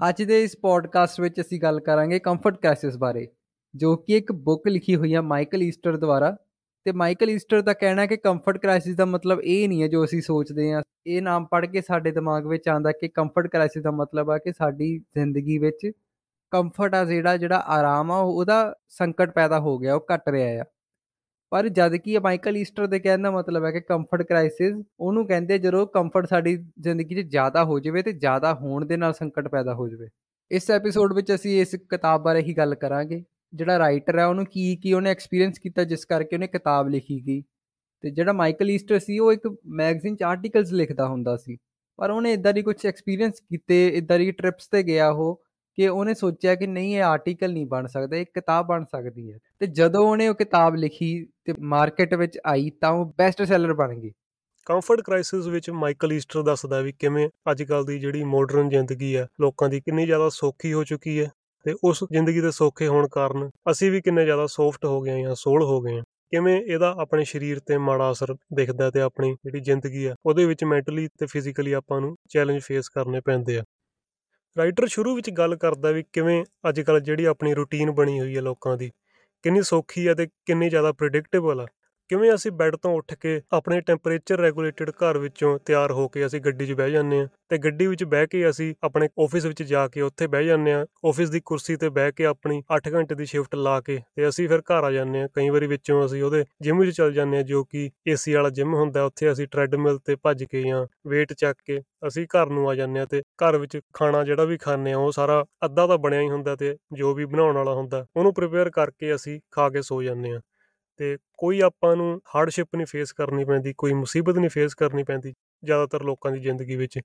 ਅੱਜ ਦੇ ਇਸ ਪੋਡਕਾਸਟ ਵਿੱਚ ਅਸੀਂ ਗੱਲ ਕਰਾਂਗੇ ਕੰਫਰਟ ਕ੍ਰਾਈਸਿਸ ਬਾਰੇ, ਜੋ ਕਿ ਇੱਕ ਬੁੱਕ ਲਿਖੀ ਹੋਈ ਹੈ ਮਾਈਕਲ ਈਸਟਰ ਦੁਆਰਾ। ਤੇ ਮਾਈਕਲ ਈਸਟਰ ਦਾ ਕਹਿਣਾ ਹੈ ਕਿ ਕੰਫਰਟ ਕ੍ਰਾਈਸਿਸ ਦਾ ਮਤਲਬ ਇਹ ਨਹੀਂ ਹੈ ਜੋ ਅਸੀਂ ਸੋਚਦੇ ਹਾਂ। ਇਹ ਨਾਮ ਪੜ੍ਹ ਕੇ ਸਾਡੇ ਦਿਮਾਗ ਵਿੱਚ ਆਉਂਦਾ ਕਿ ਕੰਫਰਟ ਕ੍ਰਾਈਸਿਸ ਦਾ ਮਤਲਬ ਆ ਕਿ ਸਾਡੀ ਜ਼ਿੰਦਗੀ ਵਿੱਚ ਕੰਫਰਟ ਆ ਜਿਹੜਾ ਜਿਹੜਾ ਆਰਾਮ ਆ ਉਹਦਾ ਸੰਕਟ ਪੈਦਾ ਹੋ ਗਿਆ, ਉਹ ਘਟ ਰਿਹਾ ਆ। ਪਰ ਜਦ ਕਿ ਮਾਈਕਲ ਈਸਟਰ ਦੇ ਕਹਿਣ ਦਾ ਮਤਲਬ ਹੈ ਕਿ ਕੰਫਰਟ ਕ੍ਰਾਈਸਿਸ ਉਹਨੂੰ ਕਹਿੰਦੇ ਜਦੋਂ ਕੰਫਰਟ ਸਾਡੀ ਜ਼ਿੰਦਗੀ 'ਚ ਜ਼ਿਆਦਾ ਹੋ ਜਾਵੇ ਤੇ ਜ਼ਿਆਦਾ ਹੋਣ ਦੇ ਨਾਲ ਸੰਕਟ ਪੈਦਾ ਹੋ ਜਾਵੇ। ਇਸ ਐਪੀਸੋਡ ਵਿੱਚ ਅਸੀਂ ਇਸ ਕਿਤਾਬ ਬਾਰੇ ਹੀ ਗੱਲ ਕਰਾਂਗੇ, ਜਿਹੜਾ ਰਾਈਟਰ ਹੈ, ਉਹਨੂੰ ਕੀ ਕੀ ਉਹਨੇ ਐਕਸਪੀਰੀਅੰਸ ਕੀਤਾ ਜਿਸ ਕਰਕੇ ਉਹਨੇ ਕਿਤਾਬ ਲਿਖੀ ਗਈ। ਤੇ ਜਿਹੜਾ ਮਾਈਕਲ ਈਸਟਰ ਸੀ, ਉਹ ਇੱਕ ਮੈਗਜ਼ੀਨ 'ਚ ਆਰਟੀਕਲਸ ਲਿਖਦਾ ਹੁੰਦਾ ਸੀ। ਪਰ ਉਹਨੇ ਇਦਾਂ ਦੀ ਕੁਝ ਐਕਸਪੀਰੀਅੰਸ ਕੀਤੇ ਇਦਾਂ ਦੀ ਟ੍ਰਿਪਸ ਤੇ ਗਿਆ ਉਹ ਕਿ ਉਹਨੇ ਸੋਚਿਆ ਕਿ ਨਹੀਂ, ਇਹ ਆਰਟੀਕਲ ਨਹੀਂ ਬਣ ਸਕਦਾ ਇੱਕ ਕਿਤਾਬ ਬਣ ਸਕਦੀ ਹੈ। ਤੇ ਜਦੋਂ ਉਹਨੇ ਉਹ ਕਿਤਾਬ ਲਿਖੀ ਤੇ ਮਾਰਕੀਟ ਵਿੱਚ ਆਈ ਤਾਂ ਉਹ ਬੈਸਟ ਸੈਲਰ ਬਣ ਗਈ। ਕੰਫਰਟ ਕ੍ਰਾਈਸਿਸ ਵਿੱਚ ਮਾਈਕਲ ਈਸਟਰ ਦੱਸਦਾ ਵੀ ਕਿਵੇਂ ਅੱਜ ਕੱਲ ਦੀ ਜਿਹੜੀ ਮਾਡਰਨ ਜ਼ਿੰਦਗੀ ਹੈ ਲੋਕਾਂ ਦੀ ਕਿੰਨੀ ਜ਼ਿਆਦਾ ਸੌਖੀ ਹੋ ਚੁੱਕੀ ਹੈ ਤੇ ਉਸ ਜ਼ਿੰਦਗੀ ਦੇ ਸੌਖੇ ਹੋਣ ਕਾਰਨ ਅਸੀਂ ਵੀ ਕਿੰਨੇ ਜ਼ਿਆਦਾ ਸੌਫਟ ਹੋ ਗਏ ਹਾਂ ਸੋਲ ਹੋ ਗਏ ਹਾਂ। ਕਿਵੇਂ ਇਹਦਾ ਆਪਣੇ ਸਰੀਰ ਤੇ ਮਾੜਾ ਅਸਰ ਦਿਖਦਾ ਤੇ ਆਪਣੀ ਜਿਹੜੀ ਜ਼ਿੰਦਗੀ ਆ, ਉਹਦੇ ਵਿੱਚ ਮੈਂਟਲੀ ਤੇ ਫਿਜ਼ੀਕਲੀ ਆਪਾਂ ਨੂੰ ਚੈਲੰਜ ਫੇਸ ਕਰਨੇ ਪੈਂਦੇ ਆ। ਰਾਈਟਰ ਸ਼ੁਰੂ ਵਿੱਚ ਗੱਲ ਕਰਦਾ ਵੀ ਕਿਵੇਂ ਅੱਜ ਕੱਲ ਜਿਹੜੀ ਆਪਣੀ ਰੁਟੀਨ ਬਣੀ ਹੋਈ ਹੈ ਲੋਕਾਂ ਦੀ, ਕਿੰਨੀ ਸੌਖੀ ਹੈ ਤੇ ਕਿੰਨੀ ਜ਼ਿਆਦਾ ਪ੍ਰੈਡਿਕਟੇਬਲ ਆ। ਕਿਵੇਂ ਅਸੀਂ ਬੈੱਡ ਤੋਂ ਉੱਠ ਕੇ ਆਪਣੇ ਟੈਂਪਰੇਚਰ ਰੈਗੂਲੇਟਡ ਘਰ ਵਿੱਚੋਂ ਤਿਆਰ ਹੋ ਕੇ ਅਸੀਂ ਗੱਡੀ 'ਚ ਬਹਿ ਜਾਂਦੇ ਆ ਤੇ ਗੱਡੀ ਵਿੱਚ ਬਹਿ ਕੇ ਅਸੀਂ ਆਪਣੇ ਆਫਿਸ ਵਿੱਚ ਜਾ ਕੇ ਉੱਥੇ ਬਹਿ ਜਾਂਦੇ ਆ ਆਫਿਸ ਦੀ ਕੁਰਸੀ ਤੇ ਬਹਿ ਕੇ ਆਪਣੀ 8 ਘੰਟੇ ਦੀ ਸ਼ਿਫਟ ਲਾ ਕੇ ਤੇ ਅਸੀਂ ਫਿਰ ਘਰ ਆ ਜਾਂਦੇ ਆ ਕਈ ਵਾਰੀ ਵਿੱਚੋਂ ਅਸੀਂ ਉਹਦੇ ਜਿਮ ਵਿੱਚ ਚੱਲ ਜਾਂਦੇ ਆ ਜੋ ਕਿ ਏਸੀ ਵਾਲਾ ਜਿਮ ਹੁੰਦਾ, ਉੱਥੇ ਅਸੀਂ ਟ੍ਰੈਡਮਿਲ ਤੇ ਭੱਜ ਕੇ ਜਾਂ weight ਚੱਕ ਕੇ ਅਸੀਂ ਘਰ ਨੂੰ ਆ ਜਾਂਦੇ ਆ ਤੇ ਘਰ ਵਿੱਚ ਖਾਣਾ ਜਿਹੜਾ ਵੀ ਖਾਂਦੇ ਆ ਉਹ ਸਾਰਾ ਅੱਧਾ ਤਾਂ ਬਣਿਆ ਹੀ ਹੁੰਦਾ ਤੇ ਜੋ ਵੀ ਬਣਾਉਣ ਵਾਲਾ ਹੁੰਦਾ, ਉਹਨੂੰ ਪ੍ਰਿਪੇਅਰ ਕਰਕੇ ਅਸੀਂ ਖਾ ਕੇ ਸੋ ਜਾਂਦੇ ਆ ਤੇ ਕੋਈ ਆਪਾਂ ਨੂੰ ਹਾਰਡਸ਼ਿਪ ਨਹੀਂ ਫੇਸ ਕਰਨੀ ਪੈਂਦੀ, ਕੋਈ ਮੁਸੀਬਤ ਨਹੀਂ ਫੇਸ ਕਰਨੀ ਪੈਂਦੀ ਜ਼ਿਆਦਾਤਰ ਲੋਕਾਂ ਦੀ ਜ਼ਿੰਦਗੀ ਵਿੱਚ।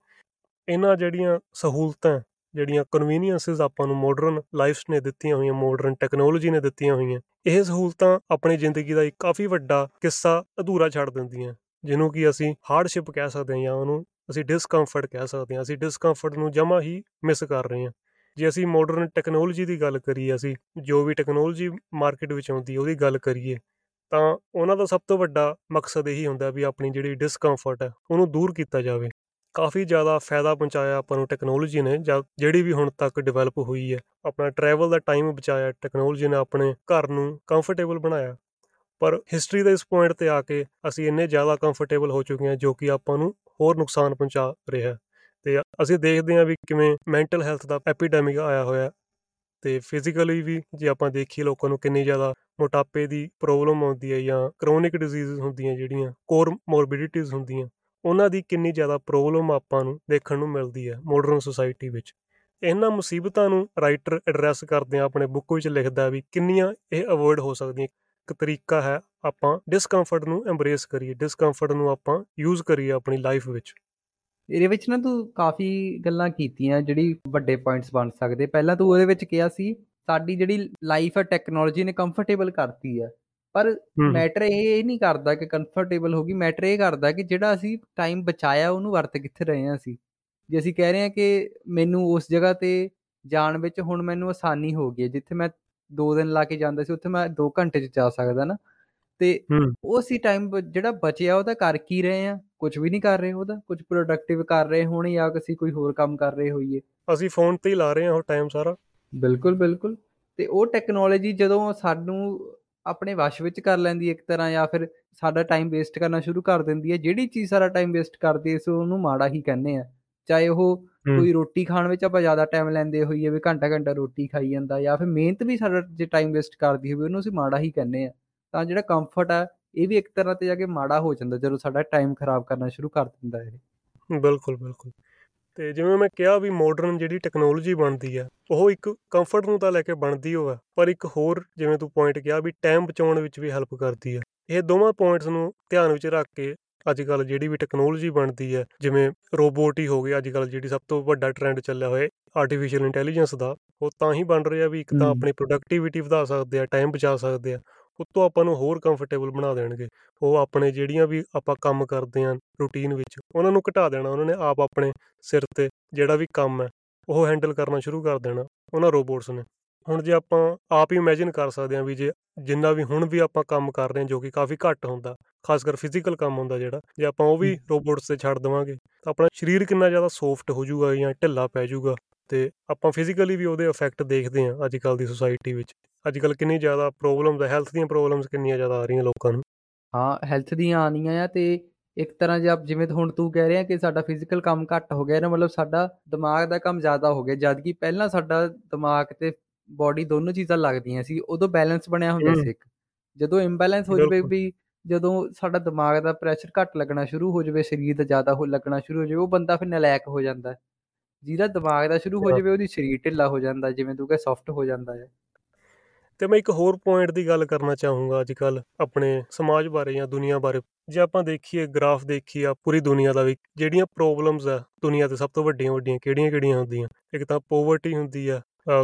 ਇਹਨਾਂ ਜਿਹੜੀਆਂ ਸਹੂਲਤਾਂ, ਜਿਹੜੀਆਂ ਕਨਵੀਨੀਅੰਸਸ ਆਪਾਂ ਨੂੰ ਮਾਡਰਨ ਲਾਈਫਸ ਨੇ ਦਿੱਤੀਆਂ ਹੋਈਆਂ ਮਾਡਰਨ ਟੈਕਨੋਲੋਜੀ ਨੇ ਦਿੱਤੀਆਂ ਹੋਈਆਂ, ਇਹ ਸਹੂਲਤਾਂ ਆਪਣੀ ਜ਼ਿੰਦਗੀ ਦਾ ਇੱਕ ਕਾਫੀ ਵੱਡਾ ਕਿੱਸਾ ਅਧੂਰਾ ਛੱਡ ਦਿੰਦੀਆਂ। ਜਿਹਨੂੰ ਕਿ ਅਸੀਂ ਹਾਰਡਸ਼ਿਪ ਕਹਿ ਸਕਦੇ ਹਾਂ ਜਾਂ ਉਹਨੂੰ ਅਸੀਂ ਡਿਸਕੰਫਰਟ ਕਹਿ ਸਕਦੇ ਹਾਂ। ਅਸੀਂ ਡਿਸਕੰਫਰਟ ਨੂੰ ਜਮਾ ਹੀ ਮਿਸ ਕਰ ਰਹੇ ਹਾਂ। ਜੇ ਅਸੀਂ ਮਾਡਰਨ ਟੈਕਨੋਲੋਜੀ ਦੀ ਗੱਲ ਕਰੀਏ, ਅਸੀਂ ਜੋ ਵੀ ਟੈਕਨੋਲੋਜੀ ਮਾਰਕੀਟ ਵਿੱਚ ਆਉਂਦੀ ਉਹਦੀ ਗੱਲ ਕਰੀਏ ਤਾਂ ਉਹਨਾਂ ਦਾ ਸਭ ਤੋਂ ਵੱਡਾ ਮਕਸਦ ਇਹੀ ਹੁੰਦਾ ਵੀ ਆਪਣੀ ਜਿਹੜੀ ਡਿਸਕੰਫਰਟ ਹੈ, ਉਹਨੂੰ ਦੂਰ ਕੀਤਾ ਜਾਵੇ। ਕਾਫੀ ਜ਼ਿਆਦਾ ਫਾਇਦਾ ਪਹੁੰਚਾਇਆ ਆਪਾਂ ਨੂੰ ਟੈਕਨੋਲੋਜੀ ਨੇ ਜਿਹੜੀ ਵੀ ਹੁਣ ਤੱਕ ਡਿਵੈਲਪ ਹੋਈ ਹੈ, ਆਪਣਾ ਟਰੈਵਲ ਦਾ ਟਾਈਮ ਬਚਾਇਆ ਟੈਕਨੋਲੋਜੀ ਨੇ ਆਪਣੇ ਘਰ ਨੂੰ ਕੰਫਰਟੇਬਲ ਬਣਾਇਆ। ਪਰ ਹਿਸਟਰੀ ਦੇ ਇਸ ਪੁਆਇੰਟ ਤੇ ਆ ਕੇ ਅਸੀਂ ਇੰਨੇ ਜ਼ਿਆਦਾ ਕੰਫਰਟੇਬਲ ਹੋ ਚੁੱਕੇ ਹਾਂ, ਜੋ ਕਿ ਆਪਾਂ ਨੂੰ ਹੋਰ ਨੁਕਸਾਨ ਪਹੁੰਚਾ ਰਿਹਾ ਤੇ ਅਸੀਂ ਦੇਖਦੇ ਹਾਂ ਵੀ ਕਿਵੇਂ ਮੈਂਟਲ ਹੈਲਥ ਦਾ ਐਪੀਡੈਮਿਕ ਆਇਆ ਹੋਇਆ ਤੇ ਫਿਜ਼ੀਕਲੀ ਵੀ ਜੇ ਆਪਾਂ ਦੇਖੀਏ ਲੋਕਾਂ ਨੂੰ ਕਿੰਨੀ ਜ਼ਿਆਦਾ ਮੋਟਾਪੇ ਦੀ ਪ੍ਰੋਬਲਮ ਆਉਂਦੀ ਹੈ ਜਾਂ ਕ੍ਰੋਨਿਕ ਡਿਜ਼ੀਜ਼ਸ ਹੁੰਦੀਆਂ ਜਿਹੜੀਆਂ ਕੋਰ ਮੋਰਬਿਡਿਟੀਜ਼ ਹੁੰਦੀਆਂ, ਉਹਨਾਂ ਦੀ ਕਿੰਨੀ ਜ਼ਿਆਦਾ ਪ੍ਰੋਬਲਮ ਆਪਾਂ ਨੂੰ ਦੇਖਣ ਨੂੰ ਮਿਲਦੀ ਹੈ ਮਾਡਰਨ ਸੋਸਾਇਟੀ ਵਿੱਚ। ਇਹਨਾਂ ਮੁਸੀਬਤਾਂ ਨੂੰ ਰਾਈਟਰ ਐਡਰੈਸ ਕਰਦੇ ਆ ਆਪਣੇ ਬੁੱਕ ਵਿੱਚ ਲਿਖਦਾ ਵੀ ਕਿੰਨੀਆਂ ਇਹ ਅਵੋਇਡ ਹੋ ਸਕਦੀਆਂ। ਇੱਕ ਤਰੀਕਾ ਹੈ, ਆਪਾਂ ਡਿਸਕੰਫਰਟ ਨੂੰ ਐਮਬਰੇਸ ਕਰੀਏ ਡਿਸਕੰਫਰਟ ਨੂੰ ਆਪਾਂ ਯੂਜ਼ ਕਰੀਏ ਆਪਣੀ ਲਾਈਫ ਵਿੱਚ। ਇਹਦੇ ਵਿੱਚ ਨਾ ਤੂੰ ਕਾਫੀ ਗੱਲਾਂ ਕੀਤੀਆਂ ਜਿਹੜੀ ਵੱਡੇ ਪੁਆਇੰਟਸ ਬਣ ਸਕਦੇ। ਪਹਿਲਾਂ ਤੂੰ ਉਹਦੇ ਵਿੱਚ ਕਿਹਾ ਸੀ ਸਾਡੀ ਜਿਹੜੀ ਲਾਈਫ ਹੈ ਟੈਕਨੋਲੋਜੀ ਨੇ ਕੰਫਰਟੇਬਲ ਕਰਤੀ ਹੈ ਪਰ ਮੈਟਰ ਇਹ ਨਹੀਂ ਕਰਦਾ ਕਿ ਕੰਫਰਟੇਬਲ ਹੋਗੀ ਮੈਟਰ ਇਹ ਕਰਦਾ ਕਿ ਜਿਹੜਾ ਅਸੀਂ ਟਾਈਮ ਬਚਾਇਆ ਉਹਨੂੰ ਵਰਤ ਕਿੱਥੇ ਰਹੇ ਹਾਂ ਅਸੀਂ। ਜੇ ਅਸੀਂ ਕਹਿ ਰਹੇ ਹਾਂ ਕਿ ਮੈਨੂੰ ਉਸ ਜਗ੍ਹਾ ਤੇ ਜਾਣ ਵਿੱਚ ਹੁਣ ਮੈਨੂੰ ਆਸਾਨੀ ਹੋ ਗਈ ਜਿੱਥੇ ਮੈਂ 2 ਦਿਨ ਲਾ ਕੇ ਜਾਂਦਾ ਸੀ ਉੱਥੇ ਮੈਂ 2 ਘੰਟੇ 'ਚ ਜਾ ਸਕਦਾ ਨਾ। ਤੇ ਉਸੇ ਟਾਈਮ ਜਿਹੜਾ ਬਚਿਆ ਉਹਦਾ ਕਰ ਕੀ ਰਹੇ ਆ ਕੁਝ ਵੀ ਨਹੀਂ ਕਰ ਰਹੇ ਉਹਦਾ? ਕੁਝ ਪ੍ਰੋਡਕਟਿਵ ਕਰ ਰਹੇ ਹੋਣ ਜਾਂ ਕਿਸੇ ਕੋਈ ਹੋਰ ਕੰਮ ਕਰ ਰਹੇ ਹੋਈਏ? ਅਸੀਂ ਫੋਨ ਤੇ ਹੀ ਲਾ ਰਹੇ ਹਾਂ ਉਹ ਟਾਈਮ ਸਾਰਾ। ਬਿਲਕੁਲ ਬਿਲਕੁਲ। ਤੇ ਉਹ ਟੈਕਨੋਲੋਜੀ ਜਦੋਂ ਸਾਨੂੰ ਆਪਣੇ ਵਸ਼ ਵਿੱਚ ਕਰ ਲੈਂਦੀ ਇੱਕ ਤਰ੍ਹਾਂ ਜਾਂ ਫਿਰ ਸਾਡਾ ਟਾਈਮ ਵੇਸਟ ਕਰਨਾ ਸ਼ੁਰੂ ਕਰ ਦਿੰਦੀ ਹੈ ਜਿਹੜੀ ਚੀਜ਼ ਸਾਰਾ ਟਾਈਮ ਵੇਸਟ ਕਰਦੀ ਹੈ ਸੋ ਉਹਨੂੰ ਮਾੜਾ ਹੀ ਕਹਿੰਦੇ ਆ। ਚਾਹੇ ਉਹ ਕੋਈ ਰੋਟੀ ਖਾਣ ਵਿੱਚ ਆਪਾਂ ਜ਼ਿਆਦਾ ਟਾਈਮ ਲੈਂਦੇ ਹੋਈਏ ਵੀ ਘੰਟਾ ਘੰਟਾ ਰੋਟੀ ਖਾਈ ਜਾਂਦਾ ਜਾਂ ਫਿਰ ਮਿਹਨਤ ਵੀ ਸਾਡਾ ਜੇ ਟਾਈਮ ਵੇਸਟ ਕਰਦੀ ਹੋਵੇ ਉਹਨੂੰ ਅਸੀਂ ਮਾੜਾ ਹੀ ਕਹਿੰਦੇ ਆ। ਤਾਂ ਜਿਹੜਾ ਕੰਫਰਟ ਆ ਇਹ ਵੀ ਇੱਕ ਤਰ੍ਹਾਂ ਤੇ ਜਾ ਕੇ ਮਾੜਾ ਹੋ ਜਾਂਦਾ ਜਦੋਂ ਸਾਡਾ ਟਾਈਮ ਖਰਾਬ ਕਰਨਾ ਸ਼ੁਰੂ ਕਰ ਦਿੰਦਾ ਇਹ। ਬਿਲਕੁਲ ਬਿਲਕੁਲ। ਤੇ ਜਿਵੇਂ ਮੈਂ ਕਿਹਾ ਵੀ ਮਾਡਰਨ ਜਿਹੜੀ ਟੈਕਨੋਲੋਜੀ ਬਣਦੀ ਆ ਉਹ ਇੱਕ ਕੰਫਰਟ ਨੂੰ ਤਾਂ ਲੈ ਕੇ ਬਣਦੀ ਹੋਵੇ ਪਰ ਇੱਕ ਹੋਰ ਜਿਵੇਂ ਤੂੰ ਪੁਆਇੰਟ ਕਿਹਾ ਵੀ ਟਾਈਮ ਬਚਾਉਣ ਵਿੱਚ ਵੀ ਹੈਲਪ ਕਰਦੀ ਆ। ਇਹ ਦੋਵਾਂ ਪੁਆਇੰਟਸ ਨੂੰ ਧਿਆਨ ਵਿੱਚ ਰੱਖ ਕੇ ਅੱਜ ਕੱਲ ਜਿਹੜੀ ਵੀ ਟੈਕਨੋਲੋਜੀ ਬਣਦੀ ਹੈ ਜਿਵੇਂ ਰੋਬੋਟ ਹੀ ਹੋ ਗਏ ਅੱਜ ਕੱਲ ਜਿਹੜੀ ਸਭ ਤੋਂ ਵੱਡਾ ਟ੍ਰੈਂਡ ਚੱਲਿਆ ਹੋਇਆ ਆਰਟੀਫੀਸ਼ੀਅਲ ਇੰਟੈਲੀਜੈਂਸ ਦਾ ਉਹ ਤਾਂ ਹੀ ਬਣ ਰਿਹਾ ਵੀ ਇੱਕ ਤਾਂ ਆਪਣੀ ਪ੍ਰੋਡਕਟਿਵਿਟੀ ਵਧਾ ਸਕਦੇ ਆ ਟਾਈਮ ਬਚਾ ਸਕਦੇ ਆ। ਉਤੋਂ ਆਪਾਂ ਨੂੰ ਹੋਰ ਕੰਫਰਟੇਬਲ ਬਣਾ ਦੇਣਗੇ। ਉਹ ਆਪਣੇ ਜਿਹੜੀਆਂ ਵੀ ਆਪਾਂ ਕੰਮ ਕਰਦੇ ਆਂ ਰੂਟੀਨ ਵਿੱਚ ਉਹਨਾਂ ਨੂੰ ਘਟਾ ਦੇਣਾ ਉਹਨਾਂ ਨੇ ਆਪ ਆਪਣੇ ਸਿਰ ਤੇ ਜਿਹੜਾ ਵੀ ਕੰਮ ਹੈ ਉਹ ਹੈਂਡਲ ਕਰਨਾ ਸ਼ੁਰੂ ਕਰ ਦੇਣਾ ਉਹਨਾਂ ਰੋਬੋਟਸ ਨੇ। ਹੁਣ ਜੇ ਆਪਾਂ ਆਪ ਹੀ ਇਮੇਜਿਨ ਕਰ ਸਕਦੇ ਆਂ ਵੀ ਜੇ ਜਿੰਨਾ ਵੀ ਹੁਣ ਵੀ ਆਪਾਂ ਕੰਮ ਕਰ ਰਹੇ ਹਾਂ ਜੋ ਕਿ ਕਾਫੀ ਘੱਟ ਹੁੰਦਾ ਖਾਸ ਕਰ ਫਿਜ਼ੀਕਲ ਕੰਮ ਹੁੰਦਾ ਜਿਹੜਾ ਜੇ ਆਪਾਂ ਉਹ ਵੀ ਰੋਬੋਟਸ ਤੇ ਛੱਡ ਦਵਾਂਗੇ ਤਾਂ ਆਪਣਾ ਸਰੀਰ ਕਿੰਨਾ ਜ਼ਿਆਦਾ ਸੌਫਟ ਹੋ ਜਾਊਗਾ ਜਾਂ ਢਿੱਲਾ ਪੈ ਜਾਊਗਾ ਤੇ ਆਪਾਂ ਫਿਜ਼ੀਕਲੀ ਵੀ ਉਹਦੇ ਇਫੈਕਟ ਦੇਖਦੇ ਹਾਂ ਅੱਜ ਕੱਲ ਦੀ ਸੋਸਾਇਟੀ ਵਿੱਚ। ਅੱਜ ਕੱਲ ਕਿੰਨੀ ਜ਼ਿਆਦਾ ਪ੍ਰੋਬਲਮਸ ਹੈਲਥ ਦੀਆਂ ਪ੍ਰੋਬਲਮਸ ਕਿੰਨੀਆਂ ਜ਼ਿਆਦਾ ਆ ਰਹੀਆਂ ਲੋਕਾਂ ਨੂੰ। ਹਾਂ ਹੈਲਥ ਦੀਆਂ ਆਉਂਦੀਆਂ ਆ ਤੇ ਇੱਕ ਤਰ੍ਹਾਂ ਜੇ ਆਪ ਜਿਵੇਂ ਹੁਣ ਤੂੰ ਕਹਿ ਰਿਹਾ ਕਿ ਸਾਡਾ ਫਿਜ਼ੀਕਲ ਕੰਮ ਘੱਟ ਹੋ ਗਿਆ ਨਾ ਮਤਲਬ ਸਾਡਾ ਦਿਮਾਗ ਦਾ ਕੰਮ ਜ਼ਿਆਦਾ ਹੋ ਗਿਆ ਜਦ ਕਿ ਪਹਿਲਾਂ ਸਾਡਾ ਦਿਮਾਗ ਤੇ ਬਾਡੀ ਦੋਨੋਂ ਚੀਜ਼ਾਂ ਲੱਗਦੀਆਂ ਸੀ ਉਦੋਂ ਬੈਲੈਂਸ ਬਣਿਆ ਹੁੰਦਾ ਸੀ ਇੱਕ। ਜਦੋਂ ਇੰਬੈਲੈਂਸ ਹੋ ਜਾਵੇ ਵੀ ਜਦੋਂ ਸਾਡਾ ਦਿਮਾਗ ਦਾ ਪ੍ਰੈਸ਼ਰ ਘੱਟ ਲੱਗਣਾ ਸ਼ੁਰੂ ਹੋ ਜਾਵੇ ਸਰੀਰ ਦਾ ਜ਼ਿਆਦਾ ਹੋ ਲੱਗਣਾ ਸ਼ੁਰੂ ਹੋ ਜਾਵੇ ਉਹ ਬੰਦਾ ਫਿਰ ਨਲਾਇਕ ਹੋ ਜਾਂਦਾ। ਜਿਹਦਾ ਦਿਮਾਗ ਦਾ ਸ਼ੁਰੂ ਹੋ ਜਾਵੇ ਉਹਦੀ ਸਰੀਰ ਢਿੱਲਾ ਹੋ ਜਾਂਦਾ ਜਿਵੇਂ ਤੂੰ ਕਹੇ ਸੌਫਟ ਹੋ ਜਾਂਦਾ ਹੈ। ਤੇ ਮੈਂ ਇੱਕ ਹੋਰ ਪੁਆਇੰਟ ਦੀ ਗੱਲ ਕਰਨਾ ਚਾਹੂੰਗਾ ਅੱਜ ਕੱਲ ਆਪਣੇ ਸਮਾਜ ਬਾਰੇ ਜਾਂ ਦੁਨੀਆ ਬਾਰੇ। ਜੇ ਆਪਾਂ ਦੇਖੀਏ ਗ੍ਰਾਫ ਦੇਖੀਏ ਆ ਪੂਰੀ ਦੁਨੀਆ ਦਾ ਵੀ ਜਿਹੜੀਆਂ ਪ੍ਰੋਬਲਮਸ ਆ ਦੁਨੀਆ ਤੇ ਸਭ ਤੋਂ ਵੱਡੀਆਂ ਵੱਡੀਆਂ ਕਿਹੜੀਆਂ ਕਿਹੜੀਆਂ ਹੁੰਦੀਆਂ? ਇੱਕ ਤਾਂ ਪੋਵਰਟੀ ਹੁੰਦੀ ਆ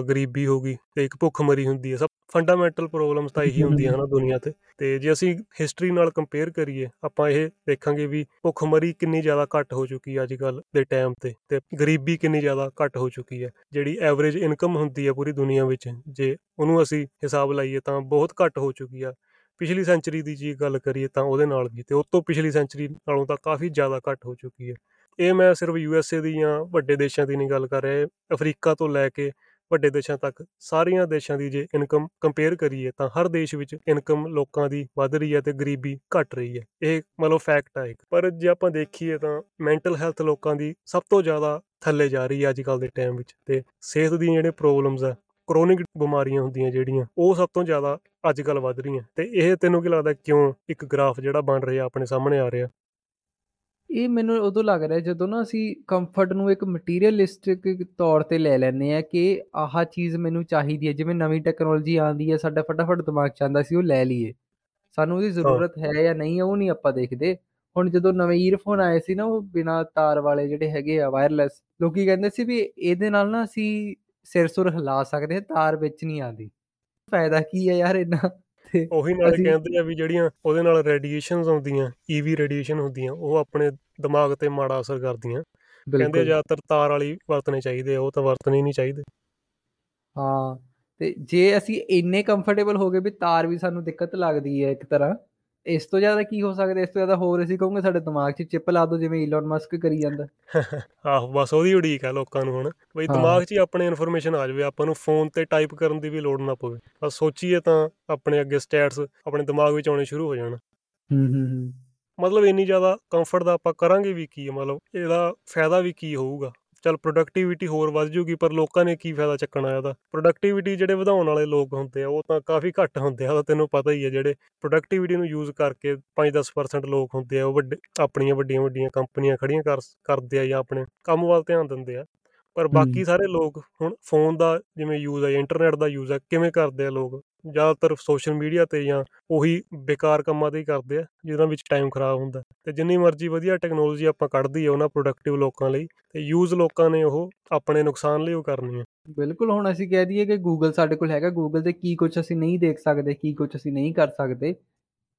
ਗਰੀਬੀ ਹੋਗੀ ਤੇ ਇੱਕ ਭੁੱਖਮਰੀ ਹੁੰਦੀ ਹੈ। ਸਭ ਫੰਡਾਮੈਂਟਲ ਪ੍ਰੋਬਲਮਸ ਤਾਂ ਇਹੀ ਹੁੰਦੀਆਂ ਹਨ ਦੁਨੀਆ ਤੇ। ਤੇ ਜੇ ਅਸੀਂ ਹਿਸਟਰੀ ਨਾਲ ਕੰਪੇਅਰ ਕਰੀਏ, ਆਪਾਂ ਇਹ ਦੇਖਾਂਗੇ ਵੀ ਭੁੱਖਮਰੀ ਕਿੰਨੀ ਜ਼ਿਆਦਾ ਘੱਟ ਹੋ ਚੁੱਕੀ ਹੈ ਅੱਜ ਕੱਲ ਦੇ ਟਾਈਮ ਤੇ ਤੇ ਗਰੀਬੀ ਕਿੰਨੀ ਜ਼ਿਆਦਾ ਘੱਟ ਹੋ ਚੁੱਕੀ ਹੈ। ਜਿਹੜੀ ਐਵਰੇਜ ਇਨਕਮ ਹੁੰਦੀ ਹੈ ਪੂਰੀ ਦੁਨੀਆ ਵਿੱਚ, ਜੇ ਉਹਨੂੰ ਅਸੀਂ ਹਿਸਾਬ ਲਾਈਏ ਤਾਂ ਬਹੁਤ ਘੱਟ ਹੋ ਚੁੱਕੀ ਆ। ਪਿਛਲੀ ਸੈਂਚਰੀ ਦੀ ਜੀ ਗੱਲ ਕਰੀਏ ਤਾਂ ਉਹਦੇ ਨਾਲ ਵੀ ਤੇ ਉਸ ਤੋਂ ਪਿਛਲੀ ਸੈਂਚਰੀ ਨਾਲੋਂ ਤਾਂ ਕਾਫੀ ਜ਼ਿਆਦਾ ਘੱਟ ਹੋ ਚੁੱਕੀ ਹੈ। ਇਹ ਮੈਂ ਸਿਰਫ ਯੂ ਐਸ ਏ ਦੀ ਜਾਂ ਵੱਡੇ ਦੇਸ਼ਾਂ ਦੀ ਨਹੀਂ ਗੱਲ ਕਰ ਰਿਹਾ ਅਫਰੀਕਾ ਤੋਂ ਲੈ ਕੇ ਵੱਡੇ ਦੇਸ਼ਾਂ ਤੱਕ ਸਾਰੀਆਂ ਦੇਸ਼ਾਂ ਦੀ ਜੇ ਇਨਕਮ ਕੰਪੇਅਰ ਕਰੀਏ ਤਾਂ ਹਰ ਦੇਸ਼ ਵਿੱਚ ਇਨਕਮ ਲੋਕਾਂ ਦੀ ਵੱਧ ਰਹੀ ਹੈ ਤੇ ਗਰੀਬੀ ਘਟ ਰਹੀ ਹੈ। ਇਹ ਮਤਲਬ ਫੈਕਟ ਹੈ ਇੱਕ। ਪਰ ਜੇ ਆਪਾਂ ਦੇਖੀਏ ਤਾਂ ਮੈਂਟਲ ਹੈਲਥ ਲੋਕਾਂ ਦੀ ਸਭ ਤੋਂ ਜ਼ਿਆਦਾ ਥੱਲੇ ਜਾ ਰਹੀ ਹੈ ਅੱਜ ਕੱਲ ਦੇ ਟਾਈਮ ਵਿੱਚ ਤੇ ਸਿਹਤ ਦੀਆਂ ਜਿਹੜੇ ਪ੍ਰੋਬਲਮਸ ਆ ਕ੍ਰੋਨਿਕ ਬਿਮਾਰੀਆਂ ਹੁੰਦੀਆਂ ਜਿਹੜੀਆਂ, ਉਹ ਸਭ ਤੋਂ ਜ਼ਿਆਦਾ ਅੱਜ ਕੱਲ ਵੱਧ ਰਹੀਆਂ। ਤੇ ਇਹ ਤੈਨੂੰ ਕੀ ਲੱਗਦਾ ਕਿਉਂ ਇੱਕ ਗ੍ਰਾਫ ਜਿਹੜਾ ਬਣ ਰਿਹਾ ਆਪਣੇ ਸਾਹਮਣੇ ਆ ਰਿਹਾ? ਇਹ ਮੈਨੂੰ ਉਦੋਂ ਲੱਗ ਰਿਹਾ ਜਦੋਂ ਨਾ ਅਸੀਂ ਕੰਫਰਟ ਨੂੰ ਇੱਕ ਮਟੀਰੀਅਲਿਸਟਿਕ ਤੌਰ ਤੇ ਲੈ ਲੈਂਦੇ ਆ ਕਿ ਆਹ ਚੀਜ਼ ਮੈਨੂੰ ਚਾਹੀਦੀ ਹੈ ਜਿਵੇਂ ਨਵੀਂ ਟੈਕਨੋਲੋਜੀ ਆਉਂਦੀ ਹੈ ਸਾਡਾ ਫਟਾਫਟ ਦਿਮਾਗ ਚਾਹੁੰਦਾ ਸੀ ਉਹ ਲੈ ਲਈਏ। ਸਾਨੂੰ ਉਹਦੀ ਜ਼ਰੂਰਤ ਹੈ ਜਾਂ ਨਹੀਂ ਉਹ ਨਹੀਂ ਆਪਾਂ ਦੇਖਦੇ। ਹੁਣ ਜਦੋਂ ਨਵੇਂ ਈਅਰਫੋਨ ਆਏ ਸੀ ਨਾ ਉਹ ਬਿਨਾ ਤਾਰ ਵਾਲੇ ਜਿਹੜੇ ਹੈਗੇ ਆ ਵਾਇਰਲੈਸ ਲੋਕੀ ਕਹਿੰਦੇ ਸੀ ਵੀ ਇਹਦੇ ਨਾਲ ਨਾ ਅਸੀਂ ਸਿਰ ਸੁਰ ਹਿਲਾ ਸਕਦੇ ਹਾਂ ਤਾਰ ਵਿੱਚ ਨਹੀਂ ਆਉਂਦੀ। ਫਾਇਦਾ ਕੀ ਹੈ ਯਾਰ ਇਹਨਾਂ ਤੇ ਉਹੀ ਨਾਲ ਕਹਿੰਦੇ ਆ ਵੀ ਜਿਹੜੀਆਂ ਉਹਦੇ ਨਾਲ ਰੇਡੀਏਸ਼ਨਸ ਆਉਂਦੀਆਂ ਈਵੀ ਰੇਡੀਏਸ਼ਨ ਹੁੰਦੀਆਂ ਉਹ ਆਪਣੇ ਦਿਮਾਗ ਤੇ ਮਾੜਾ ਅਸਰ ਕਰਦੀਆਂ। ਕਹਿੰਦੇ ਜ਼ਿਆਦਾਤਰ ਤਾਰ ਵਾਲੀ ਵਰਤਣੇ ਚਾਹੀਦੇ ਉਹ ਤਾਂ ਵਰਤਣੇ ਨਹੀਂ ਚਾਹੀਦੇ। ਹਾਂ ਤੇ ਜੇ ਅਸੀਂ ਇੰਨੇ ਕੰਫਰਟੇਬਲ ਹੋ ਗਏ ਵੀ ਤਾਰ ਵੀ ਸਾਨੂੰ ਦਿੱਕਤ ਲੱਗਦੀ ਹੈ ਇੱਕ ਤਰ੍ਹਾਂ ਇਸ ਤੋਂ ਜ਼ਿਆਦਾ ਕੀ ਹੋ ਸਕਦਾ ਇਸ ਤੋਂ ਜ਼ਿਆਦਾ ਹੋਰ ਅਸੀਂ ਕਹੋਗੇ ਸਾਡੇ ਦਿਮਾਗ 'ਚ ਚਿਪ ਲਾ ਦਿਓ ਜਿਵੇਂ ਈਲਨ ਮਸਕ ਕਰੀ ਜਾਂਦਾ। ਆਹੋ ਬਸ ਉਹਦੀ ਉਡੀਕ ਹੈ ਲੋਕਾਂ ਨੂੰ ਹੁਣ। ਬਈ ਦਿਮਾਗ 'ਚ ਹੀ ਆਪਣੇ ਇਨਫੋਰਮੇਸ਼ਨ ਆ ਜਾਵੇ ਆਪਾਂ ਨੂੰ ਫੋਨ ਤੇ ਟਾਈਪ ਕਰਨ ਦੀ ਵੀ ਲੋੜ ਨਾ ਪਵੇ। ਬਸ ਸੋਚੀਏ ਤਾਂ ਆਪਣੇ ਅੱਗੇ ਸਟੈਟਸ ਆਪਣੇ ਦਿਮਾਗ ਵਿੱਚ ਆਉਣੇ ਸ਼ੁਰੂ ਹੋ ਜਾਣ। ਹੂੰ ਹੂੰ ਮਤਲਬ ਇੰਨੀ ਜ਼ਿਆਦਾ ਕੰਫਰਟ ਦਾ ਆਪਾਂ ਕਰਾਂਗੇ ਵੀ ਕੀ ਮਤਲਬ ਇਹਦਾ ਫਾਇਦਾ ਵੀ ਕੀ ਹੋਊਗਾ? ਚਲ ਪ੍ਰੋਡਕਟਿਵਿਟੀ ਹੋਰ ਵੱਧ ਜੂਗੀ ਪਰ ਲੋਕਾਂ ਨੇ ਕੀ ਫਾਇਦਾ ਚੱਕਣਾ ਇਹਦਾ? ਪ੍ਰੋਡਕਟਿਵਿਟੀ ਜਿਹੜੇ ਵਧਾਉਣ ਵਾਲੇ ਲੋਕ ਹੁੰਦੇ ਆ ਉਹ ਤਾਂ ਕਾਫੀ ਘੱਟ ਹੁੰਦੇ ਆ ਉਹ ਤੈਨੂੰ ਪਤਾ ਹੀ ਹੈ ਜਿਹੜੇ ਪ੍ਰੋਡਕਟਿਵਿਟੀ ਨੂੰ ਯੂਜ਼ ਕਰਕੇ 5-10% ਲੋਕ ਹੁੰਦੇ ਆ ਉਹ ਵੱਡੇ ਆਪਣੀਆਂ ਵੱਡੀਆਂ ਵੱਡੀਆਂ ਕੰਪਨੀਆਂ ਖੜੀਆਂ ਕਰ ਕਰਦੇ ਆ ਜਾਂ ਆਪਣੇ ਕੰਮ ਵੱਲ ਧਿਆਨ ਦਿੰਦੇ ਆ। ਪਰ ਬਾਕੀ ਸਾਰੇ ਲੋਕ ਹੁਣ ਫੋਨ ਦਾ ਜਿਵੇਂ ਯੂਜ਼ ਹੈ ਇੰਟਰਨੈਟ ਦਾ ਯੂਜ਼ ਹੈ ਕਿਵੇਂ ਕਰਦੇ ਆ ਲੋਕ? ਜ਼ਿਆਦਾਤਰ ਸੋਸ਼ਲ ਮੀਡੀਆ ਤੇ ਜਾਂ ਉਹੀ ਬੇਕਾਰ ਕੰਮਾਂ ਤੇ ਹੀ ਕਰਦੇ ਆ ਜਿਹਨਾਂ ਵਿੱਚ ਟਾਈਮ ਖਰਾਬ ਹੁੰਦਾ। ਤੇ ਜਿੰਨੀ ਮਰਜ਼ੀ ਵਧੀਆ ਟੈਕਨੋਲੋਜੀ ਆਪਾਂ ਕੱਢਦੀ ਆ ਉਹਨਾਂ ਪ੍ਰੋਡਕਟਿਵ ਲੋਕਾਂ ਲਈ ਤੇ ਯੂਜ਼ ਲੋਕਾਂ ਨੇ ਉਹ ਆਪਣੇ ਨੁਕਸਾਨ ਲਈ ਉਹ ਕਰਨੀ ਹੈ ਬਿਲਕੁਲ ਹੁਣ ਅਸੀਂ ਕਹਿ ਦਈਏ ਕਿ ਗੂਗਲ ਸਾਡੇ ਕੋਲ ਹੈਗਾ ਗੂਗਲ ਤੇ ਕੀ ਕੁਝ ਅਸੀਂ ਨਹੀਂ ਦੇਖ ਸਕਦੇ ਕੀ ਕੁਝ ਅਸੀਂ ਨਹੀਂ ਕਰ ਸਕਦੇ।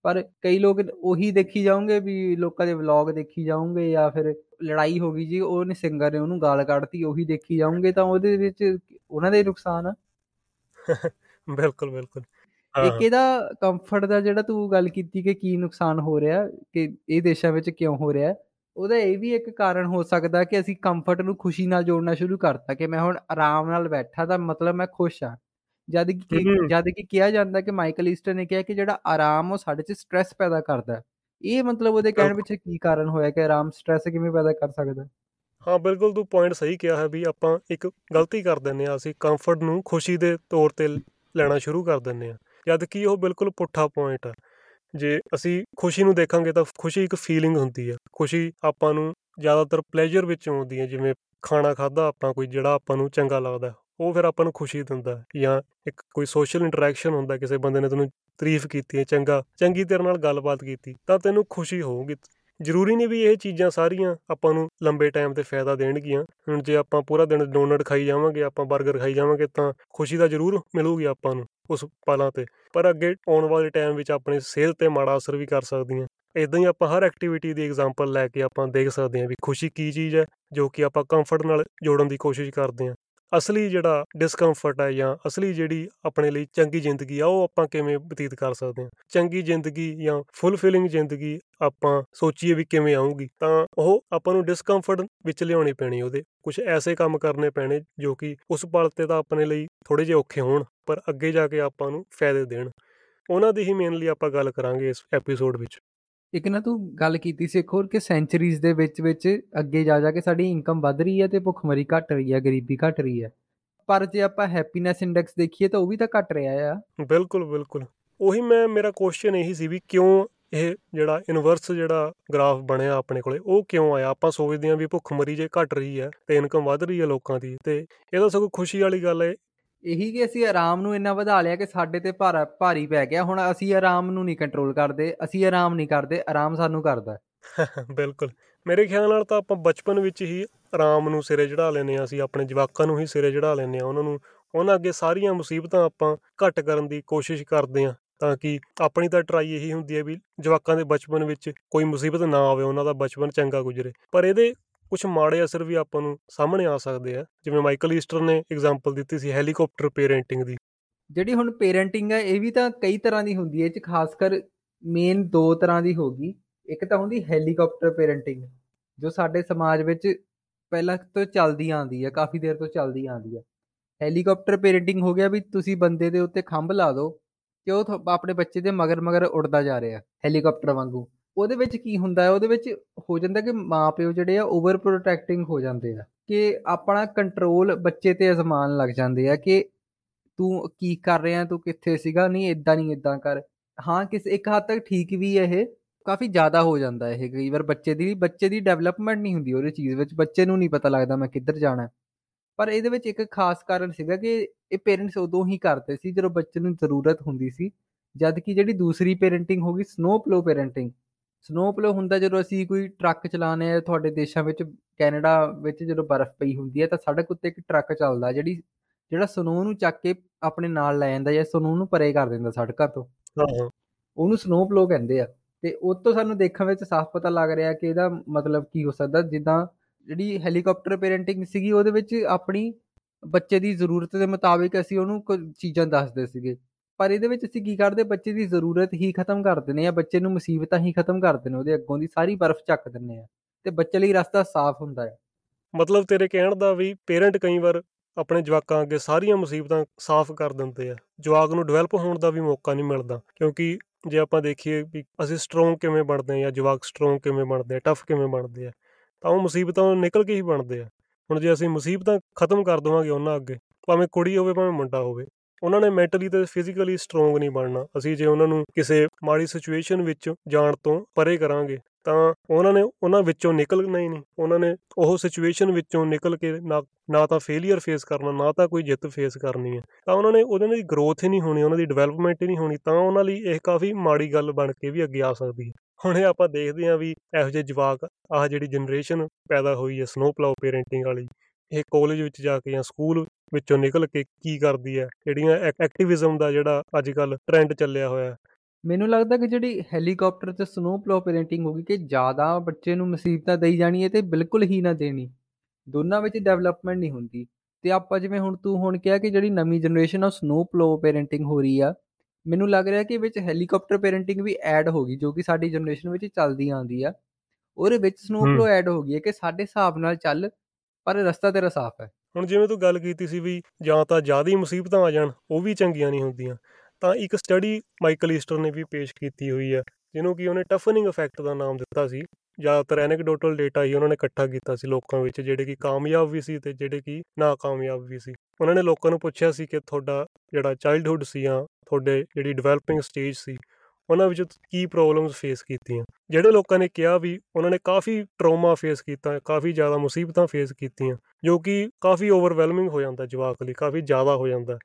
ਪਰ ਕਈ ਲੋਕ ਉਹੀ ਦੇਖੀ ਜਾਓਗੇ ਵੀ ਲੋਕਾਂ ਦੇ ਵਲੌਗ ਦੇਖੀ ਜਾਓਗੇ ਜਾਂ ਫਿਰ ਲੜਾਈ ਹੋ ਗਈ ਜੀ ਉਹਨੇ ਸਿੰਗਰ ਨੇ ਉਹਨੂੰ ਗਾਲ ਕੱਢਤੀ ਉਹੀ ਦੇਖੀ ਜਾਓਗੇ ਤਾਂ ਉਹਦੇ ਵਿੱਚ ਉਹਨਾਂ ਦੇ ਨੁਕਸਾਨ ਆ। ਬਿਲਕੁਲ ਬਿਲਕੁਲ। ਇੱਕ ਇਹਦਾ ਕੰਫਰਟ ਦਾ ਜਿਹੜਾ ਤੂੰ ਗੱਲ ਕੀਤੀ ਕਿ ਕੀ ਨੁਕਸਾਨ ਹੋ ਰਿਹਾ ਕਿ ਇਹ ਦੇਸ਼ਾਂ ਵਿੱਚ ਕਿਉਂ ਹੋ ਰਿਹਾ ਉਹਦਾ ਇਹ ਵੀ ਇੱਕ ਕਾਰਨ ਹੋ ਸਕਦਾ ਕਿ ਅਸੀਂ ਕੰਫਰਟ ਨੂੰ ਖੁਸ਼ੀ ਨਾਲ ਜੋੜਨਾ ਸ਼ੁਰੂ ਕਰਤਾ ਕਿ ਮੈਂ ਹੁਣ ਆਰਾਮ ਨਾਲ ਬੈਠਾ ਤਾਂ ਮਤਲਬ ਮੈਂ ਖੁਸ਼ ਆ ਜਦ ਕਿ ਜਦ ਕਿ ਕਿਹਾ ਜਾਂਦਾ ਕਿ ਮਾਈਕਲ ਈਸਟਰ ਨੇ ਕਿਹਾ ਕਿ ਜਿਹੜਾ ਆਰਾਮ ਉਹ ਸਾਡੇ 'ਚ ਸਟ्रेस ਪੈਦਾ ਕਰਦਾ। ਇਹ ਮਤਲਬ ਉਹਦੇ ਕਹਿਣ ਪਿੱਛੇ ਕੀ ਕਾਰਨ ਹੋਇਆ ਕਿ ਆਰਾਮ ਸਟ्रेस ਕਿਵੇਂ ਪੈਦਾ ਕਰ ਸਕਦਾ? ਹਾਂ ਬਿਲਕੁਲ ਤੂੰ ਪੁਆਇੰਟ ਸਹੀ ਕਿਹਾ ਹੈ ਵੀ ਆਪਾਂ ਇੱਕ ਗਲਤੀ ਕਰ ਦਿੰਨੇ ਆ ਅਸੀਂ ਕੰਫਰਟ ਨੂੰ ਖੁਸ਼ੀ ਦੇ ਤੌਰ ਤੇ ਲੈਣਾ ਸ਼ੁਰੂ ਕਰ ਦਿੰਨੇ ਆ ਜਦ ਕਿ ਉਹ ਬਿਲਕੁਲ ਪੁੱਠਾ ਪੁਆਇੰਟ ਆ। ਜੇ ਅਸੀਂ ਖੁਸ਼ੀ ਨੂੰ ਦੇਖਾਂਗੇ ਤਾਂ ਖੁਸ਼ੀ ਇੱਕ ਫੀਲਿੰਗ ਹੁੰਦੀ ਹੈ ਖੁਸ਼ੀ ਆਪਾਂ ਨੂੰ ਜ਼ਿਆਦਾਤਰ ਪਲੇਜਰ ਵਿੱਚ ਆਉਂਦੀ ਹੈ ਜਿਵੇਂ ਖਾਣਾ ਖਾਦਾ ਆਪਾਂ ਕੋਈ, ਜਿਹੜਾ ਆਪਾਂ ਨੂੰ ਚੰਗਾ ਲੱਗਦਾ, ਉਹ ਫਿਰ ਆਪਾਂ ਨੂੰ ਖੁਸ਼ੀ ਦਿੰਦਾ। ਜਾਂ ਇੱਕ ਕੋਈ ਸੋਸ਼ਲ ਇੰਟਰੈਕਸ਼ਨ ਹੁੰਦਾ, ਕਿਸੇ ਬੰਦੇ ਨੇ ਤੈਨੂੰ ਤਾਰੀਫ ਕੀਤੀ ਹੈ, ਚੰਗਾ, ਚੰਗੀ ਤੇਰੇ ਨਾਲ ਗੱਲਬਾਤ ਕੀਤੀ, ਤਾਂ ਤੈਨੂੰ ਖੁਸ਼ੀ ਹੋਊਗੀ। ਜ਼ਰੂਰੀ ਨਹੀਂ ਵੀ ਇਹ ਚੀਜ਼ਾਂ ਸਾਰੀਆਂ ਆਪਾਂ ਨੂੰ ਲੰਬੇ ਟਾਈਮ ਤੇ ਫਾਇਦਾ ਦੇਣਗੀਆਂ। ਹੁਣ ਜੇ ਆਪਾਂ ਪੂਰਾ ਦਿਨ ਡੋਨਟ ਖਾਈ ਜਾਵਾਂਗੇ, ਆਪਾਂ 버ਗਰ ਖਾਈ ਜਾਵਾਂਗੇ, ਤਾਂ ਖੁਸ਼ੀ ਤਾਂ ਜ਼ਰੂਰ ਮਿਲੂਗੀ ਆਪਾਂ ਨੂੰ ਉਸ ਪਲਾਂ ਤੇ। ਪਰ ਅੱਗੇ ਆਉਣ ਵਾਲੇ ਟਾਈਮ ਵਿੱਚ ਆਪਣੀ ਸਿਹਤ ਤੇ ਮਾੜਾ ਅਸਰ ਵੀ ਕਰ ਸਕਦੀਆਂ। ਇਦਾਂ ਹੀ ਆਪਾਂ ਹਰ ਐਕਟੀਵਿਟੀ ਦੀ ਐਗਜ਼ਾਮਪਲ ਲੈ ਕੇ ਆਪਾਂ ਦੇਖ ਸਕਦੇ ਹਾਂ ਵੀ ਖੁਸ਼ੀ ਕੀ ਚੀਜ਼ ਹੈ, ਜੋ ਕਿ ਆਪਾਂ ਕੰਫਰਟ ਨਾਲ ਜੋੜਨ ਦੀ ਕੋਸ਼ਿਸ਼ ਕਰਦੇ ਹਾਂ। ਅਸਲੀ ਜਿਹੜਾ ਡਿਸਕੰਫਰਟ ਹੈ ਜਾਂ ਅਸਲੀ ਜਿਹੜੀ ਆਪਣੇ ਲਈ ਚੰਗੀ ਜ਼ਿੰਦਗੀ ਆ, ਉਹ ਆਪਾਂ ਕਿਵੇਂ ਬਤੀਤ ਕਰ ਸਕਦੇ ਹਾਂ? ਚੰਗੀ ਜ਼ਿੰਦਗੀ ਜਾਂ ਫੁੱਲਫਿਲਿੰਗ ਜ਼ਿੰਦਗੀ ਆਪਾਂ ਸੋਚੀਏ ਵੀ ਕਿਵੇਂ ਆਊਗੀ, ਤਾਂ ਉਹ ਆਪਾਂ ਨੂੰ ਡਿਸਕੰਫਰਟ ਵਿੱਚ ਲਿਆਉਣੀ ਪੈਣੀ ਉਹਦੇ। ਕੁਝ ਐਸੇ ਕੰਮ ਕਰਨੇ ਪੈਣੇ ਜੋ ਕਿ ਉਸ ਪਲ ਤੇ ਤਾਂ ਆਪਣੇ ਲਈ ਥੋੜੇ ਜਿਹਾ ਔਖੇ ਹੋਣ, ਪਰ ਅੱਗੇ ਜਾ ਕੇ ਆਪਾਂ ਨੂੰ ਫਾਇਦੇ ਦੇਣ। ਉਹਨਾਂ ਦੀ ਹੀ ਮੇਨਲੀ ਆਪਾਂ ਗੱਲ ਕਰਾਂਗੇ ਇਸ ਐਪੀਸੋਡ ਵਿੱਚ। ਇੱਕ ਨਾ ਤੂੰ ਗੱਲ ਕੀਤੀ ਸੀ ਇੱਕ ਹੋਰ ਕਿ ਸੈਂਚਰੀਜ਼ ਦੇ ਵਿੱਚ ਵਿੱਚ ਅੱਗੇ ਜਾ ਜਾ ਕੇ ਸਾਡੀ ਇਨਕਮ ਵੱਧ ਰਹੀ ਹੈ ਤੇ ਭੁੱਖਮਰੀ ਘਟ ਰਹੀ ਹੈ, ਗਰੀਬੀ ਘਟ ਰਹੀ ਹੈ। ਪਰ ਜੇ ਆਪਾਂ ਹੈਪੀਨੈਸ ਇੰਡੈਕਸ ਦੇਖੀਏ ਤਾਂ ਉਹ ਵੀ ਤਾਂ ਘਟ ਰਿਹਾ ਆ। ਬਿਲਕੁਲ ਬਿਲਕੁਲ। ਉਹੀ ਮੈਂ, ਮੇਰਾ ਕੁਐਸਚਨ ਇਹੀ ਸੀ ਵੀ ਕਿਉਂ ਇਹ ਜਿਹੜਾ ਇਨਵਰਸ ਜਿਹੜਾ ਗ੍ਰਾਫ ਬਣਿਆ ਆਪਣੇ ਕੋਲੇ, ਉਹ ਕਿਉਂ ਆਇਆ? ਆਪਾਂ ਸੋਚਦੇ ਆਂ ਵੀ ਭੁੱਖਮਰੀ ਜੇ ਘਟ ਰਹੀ ਹੈ ਤੇ ਇਨਕਮ ਵੱਧ ਰਹੀ ਹੈ ਲੋਕਾਂ ਦੀ ਤੇ ਇਹ ਤਾਂ ਸਗੋਂ ਖੁਸ਼ੀ ਵਾਲੀ ਗੱਲ ਹੈ ਇਹੀ ਕਿ ਅਸੀਂ ਆਰਾਮ ਨੂੰ ਇੰਨਾ ਵਧਾ ਲਿਆ ਕਿ ਸਾਡੇ ਤੇ ਭਾਰਾ, ਭਾਰੀ ਪੈ ਗਿਆ। ਹੁਣ ਅਸੀਂ ਆਰਾਮ ਨੂੰ ਨਹੀਂ ਕੰਟਰੋਲ ਕਰਦੇ, ਅਸੀਂ ਆਰਾਮ ਨਹੀਂ ਕਰਦੇ, ਆਰਾਮ ਸਾਨੂੰ ਕਰਦਾ ਬਿਲਕੁਲ। ਮੇਰੇ ਖਿਆਲ ਨਾਲ ਤਾਂ ਆਪਾਂ ਬਚਪਨ ਵਿੱਚ ਹੀ ਆਰਾਮ ਨੂੰ ਸਿਰੇ ਚੜਾ ਲੈਨੇ ਆ ਅਸੀਂ ਆਪਣੇ ਜਵਾਕਾਂ ਨੂੰ ਹੀ ਸਿਰੇ ਚੜਾ ਲੈਨੇ ਆ ਉਹਨਾਂ ਨੂੰ, ਉਹਨਾਂ ਅੱਗੇ ਸਾਰੀਆਂ ਮੁਸੀਬਤਾਂ ਆਪਾਂ ਘੱਟ ਕਰਨ ਦੀ ਕੋਸ਼ਿਸ਼ ਕਰਦੇ ਆ ਤਾਂ ਕਿ ਆਪਣੀ ਤਾਂ ਟਰਾਈ ਇਹੀ ਹੁੰਦੀ ਹੈ ਵੀ ਜਵਾਕਾਂ ਦੇ ਬਚਪਨ ਵਿੱਚ ਕੋਈ ਮੁਸੀਬਤ ਨਾ ਆਵੇ, ਉਹਨਾਂ ਦਾ ਬਚਪਨ ਚੰਗਾ ਗੁਜ਼ਰੇ। ਪਰ ਇਹਦੇ ਕੁਝ ਮਾੜੇ ਅਸਰ ਵੀ ਆਪਾਂ ਨੂੰ ਸਾਹਮਣੇ ਆ ਸਕਦੇ ਆ। ਜਿਵੇਂ ਮਾਈਕਲ ਈਸਟਰ ਨੇ ਐਗਜ਼ਾਮਪਲ ਦਿੱਤੀ ਸੀ ਹੈਲੀਕਾਪਟਰ ਪੇਰੈਂਟਿੰਗ ਦੀ। ਜਿਹੜੀ ਹੁਣ ਪੇਰੈਂਟਿੰਗ ਹੈ ਇਹ ਵੀ ਤਾਂ ਕਈ ਤਰ੍ਹਾਂ ਦੀ ਹੁੰਦੀ ਹੈ, ਇਹ ਚ ਖਾਸ ਕਰ ਮੇਨ ਦੋ ਤਰ੍ਹਾਂ ਦੀ ਹੋਗੀ ਇੱਕ ਤਾਂ ਹੁੰਦੀ ਹੈਲੀਕਾਪਟਰ ਪੇਰੈਂਟਿੰਗ ਜੋ ਸਾਡੇ ਸਮਾਜ ਵਿੱਚ ਪਹਿਲਾਂ ਤੋਂ ਚੱਲਦੀ ਆਂਦੀ ਹੈ ਕਾਫੀ ਦੇਰ ਤੋਂ ਚੱਲਦੀ ਆਂਦੀ ਹੈ ਹੈਲੀਕਾਪਟਰ ਪੇਰੈਂਟਿੰਗ ਹੋ ਗਿਆ ਵੀ ਤੁਸੀਂ ਬੰਦੇ ਦੇ ਉੱਤੇ ਖੰਭ ਲਾ ਦਿਓ ਕਿ ਉਹ ਆਪਣੇ ਬੱਚੇ ਦੇ ਮਗਰ ਮਗਰ ਉੱਡਦਾ ਜਾ ਰਿਹਾ, ਹੈਲੀਕਾਪਟਰ ਵਾਂਗੂ। ਉਹਦੇ ਵਿੱਚ ਕੀ ਹੁੰਦਾ ਹੈ? ਉਹਦੇ ਵਿੱਚ ਹੋ ਜਾਂਦਾ ਕਿ ਮਾਪਿਓ ਜਿਹੜੇ ਆ ਓਵਰ ਪ੍ਰੋਟੈਕਟਿੰਗ ਹੋ ਜਾਂਦੇ ਆ, ਕਿ ਆਪਣਾ ਕੰਟਰੋਲ ਬੱਚੇ ਤੇ ਅਜ਼ਮਾਨ ਲੱਗ ਜਾਂਦੇ ਆ ਕਿ ਤੂੰ ਕੀ ਕਰ ਰਿਹਾ, ਤੂੰ ਕਿੱਥੇ ਸੀਗਾ? ਨਹੀਂ ਇਦਾਂ ਨਹੀਂ ਇਦਾਂ ਕਰ। ਹਾਂ, ਕਿਸ, ਇੱਕ ਹੱਦ ਤੱਕ ਠੀਕ ਵੀ ਹੈ ਇਹ, ਕਾਫੀ ਜ਼ਿਆਦਾ ਹੋ ਜਾਂਦਾ ਇਹ, ਕਈ ਵਾਰ ਬੱਚੇ ਦੀ ਬੱਚੇ ਦੀ ਡਿਵੈਲਪਮੈਂਟ ਨਹੀਂ ਹੁੰਦੀ ਉਹਦੇ ਚੀਜ਼ ਵਿੱਚ, ਬੱਚੇ ਨੂੰ ਨਹੀਂ ਪਤਾ ਲੱਗਦਾ ਮੈਂ ਕਿੱਧਰ ਜਾਣਾ। ਪਰ ਇਹਦੇ ਵਿੱਚ ਇੱਕ ਖਾਸ ਕਾਰਨ ਸੀਗਾ ਕਿ ਇਹ ਪੇਰੈਂਟਸ ਉਦੋਂ ਹੀ ਕਰਦੇ ਸੀ ਜਦੋਂ ਬੱਚੇ ਨੂੰ ਜ਼ਰੂਰਤ ਹੁੰਦੀ ਸੀ, ਜਦ ਕਿ ਜਿਹੜੀ ਦੂਸਰੀ ਪੇਰੈਂਟਿੰਗ ਹੋ ਗਈ snow plow parenting snow plow ਹੁੰਦਾ ਜਦੋਂ ਅਸੀਂ ਕੋਈ ਟਰੱਕ ਚਲਾਉਂਦੇ ਆ ਤੁਹਾਡੇ ਦੇਸ਼ਾਂ ਵਿੱਚ ਕੈਨੇਡਾ ਵਿੱਚ ਜਦੋਂ ਬਰਫ਼ ਪਈ ਹੁੰਦੀ ਹੈ ਤਾਂ ਸੜਕ ਉੱਤੇ ਇੱਕ ਟਰੱਕ ਚੱਲਦਾ ਜਿਹੜੀ ਜਿਹੜਾ ਸਨੋ ਨੂੰ ਚੱਕ ਕੇ ਆਪਣੇ ਨਾਲ ਲੈ ਜਾਂਦਾ ਜਾਂ ਸਨੋ ਨੂੰ ਪਰੇ ਕਰ ਦਿੰਦਾ ਸੜਕਾਂ ਤੋਂ। ਉਹਨੂੰ ਸਨੋ ਪਲੋ ਕਹਿੰਦੇ ਆ। ਤੇ ਉਹ ਤੋਂ ਸਾਨੂੰ ਦੇਖਣ ਵਿੱਚ ਸਾਫ਼ ਪਤਾ ਲੱਗ ਰਿਹਾ ਕਿ ਇਹਦਾ ਮਤਲਬ ਕੀ ਹੋ ਸਕਦਾ ਜਿੱਦਾਂ ਜਿਹੜੀ ਹੈਲੀਕਾਪਟਰ ਪੇਰੈਂਟਿੰਗ ਸੀਗੀ ਉਹਦੇ ਵਿੱਚ ਆਪਣੀ ਬੱਚੇ ਦੀ ਜ਼ਰੂਰਤ ਦੇ ਮੁਤਾਬਿਕ ਅਸੀਂ ਉਹਨੂੰ ਕੁਝ ਚੀਜ਼ਾਂ ਦੱਸਦੇ ਸੀਗੇ। ਪਰ ਇਹਦੇ ਵਿੱਚ ਅਸੀਂ ਕੀ ਕਰਦੇ, ਬੱਚੇ ਦੀ ਜ਼ਰੂਰਤ ਹੀ ਖਤਮ ਕਰ ਦਿੰਦੇ ਆ ਬੱਚੇ ਨੂੰ ਮੁਸੀਬਤਾਂ ਹੀ ਖਤਮ ਕਰ ਦਿੰਦੇ ਉਹਦੇ ਅੱਗੋਂ ਦੀ ਸਾਰੀ ਬਰਫ਼ ਚੱਕ ਦਿੰਦੇ ਆ ਤੇ ਬੱਚੇ ਲਈ ਰਸਤਾ ਸਾਫ਼ ਹੁੰਦਾ ਹੈ। ਮਤਲਬ ਤੇਰੇ ਕਹਿਣ ਦਾ ਵੀ ਪੇਰੈਂਟ ਕਈ ਵਾਰ ਆਪਣੇ ਜਵਾਕਾਂ ਅੱਗੇ ਸਾਰੀਆਂ ਮੁਸੀਬਤਾਂ ਸਾਫ਼ ਕਰ ਦਿੰਦੇ ਆ, ਜਵਾਕ ਨੂੰ ਡਿਵੈਲਪ ਹੋਣ ਦਾ ਵੀ ਮੌਕਾ ਨਹੀਂ ਮਿਲਦਾ, ਕਿਉਂਕਿ ਜੇ ਆਪਾਂ ਦੇਖੀਏ ਵੀ ਅਸੀਂ ਸਟਰੋਂਗ ਕਿਵੇਂ ਬਣਦੇ ਆ ਜਾਂ ਜਵਾਕ ਸਟਰੋਂਗ ਕਿਵੇਂ ਬਣਦੇ ਆ ਟਫ ਕਿਵੇਂ ਬਣਦੇ ਆ, ਤਾਂ ਉਹ ਮੁਸੀਬਤਾਂ ਨਿਕਲ ਕੇ ਹੀ ਬਣਦੇ ਆ। ਹੁਣ ਜੇ ਅਸੀਂ ਮੁਸੀਬਤਾਂ ਖਤਮ ਕਰ ਦਵਾਂਗੇ ਉਹਨਾਂ ਅੱਗੇ, ਭਾਵੇਂ ਕੁੜੀ ਹੋਵੇ, ਭਾਵੇਂ ਮੁੰਡਾ ਹੋਵੇ ਉਹਨਾਂ ਨੇ ਮੈਂਟਲੀ ਤੇ ਫਿਜ਼ੀਕਲੀ ਸਟਰੋਂਗ ਨਹੀਂ ਬਣਨਾ। ਅਸੀਂ ਜੇ ਉਹਨਾਂ ਨੂੰ ਕਿਸੇ ਮਾੜੀ ਸਿਚੁਏਸ਼ਨ ਵਿੱਚ ਜਾਣ ਤੋਂ ਪਰੇ ਕਰਾਂਗੇ, ਤਾਂ ਉਹਨਾਂ ਨੇ ਉਹਨਾਂ ਵਿੱਚੋਂ ਨਿਕਲਣਾ ਹੀ ਨਹੀਂ। ਉਹਨਾਂ ਨੇ ਉਹ ਸਿਚੁਏਸ਼ਨ ਵਿੱਚੋਂ ਨਿਕਲ ਕੇ ਨਾ ਨਾ ਤਾਂ ਫੇਲਿਅਰ ਫੇਸ ਕਰਨਾ, ਨਾ ਤਾਂ ਕੋਈ ਜਿੱਤ ਫੇਸ ਕਰਨੀ ਹੈ। ਤਾਂ ਉਹਨਾਂ ਨੇ ਉਹਦੇ ਦੀ ਗਰੋਥ ਹੀ ਨਹੀਂ ਹੋਣੀ, ਉਹਨਾਂ ਦੀ ਡਿਵੈਲਪਮੈਂਟ ਹੀ ਨਹੀਂ ਹੋਣੀ, ਤਾਂ ਉਹਨਾਂ ਲਈ ਇਹ ਕਾਫੀ ਮਾੜੀ ਗੱਲ ਬਣ ਕੇ ਵੀ ਅੱਗੇ ਆ ਸਕਦੀ ਹੈ। ਹੁਣ ਇਹ ਆਪਾਂ ਦੇਖਦੇ ਹਾਂ ਵੀ ਇਹੋ ਜਿਹੇ ਜਵਾਕ, ਆਹ ਜਿਹੜੀ ਜਨਰੇਸ਼ਨ ਪੈਦਾ ਹੋਈ ਹੈ ਸਨੋ ਪਲਾਉ ਪੇਰੈਂਟਿੰਗ ਵਾਲੀ ਇਹ ਕਾਲਜ ਵਿੱਚ ਜਾ ਕੇ ਜਾਂ ਸਕੂਲ ਵਿੱਚੋਂ ਨਿਕਲ ਕੇ ਕੀ ਕਰਦੀ ਹੈ? ਜਿਹੜੀਆਂ ਐਕਟਿਵਿਜ਼ਮ ਦਾ ਜਿਹੜਾ ਅੱਜ ਕੱਲ ਟ੍ਰੈਂਡ ਚੱਲਿਆ ਹੋਇਆ ਮੈਨੂੰ ਲੱਗਦਾ ਕਿ ਜਿਹੜੀ ਹੈਲੀਕਾਪਟਰ ਤੇ ਸਨੋ ਪਲੋ ਪੇਰੈਂਟਿੰਗ ਹੋਗੀ ਕਿ ਜ਼ਿਆਦਾ ਬੱਚੇ ਨੂੰ ਮੁਸੀਬਤਾਂ ਦੇਈ ਜਾਣੀ ਹੈ ਤੇ ਬਿਲਕੁਲ ਹੀ ਨਾ ਦੇਣੀ। ਦੋਨਾਂ ਵਿੱਚ ਡਿਵੈਲਪਮੈਂਟ ਨਹੀਂ ਹੁੰਦੀ। ਤੇ ਆਪਾਂ ਜਿਵੇਂ ਹੁਣ ਤੂੰ ਹੁਣ ਕਿਹਾ ਕਿ ਜਿਹੜੀ ਨਵੀਂ ਜਨਰੇਸ਼ਨ ਆ ਸਨੋ ਪਲੋ ਪੇਰੈਂਟਿੰਗ ਹੋ ਰਹੀ ਆ ਮੈਨੂੰ ਲੱਗ ਰਿਹਾ ਕਿ ਵਿੱਚ ਹੈਲੀਕਾਪਟਰ ਪੇਰੈਂਟਿੰਗ ਵੀ ਐਡ ਹੋ ਗਈ ਜੋ ਕਿ ਸਾਡੀ ਜਨਰੇਸ਼ਨ ਵਿੱਚ ਚੱਲਦੀ ਆਂਦੀ ਆ। ਉਹਦੇ ਵਿੱਚ ਸਨੋ ਪਲੋ ਐਡ ਹੋ ਗਈ ਹੈ ਕਿ ਸਾਡੇ ਹਿਸਾਬ ਨਾਲ ਚੱਲ ਪਰ ਰਸਤਾ ਤੇਰਾ ਸਾਫ਼ ਹੈ। ਹੁਣ ਜਿਵੇਂ ਤੂੰ ਗੱਲ ਕੀਤੀ ਸੀ ਵੀ ਜਾਂ ਤਾਂ ਜ਼ਿਆਦਾ ਹੀ ਮੁਸੀਬਤਾਂ ਆ ਜਾਣ, ਉਹ ਵੀ ਚੰਗੀਆਂ ਨਹੀਂ ਹੁੰਦੀਆਂ, ਤਾਂ ਇੱਕ ਸਟੱਡੀ ਮਾਈਕਲ ਈਸਟਰ ਨੇ ਵੀ ਪੇਸ਼ ਕੀਤੀ ਹੋਈ ਹੈ, ਜਿਹਨੂੰ ਕਿ ਉਹਨੇ ਟਫਨਿੰਗ ਇਫੈਕਟ ਦਾ ਨਾਮ ਦਿੱਤਾ ਸੀ। ਜ਼ਿਆਦਾਤਰ ਐਨੈਕਡੋਟਲ ਡੇਟਾ ਹੀ ਉਹਨਾਂ ਨੇ ਇਕੱਠਾ ਕੀਤਾ ਸੀ ਲੋਕਾਂ ਵਿੱਚ, ਜਿਹੜੇ ਕਿ ਕਾਮਯਾਬ ਵੀ ਸੀ ਤੇ ਜਿਹੜੇ ਕਿ ਨਾਕਾਮਯਾਬ ਵੀ ਸੀ। ਉਹਨਾਂ ਨੇ ਲੋਕਾਂ ਨੂੰ ਪੁੱਛਿਆ ਸੀ ਕਿ ਤੁਹਾਡਾ ਜਿਹੜਾ ਚਾਈਲਡਹੂਡ ਸੀ ਜਾਂ ਤੁਹਾਡੇ ਜਿਹੜੀ ਡਿਵੈਲਪਿੰਗ ਸਟੇਜ ਸੀ ਉਹਨਾਂ ਵਿੱਚ ਕੀ ਪ੍ਰੋਬਲਮਸ ਫੇਸ ਕੀਤੀਆਂ। ਜਿਹੜੇ ਲੋਕਾਂ ਨੇ ਕਿਹਾ ਵੀ ਉਹਨਾਂ ਨੇ ਕਾਫੀ ਟਰਾਮਾ ਫੇਸ ਕੀਤਾ ਕਾਫੀ ਜ਼ਿਆਦਾ ਮੁਸੀਬਤਾਂ ਫੇਸ ਕੀਤੀਆਂ ਜੋ ਕਿ ਕਾਫੀ ਓਵਰਵੈਲਮਿੰਗ ਹੋ ਜਾਂਦਾ ਜਵਾਕ ਲਈ ਕਾਫੀ ਜ਼ਿਆਦਾ ਹੋ ਜਾਂਦਾ।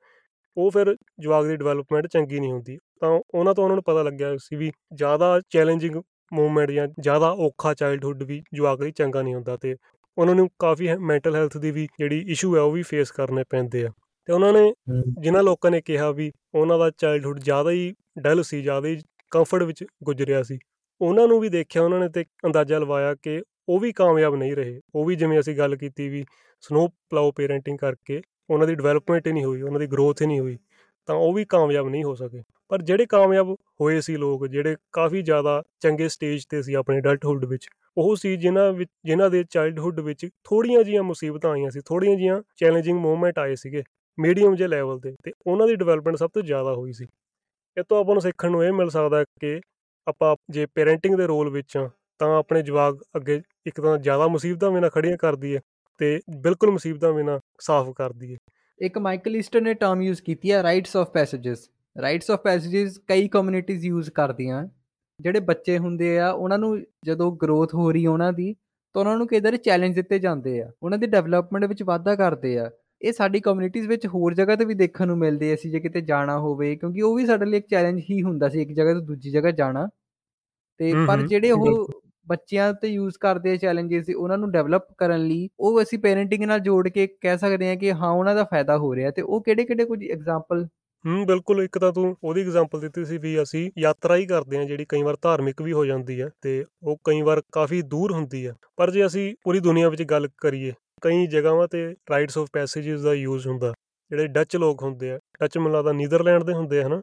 ਉਹ ਫਿਰ ਜਵਾਕ ਦੀ ਡਿਵੈਲਪਮੈਂਟ ਚੰਗੀ ਨਹੀਂ ਹੁੰਦੀ। ਤਾਂ ਉਹਨਾਂ ਤੋਂ ਉਹਨਾਂ ਨੂੰ ਪਤਾ ਲੱਗਿਆ ਸੀ ਵੀ ਜ਼ਿਆਦਾ ਚੈਲੰਜਿੰਗ ਮੂਵਮੈਂਟ ਜਾਂ ਜ਼ਿਆਦਾ ਔਖਾ ਚਾਈਲਡਹੂਡ ਵੀ ਜਵਾਕ ਲਈ ਚੰਗਾ ਨਹੀਂ ਹੁੰਦਾ ਤੇ ਉਹਨਾਂ ਨੂੰ ਕਾਫੀ ਮੈਂਟਲ ਹੈਲਥ ਦੀ ਵੀ ਜਿਹੜੀ ਇਸ਼ੂ ਹੈ ਉਹ ਵੀ ਫੇਸ ਕਰਨੇ ਪੈਂਦੇ ਆ। ਤੇ ਉਹਨਾਂ ਨੇ ਜਿਨ੍ਹਾਂ ਲੋਕਾਂ ਨੇ ਕਿਹਾ ਵੀ ਉਹਨਾਂ ਦਾ ਚਾਈਲਡਹੂਡ ਜ਼ਿਆਦਾ ਹੀ ਡਲ ਸੀ ਜ਼ਿਆਦਾ ਹੀ ਕੰਫਰਟ ਵਿੱਚ ਗੁਜ਼ਰਿਆ ਸੀ। ਉਹਨਾਂ ਨੂੰ ਵੀ ਦੇਖਿਆ, ਉਹਨਾਂ ਨੇ ਤੇ ਅੰਦਾਜ਼ਾ ਲਵਾਇਆ ਕਿ ਉਹ ਵੀ ਕਾਮਯਾਬ ਨਹੀਂ ਰਹੇ। ਉਹ ਵੀ ਜਿਵੇਂ ਅਸੀਂ ਗੱਲ ਕੀਤੀ ਵੀ ਸਨੋ ਪਲਾਉ ਪੇਰੈਂਟਿੰਗ ਕਰਕੇ ਉਹਨਾਂ ਦੀ ਡਿਵੈਲਪਮੈਂਟ ਹੀ ਨਹੀਂ ਹੋਈ, ਉਹਨਾਂ ਦੀ ਗਰੋਥ ਹੀ ਨਹੀਂ ਹੋਈ, ਤਾਂ ਉਹ ਵੀ ਕਾਮਯਾਬ ਨਹੀਂ ਹੋ ਸਕੇ। ਪਰ ਜਿਹੜੇ ਕਾਮਯਾਬ ਹੋਏ ਸੀ ਲੋਕ, ਜਿਹੜੇ ਕਾਫੀ ਜ਼ਿਆਦਾ ਚੰਗੇ ਸਟੇਜ ਤੇ ਸੀ ਆਪਣੇ ਅਡਲਟਹੁੱਡ ਵਿੱਚ, ਉਹ ਸੀ ਜਿਨ੍ਹਾਂ ਵਿੱਚ ਜਿਨ੍ਹਾਂ ਦੇ ਚਾਈਲਡਹੁੱਡ ਵਿੱਚ ਥੋੜੀਆਂ ਜੀਆਂ ਮੁਸੀਬਤਾਂ ਆਈਆਂ ਸੀ ਥੋੜੀਆਂ ਜੀਆਂ ਚੈਲੰਜਿੰਗ ਮੂਮੈਂਟ ਆਏ ਸੀਗੇ ਮੀਡੀਅਮ ਜੇ ਲੈਵਲ ਤੇ ਤੇ ਉਹਨਾਂ ਦੀ ਡਿਵੈਲਪਮੈਂਟ ਸਭ ਤੋਂ ਜ਼ਿਆਦਾ ਹੋਈ ਸੀ। ਇਹ ਤੋਂ ਆਪਾਂ ਨੂੰ ਸਿੱਖਣ ਨੂੰ ਇਹ ਮਿਲ ਸਕਦਾ ਕਿ ਆਪਾਂ ਜੇ ਪੇਰੈਂਟਿੰਗ ਦੇ ਰੋਲ ਵਿੱਚ ਤਾਂ ਆਪਣੇ ਜਵਾਕ ਅੱਗੇ ਇੱਕ ਤਾਂ ਜ਼ਿਆਦਾ ਮੁਸੀਬਤਾਂ ਬਿਨਾ ਖੜੀਆਂ ਕਰ ਦਈਏ ਤੇ ਬਿਲਕੁਲ ਮੁਸੀਬਤਾਂ ਬਿਨਾ ਸਾਫ਼ ਕਰ ਦਈਏ। ਇੱਕ ਮਾਈਕਲ ਈਸਟਰ ਨੇ ਟਰਮ ਯੂਜ਼ ਕੀਤੀ ਹੈ rites of passages rites of passages ਕਈ ਕਮਿਊਨਿਟੀਜ਼ ਯੂਜ਼ ਕਰਦੀਆਂ, ਜਿਹੜੇ ਬੱਚੇ ਹੁੰਦੇ ਆ, ਉਹਨਾਂ ਨੂੰ ਜਦੋਂ ਗਰੋਥ ਹੋ ਰਹੀ ਉਹਨਾਂ ਦੀ, ਤਾਂ ਉਹਨਾਂ ਨੂੰ ਕਈ ਦਰ ਚੈਲੰਜ ਦਿੱਤੇ ਜਾਂਦੇ ਆ। ਉਹਨਾਂ ਦੀ ਡਿਵੈਲਪਮੈਂਟ ਵਿੱਚ ਵਾਧਾ ਕਰਦੇ ਆ। ਇਹ ਸਾਡੀ ਕਮਿਊਨਿਟੀਜ਼ ਵਿੱਚ ਹੋਰ ਜਗ੍ਹਾ ਤੇ ਵੀ ਦੇਖਣ ਨੂੰ ਮਿਲਦੇ ਆ ਅਸੀਂ ਜੇ ਕਿਤੇ ਜਾਣਾ ਹੋਵੇ ਕਿਉਂਕਿ ਉਹ ਵੀ ਸਾਡੇ ਲਈ ਇੱਕ ਚੈਲੰਜ ਹੀ ਹੁੰਦਾ ਸੀ ਇੱਕ ਜਗ੍ਹਾ ਤੋਂ ਦੂਜੀ ਜਗ੍ਹਾ ਜਾਣਾ। ਤੇ ਪਰ ਜਿਹੜੇ ਉਹ ਬੱਚਿਆਂ ਤੇ ਯੂਜ਼ ਕਰਦੇ ਆ ਚੈਲੰਜਸ ਉਹਨਾਂ ਨੂੰ ਡਿਵੈਲਪ ਕਰਨ ਲਈ ਉਹ ਅਸੀਂ ਪੇਰੈਂਟਿੰਗ ਨਾਲ ਜੋੜ ਕੇ ਕਹਿ ਸਕਦੇ ਹਾਂ ਕਿ ਹਾਂ ਉਹਨਾਂ ਦਾ ਫਾਇਦਾ ਹੋ ਰਿਹਾ। ਤੇ ਉਹ ਕਿਹੜੇ ਕਿਹੜੇ ਕੁਝ ਐਗਜ਼ਾਮਪਲ ਹੂੰ ਬਿਲਕੁਲ ਇੱਕ ਤਾਂ ਤੂੰ ਉਹਦੀ ਐਗਜ਼ਾਮਪਲ ਦਿੱਤੀ ਸੀ ਵੀ ਅਸੀਂ ਯਾਤਰਾ ਹੀ ਕਰਦੇ ਹਾਂ ਜਿਹੜੀ ਕਈ ਵਾਰ ਧਾਰਮਿਕ ਵੀ ਹੋ ਜਾਂਦੀ ਹੈ ਤੇ ਉਹ ਕਈ ਵਾਰ ਕਾਫੀ ਦੂਰ ਹੁੰਦੀ ਹੈ। ਪਰ ਜੇ ਅਸੀਂ ਪੂਰੀ ਦੁਨੀਆ ਵਿੱਚ ਗੱਲ ਕਰੀਏ ਕਈ ਜਗ੍ਹਾਵਾਂ ਤੇ ਰਾਈਟਸ ਆਫ ਪੈਸੇजेस ਦਾ ਯੂਜ਼ ਹੁੰਦਾ। ਜਿਹੜੇ ਡੱਚ ਲੋਕ ਹੁੰਦੇ ਆ ਡੱਚ ਮੈਨੂੰ ਲੱਗਦਾ ਨੀਦਰਲੈਂਡ ਦੇ ਹੁੰਦੇ ਆ ਹਨਾ?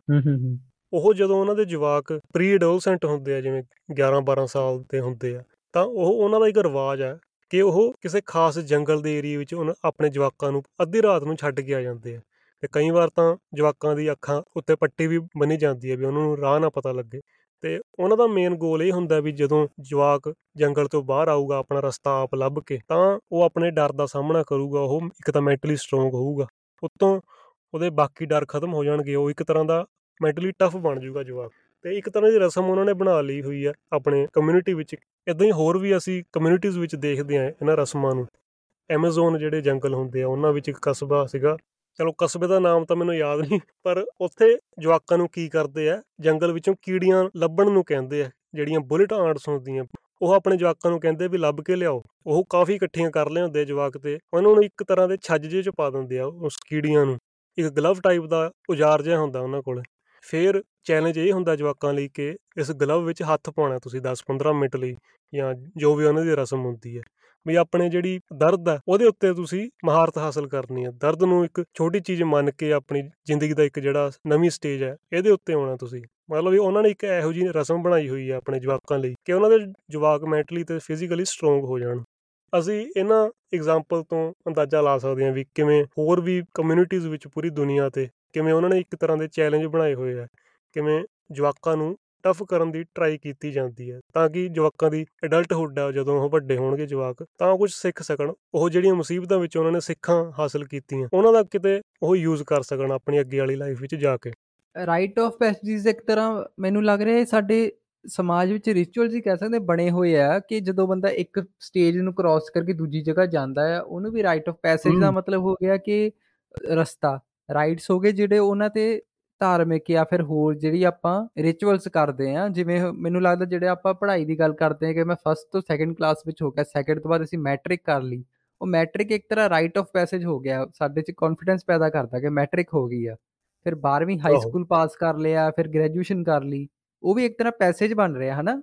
ਉਹ ਜਦੋਂ ਉਹਨਾਂ ਦੇ ਜਵਾਕ ਪ੍ਰੀ ਐਡੋਲਸੈਂਟ ਹੁੰਦੇ ਆ ਜਿਵੇਂ 11 12 ਸਾਲ ਦੇ ਹੁੰਦੇ ਆ ਤਾਂ ਉਹ ਉਹਨਾਂ ਦਾ ਇੱਕ ਰਿਵਾਜ ਆ ਕਿ ਉਹ ਕਿਸੇ ਖਾਸ ਜੰਗਲ ਦੇ ਏਰੀਆ ਵਿੱਚ ਉਹਨਾਂ ਆਪਣੇ ਜਵਾਕਾਂ ਨੂੰ ਅੱਧੀ ਰਾਤ ਨੂੰ ਛੱਡ ਕੇ ਆ ਜਾਂਦੇ ਆ। ਤੇ ਕਈ ਵਾਰ ਤਾਂ ਜਵਾਕਾਂ ਦੀ ਅੱਖਾਂ ਉੱਤੇ ਪੱਟੀ ਵੀ ਬੰਨੀ ਜਾਂਦੀ ਹੈ ਵੀ ਉਹਨਾਂ ਨੂੰ ਰਾਹ ਨਾ ਪਤਾ ਲੱਗੇ। ਤੇ ਉਹਨਾਂ ਦਾ ਮੇਨ ਗੋਲ ਇਹ ਹੁੰਦਾ ਵੀ ਜਦੋਂ ਜਵਾਕ ਜੰਗਲ ਤੋਂ ਬਾਹਰ ਆਊਗਾ, ਆਪਣਾ ਰਸਤਾ ਆਪ ਲੱਭ ਕੇ, ਤਾਂ ਉਹ ਆਪਣੇ ਡਰ ਦਾ ਸਾਹਮਣਾ ਕਰੂਗਾ, ਉਹ ਇੱਕ ਤਾਂ ਮੈਂਟਲੀ ਸਟਰੋਂਗ ਹੋਊਗਾ। ਉਤੋਂ ਉਹਦੇ ਬਾਕੀ ਡਰ ਖਤਮ ਹੋ ਜਾਣਗੇ, ਉਹ ਇੱਕ ਤਰ੍ਹਾਂ ਦਾ ਮੈਂਟਲੀ ਟਫ ਬਣ ਜਾਊਗਾ ਜਵਾਕ। ਤੇ ਇੱਕ ਤਰ੍ਹਾਂ ਦੀ ਰਸਮ ਉਹਨਾਂ ਨੇ ਬਣਾ ਲਈ ਹੋਈ ਹੈ ਆਪਣੇ ਕਮਿਊਨਿਟੀ ਵਿੱਚ। ਇਦਾਂ ਹੀ ਹੋਰ ਵੀ ਅਸੀਂ ਕਮਿਊਨਿਟੀਜ਼ ਵਿੱਚ ਦੇਖਦੇ ਆ ਇਹਨਾਂ ਰਸਮਾਂ ਨੂੰ। ਐਮਾਜ਼ਨ ਜਿਹੜੇ ਜੰਗਲ ਹੁੰਦੇ ਆ, ਉਹਨਾਂ ਵਿੱਚ ਇੱਕ ਕਸਬਾ ਸੀਗਾ ਚਲੋ ਕਸਬੇ ਦਾ ਨਾਮ ਤਾਂ ਮੈਨੂੰ ਯਾਦ ਨਹੀਂ, ਪਰ ਉੱਥੇ ਜਵਾਕਾਂ ਨੂੰ ਕੀ ਕਰਦੇ ਆ, ਜੰਗਲ ਵਿੱਚੋਂ ਕੀੜੀਆਂ ਲੱਭਣ ਨੂੰ ਕਹਿੰਦੇ ਆ, ਜਿਹੜੀਆਂ ਬੁਲਟ ਆਂਟਸ ਹੁੰਦੀਆਂ। ਉਹ ਆਪਣੇ ਜਵਾਕਾਂ ਨੂੰ ਕਹਿੰਦੇ ਵੀ ਲੱਭ ਕੇ ਲਿਆਓ। ਉਹ ਕਾਫੀ ਇਕੱਠੀਆਂ ਕਰ ਲਿਆਉਂਦੇ ਜਵਾਕ ਤੇ। ਉਹਨਾਂ ਨੂੰ ਇੱਕ ਤਰ੍ਹਾਂ ਦੇ ਛੱਜ ਜੇ ਚ ਪਾ ਦਿੰਦੇ ਆ ਉਸ ਕੀੜੀਆਂ ਨੂੰ। ਇੱਕ ਗਲਵ ਟਾਈਪ ਦਾ ਔਜ਼ਾਰ ਜਿਹਾ ਹੁੰਦਾ ਉਹਨਾਂ ਕੋਲ। ਫਿਰ ਚੈਲੰਜ ਇਹ ਹੁੰਦਾ ਜਵਾਕਾਂ ਲਈ ਕਿ ਇਸ ਗਲਵ ਵਿੱਚ ਹੱਥ ਪਾਉਣਾ ਤੁਸੀਂ 10-15 ਮਿੰਟ ਲਈ ਜਾਂ ਜੋ ਵੀ ਉਹਨਾਂ ਦੀ ਰਸਮ ਹੁੰਦੀ ਹੈ। ਵੀ ਆਪਣੇ ਜਿਹੜੀ ਦਰਦ ਹੈ, ਉਹਦੇ ਉੱਤੇ ਤੁਸੀਂ ਮਹਾਰਤ ਹਾਸਲ ਕਰਨੀ ਹੈ। ਦਰਦ ਨੂੰ ਇੱਕ ਛੋਟੀ ਚੀਜ਼ ਮੰਨ ਕੇ ਆਪਣੀ ਜ਼ਿੰਦਗੀ ਦਾ ਇੱਕ ਜਿਹੜਾ ਨਵੀਂ ਸਟੇਜ ਹੈ, ਇਹਦੇ ਉੱਤੇ ਆਉਣਾ ਤੁਸੀਂ। ਮਤਲਬ ਵੀ ਉਹਨਾਂ ਨੇ ਇੱਕ ਇਹੋ ਜਿਹੀ ਰਸਮ ਬਣਾਈ ਹੋਈ ਹੈ ਆਪਣੇ ਜਵਾਕਾਂ ਲਈ ਕਿ ਉਹਨਾਂ ਦੇ ਜਵਾਕ ਮੈਂਟਲੀ ਤੇ ਫਿਜ਼ੀਕਲੀ ਸਟਰੋਂਗ ਹੋ ਜਾਣ। ਅਸੀਂ ਇਹਨਾਂ ਐਗਜ਼ਾਮਪਲ ਤੋਂ ਅੰਦਾਜ਼ਾ ਲਾ ਸਕਦੇ ਹਾਂ ਵੀ ਕਿਵੇਂ ਹੋਰ ਵੀ ਕਮਿਊਨਿਟੀਜ਼ ਵਿੱਚ ਪੂਰੀ ਦੁਨੀਆ ਤੇ ਕਿਵੇਂ ਉਹਨਾਂ ਨੇ ਇੱਕ ਤਰ੍ਹਾਂ ਦੇ ਚੈਲੰਜ ਬਣਾਏ ਹੋਏ ਆ ਕਿਵੇਂ ਜਵਾਕਾਂ ਨੂੰ ਟਫ ਕਰਨ ਦੀ ਟਰਾਈ ਕੀਤੀ ਜਾਂਦੀ ਹੈ ਤਾਂ ਕਿ ਜਵਾਕਾਂ ਦੀ ਐਡਲਟਹੁੱਡ ਆ ਜਦੋਂ ਉਹ ਵੱਡੇ ਹੋਣਗੇ ਜਵਾਕ ਤਾਂ ਕੁਝ ਸਿੱਖ ਸਕਣ। ਉਹ ਜਿਹੜੀਆਂ ਮੁਸੀਬਤਾਂ ਵਿੱਚ ਉਹਨਾਂ ਨੇ ਸਿੱਖਾਂ ਹਾਸਲ ਕੀਤੀਆਂ ਉਹਨਾਂ ਦਾ ਕਿਤੇ ਉਹ ਯੂਜ਼ ਕਰ ਸਕਣ ਆਪਣੀ ਅੱਗੇ ਵਾਲੀ ਲਾਈਫ ਵਿੱਚ ਜਾ ਕੇ। ਰਾਈਟ ਆਫ ਪੈਸੇजेस ਇੱਕ ਤਰ੍ਹਾਂ ਮੈਨੂੰ ਲੱਗ ਰਿਹਾ ਸਾਡੇ ਸਮਾਜ ਵਿੱਚ ਰਿਚੁਅਲਸ ਹੀ ਕਹਿ ਸਕਦੇ ਬਣੇ ਹੋਏ ਆ ਕਿ ਜਦੋਂ ਬੰਦਾ ਇੱਕ ਸਟੇਜ ਨੂੰ ਕ੍ਰਾਸ ਕਰਕੇ ਦੂਜੀ ਜਗ੍ਹਾ ਜਾਂਦਾ ਹੈ ਉਹਨੂੰ ਵੀ ਰਾਈਟ ਆਫ ਪੈਸੇਜ ਦਾ ਮਤਲਬ ਹੋ ਗਿਆ ਕਿ ਰਸਤਾ। ਰਾਈਟਸ ਹੋ ਗਏ ਜਿਹੜੇ ਉਹਨਾਂ ਤੇ ਧਾਰਮਿਕ ਜਾਂ ਫਿਰ ਹੋਰ ਜਿਹੜੀ ਆਪਾਂ ਰਿਚੁਅਲਸ ਕਰਦੇ ਆ ਜਿਵੇਂ ਮੈਨੂੰ ਲੱਗਦਾ ਜਿਹੜੇ ਆਪਾਂ ਪੜ੍ਹਾਈ ਦੀ ਗੱਲ ਕਰਦੇ ਆ ਕਿ ਮੈਂ ਫਸਟ ਤੋਂ ਸੈਕੰਡ ਕਲਾਸ ਵਿੱਚ ਹੋ ਗਿਆ ਸੈਕੰਡ ਤੋਂ ਬਾਅਦ ਅਸੀਂ ਮੈਟ੍ਰਿਕ ਕਰ ਲਈ। ਉਹ ਮੈਟ੍ਰਿਕ ਇੱਕ ਤਰ੍ਹਾਂ ਰਾਈਟ ਆਫ ਪੈਸੇਜ ਹੋ ਗਿਆ ਸਾਡੇ 'ਚ ਕੌਨਫੀਡੈਂਸ ਪੈਦਾ ਕਰਦਾ ਕਿ ਮੈਟ੍ਰਿਕ ਹੋ ਗਈ ਆ। ਫਿਰ 12ਵੀਂ ਹਾਈ ਸਕੂਲ ਪਾਸ ਕਰ ਲਿਆ ਫਿਰ ਗ੍ਰੈਜੂਏਸ਼ਨ ਕਰ ਲਈ ਉਹ ਵੀ ਇੱਕ ਤਰ੍ਹਾਂ ਪੈਸੇਜ ਬਣ ਰਿਹਾ ਹਨਾ?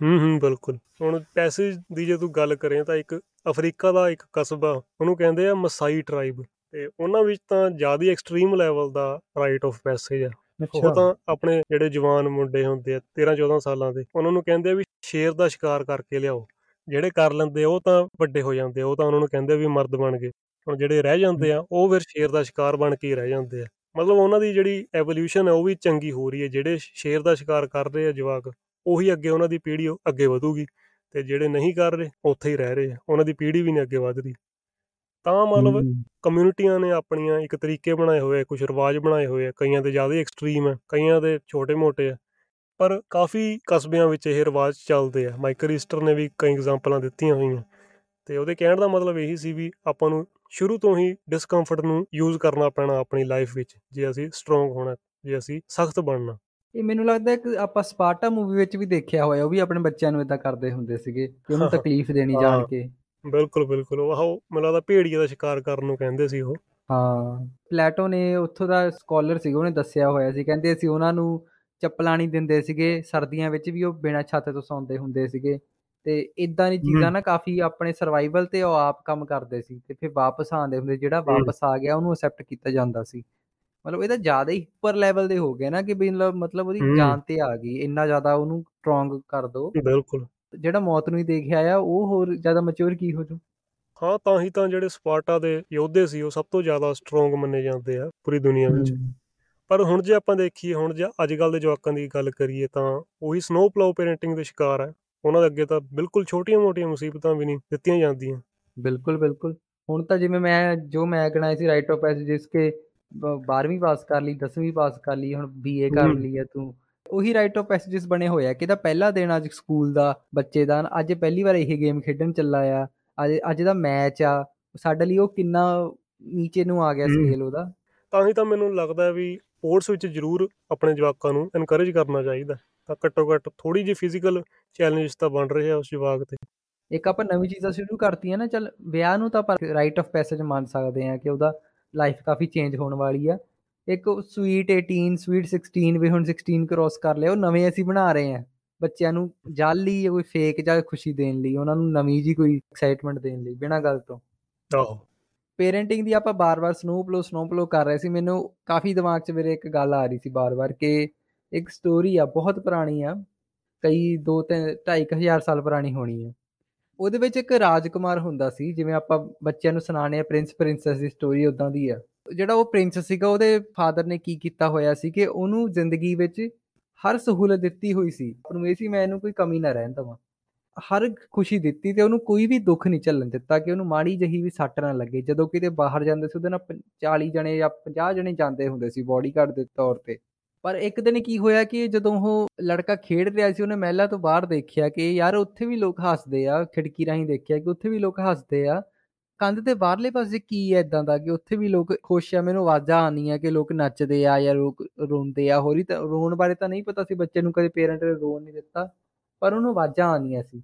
ਹੂੰ ਹੂੰ ਬਿਲਕੁਲ। ਹੁਣ ਪੈਸੇਜ ਦੀ ਜੇ ਤੂੰ ਗੱਲ ਕਰੇ ਤਾਂ ਇੱਕ ਅਫਰੀਕਾ ਦਾ ਇੱਕ ਕਸਬਾ ਉਹਨੂੰ ਕਹਿੰਦੇ ਆ ਮਸਾਈ ਟ੍ਰਾਈਬ ਤੇ ਉਹਨਾਂ ਵਿੱਚ ਤਾਂ ਜ਼ਿਆਦਾ ਐਕਸਟ੍ਰੀਮ ਲੈਵਲ ਦਾ ਰਾਈਟ ਆਫ ਪੈਸੇਜ ਆ। ਉਹ ਤਾਂ ਆਪਣੇ ਜਿਹੜੇ ਜਵਾਨ ਮੁੰਡੇ ਹੁੰਦੇ ਆ 13 14 ਸਾਲਾਂ ਦੇ ਉਹਨਾਂ ਨੂੰ ਕਹਿੰਦੇ ਆ ਵੀ ਸ਼ੇਰ ਦਾ ਸ਼ਿਕਾਰ ਕਰਕੇ ਲਿਆਓ। ਜਿਹੜੇ ਕਰ ਲੈਂਦੇ ਉਹ ਤਾਂ ਵੱਡੇ ਹੋ ਜਾਂਦੇ ਉਹ ਤਾਂ ਉਹਨਾਂ ਨੂੰ ਕਹਿੰਦੇ ਵੀ ਮਰਦ ਬਣ ਗਏ। ਹੁਣ ਜਿਹੜੇ ਰਹਿ ਜਾਂਦੇ ਆ ਉਹ ਫਿਰ ਸ਼ੇਰ ਦਾ ਸ਼ਿਕਾਰ ਬਣ ਕੇ ਰਹਿ ਜਾਂਦੇ ਆ। ਮਤਲਬ ਉਹਨਾਂ ਦੀ ਜਿਹੜੀ ਐਵੋਲੂਸ਼ਨ ਹੈ ਉਹ ਵੀ ਚੰਗੀ ਹੋ ਰਹੀ ਹੈ ਜਿਹੜੇ ਸ਼ੇਰ ਦਾ ਸ਼ਿਕਾਰ ਕਰ ਰਹੇ ਆ ਜਵਾਕ ਉਹੀ ਅੱਗੇ ਉਹਨਾਂ ਦੀ ਪੀੜ੍ਹੀ ਅੱਗੇ ਵਧੂਗੀ। ਤੇ ਜਿਹੜੇ ਨਹੀਂ ਕਰ ਰਹੇ ਉੱਥੇ ਹੀ ਰਹਿ ਰਹੇ ਆ। ਉਹਨਾਂ ਦੀ ਪੀੜ੍ਹੀ ਵੀ ਨਹੀਂ ਅੱਗੇ ਵਧ ਰਹੀ ਤਾਂ ਮਤਲਬ ਕਮਿਊਨਿਟੀਆਂ ਨੇ ਆਪਣੀਆਂ ਇੱਕ ਤਰੀਕੇ ਬਣਾਏ ਹੋਏ ਕੁਝ ਰਿਵਾਜ ਬਣਾਏ ਹੋਏ ਆ ਕਈਆਂ ਦੇ ਜ਼ਿਆਦਾ ਐਕਸਟ੍ਰੀਮ ਹੈ ਕਈਆਂ ਦੇ ਛੋਟੇ-ਮੋਟੇ ਆ। ਪਰ ਕਾਫੀ ਕਸਬਿਆਂ ਵਿੱਚ ਇਹ ਰਿਵਾਜ ਚੱਲਦੇ ਆ। ਮਾਈਕਲ ਈਸਟਰ ਨੇ ਵੀ ਕਈ ਐਗਜ਼ਾਮਪਲਾਂ ਦਿੱਤੀਆਂ ਹੋਈਆਂ। ਤੇ ਉਹਦੇ ਕਹਿਣ ਦਾ ਮਤਲਬ ਇਹੀ ਸੀ ਵੀ ਆਪਾਂ ਨੂੰ ਸ਼ੁਰੂ ਤੋਂ ਹੀ ਡਿਸਕੰਫਰਟ ਨੂੰ ਯੂਜ਼ ਕਰਨਾ ਪੈਣਾ ਆਪਣੀ ਲਾਈਫ ਵਿੱਚ ਜੇ ਅਸੀਂ ਸਟਰੋਂਗ ਹੋਣਾ ਜੇ ਅਸੀਂ ਸਖਤ ਬਣਨਾ। ਇਹ ਮੈਨੂੰ ਲੱਗਦਾ ਕਿ ਆਪਾਂ ਸਪਾਰਟਾ ਮੂਵੀ ਵਿੱਚ ਵੀ ਦੇਖਿਆ ਹੋਇਆ ਉਹ ਵੀ ਆਪਣੇ ਬੱਚਿਆਂ ਨੂੰ ਇਦਾਂ ਕਰਦੇ ਹੁੰਦੇ ਸੀਗੇ ਕਿ ਉਹਨੂੰ ਤਕਲੀਫ ਦੇਣੀ ਜਾਣ ਕੇ। ਬਿਲਕੁਲ ਬਿਲਕੁਲ। ਉਹ ਮੈਨੂੰ ਲੱਗਦਾ ਭੇੜੀਏ ਦਾ ਸ਼ਿਕਾਰ ਕਰਨ ਨੂੰ ਕਹਿੰਦੇ ਸੀ ਉਹ। ਹਾਂ ਪਲੇਟੋ ਨੇ ਉੱਥੋਂ ਦਾ ਸਕਾਲਰ ਸੀ ਉਹਨੇ ਦੱਸਿਆ ਹੋਇਆ ਸੀ। ਕਹਿੰਦੇ ਸੀ ਉਹਨਾਂ ਨੂੰ ਚੱਪਲਾਂ ਨਹੀਂ ਦਿੰਦੇ ਸੀਗੇ ਸਰਦੀਆਂ ਵਿੱਚ ਵੀ ਉਹ ਬਿਨਾਂ ਛੱਤ ਤੋਂ ਸੌਂਦੇ ਹੁੰਦੇ ਸੀਗੇ। ਤੇ ਇਦਾਂ ਦੀ ਚੀਜ਼ਾਂ ਨਾ ਕਾਫੀ ਆਪਣੇ ਸਰਵਾਈਵਲ ਤੇ ਉਹ ਆਪ ਕੰਮ ਕਰਦੇ ਸੀ ਤੇ ਫਿਰ ਵਾਪਸ ਆਉਂਦੇ ਹੁੰਦੇ ਜਿਹੜਾ ਵਾਪਸ ਆ ਗਿਆ ਉਹਨੂੰ ਅਸੈਪਟ ਕੀਤਾ ਜਾਂਦਾ ਸੀ। ਮਤਲਬ ਇਹ ਤਾਂ ਜ਼ਿਆਦਾ ਹੀ ਉੱਪਰ ਲੈਵਲ ਦੇ ਹੋ ਗਏ ਨਾ ਕਿ ਵੀ ਮਤਲਬ ਉਹਦੀ ਜਾਨ ਤੇ ਆ ਗਈ। ਇੰਨਾ ਜ਼ਿਆਦਾ ਉਹਨੂੰ ਸਟਰੋਂਗ ਕਰ ਦੋ। ਬਿਲਕੁਲ। ਜਿਹੜਾ ਮੌਤ ਨੂੰ ਹੀ ਦੇਖਿਆ ਆ ਉਹ ਹੋਰ ਜ਼ਿਆਦਾ ਮੈਚੁਰ ਕੀ ਹੋ ਜੂ ਹਾਂ ਤਾਂ ਹੀ ਤਾਂ ਜਿਹੜੇ ਸਪਾਰਟਾ ਦੇ ਯੋਧੇ ਸੀ ਉਹ ਸਭ ਤੋਂ ਜ਼ਿਆਦਾ ਸਟਰੋਂਗ ਮੰਨੇ ਜਾਂਦੇ ਆ ਪੂਰੀ ਦੁਨੀਆ ਵਿੱਚ। ਪਰ ਹੁਣ ਜੇ ਆਪਾਂ ਦੇਖੀਏ ਹੁਣ ਜੇ ਅੱਜ ਕੱਲ ਦੇ ਜਵਾਕਾਂ ਦੀ ਗੱਲ ਕਰੀਏ ਤਾਂ ਉਹੀ ਸਨੋ ਪਲਾਉ ਪੇਰੈਂਟਿੰਗ ਦੇ ਸ਼ਿਕਾਰ ਹੈ ਉਹਨਾਂ ਦੇ ਅੱਗੇ ਤਾਂ ਬਿਲਕੁਲ ਛੋਟੀਆਂ-ਮੋਟੀਆਂ ਮੁਸੀਬਤਾਂ ਵੀ ਨਹੀਂ ਦਿੱਤੀਆਂ ਜਾਂਦੀਆਂ। ਬਿਲਕੁਲ ਬਿਲਕੁਲ। ਹੁਣ ਤਾਂ ਜਿਵੇਂ ਮੈਂ ਜੋ ਮੈਂ ਗਣਾਇਆ ਸੀ ਰਾਈਟ ਆਫ ਪੈਸੇਜ ਜਿਸ ਕੇ 12ਵੀਂ ਪਾਸ ਕਰ ਲਈ 10ਵੀਂ ਪਾਸ ਕਰ ਲਈ ਹੁਣ ਬੀਏ ਕਰ ਲਈ ਹੈ ਤੂੰ ਉਹੀ ਰਾਈਟ ਆਫ ਪੈਸੇजेस ਬਣੇ ਹੋਏ ਆ ਕਿ ਦਾ ਪਹਿਲਾ ਦਿਨ ਅੱਜ ਸਕੂਲ ਦਾ ਬੱਚੇ ਦਾ ਅੱਜ ਪਹਿਲੀ ਵਾਰ ਇਹ ਗੇਮ ਖੇਡਣ ਚੱਲਾ ਆ ਅੱਜ ਅੱਜ ਦਾ ਮੈਚ ਆ ਸਾਡੇ ਲਈ ਉਹ ਕਿੰਨਾ ਨੀਚੇ ਨੂੰ ਆ ਗਿਆ ਸਕੇਲ ਉਹਦਾ। ਤਾਂ ਹੀ ਤਾਂ ਮੈਨੂੰ ਲੱਗਦਾ ਵੀ ਸਪੋਰਟਸ ਵਿੱਚ ਜ਼ਰੂਰ ਆਪਣੇ ਜਵਾਕਾਂ ਨੂੰ ਐਨਕਰੇਜ ਕਰਨਾ ਚਾਹੀਦਾ। ਤਾਂ ਘੱਟੋ ਘੱਟ ਥੋੜੀ ਜਿਹੀ ਫਿਜ਼ੀਕਲ ਚੈਲੰਜਸ ਤਾਂ ਬਣ ਰਹੇ ਆ ਉਸ ਜਵਾਕ ਤੇ। ਇੱਕ ਆਪਾਂ ਨਵੀਂ ਚੀਜ਼ਾਂ ਸ਼ੁਰੂ ਕਰਤੀਆਂ ਨਾ ਚਲ ਵਿਆਹ ਨੂੰ ਤਾਂ ਆਪਾਂ ਰਾਈਟ ਆਫ ਪੈਸੇਜ ਮੰਨ ਸਕਦੇ ਆ ਕਿ ਉਹਦਾ ਲਾਈਫ ਕਾਫੀ ਚੇਂਜ ਹੋਣ ਵਾਲੀ ਆ। ਇੱਕ ਸਵੀਟ 18 ਸਵੀਟ 16 ਵੀ ਹੁਣ 16 ਕ੍ਰੋਸ ਕਰ ਲਿਆ ਉਹ ਨਵੇਂ ਅਸੀਂ ਬਣਾ ਰਹੇ ਆ ਬੱਚਿਆਂ ਨੂੰ ਜਾਲੀ ਜਾਂ ਕੋਈ ਫੇਕ ਜਾਂ ਖੁਸ਼ੀ ਦੇਣ ਲਈ ਉਹਨਾਂ ਨੂੰ ਨਵੀਂ ਜੀ ਕੋਈ ਐਕਸਾਈਟਮੈਂਟ ਦੇਣ ਲਈ ਬਿਨਾਂ ਗੱਲ ਤੋਂ। ਆਹੋ। ਪੇਰੈਂਟਿੰਗ ਦੀ ਆਪਾਂ ਬਾਰ-ਬਾਰ ਸਨੋਪਲੋ ਸਨੋਪਲੋ ਕਰ ਰਹੇ ਸੀ ਮੈਨੂੰ ਕਾਫੀ ਦਿਮਾਗ 'ਚ ਮੇਰੇ ਇੱਕ ਗੱਲ ਆ ਰਹੀ ਸੀ ਬਾਰ-ਬਾਰ ਕਿ ਇੱਕ ਸਟੋਰੀ ਆ ਬਹੁਤ ਪੁਰਾਣੀ ਆ ਕਈ 2 3 2500 ਸਾਲ ਪੁਰਾਣੀ ਹੋਣੀ ਆ। ਉਹਦੇ ਵਿੱਚ ਇੱਕ ਰਾਜਕੁਮਾਰ ਹੁੰਦਾ ਸੀ ਜਿਵੇਂ ਆਪਾਂ ਬੱਚਿਆਂ ਨੂੰ ਸੁਣਾਣੇ ਆ ਪ੍ਰਿੰਸ ਪ੍ਰਿੰਸੈਸ ਦੀ ਸਟੋਰੀ ਉਦਾਂ ਦੀ ਆ। ਜਿਹੜਾ ਉਹ ਪ੍ਰਿੰਸ ਸੀਗਾ, ਉਹਦੇ ਫਾਦਰ ਨੇ ਕੀ ਕੀਤਾ ਹੋਇਆ ਸੀ ਕਿ ਉਹਨੂੰ ਜ਼ਿੰਦਗੀ ਵਿੱਚ ਹਰ ਸਹੂਲਤ ਦਿੱਤੀ ਹੋਈ ਸੀ। ਉਹਨੂੰ ਇਹ ਸੀ, ਮੈਂ ਇਹਨੂੰ ਕੋਈ ਕਮੀ ਨਾ ਰਹਿਣ ਦਵਾਂ। ਹਰ ਖੁਸ਼ੀ ਦਿੱਤੀ ਤੇ ਉਹਨੂੰ ਕੋਈ ਵੀ ਦੁੱਖ ਨਹੀਂ ਚੱਲਣ ਦਿੱਤਾ ਕਿ ਉਹਨੂੰ ਮਾੜੀ ਜਹੀ ਵੀ ਸੱਟ ਨਾ ਲੱਗੇ। ਜਦੋਂ ਕਿਤੇ ਬਾਹਰ ਜਾਂਦੇ ਸੀ, ਉਹਦੇ ਨਾਲ 40 ਜਣੇ ਜਾਂ 50 ਜਣੇ ਜਾਂਦੇ ਹੁੰਦੇ ਸੀ ਬਾਡੀਗਾਰਡ ਦੇ ਤੌਰ ਤੇ। ਪਰ ਇੱਕ ਦਿਨ ਕੀ ਹੋਇਆ ਕਿ ਜਦੋਂ ਉਹ ਲੜਕਾ ਖੇਡ ਰਿਹਾ ਸੀ, ਉਹਨੇ ਮਹਿਲਾ ਤੋਂ ਬਾਹਰ ਦੇਖਿਆ ਕਿ ਯਾਰ ਉੱਥੇ ਵੀ ਲੋਕ ਹੱਸਦੇ ਆ, ਖਿੜਕੀ ਰਾਹੀਂ ਦੇਖਿਆ ਕਿ ਉੱਥੇ ਵੀ ਲੋਕ ਹੱਸਦੇ ਆ। ਕੰਧ ਦੇ ਬਾਹਰਲੇ ਪਾਸੇ ਕੀ ਹੈ ਇਦਾਂ ਦਾ ਕਿ ਉੱਥੇ ਵੀ ਲੋਕ ਖੁਸ਼ ਆ ਮੈਨੂੰ ਆਵਾਜ਼ਾਂ ਆਉਂਦੀਆਂ ਕਿ ਲੋਕ ਨੱਚਦੇ ਆ ਜਾਂ ਲੋਕ ਰੋਂਦੇ ਆ ਹੋਰੀ ਤਾਂ ਰੋਣ ਬਾਰੇ ਤਾਂ ਨਹੀਂ ਪਤਾ ਸੀ ਬੱਚੇ ਨੂੰ ਕਦੇ ਪੇਰੈਂਟ ਨੇ ਰੋਣ ਨਹੀਂ ਦਿੱਤਾ ਪਰ ਉਹਨੂੰ ਆਵਾਜ਼ਾਂ ਆਉਂਦੀਆਂ ਸੀ।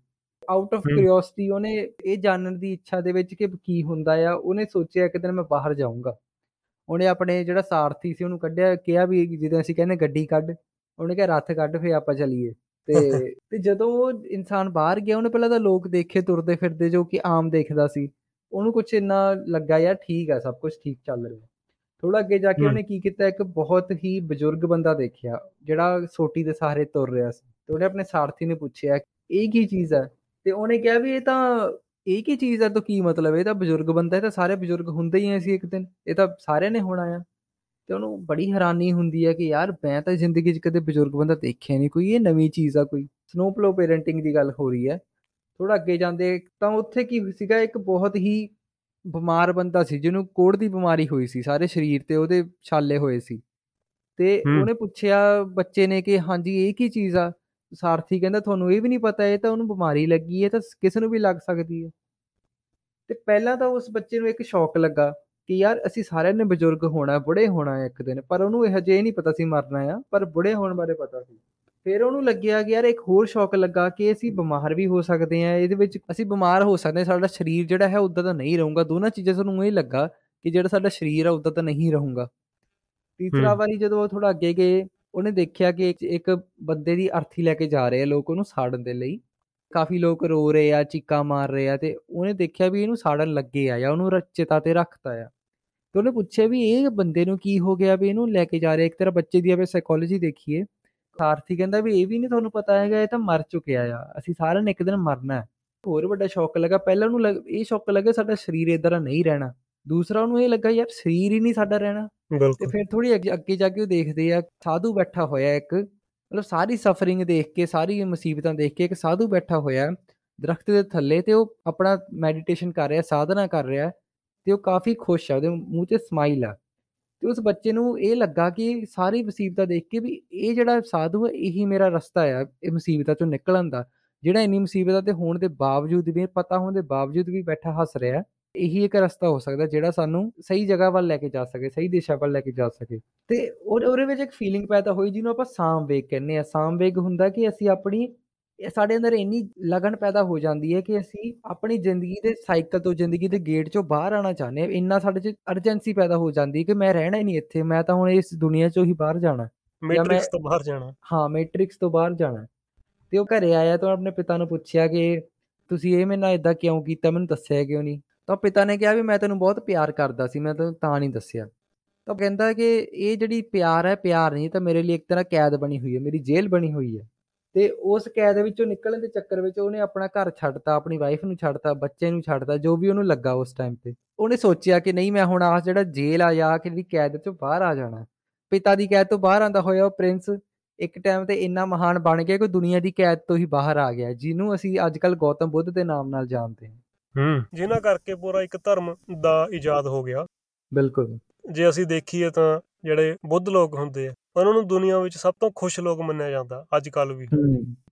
ਆਊਟ ਆਫ ਕਿਉਰਿਓਸਿਟੀ ਉਹਨੇ ਇਹ ਜਾਣਨ ਦੀ ਇੱਛਾ ਦੇ ਵਿੱਚ ਕਿ ਕੀ ਹੁੰਦਾ ਆ ਉਹਨੇ ਸੋਚਿਆ ਕਿ ਦਿਨ ਮੈਂ ਬਾਹਰ ਜਾਊਂਗਾ। ਉਹਨੇ ਆਪਣੇ ਜਿਹੜਾ ਸਾਰਥੀ ਸੀ ਉਹਨੂੰ ਕੱਢਿਆ ਕਿਹਾ ਵੀ ਜਦੋਂ ਅਸੀਂ ਕਹਿੰਦੇ ਗੱਡੀ ਕੱਢ ਉਹਨੇ ਕਿਹਾ ਰੱਥ ਕੱਢ ਫੇ ਆਪਾਂ ਚੱਲੀਏ। ਤੇ ਤੇ ਜਦੋਂ ਉਹ ਇਨਸਾਨ ਬਾਹਰ ਗਿਆ ਉਹਨੇ ਪਹਿਲਾਂ ਤਾਂ ਲੋਕ ਦੇਖੇ ਤੁਰਦੇ ਫਿਰਦੇ ਜੋ ਕਿ ਆਮ ਦੇਖਦਾ ਸੀ। ਉਹਨੂੰ ਕੁਝ ਇੰਨਾ ਲੱਗਾ ਯਾਰ ਠੀਕ ਆ ਸਭ ਕੁਝ ਠੀਕ ਚੱਲ ਰਿਹਾ। ਥੋੜਾ ਅੱਗੇ ਜਾ ਕੇ ਉਹਨੇ ਕੀ ਕੀਤਾ ਇੱਕ ਬਹੁਤ ਹੀ ਬਜ਼ੁਰਗ ਬੰਦਾ ਦੇਖਿਆ ਜਿਹੜਾ ਸੋਟੀ ਦੇ ਸਹਾਰੇ ਤੁਰ ਰਿਹਾ ਸੀ। ਤੇ ਉਹਨੇ ਆਪਣੇ ਸਾਰਥੀ ਨੂੰ ਪੁੱਛਿਆ ਇਹ ਕੀ ਚੀਜ਼ ਹੈ ਤੇ ਉਹਨੇ ਕਿਹਾ ਵੀ ਇਹ ਤਾਂ ਇਹ ਕੀ ਚੀਜ਼ ਹੈ ਤਾਂ ਕੀ ਮਤਲਬ ਇਹ ਤਾਂ ਬਜ਼ੁਰਗ ਬੰਦਾ ਹੈ ਤਾਂ ਸਾਰੇ ਬਜ਼ੁਰਗ ਹੁੰਦੇ ਹੀ ਐ ਸੀ ਇੱਕ ਦਿਨ। ਇਹ ਤਾਂ ਸਾਰਿਆਂ ਨੇ ਹੋਣਾ ਆ। ਤੇ ਉਹਨੂੰ ਬੜੀ ਹੈਰਾਨੀ ਹੁੰਦੀ ਹੈ ਕਿ ਯਾਰ ਮੈਂ ਤਾਂ ਜ਼ਿੰਦਗੀ 'ਚ ਕਦੇ ਬਜ਼ੁਰਗ ਬੰਦਾ ਦੇਖਿਆ ਨਹੀਂ ਕੋਈ ਇਹ ਨਵੀਂ ਚੀਜ਼ ਆ ਕੋਈ। ਸਨੋਪਲੋ ਪੇਰੈਂਟਿੰਗ ਦੀ ਗੱਲ ਹੋ ਰਹੀ ਹੈ ਥੋੜਾ ਅੱਗੇ ਜਾਂਦੇ ਤਾਂ ਉੱਥੇ ਕੀ ਸੀਗਾ ਇੱਕ ਬਹੁਤ ਹੀ ਬਿਮਾਰ ਬੰਦਾ ਸੀ ਜਿਹਨੂੰ ਕੋੜ ਦੀ ਬਿਮਾਰੀ ਹੋਈ ਸੀ ਸਾਰੇ ਸਰੀਰ ਤੇ ਉਹਦੇ ਛਾਲੇ ਹੋਏ ਸੀ। ਤੇ ਉਹਨੇ ਪੁੱਛਿਆ ਬੱਚੇ ਨੇ ਕਿ ਹਾਂਜੀ ਇਹ ਕੀ ਚੀਜ਼ ਆ? ਸਾਰਥੀ ਕਹਿੰਦਾ ਤੁਹਾਨੂੰ ਇਹ ਵੀ ਨਹੀਂ ਪਤਾ ਇਹ ਤਾਂ ਉਹਨੂੰ ਬਿਮਾਰੀ ਲੱਗੀ ਹੈ ਤਾਂ ਕਿਸੇ ਨੂੰ ਵੀ ਲੱਗ ਸਕਦੀ ਹੈ। ਤੇ ਪਹਿਲਾਂ ਤਾਂ ਉਸ ਬੱਚੇ ਨੂੰ ਇੱਕ ਸ਼ੌਕ ਲੱਗਾ ਕਿ ਯਾਰ ਅਸੀਂ ਸਾਰਿਆਂ ਨੇ ਬਜ਼ੁਰਗ ਹੋਣਾ ਬੁੜੇ ਹੋਣਾ ਇੱਕ ਦਿਨ ਪਰ ਉਹਨੂੰ ਇਹ ਹਜੇ ਨਹੀਂ ਪਤਾ ਸੀ ਮਰਨਾ ਆ ਪਰ ਬੁੜੇ ਹੋਣ ਬਾਰੇ ਪਤਾ ਸੀ। ਫਿਰ ਉਹਨੂੰ ਲੱਗਿਆ ਕਿ ਯਾਰ ਇੱਕ ਹੋਰ ਸ਼ੌਕ ਲੱਗਾ ਕਿ ਅਸੀਂ ਬਿਮਾਰ ਵੀ ਹੋ ਸਕਦੇ ਆ ਇਹਦੇ ਵਿੱਚ ਅਸੀਂ ਬਿਮਾਰ ਹੋ ਸਕਦੇ ਸਾਡਾ ਸਰੀਰ ਜਿਹੜਾ ਹੈ ਉਦਾਂ ਤਾਂ ਨਹੀਂ ਰਹੂਗਾ। ਦੋਨਾਂ ਚੀਜ਼ਾਂ ਸਾਨੂੰ ਇਹ ਲੱਗਾ ਕਿ ਜਿਹੜਾ ਸਾਡਾ ਸਰੀਰ ਆ ਉਦਾਂ ਤਾਂ ਨਹੀਂ ਰਹੂਗਾ। ਤੀਸਰਾ ਵਾਰੀ ਜਦੋਂ ਉਹ ਥੋੜਾ ਅੱਗੇ ਗਏ ਉਹਨੇ ਦੇਖਿਆ ਕਿ ਇੱਕ ਬੰਦੇ ਦੀ ਅਰਥੀ ਲੈ ਕੇ ਜਾ ਰਹੇ ਆ ਲੋਕ ਉਹਨੂੰ ਸਾੜਨ ਦੇ ਲਈ। ਕਾਫੀ ਲੋਕ ਰੋ ਰਹੇ ਆ ਚੀਕਾਂ ਮਾਰ ਰਹੇ ਆ ਤੇ ਉਹਨੇ ਦੇਖਿਆ ਵੀ ਇਹਨੂੰ ਸਾੜਨ ਲੱਗੇ ਆ ਜਾਂ ਉਹਨੂੰ ਰਚਿਤਾ ਤੇ ਰੱਖਤਾ ਆ। ਤੇ ਉਹਨੇ ਪੁੱਛਿਆ ਵੀ ਇਹ ਬੰਦੇ ਨੂੰ ਕੀ ਹੋ ਗਿਆ ਵੀ ਇਹਨੂੰ ਲੈ ਕੇ ਜਾ ਰਹੇ ਇੱਕ ਤਰ੍ਹਾਂ ਬੱਚੇ ਦੀ ਆਪੇ ਸਾਈਕੋਲੋਜੀ ਦੇਖੀਏ ਸਾਰਥੀ ਕਹਿੰਦਾ ਵੀ ਇਹ ਵੀ ਨਹੀਂ ਤੁਹਾਨੂੰ ਪਤਾ ਹੈਗਾ ਇਹ ਤਾਂ ਮਰ ਚੁੱਕਿਆ ਆ। ਅਸੀਂ ਸਾਰਿਆਂ ਨੇ ਇੱਕ ਦਿਨ ਮਰਨਾ ਹੈ। ਹੋਰ ਵੱਡਾ ਸ਼ੌਕ ਲੱਗਾ ਪਹਿਲਾਂ ਉਹਨੂੰ ਇਹ ਸ਼ੌਕ ਲੱਗਾ ਸਾਡਾ ਸਰੀਰ ਇਦਾਂ ਨਹੀਂ ਰਹਿਣਾ। ਦੂਸਰਾ ਉਹਨੂੰ ਇਹ ਲੱਗਾ ਯਾਰ ਸਰੀਰ ਹੀ ਨਹੀਂ ਸਾਡਾ ਰਹਿਣਾ। ਤੇ ਫਿਰ ਥੋੜੀ ਅੱਗੇ ਜਾ ਕੇ ਉਹ ਦੇਖਦੇ ਆ ਸਾਧੂ ਬੈਠਾ ਹੋਇਆ ਇੱਕ ਮਤਲਬ ਸਾਰੀ ਸਫਰਿੰਗ ਦੇਖ ਕੇ ਸਾਰੀ ਮੁਸੀਬਤਾਂ ਦੇਖ ਕੇ ਇੱਕ ਸਾਧੂ ਬੈਠਾ ਹੋਇਆ ਦਰਖਤ ਦੇ ਥੱਲੇ ਤੇ ਉਹ ਆਪਣਾ ਮੈਡੀਟੇਸ਼ਨ ਕਰ ਰਿਹਾ ਸਾਧਨਾ ਕਰ ਰਿਹਾ ਤੇ ਉਹ ਕਾਫੀ ਖੁਸ਼ ਆ ਉਹਦੇ ਮੂੰਹ ਤੇ ਸਮਾਈਲ ਆ। ਤੇ ਉਸ ਬੱਚੇ ਨੂੰ ਇਹ ਲੱਗਾ ਕਿ ਸਾਰੀ ਮੁਸੀਬਤਾਂ ਦੇਖ ਕੇ ਵੀ ਇਹ ਜਿਹੜਾ ਸਾਧੂ ਹੈ ਇਹੀ ਮੇਰਾ ਰਸਤਾ ਆ, ਇਹ ਮੁਸੀਬਤਾਂ ਚੋਂ ਨਿਕਲਣ ਦਾ। ਜਿਹੜਾ ਇੰਨੀ ਮੁਸੀਬਤਾਂ ਤੇ ਹੋਣ ਦੇ ਬਾਵਜੂਦ ਵੀ, ਪਤਾ ਹੋਣ ਦੇ ਬਾਵਜੂਦ ਵੀ ਬੈਠਾ ਹੱਸ ਰਿਹਾ, ਇਹੀ ਇੱਕ ਰਸਤਾ ਹੋ ਸਕਦਾ ਜਿਹੜਾ ਸਾਨੂੰ ਸਹੀ ਜਗ੍ਹਾ ਵੱਲ ਲੈ ਕੇ ਜਾ ਸਕੇ, ਸਹੀ ਦਿਸ਼ਾ ਵੱਲ ਲੈ ਕੇ ਜਾ ਸਕੇ। ਤੇ ਉਹਦੇ ਵਿੱਚ ਇੱਕ ਫੀਲਿੰਗ ਪੈਦਾ ਹੋਈ ਜਿਹਨੂੰ ਆਪਾਂ ਸਾਮਵੇਗ ਕਹਿੰਦੇ ਆ ਸਾਮਵੇਗ ਹੁੰਦਾ ਕਿ ਅਸੀਂ ਆਪਣੀ ਸਾਡੇ ਅੰਦਰ ਇੰਨੀ ਲਗਨ ਪੈਦਾ ਹੋ ਜਾਂਦੀ ਹੈ ਕਿ ਅਸੀਂ ਆਪਣੀ ਜ਼ਿੰਦਗੀ ਦੇ ਸਾਈਕਲ ਤੋਂ ਜ਼ਿੰਦਗੀ ਦੇ ਗੇਟ ਚੋਂ ਬਾਹਰ ਆਣਾ ਚਾਹੁੰਦੇ ਹਾਂ। ਇੰਨਾ ਸਾਡੇ 'ਚ ਅਰਜੈਂਸੀ ਪੈਦਾ ਹੋ ਜਾਂਦੀ ਹੈ ਕਿ ਮੈਂ ਰਹਿਣਾ ਹੀ ਨਹੀਂ ਇੱਥੇ ਮੈਂ ਤਾਂ ਹੁਣ ਇਸ ਦੁਨੀਆ 'ਚੋਂ ਹੀ ਬਾਹਰ ਜਾਣਾ। ਮੈਟ੍ਰਿਕਸ ਤੋਂ ਬਾਹਰ ਜਾਣਾ। ਹਾਂ ਮੈਟ੍ਰਿਕਸ ਤੋਂ ਬਾਹਰ ਜਾਣਾ। ਤੇ ਉਹ ਘਰੇ ਆਇਆ ਤਾਂ ਆਪਣੇ ਪਿਤਾ ਨੂੰ ਪੁੱਛਿਆ ਕਿ ਤੁਸੀਂ ਇਹ ਮੇਰੇ ਨਾਲ ਇਦਾਂ ਕਿਉਂ ਕੀਤਾ? ਮੈਨੂੰ ਦੱਸਿਆ ਕਿਉਂ ਨਹੀਂ? ਤਾਂ ਪਿਤਾ ਨੇ ਕਿਹਾ ਵੀ ਮੈਂ ਤੈਨੂੰ ਬਹੁਤ ਪਿਆਰ ਕਰਦਾ ਸੀ ਮੈਂ ਤੈਨੂੰ ਤਾਂ ਨਹੀਂ ਦੱਸਿਆ। ਤਾਂ ਕਹਿੰਦਾ ਕਿ ਇਹ ਜਿਹੜੀ ਪਿਆਰ ਹੈ ਪਿਆਰ ਨਹੀਂ ਤਾਂ ਮੇਰੇ ਲਈ ਇੱਕ ਤਰ੍ਹਾਂ ਕੈਦ ਬਣੀ ਹੋਈ ਹੈ ਮੇਰੀ ਜੇਲ੍ਹ ਬਣੀ ਹੋਈ ਹੈ। ਤੇ ਉਸ ਕੈਦ ਵਿੱਚੋਂ ਨਿਕਲਣ ਦੇ ਚੱਕਰ ਵਿੱਚ ਉਹਨੇ ਆਪਣਾ ਘਰ ਛੱਡਤਾ ਆਪਣੀ ਵਾਈਫ ਨੂੰ ਛੱਡਤਾ ਬੱਚੇ ਨੂੰ ਛੱਡਤਾ ਜੋ ਵੀ ਉਹਨੂੰ ਲੱਗਾ ਉਸ ਟਾਈਮ ਤੇ। ਉਹਨੇ ਸੋਚਿਆ ਕਿ ਨਹੀਂ ਮੈਂ ਹੁਣ ਆ ਜਿਹੜਾ ਜੇਲ੍ਹ ਆ ਜਾਂ ਕਿ ਜਿਹੜੀ ਕੈਦ ਚੋਂ ਬਾਹਰ ਆ ਜਾਣਾ। ਪਿਤਾ ਦੀ ਕੈਦ ਤੋਂ ਬਾਹਰ ਆਂਦਾ ਹੋਇਆ ਉਹ ਪ੍ਰਿੰਸ ਇੱਕ ਟਾਈਮ ਤੇ ਇੰਨਾ ਮਹਾਨ ਬਣ ਗਿਆ ਕਿ ਦੁਨੀਆ ਦੀ ਕੈਦ ਤੋਂ ਹੀ ਬਾਹਰ ਆ ਗਿਆ ਜਿਹਨੂੰ ਅਸੀਂ ਅੱਜਕੱਲ ਗੌਤਮ ਬੁੱਧ ਦੇ ਨਾਮ ਨਾਲ ਜਾਣਦੇ ਹਾਂ। ਹੂੰ। ਜਿਨ੍ਹਾਂ ਕਰਕੇ ਪੂਰਾ ਇੱਕ ਧਰਮ ਦਾ ਇਜਾਦ ਹੋ ਗਿਆ। ਬਿਲਕੁਲ। ਜੇ ਅਸੀਂ ਦੇਖੀਏ ਤਾਂ ਜਿਹੜੇ ਬੁੱਧ ਲੋਕ ਹੁੰਦੇ ਆ ਉਹਨਾਂ ਨੂੰ ਦੁਨੀਆ ਵਿੱਚ ਸਭ ਤੋਂ ਖੁਸ਼ ਲੋਕ ਮੰਨਿਆ ਜਾਂਦਾ ਅੱਜ ਕੱਲ ਵੀ।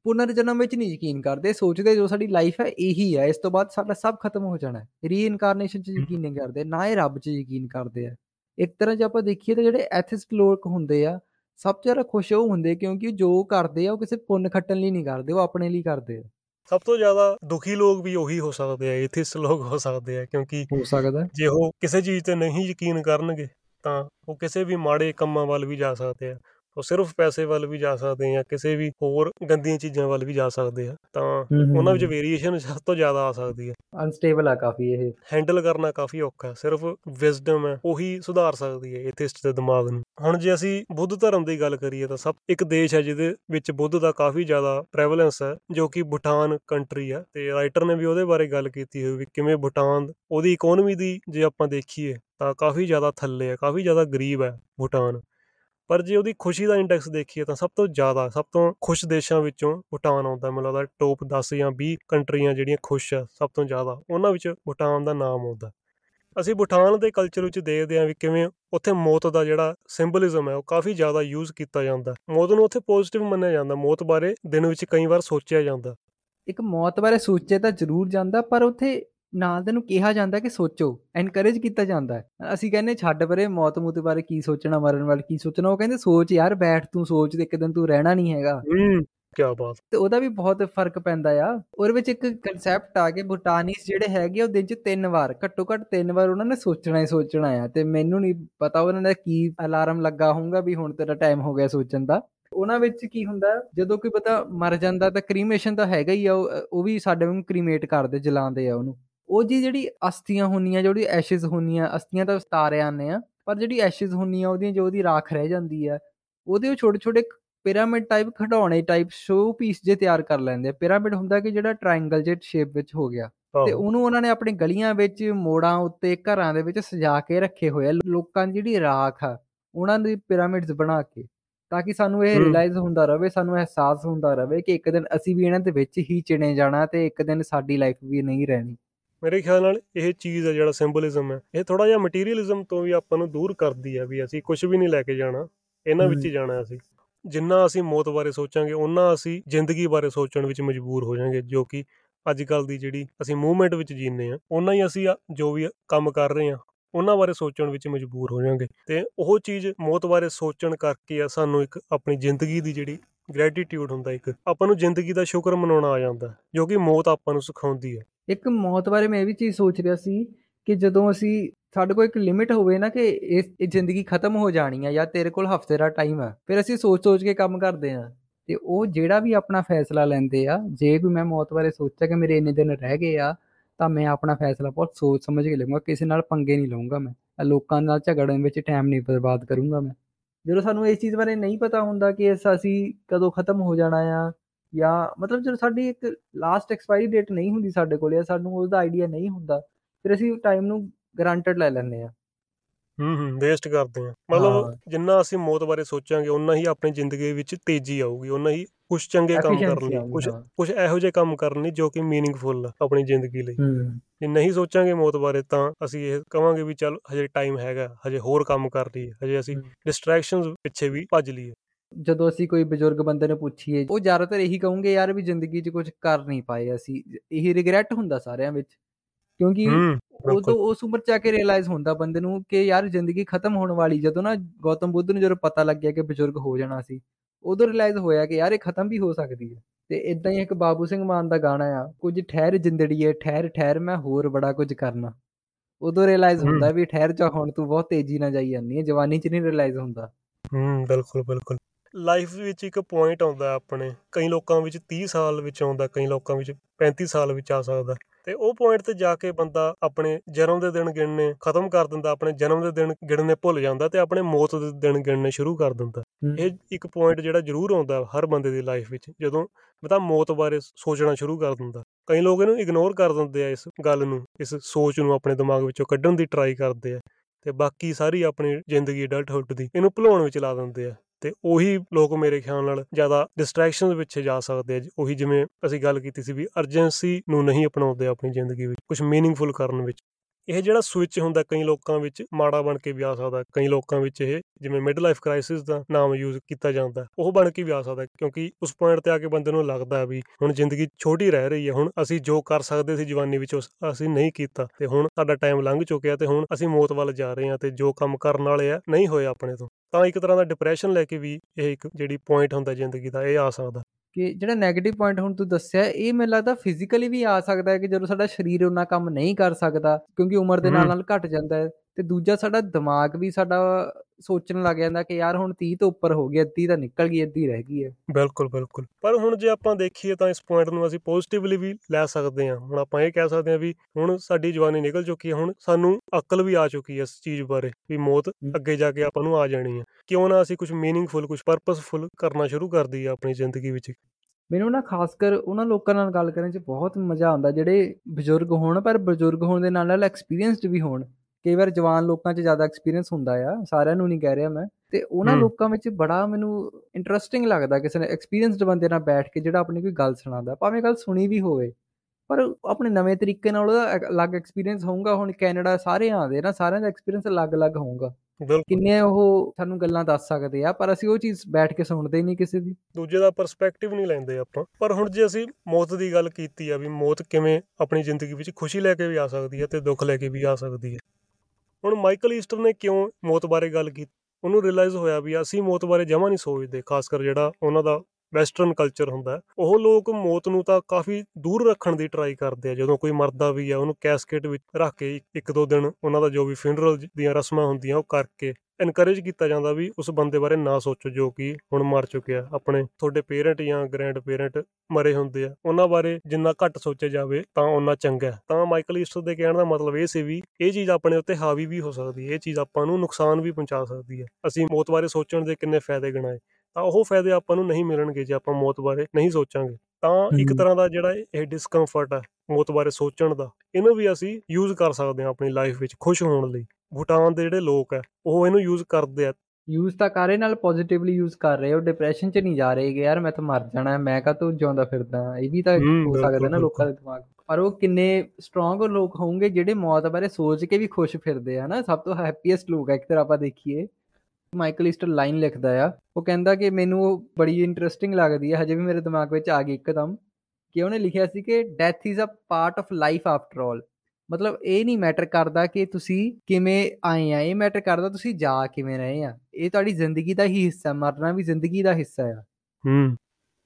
ਪੁਨਰ ਜਨਮ ਵਿੱਚ ਨਹੀਂ ਯਕੀਨ ਕਰਦੇ ਸੋਚਦੇ ਜੋ ਸਾਡੀ ਲਾਈਫ ਹੈ ਇਹੀ ਹੈ ਇਸ ਤੋਂ ਬਾਅਦ ਸਾਡਾ ਸਭ ਖਤਮ ਹੋ ਜਾਣਾ ਹੈ। ਰੀਇਨਕਾਰਨੇਸ਼ਨ 'ਚ ਯਕੀਨ ਨਹੀਂ ਕਰਦੇ ਨਾ ਇਹ ਰੱਬ 'ਚ ਯਕੀਨ ਕਰਦੇ ਆ। ਇੱਕ ਤਰ੍ਹਾਂ ਜੇ ਆਪਾਂ ਦੇਖੀਏ ਤਾਂ ਜਿਹੜੇ ਐਥਿਸਟ ਲੋਕ ਹੁੰਦੇ ਆ ਸਭ ਤੋਂ ਜ਼ਿਆਦਾ ਖੁਸ਼ ਉਹ ਹੁੰਦੇ ਕਿਉਂਕਿ ਜੋ ਕਰਦੇ ਆ ਉਹ ਕਿਸੇ ਪੁੰਨ ਖੱਟਣ ਲਈ ਨਹੀਂ ਕਰਦੇ ਉਹ ਆਪਣੇ ਲਈ ਕਰਦੇ ਆ। ਸਭ ਤੋਂ ਜ਼ਿਆਦਾ ਦੁਖੀ ਲੋਕ ਵੀ ਉਹੀ ਹੋ ਸਕਦੇ ਆ ਐਥਿਸਟ ਲੋਕ ਹੋ ਸਕਦੇ ਆ ਕਿਉਂਕਿ ਹੋ ਸਕਦਾ। ਜੇ ਉਹ ਕਿਸੇ ਚੀਜ਼ ਤੇ ਨਹੀਂ ਯਕੀਨ ਕਰਨਗੇ ਤਾਂ ਉਹ ਕਿਸੇ ਵੀ ਮਾੜੇ ਕੰਮਾਂ ਵੱਲ ਵੀ ਜਾ ਸਕਦੇ ਆ। ਉਹ ਸਿਰਫ ਪੈਸੇ ਵੱਲ ਵੀ ਜਾ ਸਕਦੇ ਆ ਕਿਸੇ ਵੀ ਹੋਰ ਗੰਦੀਆਂ ਚੀਜ਼ਾਂ ਵੱਲ ਵੀ ਜਾ ਸਕਦੇ ਆ ਤਾਂ ਉਹਨਾਂ ਵਿੱਚ ਵੇਰੀਏਸ਼ਨ ਸਭ ਤੋਂ ਜ਼ਿਆਦਾ ਆ ਸਕਦੀ ਹੈ ਅਨਸਟੇਬਲ ਆ ਕਾਫੀ ਇਹ। ਹੈਂਡਲ ਕਰਨਾ ਕਾਫੀ ਔਖਾ ਹੈ ਸਿਰਫ ਵਿਜ਼ਡਮ ਹੈ ਉਹੀ ਸੁਧਾਰ ਸਕਦੀ ਹੈ ਐਥਿਸਟ ਦੇ ਦਿਮਾਗ ਨੂੰ। ਹੁਣ ਜੇ ਅਸੀਂ ਬੁੱਧ ਧਰਮ ਦੀ ਗੱਲ ਕਰੀਏ ਤਾਂ ਸਭ ਇੱਕ ਦੇਸ਼ ਹੈ ਜਿਹਦੇ ਵਿੱਚ ਬੁੱਧ ਦਾ ਕਾਫੀ ਜ਼ਿਆਦਾ ਪ੍ਰੈਵਲੈਂਸ ਹੈ ਜੋ ਕਿ ਭੂਟਾਨ ਕੰਟਰੀ ਹੈ ਤੇ ਰਾਈਟਰ ਨੇ ਵੀ ਉਹਦੇ ਬਾਰੇ ਗੱਲ ਕੀਤੀ ਹੋਈ ਵੀ ਕਿਵੇਂ ਭੂਟਾਨ ਉਹਦੀ ਇਕਨੋਮੀ ਦੀ ਜੇ ਆਪਾਂ ਦੇਖੀਏ ਤਾਂ ਕਾਫੀ ਜ਼ਿਆਦਾ ਥੱਲੇ ਹੈ ਕਾਫੀ ਜ਼ਿਆਦਾ ਗਰੀਬ ਹੈ ਭੂਟਾਨ ਪਰ ਜੇ ਉਹਦੀ ਖੁਸ਼ੀ ਦਾ ਇੰਡੈਕਸ ਦੇਖੀਏ ਤਾਂ ਸਭ ਤੋਂ ਜ਼ਿਆਦਾ, ਸਭ ਤੋਂ ਖੁਸ਼ ਦੇਸ਼ਾਂ ਵਿੱਚੋਂ ਭੂਟਾਨ ਆਉਂਦਾ ਮੈਨੂੰ ਲੱਗਦਾ ਟੌਪ 10 ਜਾਂ 20 ਕੰਟਰੀਆਂ ਜਿਹੜੀਆਂ ਖੁਸ਼ ਆ, ਸਭ ਤੋਂ ਜ਼ਿਆਦਾ, ਉਹਨਾਂ ਵਿੱਚ ਭੂਟਾਨ ਦਾ ਨਾਮ ਆਉਂਦਾ ਅਸੀਂ ਭੂਟਾਨ ਦੇ ਕਲਚਰ ਵਿੱਚ ਦੇਖਦੇ ਹਾਂ ਵੀ ਕਿਵੇਂ ਉੱਥੇ ਮੌਤ ਦਾ ਜਿਹੜਾ ਸਿੰਬਲਿਜ਼ਮ ਹੈ, ਉਹ ਕਾਫੀ ਜ਼ਿਆਦਾ ਯੂਜ਼ ਕੀਤਾ ਜਾਂਦਾ ਮੌਤ ਨੂੰ ਉੱਥੇ ਪੋਜ਼ਿਟਿਵ ਮੰਨਿਆ ਜਾਂਦਾ ਮੌਤ ਬਾਰੇ ਦਿਨ ਵਿੱਚ ਕਈ ਵਾਰ ਸੋਚਿਆ ਜਾਂਦਾ ਇੱਕ ਮੌਤ ਬਾਰੇ ਸੋਚੇ ਤਾਂ ਜ਼ਰੂਰ ਜਾਂਦਾ, ਪਰ ਉੱਥੇ ਨਾਲ ਤੈਨੂੰ ਕਿਹਾ ਜਾਂਦਾ ਕਿ ਸੋਚੋ ਐਨਕਰੇਜ ਕੀਤਾ ਜਾਂਦਾ ਹੈ। ਅਸੀਂ ਕਹਿੰਦੇ ਛੱਡ ਪਰੇ ਮੌਤ ਮੂਤ ਬਾਰੇ ਕੀ ਸੋਚਣਾ ਮਰਨ ਵਾਲੇ ਕੀ ਸੋਚਣਾ। ਉਹ ਕਹਿੰਦੇ ਸੋਚ ਯਾਰ ਬੈਠ ਤੂੰ ਸੋਚ ਤੇ ਇੱਕ ਦਿਨ ਤੂੰ ਰਹਿਣਾ ਨਹੀਂ ਹੈਗਾ। ਹੂੰ ਕੀ ਬਾਤ। ਤੇ ਉਹਦਾ ਵੀ ਬਹੁਤ ਫ਼ਰਕ ਪੈਂਦਾ ਆ। ਉਹਦੇ ਵਿੱਚ ਇੱਕ ਕਨਸੈਪਟ ਆ ਕਿ ਭੂਟਾਨੀਸ ਜਿਹੜੇ ਹੈਗੇ ਉਹ ਦਿਨ 'ਚ ਤਿੰਨ ਵਾਰ ਘੱਟੋ ਘੱਟ ਤਿੰਨ ਵਾਰ ਉਹਨਾਂ ਨੇ ਸੋਚਣਾ ਹੀ ਸੋਚਣਾ ਆ। ਤੇ ਮੈਨੂੰ ਨਹੀਂ ਪਤਾ ਉਹਨਾਂ ਦਾ ਕੀ ਅਲਾਰਮ ਲੱਗਾ ਹੋਊਗਾ ਵੀ ਹੁਣ ਤੇਰਾ ਟਾਈਮ ਹੋ ਗਿਆ ਸੋਚਣ ਦਾ। ਉਹਨਾਂ ਵਿੱਚ ਕੀ ਹੁੰਦਾ ਜਦੋਂ ਕੋਈ ਪਤਾ ਮਰ ਜਾਂਦਾ ਤਾਂ ਕ੍ਰੀਮੇਸ਼ਨ ਤਾਂ ਹੈਗਾ ਹੀ ਆ ਉਹ ਵੀ ਸਾਡੇ ਨੂੰ ਕ੍ਰੀਮੇਟ ਕਰਦੇ ਜਲਾਉਂਦੇ ਆ ਉਹਨੂੰ। ਉਹ ਜੀ ਜਿਹੜੀ ਅਸਥੀਆਂ ਹੁੰਨੀਆਂ ਜਿਹੜੀ ਐਸ਼ਿਸ ਹੁੰਨੀਆਂ ਅਸਥੀਆਂ ਤਾਂ ਉਤਾਰੇ ਆਨੇ ਆ ਪਰ ਜਿਹੜੀ ਐਸ਼ਿਸ ਹੁੰਨੀਆਂ ਉਹਦੀਆਂ ਜੋ ਉਹਦੀ ਰਾਖ ਰਹਿ ਜਾਂਦੀ ਆ ਉਹਦੇ ਉਹ ਛੋਟੇ ਛੋਟੇ ਪਿਰਾਮਿਡ ਟਾਈਪ ਖਡਾਉਣੇ ਟਾਈਪ ਸ਼ੋ ਪੀਸ ਜੇ ਤਿਆਰ ਕਰ ਲੈਂਦੇ ਆ। ਪਿਰਾਮਿਡ ਹੁੰਦਾ ਕਿ ਜਿਹੜਾ ਟ੍ਰਾਇੰਗਲ ਜੇ ਸ਼ੇਪ ਵਿੱਚ ਹੋ ਗਿਆ। ਤੇ ਉਹਨੂੰ ਉਹਨਾਂ ਨੇ ਆਪਣੀ ਗਲੀਆਂ ਵਿੱਚ ਮੋੜਾਂ ਉੱਤੇ ਘਰਾਂ ਦੇ ਵਿੱਚ ਸਜਾ ਕੇ ਰੱਖੇ ਹੋਏ ਆ। ਲੋਕਾਂ ਦੀ ਜਿਹੜੀ ਰਾਖ ਆ ਉਹਨਾਂ ਦੀ ਪਿਰਾਮਿਡਸ ਬਣਾ ਕੇ ਤਾਂ ਕਿ ਸਾਨੂੰ ਇਹ ਰਿਅਲਾਈਜ਼ ਹੁੰਦਾ ਰਹੇ ਸਾਨੂੰ ਅਹਿਸਾਸ ਹੁੰਦਾ ਰਹੇ ਕਿ ਇੱਕ ਦਿਨ ਅਸੀਂ ਵੀ ਇਹਨਾਂ ਦੇ ਵਿੱਚ ਹੀ ਚਿਣੇ ਜਾਣਾ ਤੇ ਇੱਕ ਦਿਨ ਸਾਡੀ ਲਾਈਫ ਵੀ ਨਹੀਂ ਰਹਿਣੀ। ਮੇਰੇ ਖਿਆਲ ਨਾਲ ਇਹ ਚੀਜ਼ ਹੈ ਜਿਹੜਾ ਸਿੰਬੋਲਿਜ਼ਮ ਹੈ। ਇਹ ਥੋੜਾ ਜਿਹਾ ਮਟੀਰੀਅਲਿਜ਼ਮ ਤੋਂ ਵੀ ਆਪਾਂ ਨੂੰ ਦੂਰ ਕਰਦੀ ਹੈ ਵੀ ਅਸੀਂ ਕੁਝ ਵੀ ਨਹੀਂ ਲੈ ਕੇ ਜਾਣਾ ਇਹਨਾਂ ਵਿੱਚ ਹੀ ਜਾਣਾ ਅਸੀਂ। ਜਿੰਨਾ ਅਸੀਂ ਮੌਤ ਬਾਰੇ ਸੋਚਾਂਗੇ ਉਹਨਾਂ ਅਸੀਂ ਜ਼ਿੰਦਗੀ ਬਾਰੇ ਸੋਚਣ ਵਿੱਚ ਮਜਬੂਰ ਹੋ ਜਾਾਂਗੇ ਜੋ ਕਿ ਅੱਜ ਕੱਲ ਦੀ ਜਿਹੜੀ ਅਸੀਂ ਮੂਵਮੈਂਟ ਵਿੱਚ ਜੀਨੇ ਆ ਉਹਨਾਂ ਹੀ ਅਸੀਂ ਜੋ ਵੀ ਕੰਮ ਕਰ ਰਹੇ ਆ ਉਹਨਾਂ ਬਾਰੇ ਸੋਚਣ ਵਿੱਚ ਮਜਬੂਰ ਹੋ ਜਾਾਂਗੇ। ਤੇ ਉਹ ਚੀਜ਼ ਮੌਤ ਬਾਰੇ ਸੋਚਣ ਕਰਕੇ ਆ ਸਾਨੂੰ ਇੱਕ ਆਪਣੀ ਜ਼ਿੰਦਗੀ ਦੀ ਜਿਹੜੀ ਗ੍ਰੈਟੀਟਿਊਡ ਹੁੰਦਾ ਇੱਕ। ਆਪਾਂ ਨੂੰ ਜ਼ਿੰਦਗੀ ਦਾ ਸ਼ੁਕਰ ਮਨਾਉਣਾ ਆ ਜਾਂਦਾ, ਜੋ ਕਿ ਮੌਤ ਆਪਾਂ ਨੂੰ ਸਿਖਾਉਂਦੀ ਹੈ। ਇੱਕ ਮੌਤ ਬਾਰੇ ਮੈਂ ਇਹ ਵੀ ਚੀਜ਼ ਸੋਚ ਰਿਹਾ ਸੀ ਕਿ ਜਦੋਂ ਅਸੀਂ, ਸਾਡੇ ਕੋਲ ਇੱਕ ਲਿਮਿਟ ਹੋਵੇ ਨਾ ਕਿ ਇਸ, ਇਹ ਜ਼ਿੰਦਗੀ ਖਤਮ ਹੋ ਜਾਣੀ ਹੈ ਜਾਂ ਤੇਰੇ ਕੋਲ ਹਫ਼ਤੇ ਦਾ ਟਾਈਮ ਹੈ ਫਿਰ ਅਸੀਂ ਸੋਚ-ਸੋਚ ਕੇ ਕੰਮ ਕਰਦੇ ਆ। ਤੇ ਉਹ ਜਿਹੜਾ ਵੀ ਆਪਣਾ ਫੈਸਲਾ ਲੈਂਦੇ ਆ, ਜੇ ਵੀ ਮੈਂ ਮੌਤ ਬਾਰੇ ਸੋਚਿਆ ਕਿ ਮੇਰੇ ਇੰਨੇ ਦਿਨ ਰਹਿ ਗਏ ਆ, ਤਾਂ ਮੈਂ ਆਪਣਾ ਫੈਸਲਾ ਬਹੁਤ ਸੋਚ ਸਮਝ ਕੇ ਲਵਾਂਗਾ ਕਿਸੇ ਨਾਲ ਪੰਗੇ ਨਹੀਂ ਲਵਾਂਗਾ ਮੈਂ। ਲੋਕਾਂ ਨਾਲ ਝਗੜਨ ਵਿੱਚ ਟਾਈਮ ਨਹੀਂ ਬਰਬਾਦ ਕਰੂੰਗਾ ਮੈਂ। ਜਦੋਂ ਸਾਨੂੰ ਇਸ ਚੀਜ਼ ਬਾਰੇ ਨਹੀਂ ਪਤਾ ਹੁੰਦਾ ਕਿ ਅਸੀਂ ਕਦੋਂ ਖਤਮ ਹੋ ਜਾਣਾ ਆ ਜਾਂ ਮਤਲਬ ਜਦੋਂ ਸਾਡੀ ਇੱਕ ਲਾਸਟ ਐਕਸਪਾਇਰੀ ਡੇਟ ਨਹੀਂ ਹੁੰਦੀ ਸਾਡੇ ਕੋਲ ਜਾਂ ਸਾਨੂੰ ਉਹਦਾ ਆਈਡੀਆ ਨਹੀਂ ਹੁੰਦਾ ਫਿਰ ਅਸੀਂ ਟਾਈਮ ਨੂੰ ਗਰੰਟਡ ਲੈ ਲੈਂਦੇ ਆ ਹੂੰ ਹੂੰ ਵੇਸਟ ਕਰਦੇ ਆ ਮਤਲਬ ਜਿੰਨਾ ਅਸੀਂ ਮੌਤ ਬਾਰੇ ਸੋਚਾਂਗੇ ਉਨਾ ਹੀ ਆਪਣੀ ਜ਼ਿੰਦਗੀ ਵਿੱਚ ਤੇਜ਼ੀ ਆਊਗੀ ਉਨਾ ਹੀ ਕੁਝ ਚੰਗੇ ਕੰਮ ਕਰਨ ਲਈ ਕੁਝ ਕੁਝ ਇਹੋ ਜਿਹੇ ਕੰਮ ਕਰਨ ਲਈ ਜੋ ਕਿ ਮੀਨਿੰਗਫੁਲ ਆਪਣੀ ਜ਼ਿੰਦਗੀ ਲਈ। ਜੇ ਨਹੀਂ ਸੋਚਾਂਗੇ ਮੌਤ ਬਾਰੇ ਤਾਂ ਅਸੀਂ ਇਹ ਕਵਾਂਗੇ ਵੀ ਚੱਲ ਹਜੇ ਟਾਈਮ ਹੈਗਾ ਹਜੇ ਹੋਰ ਕੰਮ ਕਰ ਲਈਏ ਹਜੇ ਅਸੀਂ ਡਿਸਟਰੈਕਸ਼ਨਸ ਪਿੱਛੇ ਵੀ ਭੱਜ ਲਈਏ। ਜਦੋਂ ਅਸੀਂ ਕੋਈ ਬਜ਼ੁਰਗ ਬੰਦੇ ਨੂੰ ਪੁੱਛੀਏ ਉਹ ਜ਼ਿਆਦਾਤਰ ਇਹੀ ਕਹੂਗੇ ਯਾਰ ਵੀ ਜ਼ਿੰਦਗੀ 'ਚ ਕੁਝ ਕਰ ਨਹੀਂ ਪਾਏ ਅਸੀਂ ਇਹ ਰਿਗਰੈਟ ਹੁੰਦਾ ਸਾਰਿਆਂ ਵਿੱਚ। ਕਿਉਂਕਿ ਉਦੋਂ ਉਸ ਉਮਰ 'ਚ ਆ ਕੇ ਰਿਅਲਾਈਜ਼ ਹੁੰਦਾ ਬੰਦੇ ਨੂੰ ਕਿ ਯਾਰ ਜ਼ਿੰਦਗੀ ਖਤਮ ਹੋਣ ਵਾਲੀ ਜਦੋਂ ਨਾ ਗੌਤਮ ਬੁੱਧ ਨੂੰ ਜਦੋਂ ਪਤਾ ਲੱਗਿਆ ਕਿ ਬਜ਼ੁਰਗ ਹੋ ਜਾਣਾ ਸੀ ਉਦੋਂ ਰਿਅਲਾਈਜ਼ ਹੋਇਆ ਕਿ ਯਾਰ ਇਹ ਖਤਮ ਵੀ ਹੋ ਸਕਦੀ ਹੈ। ਤੇ ਇਦਾਂ ਹੀ ਇੱਕ ਬਾਬੂ ਸਿੰਘ ਮਾਨ ਦਾ ਗਾਣਾ ਆ ਕੁਝ ਠਹਿਰ ਜਿੰਦੜੀਏ ਠਹਿਰ ਠਹਿਰ ਮੈਂ ਹੋਰ ਬੜਾ ਕੁਝ ਕਰਨਾ। ਉਦੋਂ ਰਿਅਲਾਈਜ਼ ਹੁੰਦਾ ਵੀ ਠਹਿਰ ਜਾ ਹੁਣ ਤੂੰ ਬਹੁਤ ਤੇਜ਼ੀ ਨਾਲ ਜਾਈ ਜਾਂਦੀ ਹੈ ਜਵਾਨੀ 'ਚ ਨਹੀਂ ਰਿਅਲਾਈਜ਼ ਹੁੰਦਾ। ਹੂੰ ਬਿਲਕੁਲ ਬਿਲਕੁਲ। ਲਾਈਫ ਵਿੱਚ ਇੱਕ ਪੁਆਇੰਟ ਆਉਂਦਾ ਆਪਣੇ ਕਈ ਲੋਕਾਂ ਵਿੱਚ 30 ਸਾਲ ਵਿੱਚ ਆਉਂਦਾ ਕਈ ਲੋਕਾਂ ਵਿੱਚ 35 ਸਾਲ ਵਿੱਚ ਆ ਸਕਦਾ। ਤੇ ਉਹ ਪੁਆਇੰਟ ਤੇ ਜਾ ਕੇ ਬੰਦਾ ਆਪਣੇ ਜਨਮ ਦੇ ਦਿਨ ਗਿਣਨੇ ਖਤਮ ਕਰ ਦਿੰਦਾ ਆਪਣੇ ਜਨਮ ਦੇ ਦਿਨ ਗਿਣਨੇ ਭੁੱਲ ਜਾਂਦਾ ਤੇ ਆਪਣੇ ਮੌਤ ਦੇ ਦਿਨ ਗਿਣਨੇ ਸ਼ੁਰੂ ਕਰ ਦਿੰਦਾ। ਇਹ ਇੱਕ ਪੁਆਇੰਟ ਜਿਹੜਾ ਜ਼ਰੂਰ ਆਉਂਦਾ ਹਰ ਬੰਦੇ ਦੀ ਲਾਈਫ ਵਿੱਚ ਜਦੋਂ ਬੰਦਾ ਮੌਤ ਬਾਰੇ ਸੋਚਣਾ ਸ਼ੁਰੂ ਕਰ ਦਿੰਦਾ। ਕਈ ਲੋਕ ਇਹਨੂੰ ਇਗਨੋਰ ਕਰ ਦਿੰਦੇ ਆ ਇਸ ਗੱਲ ਨੂੰ ਇਸ ਸੋਚ ਨੂੰ ਆਪਣੇ ਦਿਮਾਗ ਵਿੱਚੋਂ ਕੱਢਣ ਦੀ ਟਰਾਈ ਕਰਦੇ ਆ ਤੇ ਬਾਕੀ ਸਾਰੀ ਆਪਣੀ ਜ਼ਿੰਦਗੀ ਅਡਲਟਹੁੱਡ ਦੀ ਇਹਨੂੰ ਭੁਲਾਉਣ ਵਿੱਚ ਲਾ ਦਿੰਦੇ ਆ। ਤੇ ਉਹੀ ਲੋਕ ਮੇਰੇ ਖਿਆਲ ਨਾਲ ਜ਼ਿਆਦਾ ਡਿਸਟਰੈਕਸ਼ਨਸ ਵਿੱਚ ਜਾ ਸਕਦੇ ਆ ਉਹੀ ਜਿਵੇਂ ਅਸੀਂ ਗੱਲ ਕੀਤੀ ਸੀ ਵੀ ਅਰਜੈਂਸੀ ਨੂੰ ਨਹੀਂ ਅਪਣਾਉਂਦੇ ਆਪਣੀ ਜ਼ਿੰਦਗੀ ਵਿੱਚ ਕੁਝ ਮੀਨਿੰਗਫੁਲ ਕਰਨ ਵਿੱਚ। ਇਹ ਜਿਹੜਾ ਸਵਿਚ ਹੁੰਦਾ ਕਈ ਲੋਕਾਂ ਵਿੱਚ, ਮਾੜਾ ਬਣ ਕੇ ਵੀ ਆ ਸਕਦਾ। ਕਈ ਲੋਕਾਂ ਵਿੱਚ ਇਹ ਜਿਵੇਂ ਮਿਡ ਲਾਈਫ ਕ੍ਰਾਈਸਿਸ ਦਾ ਨਾਮ ਯੂਜ਼ ਕੀਤਾ ਜਾਂਦਾ। ਉਹ ਬਣ ਕੇ ਵੀ ਆ ਸਕਦਾ, ਕਿਉਂਕਿ ਉਸ ਪੁਆਇੰਟ ਤੇ ਆ ਕੇ ਬੰਦੇ ਨੂੰ ਲੱਗਦਾ ਵੀ ਹੁਣ ਜ਼ਿੰਦਗੀ ਛੋਟੀ ਰਹਿ ਰਹੀ ਹੈ, ਹੁਣ ਅਸੀਂ ਜੋ ਕਰ ਸਕਦੇ ਸੀ ਜਵਾਨੀ ਵਿੱਚ ਅਸੀਂ ਨਹੀਂ ਕੀਤਾ। ਤੇ ਹੁਣ ਸਾਡਾ ਟਾਈਮ ਲੰਘ ਚੁੱਕਿਆ ਤੇ ਹੁਣ ਅਸੀਂ ਮੌਤ ਵੱਲ ਜਾ ਰਹੇ ਹਾਂ ਤੇ ਜੋ ਕੰਮ ਕਰਨ ਵਾਲੇ ਆ, ਨਹੀਂ ਹੋਏ ਆਪਣੇ ਤੋਂ। ਤਾਂ ਇੱਕ ਤਰ੍ਹਾਂ ਦਾ ਡਿਪਰੈਸ਼ਨ ਲੈ ਕੇ ਵੀ ਇਹ ਇੱਕ ਜਿਹੜੀ ਪੁਆਇੰਟ ਹੁੰਦਾ ਜ਼ਿੰਦਗੀ ਦਾ, ਇਹ ਆ ਸਕਦਾ। ਕਿ ਜਿਹੜਾ 네ਗੇਟਿਵ ਪੁਆਇੰਟ ਹੁਣ ਤੂੰ ਦੱਸਿਆ ਇਹ ਮੈਨੂੰ ਲੱਗਦਾ ਫਿਜ਼ੀਕਲੀ ਵੀ ਆ ਸਕਦਾ ਹੈ ਕਿ ਜਦੋਂ ਸਾਡਾ ਸਰੀਰ ਉਹਨਾਂ ਕੰਮ ਨਹੀਂ ਕਰ ਸਕਦਾ ਕਿਉਂਕਿ ਉਮਰ ਦੇ ਨਾਲ ਨਾਲ ਘਟ ਜਾਂਦਾ ਹੈ। ਤੇ ਦੂਜਾ ਸਾਡਾ ਦਿਮਾਗ ਵੀ ਸਾਡਾ ਸੋਚਣ ਲੱਗ ਜਾਂਦਾ ਕਿ ਯਾਰ ਹੁਣ 30 ਤੋਂ ਉੱਪਰ ਹੋ ਗਿਆ ਅੱਧੀ ਤਾਂ ਨਿਕਲ ਗਈ ਅੱਧੀ ਰਹਿ ਗਈ ਹੈ। ਬਿਲਕੁਲ ਬਿਲਕੁਲ। ਪਰ ਹੁਣ ਜੇ ਆਪਾਂ ਦੇਖੀਏ ਤਾਂ ਇਸ ਪੁਆਇੰਟ ਨੂੰ ਅਸੀਂ ਪੋਜ਼ਿਟਿਵਲੀ ਵੀ ਲੈ ਸਕਦੇ ਹਾਂ। ਹੁਣ ਆਪਾਂ ਇਹ ਕਹਿ ਸਕਦੇ ਹਾਂ ਵੀ ਹੁਣ ਸਾਡੀ ਜਵਾਨੀ ਨਿਕਲ ਚੁੱਕੀ ਹੈ ਹੁਣ ਸਾਨੂੰ ਅਕਲ ਵੀ ਆ ਚੁੱਕੀ ਹੈ ਇਸ ਚੀਜ਼ ਬਾਰੇ ਵੀ ਮੌਤ ਅੱਗੇ ਜਾ ਕੇ ਆਪਾਂ ਨੂੰ ਆ ਜਾਣੀ ਹੈ। ਕਿਉਂ ਨਾ ਅਸੀਂ ਕੁਝ ਮੀਨਿੰਗਫੁਲ ਕੁਝ ਪਰਪਸਫੁਲ ਕਰਨਾ ਸ਼ੁਰੂ ਕਰ ਦਈਏ ਆਪਣੀ ਜ਼ਿੰਦਗੀ ਵਿੱਚ। ਮੈਨੂੰ ਨਾ ਖਾਸ ਕਰ ਉਹਨਾਂ ਲੋਕਾਂ ਨਾਲ ਗੱਲ ਕਰਨ 'ਚ ਬਹੁਤ ਮਜ਼ਾ ਆਉਂਦਾ ਜਿਹੜੇ ਬਜ਼ੁਰਗ ਹੋਣ ਪਰ ਬਜ਼ੁਰਗ ਹੋਣ ਦੇ ਨਾਲ ਨਾਲ ਐਕਸਪੀਰੀਅੰਸਡ ਵੀ ਹੋਣ। ਕਈ ਵਾਰ ਜਵਾਨ ਲੋਕਾਂ 'ਚ ਜ਼ਿਆਦਾ ਐਕਸਪੀਰੀਅੰਸ ਹੁੰਦਾ ਆ ਸਾਰਿਆਂ ਨੂੰ ਨਹੀਂ ਕਹਿ ਰਿਹਾ ਮੈਂ ਤੇ ਉਹਨਾਂ ਲੋਕਾਂ ਵਿੱਚ ਬੜਾ ਮੈਨੂੰ ਇੰਟਰਸਟਿੰਗ ਲੱਗਦਾ ਕਿਸੇ ਨੇ ਐਕਸਪੀਰੀਅੰਸਡ ਬੰਦੇ ਨਾਲ ਬੈਠ ਕੇ ਜਿਹੜਾ ਆਪਣੀ ਕੋਈ ਗੱਲ ਸੁਣਾਉਂਦਾ ਭਾਵੇਂ ਗੱਲ ਸੁਣੀ ਵੀ ਹੋਵੇ ਪਰ ਆਪਣੇ ਨਵੇਂ ਤਰੀਕੇ ਨਾਲ ਉਹਦਾ ਅਲੱਗ ਐਕਸਪੀਰੀਅੰਸ ਹੋਊਗਾ ਹੁਣ ਕੈਨੇਡਾ ਸਾਰੇ ਆਉਂਦੇ ਨਾ ਸਾਰਿਆਂ ਦਾ ਐਕਸਪੀਰੀਅੰਸ ਅਲੱਗ-ਅਲੱਗ ਹੋਊਗਾ। ਕਿੰਨੇ ਉਹ ਸਾਨੂੰ ਗੱਲਾਂ ਦੱਸ ਸਕਦੇ ਆ ਪਰ ਅਸੀਂ ਉਹ ਚੀਜ਼ ਬੈਠ ਕੇ ਸੁਣਦੇ ਨਹੀਂ ਕਿਸੇ ਦੀ। ਦੂਜੇ ਦਾ ਪਰਸਪੈਕਟਿਵ ਨਹੀਂ ਲੈਂਦੇ ਆਪਾਂ ਪਰ ਹੁਣ ਜੇ ਅਸੀਂ ਮੌਤ ਦੀ ਗੱਲ ਕੀਤੀ ਆ ਵੀ ਮੌਤ ਕਿਵੇਂ ਆਪਣੀ ਜ਼ਿੰਦਗੀ ਵਿੱਚ ਖੁਸ਼ੀ ਲੈ ਕੇ ਵੀ ਆ ਸਕਦੀ ਹੈ ਤੇ ਦੁੱਖ ਲੈ ਕੇ ਵੀ ਆ ਸਕਦੀ ਹੈ। ਹੁਣ ਮਾਈਕਲ ਈਸਟਰ ਨੇ ਕਿਉਂ ਮੌਤ ਬਾਰੇ ਗੱਲ ਕੀਤੀ ਉਹਨੂੰ ਰਿਅਲਾਈਜ਼ ਹੋਇਆ ਵੀ ਅਸੀਂ ਮੌਤ ਬਾਰੇ ਜਮਾ ਨਹੀਂ ਸੋਚਦੇ, ਖਾਸ ਕਰ ਜਿਹੜਾ ਉਹਨਾਂ ਦਾ ਵੈਸਟਰਨ ਕਲਚਰ ਹੁੰਦਾ। ਉਹ ਲੋਕ ਮੌਤ ਨੂੰ ਤਾਂ ਕਾਫੀ ਦੂਰ ਰੱਖਣ ਦੀ ਟਰਾਈ ਕਰਦੇ ਆ। ਜਦੋਂ ਕੋਈ ਮਰਦਾ ਵੀ ਆ, ਉਹਨੂੰ ਕੈਸਕੇਟ ਵਿੱਚ ਰੱਖ ਕੇ ਇੱਕ ਦੋ ਦਿਨ ਉਹਨਾਂ ਦਾ ਜੋ ਵੀ ਫਿਨਰਲ ਦੀਆਂ ਰਸਮਾਂ ਹੁੰਦੀਆਂ, ਉਹ ਕਰਕੇ ਇਨਕਰੇਜ ਕੀਤਾ ਜਾਂਦਾ ਵੀ ਉਸ ਬੰਦੇ ਬਾਰੇ ਨਾ ਸੋਚੋ ਜੋ ਕਿ ਹੁਣ ਮਰ ਚੁੱਕਿਆ। ਆਪਣੇ ਤੁਹਾਡੇ ਪੇਰੈਂਟ ਜਾਂ ਗ੍ਰੈਂਡ ਪੇਰੈਂਟ ਮਰੇ ਹੁੰਦੇ ਆ। ਉਹਨਾਂ ਬਾਰੇ ਜਿੰਨਾ ਘੱਟ ਸੋਚਿਆ ਜਾਵੇ ਤਾਂ ਉਹਨਾਂ ਚੰਗਾ ਤਾਂ ਮਾਈਕਲ ਈਸਟਰ ਦੇ ਕਹਿਣ ਦਾ ਮਤਲਬ ਇਹ ਸੀ ਵੀ ਇਹ ਚੀਜ਼ ਆਪਣੇ ਉੱਤੇ ਹਾਵੀ ਵੀ ਹੋ ਸਕਦੀ ਹੈ। ਇਹ ਚੀਜ਼ ਆਪਾਂ ਨੂੰ ਨੁਕਸਾਨ ਵੀ ਪਹੁੰਚਾ ਸਕਦੀ ਹੈ। ਅਸੀਂ ਮੌਤ ਬਾਰੇ ਸੋਚਣ ਦੇ ਕਿੰਨੇ ਫਾਇਦੇ ਗਿਣਾਏ। ਤਾਂ ਉਹ ਫਾਇਦੇ ਆਪਾਂ ਨੂੰ ਨਹੀਂ ਮਿਲਣਗੇ ਜੇ ਆਪਾਂ ਮੌਤ ਬਾਰੇ ਨਹੀਂ ਸੋਚਾਂਗੇ। ਤਾਂ ਇੱਕ ਤਰ੍ਹਾਂ ਦਾ ਜਿਹੜਾ ਇਹ ਡਿਸਕੰਫਰਟ ਹੈ ਮੌਤ ਬਾਰੇ ਸੋਚਣ ਦਾ ਇਹਨੂੰ ਵੀ ਅਸੀਂ ਯੂਜ਼ ਕਰ ਸਕਦੇ ਹਾਂ ਆਪਣੀ ਲਾਈਫ ਵਿੱਚ ਖੁਸ਼ ਹੋਣ ਲਈ। ਭੂਟਾਨ ਦੇ ਜਿਹੜੇ ਲੋਕ ਹੈ ਉਹ ਇਹਨੂੰ ਯੂਜ਼ ਕਰਦੇ ਆ। ਯੂਜ਼ ਤਾਂ ਕਰ ਰਹੇ ਨਾਲ ਪੋਜ਼ਿਟਿਵਲੀ ਯੂਜ਼ ਕਰ ਰਹੇ ਹੋ ਡਿਪਰੈਸ਼ਨ 'ਚ ਨਹੀਂ ਜਾ ਰਹੇ ਕਿ ਯਾਰ ਮੈਂ ਤਾਂ ਮਰ ਜਾਣਾ ਮੈਂ ਕਾ ਤੂੰ ਜਿਉਂਦਾ ਫਿਰਦਾ ਇਹ ਵੀ ਤਾਂ ਹੋ ਸਕਦਾ ਨਾ ਲੋਕਾਂ ਦੇ ਦਿਮਾਗ ਪਰ ਉਹ ਕਿੰਨੇ ਸਟਰੋਂਗ ਲੋਕ ਹੋਣਗੇ ਜਿਹੜੇ ਮੌਤ ਬਾਰੇ ਸੋਚ ਕੇ ਵੀ ਖੁਸ਼ ਫਿਰਦੇ ਆ ਨਾ ਸਭ ਤੋਂ ਹੈਪੀਐਸਟ ਲੋਕ ਹੈ ਇੱਕ ਤਰ੍ਹਾਂ ਆਪਾਂ ਦੇਖੀਏ ਮਾਈਕਲ ਈਸਟਰ ਲਾਈਨ ਲਿਖਦਾ ਆ ਉਹ ਕਹਿੰਦਾ ਕਿ ਮੈਨੂੰ ਉਹ ਬੜੀ ਇੰਟਰਸਟਿੰਗ ਲੱਗਦੀ ਹੈ ਹਜੇ ਵੀ ਮੇਰੇ ਦਿਮਾਗ ਵਿੱਚ ਆ ਗਈ ਇੱਕਦਮ ਕਿ ਉਹਨੇ ਲਿਖਿਆ ਸੀ ਕਿ death is a part of life after all ਮਤਲਬ ਇਹ ਨਹੀਂ ਮੈਟਰ ਕਰਦਾ ਕਿ ਤੁਸੀਂ ਕਿਵੇਂ ਆਏ ਆ ਇਹ ਮੈਟਰ ਕਰਦਾ ਤੁਸੀਂ ਜਾ ਕਿਵੇਂ ਰਹੇ ਆ। ਇਹ ਤੁਹਾਡੀ ਜ਼ਿੰਦਗੀ ਦਾ ਹੀ ਹਿੱਸਾ ਮਰਨਾ ਵੀ ਜ਼ਿੰਦਗੀ ਦਾ ਹਿੱਸਾ ਆ। ਹੂੰ।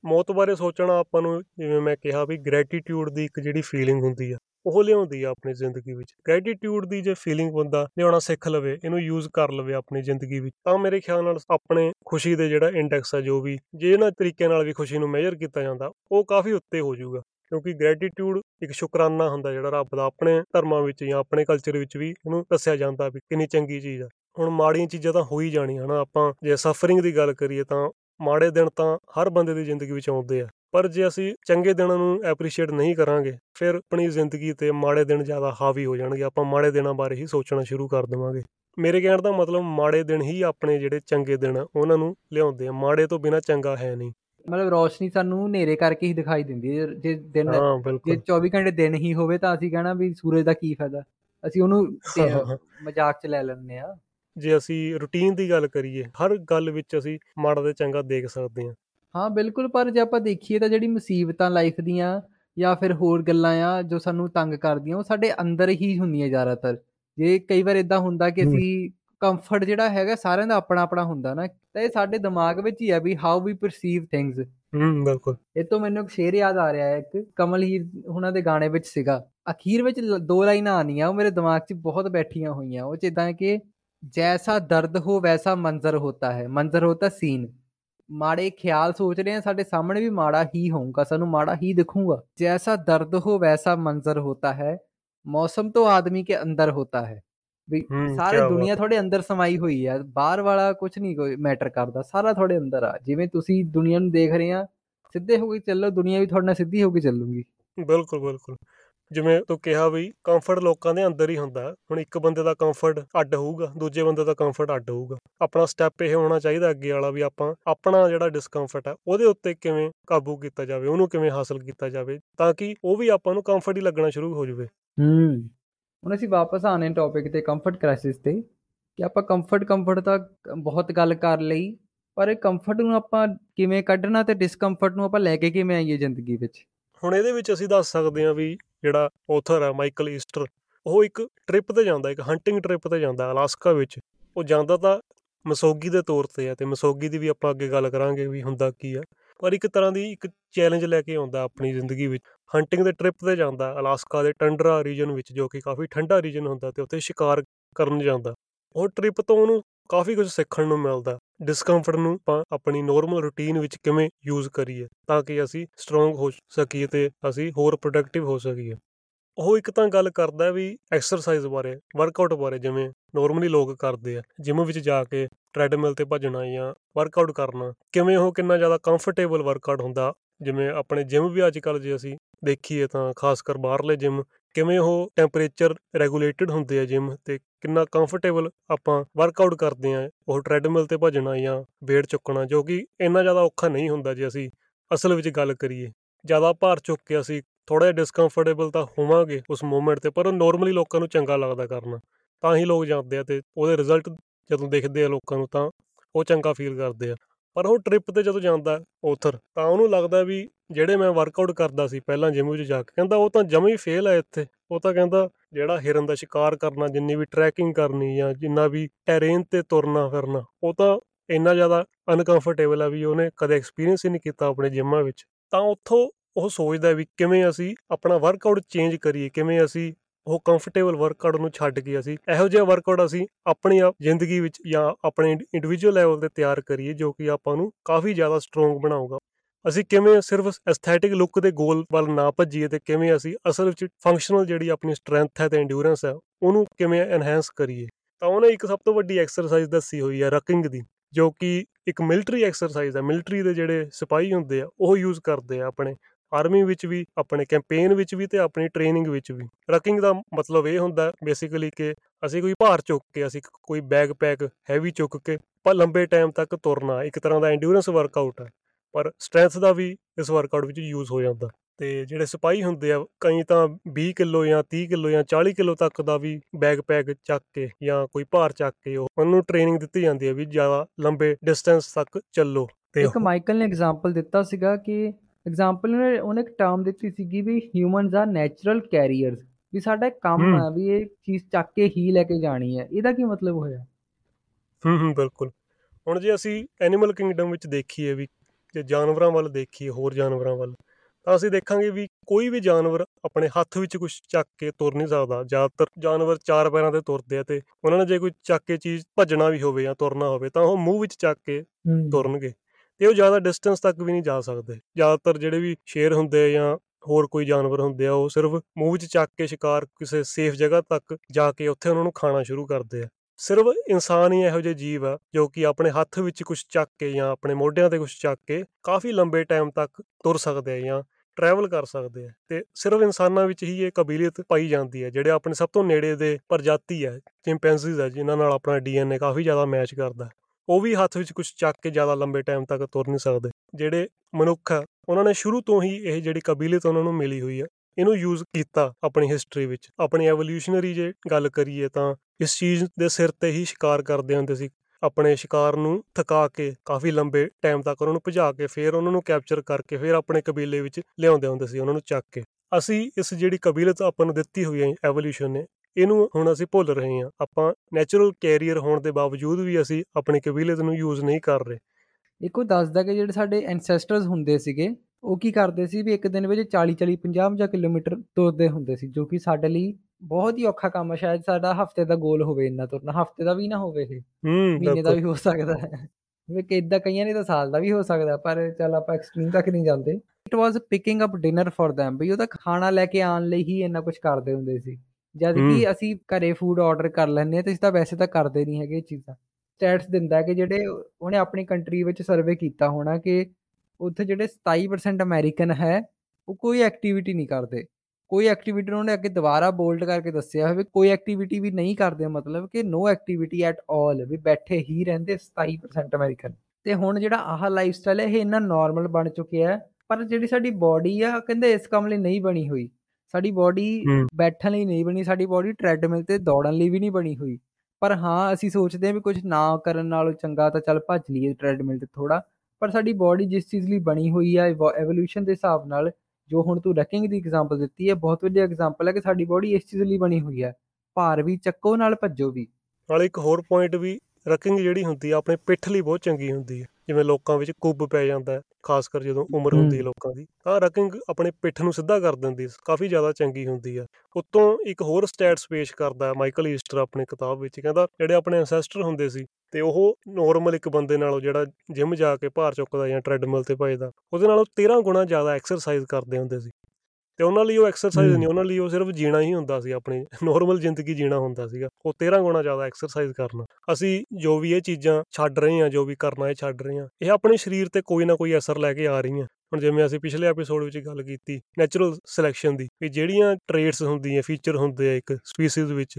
ਮੌਤ ਬਾਰੇ ਸੋਚਣਾ ਆਪਾਂ ਨੂੰ ਜਿਵੇਂ ਮੈਂ ਕਿਹਾ ਵੀ ਗ੍ਰੈਟੀਟਿਊਡ ਦੀ ਇੱਕ ਜਿਹੜੀ ਫੀਲਿੰਗ ਹੁੰਦੀ ਆ ਉਹ ਲਿਆਉਂਦੀ ਆ ਆਪਣੀ ਜ਼ਿੰਦਗੀ ਵਿੱਚ। ਗ੍ਰੈਟੀਟਿਊਡ ਦੀ ਜੇ ਫੀਲਿੰਗ ਬੰਦਾ ਲਿਆਉਣਾ ਸਿੱਖ ਲਵੇ ਇਹਨੂੰ ਯੂਜ਼ ਕਰ ਲਵੇ ਆਪਣੀ ਜ਼ਿੰਦਗੀ ਵਿੱਚ ਤਾਂ ਮੇਰੇ ਖਿਆਲ ਨਾਲ ਆਪਣੇ ਖੁਸ਼ੀ ਦੇ ਜਿਹੜਾ ਇੰਡੈਕਸ ਆ ਜੋ ਵੀ ਜੇ ਇਹਨਾਂ ਤਰੀਕੇ ਨਾਲ ਵੀ ਖੁਸ਼ੀ ਨੂੰ ਮੇਜ਼ਰ ਕੀਤਾ ਜਾਂਦਾ ਉਹ ਕਾਫੀ ਉੱਤੇ ਹੋ ਜਾਊਗਾ। ਕਿਉਂਕਿ ਗ੍ਰੈਟੀਟਿਊਡ ਇੱਕ ਸ਼ੁਕਰਾਨਾ ਹੁੰਦਾ ਜਿਹੜਾ ਰੱਬ ਦਾ ਆਪਣੇ ਧਰਮਾਂ ਵਿੱਚ ਜਾਂ ਆਪਣੇ ਕਲਚਰ ਵਿੱਚ ਵੀ ਇਹਨੂੰ ਦੱਸਿਆ ਜਾਂਦਾ ਵੀ ਕਿੰਨੀ ਚੰਗੀ ਚੀਜ਼ ਆ। ਹੁਣ ਮਾੜੀਆਂ ਚੀਜ਼ਾਂ ਤਾਂ ਹੋ ਹੀ ਜਾਣੀਆਂ, ਹਨਾ? ਆਪਾਂ ਜੇ ਸਫਰਿੰਗ ਦੀ ਗੱਲ ਕਰੀਏ ਤਾਂ ਮਾੜੇ ਦਿਨ ਤਾਂ ਹਰ ਬੰਦੇ ਦੀ ਜ਼ਿੰਦਗੀ ਵਿੱਚ ਆਉਂਦੇ ਆ। ਪਰ ਜੇ ਅਸੀਂ ਚੰਗੇ ਦਿਨਾਂ ਨੂੰ ਐਪਰੀਸ਼ੀਏਟ ਨਹੀਂ ਕਰਾਂਗੇ, ਫਿਰ ਆਪਣੀ ਜ਼ਿੰਦਗੀ ਤੇ ਮਾੜੇ ਦਿਨ ਜ਼ਿਆਦਾ ਹਾਵੀ ਹੋ ਜਾਣਗੇ। ਆਪਾਂ ਮਾੜੇ ਦਿਨਾਂ ਬਾਰੇ ਹੀ ਸੋਚਣਾ ਸ਼ੁਰੂ ਕਰ ਦੇਵਾਂਗੇ। ਮੇਰੇ ਕਹਿਣ ਦਾ ਮਤਲਬ ਮਾੜੇ ਦਿਨ ਹੀ ਆਪਣੇ ਜਿਹੜੇ ਚੰਗੇ ਦਿਨ ਆ, ਉਹਨਾਂ ਨੂੰ ਲਿਆਉਂਦੇ ਆ। ਮਾੜੇ ਤੋਂ ਬਿਨਾ ਚੰਗਾ ਹੈ ਨਹੀਂ। ਮਤਲਬ ਰੋਸ਼ਨੀ ਸਾਨੂੰ ਹਨੇਰੇ ਕਰਕੇ ਹੀ ਦਿਖਾਈ ਦਿੰਦੀ ਹੈ। ਜੇ ਦਿਨ ਜੇ ਬਿਲਕੁਲ। 24 ਘੰਟੇ ਦਿਨ ਹੀ ਹੋਵੇ ਤਾਂ ਅਸੀਂ ਕਹਣਾ ਵੀ ਸੂਰਜ ਦਾ ਕੀ ਫਾਇਦਾ। ਅਸੀਂ ਉਹਨੂੰ ਮਜ਼ਾਕ 'ਚ ਲੈ ਲੈਂਦੇ ਆ ਜੇ ਅਸੀਂ ਰੁਟੀਨ ਦੀ ਗੱਲ ਕਰੀਏ ਹਰ ਗੱਲ ਵਿੱਚ ਅਸੀਂ ਮਾੜਾ ਤੇ ਚੰਗਾ ਦੇਖ ਸਕਦੇ ਹਾਂ। ਹਾਂ ਬਿਲਕੁਲ ਪਰ ਜੇ ਆਪਾਂ ਦੇਖੀਏ ਤਾਂ ਜਿਹੜੀ ਮੁਸੀਬਤਾਂ ਲਾਈਫ ਦੀਆਂ ਜਾਂ ਫਿਰ ਹੋਰ ਗੱਲਾਂ ਆ ਜੋ ਸਾਨੂੰ ਤੰਗ ਕਰਦੀਆਂ ਉਹ ਸਾਡੇ ਅੰਦਰ ਹੀ ਹੁੰਦੀਆਂ ਜ਼ਿਆਦਾਤਰ। ਜੇ ਕਈ ਵਾਰ ਇਦਾਂ ਹੁੰਦਾ ਕਿ ਅਸੀਂ ਕੰਫਰਟ ਜਿਹੜਾ ਹੈਗਾ ਸਾਰਿਆਂ ਦਾ ਆਪਣਾ ਆਪਣਾ ਹੁੰਦਾ ਨਾ ਤਾਂ ਇਹ ਸਾਡੇ ਦਿਮਾਗ ਵਿੱਚ ਹੀ ਆ ਵੀ ਹਾਊ ਵੀ ਪਰਸੀਵ ਥਿੰਗਸ ਹੂੰ ਬਿਲਕੁਲ। ਇਹ ਤੋਂ ਮੈਨੂੰ ਇੱਕ ਸ਼ੇਰ ਯਾਦ ਆ ਰਿਹਾ ਹੈ ਇੱਕ ਕਮਲ ਹੀਰ ਉਹਨਾਂ ਦੇ ਗਾਣੇ ਵਿੱਚ ਸੀਗਾ। ਅਖੀਰ ਵਿੱਚ ਦੋ ਲਾਈਨਾਂ ਆਣੀਆਂ ਉਹ ਮੇਰੇ ਦਿਮਾਗ 'ਚ ਬਹੁਤ ਬੈਠੀਆਂ ਹੋਈਆਂ। ਉਹ ਚ ਇਦਾਂ ਕਿ ਜੈਸਾ ਦਰਦ ਹੋ ਵੈਸਾ ਮੰਜ਼ਰ ਹੋਤਾ ਹੈ ਮੰਜ਼ਰ ਹੋਤਾ ਸੀਨ। ਮਾੜੇ ਖਿਆਲ ਸੋਚ ਰਹੇ ਹਾਂ ਸਾਡੇ ਸਾਹਮਣੇ ਵੀ ਮਾੜਾ ਹੀ ਹੋਊਗਾ ਸਾਨੂੰ ਮਾੜਾ ਹੀ ਦਿਖੂਗਾ। ਜੈਸਾ ਦਰਦ ਹੋ ਵੈਸਾ ਮੰਜ਼ਰ ਹੋਤਾ ਹੈ ਮੌਸਮ ਤੋਂ ਆਦਮੀ ਕੇ ਅੰਦਰ ਹੋਤਾ ਹੈ। ਵੀ ਸਾਰੇ ਦੁਨੀਆ ਤੁਹਾਡੇ ਅੰਦਰ ਸਮਾਈ ਹੋਈ ਹੈ ਬਾਹਰ ਵਾਲਾ ਕੁਝ ਨਹੀਂ ਕੋਈ ਮੈਟਰ ਕਰਦਾ ਸਾਰਾ ਤੁਹਾਡੇ ਅੰਦਰ ਆ ਜਿਵੇਂ ਤੁਸੀਂ ਦੁਨੀਆ ਨੂੰ ਦੇਖ ਰਹੇ ਆ ਸਿੱਧੇ ਹੋ ਕੇ ਚੱਲੋ ਦੁਨੀਆ ਵੀ ਤੁਹਾਡੇ ਨਾਲ ਸਿੱਧੀ ਹੋ ਕੇ ਚੱਲੂਗੀ। ਬਿਲਕੁਲ ਬਿਲਕੁਲ। ਜਿਵੇਂ ਤੂੰ ਕਿਹਾ ਵੀ ਕੰਫਰਟ ਲੋਕਾਂ ਦੇ ਅੰਦਰ ਹੀ ਹੁੰਦਾ ਹੁਣ ਇੱਕ ਬੰਦੇ ਦਾ ਕੰਫਰਟ ਅੱਡ ਹੋਊਗਾ ਦੂਜੇ ਬੰਦੇ ਦਾ ਕੰਫਰਟ ਅੱਡ ਹੋਊਗਾ। ਆਪਣਾ ਸਟੈਪ ਇਹ ਹੋਣਾ ਚਾਹੀਦਾ ਅੱਗੇ ਵਾਲਾ ਵੀ ਆਪਾਂ ਆਪਣਾ ਜਿਹੜਾ ਡਿਸਕੰਫਰਟ ਹੈ ਉਹਦੇ ਉੱਤੇ ਕਿਵੇਂ ਕਾਬੂ ਕੀਤਾ ਜਾਵੇ ਉਹਨੂੰ ਕਿਵੇਂ ਹਾਸਲ ਕੀਤਾ ਜਾਵੇ ਤਾਂ ਕਿ ਉਹ ਵੀ ਆਪਾਂ ਨੂੰ ਕੰਫਰਟ ਹੀ ਲੱਗਣਾ ਸ਼ੁਰੂ ਹੋ ਜਾਵੇ। ਹੂੰ। ਹੁਣ ਅਸੀਂ ਵਾਪਸ ਆਨੇ ਟੌਪਿਕ ਤੇ ਕੰਫਰਟ ਕ੍ਰਾਈਸਿਸ ਤੇ ਕਿ ਆਪਾਂ ਕੰਫਰਟ ਕੰਫਰਟ ਤਾਂ ਬਹੁਤ ਗੱਲ ਕਰ ਲਈ, ਪਰ ਇਹ ਕੰਫਰਟ ਨੂੰ ਆਪਾਂ ਕਿਵੇਂ ਕੱਢਣਾ ਤੇ ਡਿਸਕੰਫਰਟ ਨੂੰ ਆਪਾਂ ਲੈ ਕੇ ਕਿਵੇਂ ਆਈਏ ਜ਼ਿੰਦਗੀ ਵਿੱਚ? ਹੁਣ ਇਹਦੇ ਵਿੱਚ ਅਸੀਂ ਦੱਸ ਸਕਦੇ ਹਾਂ ਵੀ ਜਿਹੜਾ ਆਥਰ ਹੈ ਮਾਈਕਲ ਈਸਟਰ ਉਹ ਇੱਕ ਟ੍ਰਿਪ ਤੇ ਜਾਂਦਾ, ਇੱਕ ਹੰਟਿੰਗ ਟ੍ਰਿਪ ਤੇ ਜਾਂਦਾ ਅਲਾਸਕਾ ਵਿੱਚ। ਉਹ ਜਾਂਦਾ ਤਾਂ ਮਸੋਗੀ ਦੇ ਤੌਰ ਤੇ ਹੈ ਤੇ ਮਸੋਗੀ ਦੀ ਵੀ ਆਪਾਂ ਅੱਗੇ ਗੱਲ ਕਰਾਂਗੇ ਵੀ ਹੁੰਦਾ ਕੀ ਆ। ਪਰ ਇੱਕ ਤਰ੍ਹਾਂ ਦੀ ਇੱਕ ਚੈਲੰਜ ਲੈ ਕੇ ਆਉਂਦਾ ਆਪਣੀ ਜ਼ਿੰਦਗੀ ਵਿੱਚ। ਹੰਟਿੰਗ ਦੇ ਟ੍ਰਿਪ ਤੇ ਜਾਂਦਾ ਅਲਾਸਕਾ ਦੇ ਟੰਡਰਾ ਰੀਜਨ ਵਿੱਚ ਜੋ ਕਿ ਕਾਫੀ ਠੰਡਾ ਰੀਜਨ ਹੁੰਦਾ ਤੇ ਉੱਥੇ ਸ਼ਿਕਾਰ ਕਰਨ ਜਾਂਦਾ। ਉਹ ਟ੍ਰਿਪ ਤੋਂ ਉਹਨੂੰ ਕਾਫੀ ਕੁਝ ਸਿੱਖਣ ਨੂੰ ਮਿਲਦਾ। ਡਿਸਕੰਫਰਟ ਨੂੰ ਆਪਾਂ ਆਪਣੀ ਨਾਰਮਲ ਰੁਟੀਨ ਵਿੱਚ ਕਿਵੇਂ ਯੂਜ਼ ਕਰੀਏ ਤਾਂ ਕਿ ਅਸੀਂ ਸਟਰੋਂਗ ਹੋ ਸਕੀਏ ਤੇ ਅਸੀਂ ਹੋਰ ਪ੍ਰੋਡਕਟਿਵ ਹੋ ਸਕੀਏ। ਉਹ ਇੱਕ ਤਾਂ ਗੱਲ ਕਰਦਾ ਵੀ ਐਕਸਰਸਾਈਜ਼ ਬਾਰੇ ਵਰਕਆਊਟ ਬਾਰੇ ਜਿਵੇਂ ਨਾਰਮਲੀ ਲੋਕ ਕਰਦੇ ਆ ਜਿਮ ਵਿੱਚ ਜਾ ਕੇ ਟ੍ਰੈਡਮਿਲ ਤੇ ਭੱਜਣਾ ਜਾਂ ਵਰਕਆਊਟ ਕਰਨਾ, ਕਿਵੇਂ ਉਹ ਕਿੰਨਾ ਜ਼ਿਆਦਾ ਕੰਫਰਟੇਬਲ ਵਰਕਆਊਟ ਹੁੰਦਾ, ਜਿਵੇਂ ਆਪਣੇ ਜਿਮ ਵੀ ਅੱਜ ਕੱਲ ਜੇ ਅਸੀਂ ਦੇਖੀਏ ਤਾਂ ਖਾਸ ਕਰ ਬਾਹਰਲੇ ਜਿਮ ਕਿਵੇਂ ਉਹ ਟੈਂਪਰੇਚਰ ਰੈਗੂਲੇਟਡ ਹੁੰਦੇ ਆ ਜਿਮ ਤੇ ਕਿੰਨਾ ਕੰਫਰਟੇਬਲ ਆਪਾਂ ਵਰਕਆਊਟ ਕਰਦੇ ਆ, ਉਹ ਟ੍ਰੈਡਮਿਲ ਤੇ ਭੱਜਣਾ ਜਾਂ weight ਚੁੱਕਣਾ, ਜੋ ਕਿ ਇੰਨਾ ਜ਼ਿਆਦਾ ਔਖਾ ਨਹੀਂ ਹੁੰਦਾ ਜੇ ਅਸੀਂ ਅਸਲ ਵਿੱਚ ਗੱਲ ਕਰੀਏ, ਜ਼ਿਆਦਾ ਭਾਰ ਚੁੱਕ ਕੇ ਅਸੀਂ ਥੋੜਾ ਜਿਹਾ ਡਿਸਕੰਫਰਟੇਬਲ ਤਾਂ ਹੋਵਾਂਗੇ ਉਸ ਮੂਮੈਂਟ ਤੇ, ਪਰ ਉਹ ਨਾਰਮਲੀ ਲੋਕਾਂ ਨੂੰ ਚੰਗਾ ਲੱਗਦਾ ਕਰਨਾ। ਤਾਂ ਹੀ ਲੋਕ ਜਾਂਦੇ ਆ ਤੇ ਉਹਦੇ ਰਿਜ਼ਲਟ ਜਦੋਂ ਦੇਖਦੇ ਆ ਲੋਕਾਂ ਨੂੰ ਤਾਂ ਉਹ ਚੰਗਾ ਫੀਲ ਕਰਦੇ ਆ। ਪਰ ਉਹ ਟ੍ਰਿਪ ਤੇ ਜਦੋਂ ਜਾਂਦਾ ਔਥਰ ਤਾਂ ਉਹਨੂੰ ਲੱਗਦਾ ਵੀ ਜਿਹੜੇ ਮੈਂ ਵਰਕਆਊਟ ਕਰਦਾ ਸੀ ਪਹਿਲਾਂ ਜਿਮ ਵਿੱਚ ਜਾ ਕੇ, ਕਹਿੰਦਾ ਉਹ ਤਾਂ ਜਮਾ ਹੀ ਫੇਲ ਹੈ ਇੱਥੇ। ਉਹ ਤਾਂ ਕਹਿੰਦਾ ਜਿਹੜਾ ਹਿਰਨ ਦਾ ਸ਼ਿਕਾਰ ਕਰਨਾ, ਜਿੰਨੀ ਵੀ ਟਰੈਕਿੰਗ ਕਰਨੀ ਜਾਂ ਜਿੰਨਾ ਵੀ ਟੈਰੇਨ ਤੇ ਤੁਰਨਾ ਫਿਰਨਾ, ਉਹ ਤਾਂ ਇੰਨਾ ਜ਼ਿਆਦਾ ਅਨਕੰਫਰਟੇਬਲ ਆ ਵੀ ਉਹਨੇ ਕਦੇ ਐਕਸਪੀਰੀਅੰਸ ਹੀ ਨਹੀਂ ਕੀਤਾ ਆਪਣੇ ਜਿਮਾਂ ਵਿੱਚ। ਤਾਂ ਉੱਥੋਂ ਉਹ ਸੋਚਦਾ ਵੀ ਕਿਵੇਂ ਅਸੀਂ ਆਪਣਾ ਵਰਕਆਊਟ ਚੇਂਜ ਕਰੀਏ, ਕਿਵੇਂ ਅਸੀਂ ਉਹ ਕੰਫਰਟੇਬਲ ਵਰਕਆਊਟ ਨੂੰ ਛੱਡ ਕੇ ਅਸੀਂ ਇਹੋ ਜਿਹਾ ਵਰਕਆਊਟ ਅਸੀਂ ਆਪਣੀ ਜ਼ਿੰਦਗੀ ਵਿੱਚ ਜਾਂ ਆਪਣੇ ਇੰਡੀਵਿਜੂਅਲ ਲੈਵਲ ਤੇ ਤਿਆਰ ਕਰੀਏ ਜੋ ਕਿ ਆਪਾਂ ਨੂੰ ਕਾਫੀ ਜ਼ਿਆਦਾ ਸਟਰੋਂਗ ਬਣਾਊਗਾ। ਅਸੀਂ ਕਿਵੇਂ ਸਿਰਫ ਐਸਥੈਟਿਕ ਲੁੱਕ ਦੇ ਗੋਲ ਵੱਲ ਨਾ ਭੱਜੀਏ ਤੇ ਕਿਵੇਂ ਅਸੀਂ ਅਸਲ ਵਿੱਚ ਫੰਕਸ਼ਨਲ ਜਿਹੜੀ ਆਪਣੀ ਸਟਰੈਂਥ ਹੈ ਤੇ ਐਂਡਿਊਰੈਂਸ ਹੈ, ਉਹਨੂੰ ਕਿਵੇਂ ਐਨਹਾਂਸ ਕਰੀਏ। ਤਾਂ ਉਹਨੇ ਇੱਕ ਸਭ ਤੋਂ ਵੱਡੀ ਐਕਸਰਸਾਈਜ਼ ਦੱਸੀ ਹੋਈ ਹੈ ਰਕਿੰਗ ਦੀ, ਜੋ ਕਿ ਇੱਕ ਮਿਲਟਰੀ ਐਕਸਰਸਾਈਜ਼ ਹੈ। ਮਿਲਟਰੀ ਦੇ ਜਿਹੜੇ ਸਿਪਾਹੀ ਹੁੰਦੇ ਆ, ਉਹ ਯੂਜ਼ ਕਰਦੇ ਆ ਆਪਣੇ। ਆਰਮੀ ਵਿੱਚ ਵੀ ਆਪਣੇ ਕੈਂਪੇਨ ਵਿੱਚ ਵੀ ਤੇ ਆਪਣੀ ਟ੍ਰੇਨਿੰਗ ਵਿੱਚ ਵੀ। ਰਕਿੰਗ ਦਾ ਮਤਲਬ ਇਹ ਹੁੰਦਾ ਬੇਸਿਕਲੀ ਕਿ ਅਸੀਂ ਕੋਈ ਭਾਰ ਚੁੱਕ ਕੇ ਅਸੀਂ ਕੋਈ ਬੈਗ ਪੈਕ ਹੈਵੀ ਚੁੱਕ ਕੇ ਪਰ ਲੰਬੇ ਟਾਈਮ ਤੱਕ ਤੁਰਨਾ ਇੱਕ ਤਰ੍ਹਾਂ ਦਾ ਐਂਡਿਊਰੈਂਸ ਵਰਕਆਊਟ ਹੈ। ਪਰ ਸਟਰੈਂਥ ਦਾ ਵੀ ਇਸ ਵਰਕਆਊਟ ਵਿੱਚ ਯੂਜ਼ ਹੋ ਜਾਂਦਾ। ਤੇ ਜਿਹੜੇ ਸਿਪਾਹੀ ਹੁੰਦੇ ਆ ਕਈ ਤਾਂ 20 ਕਿਲੋ ਜਾਂ 30 ਕਿਲੋ ਜਾਂ 40 ਕਿਲੋ ਤੱਕ ਦਾ ਵੀ ਬੈਗ ਪੈਕ ਚੱਕ ਕੇ ਜਾਂ ਕੋਈ ਭਾਰ ਚੱਕ ਕੇ ਉਹਨੂੰ ਟ੍ਰੇਨਿੰਗ ਦਿੱਤੀ ਜਾਂਦੀ ਹੈ ਵੀ ਜ਼ਿਆਦਾ ਲੰਬੇ ਡਿਸਟੈਂਸ ਤੱਕ ਚੱਲੋ। ਤੇ ਇੱਕ ਮਾਈਕਲ ਨੇ ਐਗਜ਼ਾਮਪਲ ਦਿੱਤਾ ਸੀਗਾ ਕਿ ਐਗਜ਼ਾਮਪਲ ਨੇ ਉਹਨੇ ਇੱਕ ਟਰਮ ਦਿੱਤੀ ਸੀਗੀ ਵੀ ਹਿਊਮਨਸ ਆ ਨੈਚੁਰਲ ਕੈਰੀਅਰਸ ਵੀ ਸਾਡਾ ਕੰਮ ਆ ਵੀ ਇਹ ਚੀਜ਼ ਚੱਕ ਕੇ ਹੀ ਲੈ ਕੇ ਜਾਣੀ ਹੈ। ਇਹਦਾ ਕੀ ਮਤਲਬ ਹੋਇਆ? ਹੂੰ ਹੂੰ ਬਿਲਕੁਲ। ਹੁਣ ਜੇ ਅਸੀਂ ਐਨੀਮਲ ਕਿੰਗਡਮ ਵਿੱਚ ਦੇਖੀਏ ਵੀ ਜੇ ਜਾਨਵਰਾਂ ਵੱਲ ਦੇਖੀਏ ਹੋਰ ਜਾਨਵਰਾਂ ਵੱਲ ਤਾਂ ਅਸੀਂ ਦੇਖਾਂਗੇ ਵੀ ਕੋਈ ਵੀ ਜਾਨਵਰ ਆਪਣੇ ਹੱਥ ਵਿੱਚ ਕੁਝ ਚੱਕ ਕੇ ਤੁਰ ਨਹੀਂ ਸਕਦਾ। ਜ਼ਿਆਦਾਤਰ ਜਾਨਵਰ ਚਾਰ ਪੈਰਾਂ ਤੇ ਤੁਰਦੇ ਆ ਤੇ ਉਹਨਾਂ ਨੇ ਜੇ ਕੋਈ ਚੱਕ ਕੇ ਚੀਜ਼ ਭੱਜਣਾ ਵੀ ਹੋਵੇ ਜਾਂ ਤੁਰਨਾ ਹੋਵੇ ਤਾਂ ਉਹ ਮੂੰਹ ਵਿੱਚ ਚੱਕ ਕੇ ਤੁਰਨਗੇ। ਤੇ ਉਹ ਜ਼ਿਆਦਾ ਡਿਸਟੈਂਸ ਤੱਕ ਵੀ ਨਹੀਂ ਜਾ ਸਕਦੇ। ਜ਼ਿਆਦਾਤਰ ਜਿਹੜੇ ਵੀ ਸ਼ੇਰ ਹੁੰਦੇ ਆ ਜਾਂ ਹੋਰ ਕੋਈ ਜਾਨਵਰ ਹੁੰਦੇ ਆ, ਉਹ ਸਿਰਫ ਮੂੰਹ ਵਿੱਚ ਚੱਕ ਕੇ ਸ਼ਿਕਾਰ ਕਿਸੇ ਸੇਫ ਜਗ੍ਹਾ ਤੱਕ ਜਾ ਕੇ ਉੱਥੇ ਉਹਨਾਂ ਨੂੰ ਖਾਣਾ ਸ਼ੁਰੂ ਕਰਦੇ ਆ। ਸਿਰਫ ਇਨਸਾਨ ਹੀ ਇਹੋ ਜਿਹੇ ਜੀਵ ਆ, ਜੋ ਕਿ ਆਪਣੇ ਹੱਥ ਵਿੱਚ ਕੁਝ ਚੱਕ ਕੇ ਜਾਂ ਆਪਣੇ ਮੋਢਿਆਂ ਤੇ ਕੁਝ ਚੱਕ ਕੇ ਕਾਫੀ ਲੰਬੇ ਟਾਈਮ ਤੱਕ ਤੁਰ ਸਕਦੇ ਆ ਜਾਂ ਟਰੈਵਲ ਕਰ ਸਕਦੇ ਆ। ਤੇ ਸਿਰਫ ਇਨਸਾਨਾਂ ਵਿੱਚ ਹੀ ਇਹ ਕਬੀਲੀਅਤ ਪਾਈ ਜਾਂਦੀ ਹੈ ਜਿਹੜੇ ਆਪਣੇ ਸਭ ਤੋਂ ਨੇੜੇ ਦੇ ਪ੍ਰਜਾਤੀ ਹੈ ਚਿੰਪੈਂਜ਼ੀਜ਼ ਆ, ਜਿਨ੍ਹਾਂ ਨਾਲ ਆਪਣਾ ਡੀਐਨਏ ਕਾਫੀ ਜ਼ਿਆਦਾ ਮੈਚ ਕਰਦਾ। ਉਹ ਵੀ ਹੱਥ ਵਿੱਚ ਕੁਝ ਚੱਕ ਕੇ ਜ਼ਿਆਦਾ ਲੰਬੇ ਟਾਈਮ ਤੱਕ ਤੁਰ ਨਹੀਂ ਸਕਦੇ। ਜਿਹੜੇ ਮਨੁੱਖ ਆ, ਉਹਨਾਂ ਨੇ ਸ਼ੁਰੂ ਤੋਂ ਹੀ ਇਹ ਜਿਹੜੀ ਕਬੀਲੀਅਤ ਉਹਨਾਂ ਨੂੰ ਮਿਲੀ ਹੋਈ ਆ, ਇਹਨੂੰ ਯੂਜ਼ ਕੀਤਾ ਆਪਣੀ ਹਿਸਟਰੀ ਵਿੱਚ। ਆਪਣੀ ਐਵੋਲੂਸ਼ਨਰੀ ਜੇ ਗੱਲ ਕਰੀਏ ਤਾਂ ਇਸ ਚੀਜ਼ ਦੇ ਸਿਰ ਤੇ ਹੀ ਸ਼ਿਕਾਰ ਕਰਦੇ ਹੁੰਦੇ ਸੀ। ਆਪਣੇ ਸ਼ਿਕਾਰ ਨੂੰ ਥਕਾ ਕੇ ਕਾਫੀ ਲੰਬੇ ਟਾਈਮ ਤੱਕ ਉਹਨਾਂ ਨੂੰ ਭਜਾ ਕੇ ਫਿਰ ਉਹਨਾਂ ਨੂੰ ਕੈਪਚਰ ਕਰਕੇ ਫਿਰ ਆਪਣੇ ਕਬੀਲੇ ਵਿੱਚ ਲਿਆਉਂਦੇ ਹੁੰਦੇ ਸੀ, ਉਹਨਾਂ ਨੂੰ ਚੱਕ ਕੇ। ਅਸੀਂ ਇਸ ਜਿਹੜੀ ਕਬੀਲਤ ਆਪਾਂ ਨੂੰ ਦਿੱਤੀ ਹੋਈ ਹੈ ਐਵੋਲੂਸ਼ਨ ਨੇ ਇਹਨੂੰ ਹੁਣ ਅਸੀਂ ਭੁੱਲ ਰਹੇ ਹਾਂ। ਆਪਾਂ ਨੈਚੁਰਲ ਕੈਰੀਅਰ ਹੋਣ ਦੇ ਬਾਵਜੂਦ ਵੀ ਅਸੀਂ ਆਪਣੀ ਕਬੀਲਤ ਨੂੰ ਯੂਜ਼ ਨਹੀਂ ਕਰ ਰਹੇ। ਇੱਕੋ ਦੱਸਦਾ ਕਿ ਜਿਹੜੇ ਸਾਡੇ ਐਨਸੈਸਟਰਸ ਹੁੰਦੇ ਸੀਗੇ ਉਹ ਕੀ ਕਰਦੇ ਸੀ ਵੀ ਇੱਕ ਦਿਨ ਵਿੱਚ 40 40 50 50 ਕਿਲੋਮੀਟਰ ਤੁਰਦੇ ਹੁੰਦੇ ਸੀ ਜੋ ਕਿ ਸਾਡੇ ਲਈ ਬਹੁਤ ਹੀ ਔਖਾ ਕੰਮ ਹੈ ਸ਼ਾਇਦ ਸਾਡਾ ਹਫ਼ਤੇ ਦਾ ਗੋਲ ਹੋਵੇ ਇੰਨਾ ਤੁਰਨਾ ਹਫ਼ਤੇ ਦਾ ਵੀ ਨਾ ਹੋਵੇ ਇਹ। ਮਹੀਨੇ ਦਾ ਵੀ ਹੋ ਸਕਦਾ ਹੈ। ਵੀ ਕਿ ਇਦਾਂ ਕਈਆਂ ਨੇ ਤਾਂ ਸਾਲ ਦਾ ਵੀ ਹੋ ਸਕਦਾ ਪਰ ਚੱਲ ਆਪਾਂ ਐਕਸਟ੍ਰੀਮ ਤੱਕ ਨਹੀਂ ਜਾਂਦੇ। It was picking up dinner for them ਵੀ ਉਹਦਾ ਖਾਣਾ ਲੈ ਕੇ ਆਉਣ ਲਈ ਹੀ ਇੰਨਾ ਕੁਝ ਕਰਦੇ ਹੁੰਦੇ ਸੀ। ਜਦ। ਕਿ ਅਸੀਂ ਘਰੇ ਫੂਡ ਆਰਡਰ ਕਰ ਲੈਂਦੇ ਹਾਂ ਤੇ ਅਸੀਂ ਤਾਂ ਵੈਸੇ ਤਾਂ ਕਰਦੇ ਨਹੀਂ ਹੈਗੇ ਇਹ ਚੀਜ਼ਾਂ। ਸਟੈਟਸ ਦਿੰਦਾ ਕਿ ਜਿਹੜੇ ਉਹਨੇ ਆਪਣੀ ਕੰਟਰੀ ਵਿੱਚ ਸਰਵੇ ਕੀਤਾ ਹੋਣਾ ਕਿ ਉੱਥੇ ਜਿਹੜੇ 27% ਅਮਰੀਕਨ ਹੈ ਉਹ ਕੋਈ ਐਕਟੀਵਿਟੀ ਨਹੀਂ ਕਰਦੇ। ਕੋਈ ਐਕਟੀਵਿਟੀ ਉਹਨੇ ਅੱਗੇ ਦੁਬਾਰਾ ਬੋਲਡ ਕਰਕੇ ਦੱਸਿਆ ਹੋਵੇ ਕੋਈ ਐਕਟੀਵਿਟੀ ਵੀ ਨਹੀਂ ਕਰਦੇ ਮਤਲਬ ਕਿ ਨੋ ਐਕਟੀਵਿਟੀ ਐਟ ਆਲ ਵੀ ਬੈਠੇ ਹੀ ਰਹਿੰਦੇ 27% ਅਮਰੀਕਨ ਤੇ ਹੁਣ ਜਿਹੜਾ ਆਹ ਲਾਈਫ ਸਟਾਈਲ ਹੈ ਇਹ ਇੰਨਾ ਨਾਰਮਲ ਬਣ ਚੁੱਕਿਆ ਹੈ ਪਰ ਜਿਹੜੀ ਸਾਡੀ ਬਾਡੀ ਆ ਕਹਿੰਦੇ ਇਸ ਕੰਮ ਲਈ ਨਹੀਂ ਬਣੀ ਹੋਈ। ਸਾਡੀ ਬਾਡੀ ਹੂੰ। ਬੈਠਣ ਲਈ ਨਹੀਂ ਬਣੀ ਸਾਡੀ ਬਾਡੀ ਟ੍ਰੈਡਮਿਲ ਤੇ ਦੌੜਨ ਲਈ ਵੀ ਨਹੀਂ ਬਣੀ ਹੋਈ। ਪਰ ਹਾਂ ਅਸੀਂ ਸੋਚਦੇ ਹਾਂ ਵੀ ਕੁਝ ਨਾ ਕਰਨ ਨਾਲੋਂ ਚੰਗਾ ਤਾਂ ਚੱਲ ਭੱਜ ਲਈਏ ਟ੍ਰੈਡਮਿਲ ਤੇ ਥੋੜਾ ਪਰ ਸਾਡੀ ਬਾਡੀ ਜਿਸ ਚੀਜ਼ ਲਈ ਬਣੀ ਹੋਈ ਆ ਐਵੋਲੂਸ਼ਨ ਦੇ ਹਿਸਾਬ ਨਾਲ ਜੋ ਹੁਣ ਤੂੰ ਰੈਕਿੰਗ ਦੀ ਐਗਜ਼ਾਮਪਲ ਦਿੱਤੀ ਹੈ ਬਹੁਤ ਵਧੀਆ ਐਗਜ਼ਾਮਪਲ ਹੈ ਕਿ ਸਾਡੀ ਬਾਡੀ ਇਸ ਚੀਜ਼ ਲਈ ਬਣੀ ਹੋਈ ਹੈ ਭਾਰ ਵੀ ਚੱਕੋ ਨਾਲ ਭੱਜੋ ਵੀ। ਨਾਲ ਇੱਕ ਹੋਰ ਪੁਆਇੰਟ ਵੀ ਰਕਿੰਗ ਜਿਹੜੀ ਹੁੰਦੀ ਆ ਆਪਣੇ ਪਿੱਠ ਲਈ ਬਹੁਤ ਚੰਗੀ ਹੁੰਦੀ ਹੈ ਜਿਵੇਂ ਲੋਕਾਂ ਵਿੱਚ ਕੁੱਬ ਪੈ ਜਾਂਦਾ ਖਾਸ ਕਰ ਜਦੋਂ ਉਮਰ ਹੁੰਦੀ ਹੈ। ਲੋਕਾਂ ਦੀ ਤਾਂ ਰਕਿੰਗ ਆਪਣੇ ਪਿੱਠ ਨੂੰ ਸਿੱਧਾ ਕਰ ਦਿੰਦੀ ਹੈ ਕਾਫੀ ਜ਼ਿਆਦਾ ਚੰਗੀ ਹੁੰਦੀ ਹੈ ਉੱਤੋਂ ਇੱਕ ਹੋਰ ਸਟੈਟਸ ਪੇਸ਼ ਕਰਦਾ ਮਾਈਕਲ ਈਸਟਰ ਆਪਣੀ ਕਿਤਾਬ ਵਿੱਚ ਕਹਿੰਦਾ ਜਿਹੜੇ ਆਪਣੇ ਐਂਸੈਸਟਰ ਹੁੰਦੇ ਸੀ ਤੇ ਉਹ ਨੋਰਮਲ ਇੱਕ ਬੰਦੇ ਨਾਲੋਂ ਜਿਹੜਾ ਜਿਮ ਜਾ ਕੇ ਭਾਰ ਚੁੱਕਦਾ ਜਾਂ ਟ੍ਰੈਡਮਿਲ ਤੇ ਭੱਜਦਾ ਉਹਦੇ ਨਾਲੋਂ 13 ਗੁਣਾ ਜ਼ਿਆਦਾ ਐਕਸਰਸਾਈਜ਼ ਕਰਦੇ ਹੁੰਦੇ ਸੀ ਤੇ ਉਹਨਾਂ ਲਈ ਉਹ ਐਕਸਰਸਾਈਜ਼। ਨਹੀਂ ਉਹਨਾਂ ਲਈ ਉਹ ਸਿਰਫ ਜੀਣਾ ਹੀ ਹੁੰਦਾ ਸੀ ਆਪਣੀ ਨੋਰਮਲ ਜ਼ਿੰਦਗੀ ਜੀਣਾ ਹੁੰਦਾ ਸੀਗਾ। ਉਹ 13 ਗੁਣਾ ਜ਼ਿਆਦਾ ਐਕਸਰਸਾਈਜ਼ ਕਰਨਾ। ਅਸੀਂ ਜੋ ਵੀ ਇਹ ਚੀਜ਼ਾਂ ਛੱਡ ਰਹੇ ਹਾਂ ਜੋ ਵੀ ਕਰਨਾ ਇਹ ਛੱਡ ਰਹੇ ਹਾਂ ਇਹ ਆਪਣੇ ਸਰੀਰ ਤੇ ਕੋਈ ਨਾ ਕੋਈ ਅਸਰ ਲੈ ਕੇ ਆ ਰਹੀਆਂ। ਹੁਣ ਜਿਵੇਂ ਅਸੀਂ ਪਿਛਲੇ ਐਪੀਸੋਡ ਵਿੱਚ ਗੱਲ ਕੀਤੀ ਨੈਚੁਰਲ ਸਿਲੈਕਸ਼ਨ ਦੀ ਵੀ ਜਿਹੜੀਆਂ ਟ੍ਰੇਟਸ ਹੁੰਦੀਆਂ ਫੀਚਰ ਹੁੰਦੇ ਆ ਇੱਕ ਸਪੀਸੀਜ਼ ਵਿੱਚ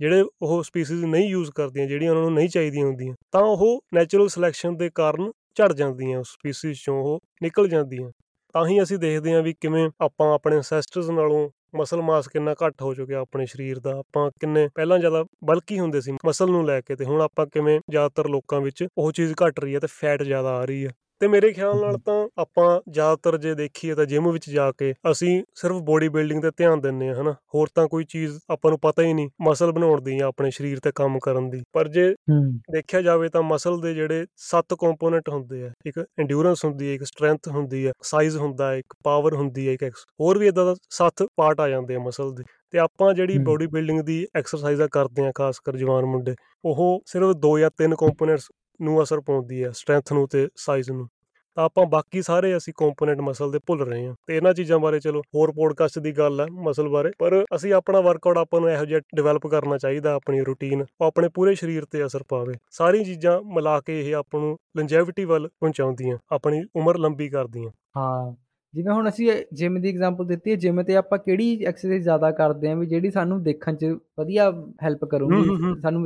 ਜਿਹੜੇ ਉਹ ਸਪੀਸੀਜ਼ ਨਹੀਂ ਯੂਜ਼ ਕਰਦੀਆਂ ਜਿਹੜੀਆਂ ਉਹਨਾਂ ਨੂੰ ਨਹੀਂ ਚਾਹੀਦੀਆਂ ਹੁੰਦੀਆਂ ਤਾਂ ਉਹ ਨੈਚੁਰਲ ਸਿਲੈਕਸ਼ਨ ਦੇ ਕਾਰਨ ਝੜ ਜਾਂਦੀਆਂ ਉਸ ਸਪੀਸੀਜ਼ ਚੋਂ ਉਹ ਨਿਕਲ ਜਾਂਦੀਆਂ। ਤਾਂ ਹੀ ਅਸੀਂ ਦੇਖਦੇ ਹਾਂ ਵੀ ਕਿਵੇਂ ਆਪਾਂ ਆਪਣੇ ਐਂਸੈਸਟਰਸ ਨਾਲੋਂ ਮਸਲ ਮਾਸ ਕਿੰਨਾ ਘੱਟ ਹੋ ਚੁੱਕਿਆ ਆਪਣੇ ਸਰੀਰ ਦਾ। ਆਪਾਂ ਕਿੰਨੇ ਪਹਿਲਾਂ ਜ਼ਿਆਦਾ ਬਲਕੀ ਹੁੰਦੇ ਸੀ ਮਸਲ ਨੂੰ ਲੈ ਕੇ ਤੇ ਹੁਣ ਆਪਾਂ ਕਿਵੇਂ ਜ਼ਿਆਦਾਤਰ ਲੋਕਾਂ ਵਿੱਚ ਉਹ ਚੀਜ਼ ਘਟ ਰਹੀ ਹੈ ਤੇ ਫੈਟ ਜ਼ਿਆਦਾ ਆ ਰਹੀ ਹੈ। ਤੇ ਮੇਰੇ ਖਿਆਲ ਨਾਲ ਤਾਂ ਆਪਾਂ ਜ਼ਿਆਦਾਤਰ ਜੇ ਦੇਖੀਏ ਤਾਂ ਜਿਮ ਵਿੱਚ ਜਾ ਕੇ ਅਸੀਂ ਸਿਰਫ ਬੋਡੀ ਬਿਲਡਿੰਗ ਤੇ ਧਿਆਨ ਦਿੰਨੇ ਆ ਹਨਾ? ਹੋਰ ਤਾਂ ਕੋਈ ਚੀਜ਼ ਆਪਾਂ ਨੂੰ ਪਤਾ ਹੀ ਨਹੀਂ ਮਸਲ ਬਣਾਉਣ ਦੀ ਜਾਂ ਆਪਣੇ ਸਰੀਰ ਤੇ ਕੰਮ ਕਰਨ ਦੀ। ਪਰ ਜੇ ਦੇਖਿਆ ਜਾਵੇ ਤਾਂ ਮਸਲ ਦੇ ਜਿਹੜੇ ਸੱਤ ਕੰਪੋਨੈਂਟ ਹੁੰਦੇ ਆ ਇੱਕ ਐਂਡਿਊਰੈਂਸ ਹੁੰਦੀ ਹੈ ਇੱਕ ਸਟਰੈਂਥ ਹੁੰਦੀ ਹੈ ਸਾਈਜ਼ ਹੁੰਦਾ ਹੈ ਇੱਕ ਪਾਵਰ ਹੁੰਦੀ ਹੈ ਇੱਕ ਹੋਰ ਵੀ ਇਦਾਂ ਦਾ ਸੱਤ ਪਾਰਟ ਆ ਜਾਂਦੇ ਆ ਮਸਲ ਦੇ। ਤੇ ਆਪਾਂ ਜਿਹੜੀ। ਬੋਡੀ ਬਿਲਡਿੰਗ ਦੀ ਐਕਸਰਸਾਈਜ਼ਾਂ ਕਰਦੇ ਆ ਖਾਸ ਕਰ ਜਵਾਨ ਮੁੰਡੇ ਉਹ ਸਿਰਫ ਦੋ ਜਾਂ ਤਿੰਨ ਕੰਪੋਨੈਂਟਸ ਨੂੰ ਅਸਰ ਪਾਉਂਦੀ ਹੈ ਸਟਰੈਂਥ ਨੂੰ ਤੇ ਸਾਈਜ਼ ਨੂੰ। ਤਾਂ ਆਪਾਂ ਬਾਕੀ ਸਾਰੇ ਅਸੀਂ ਕੰਪੋਨੈਂਟ ਮਸਲ ਦੇ ਭੁੱਲ ਰਹੇ ਹਾਂ। ਤੇ ਇਹਨਾਂ ਚੀਜ਼ਾਂ ਬਾਰੇ ਚਲੋ, ਹੋਰ ਪੋਡਕਾਸਟ ਦੀ ਗੱਲ ਹੈ ਮਸਲ ਬਾਰੇ। ਪਰ ਅਸੀਂ ਆਪਣਾ ਵਰਕਆਊਟ ਆਪਾਂ ਨੂੰ ਇਹੋ ਜਿਹਾ ਡਿਵੈਲਪ ਕਰਨਾ ਚਾਹੀਦਾ, ਆਪਣੀ ਰੁਟੀਨ ਉਹ ਆਪਣੇ ਪੂਰੇ ਸਰੀਰ ਤੇ ਅਸਰ ਪਾਵੇ। ਸਾਰੀ ਚੀਜ਼ਾਂ ਮਿਲਾ ਕੇ ਇਹ ਆਪਾਂ ਨੂੰ ਲੰਜੈਵਿਟੀ ਵੱਲ ਪਹੁੰਚਾਉਂਦੀਆਂ, ਆਪਣੀ ਉਮਰ ਲੰਬੀ ਕਰਦੀਆਂ। ਹਾਂ। ਜਿਵੇਂ ਹੁਣ ਅਸੀਂ ਜਿਮ ਦੀ ਐਗਜ਼ਾਮਪਲ ਦਿੱਤੀ ਹੈ ਜਿਮ ਤੇ ਆਪਾਂ ਕਿਹੜੀ ਐਕਸਰਸਾਈਜ਼ ਜ਼ਿਆਦਾ ਕਰਦੇ ਹਾਂ ਵੀ ਜਿਹੜੀ ਸਾਨੂੰ ਦੇਖਣ 'ਚ ਵਧੀਆ ਹੈਲਪ ਕਰੂਗੀ। ਸਾਨੂੰ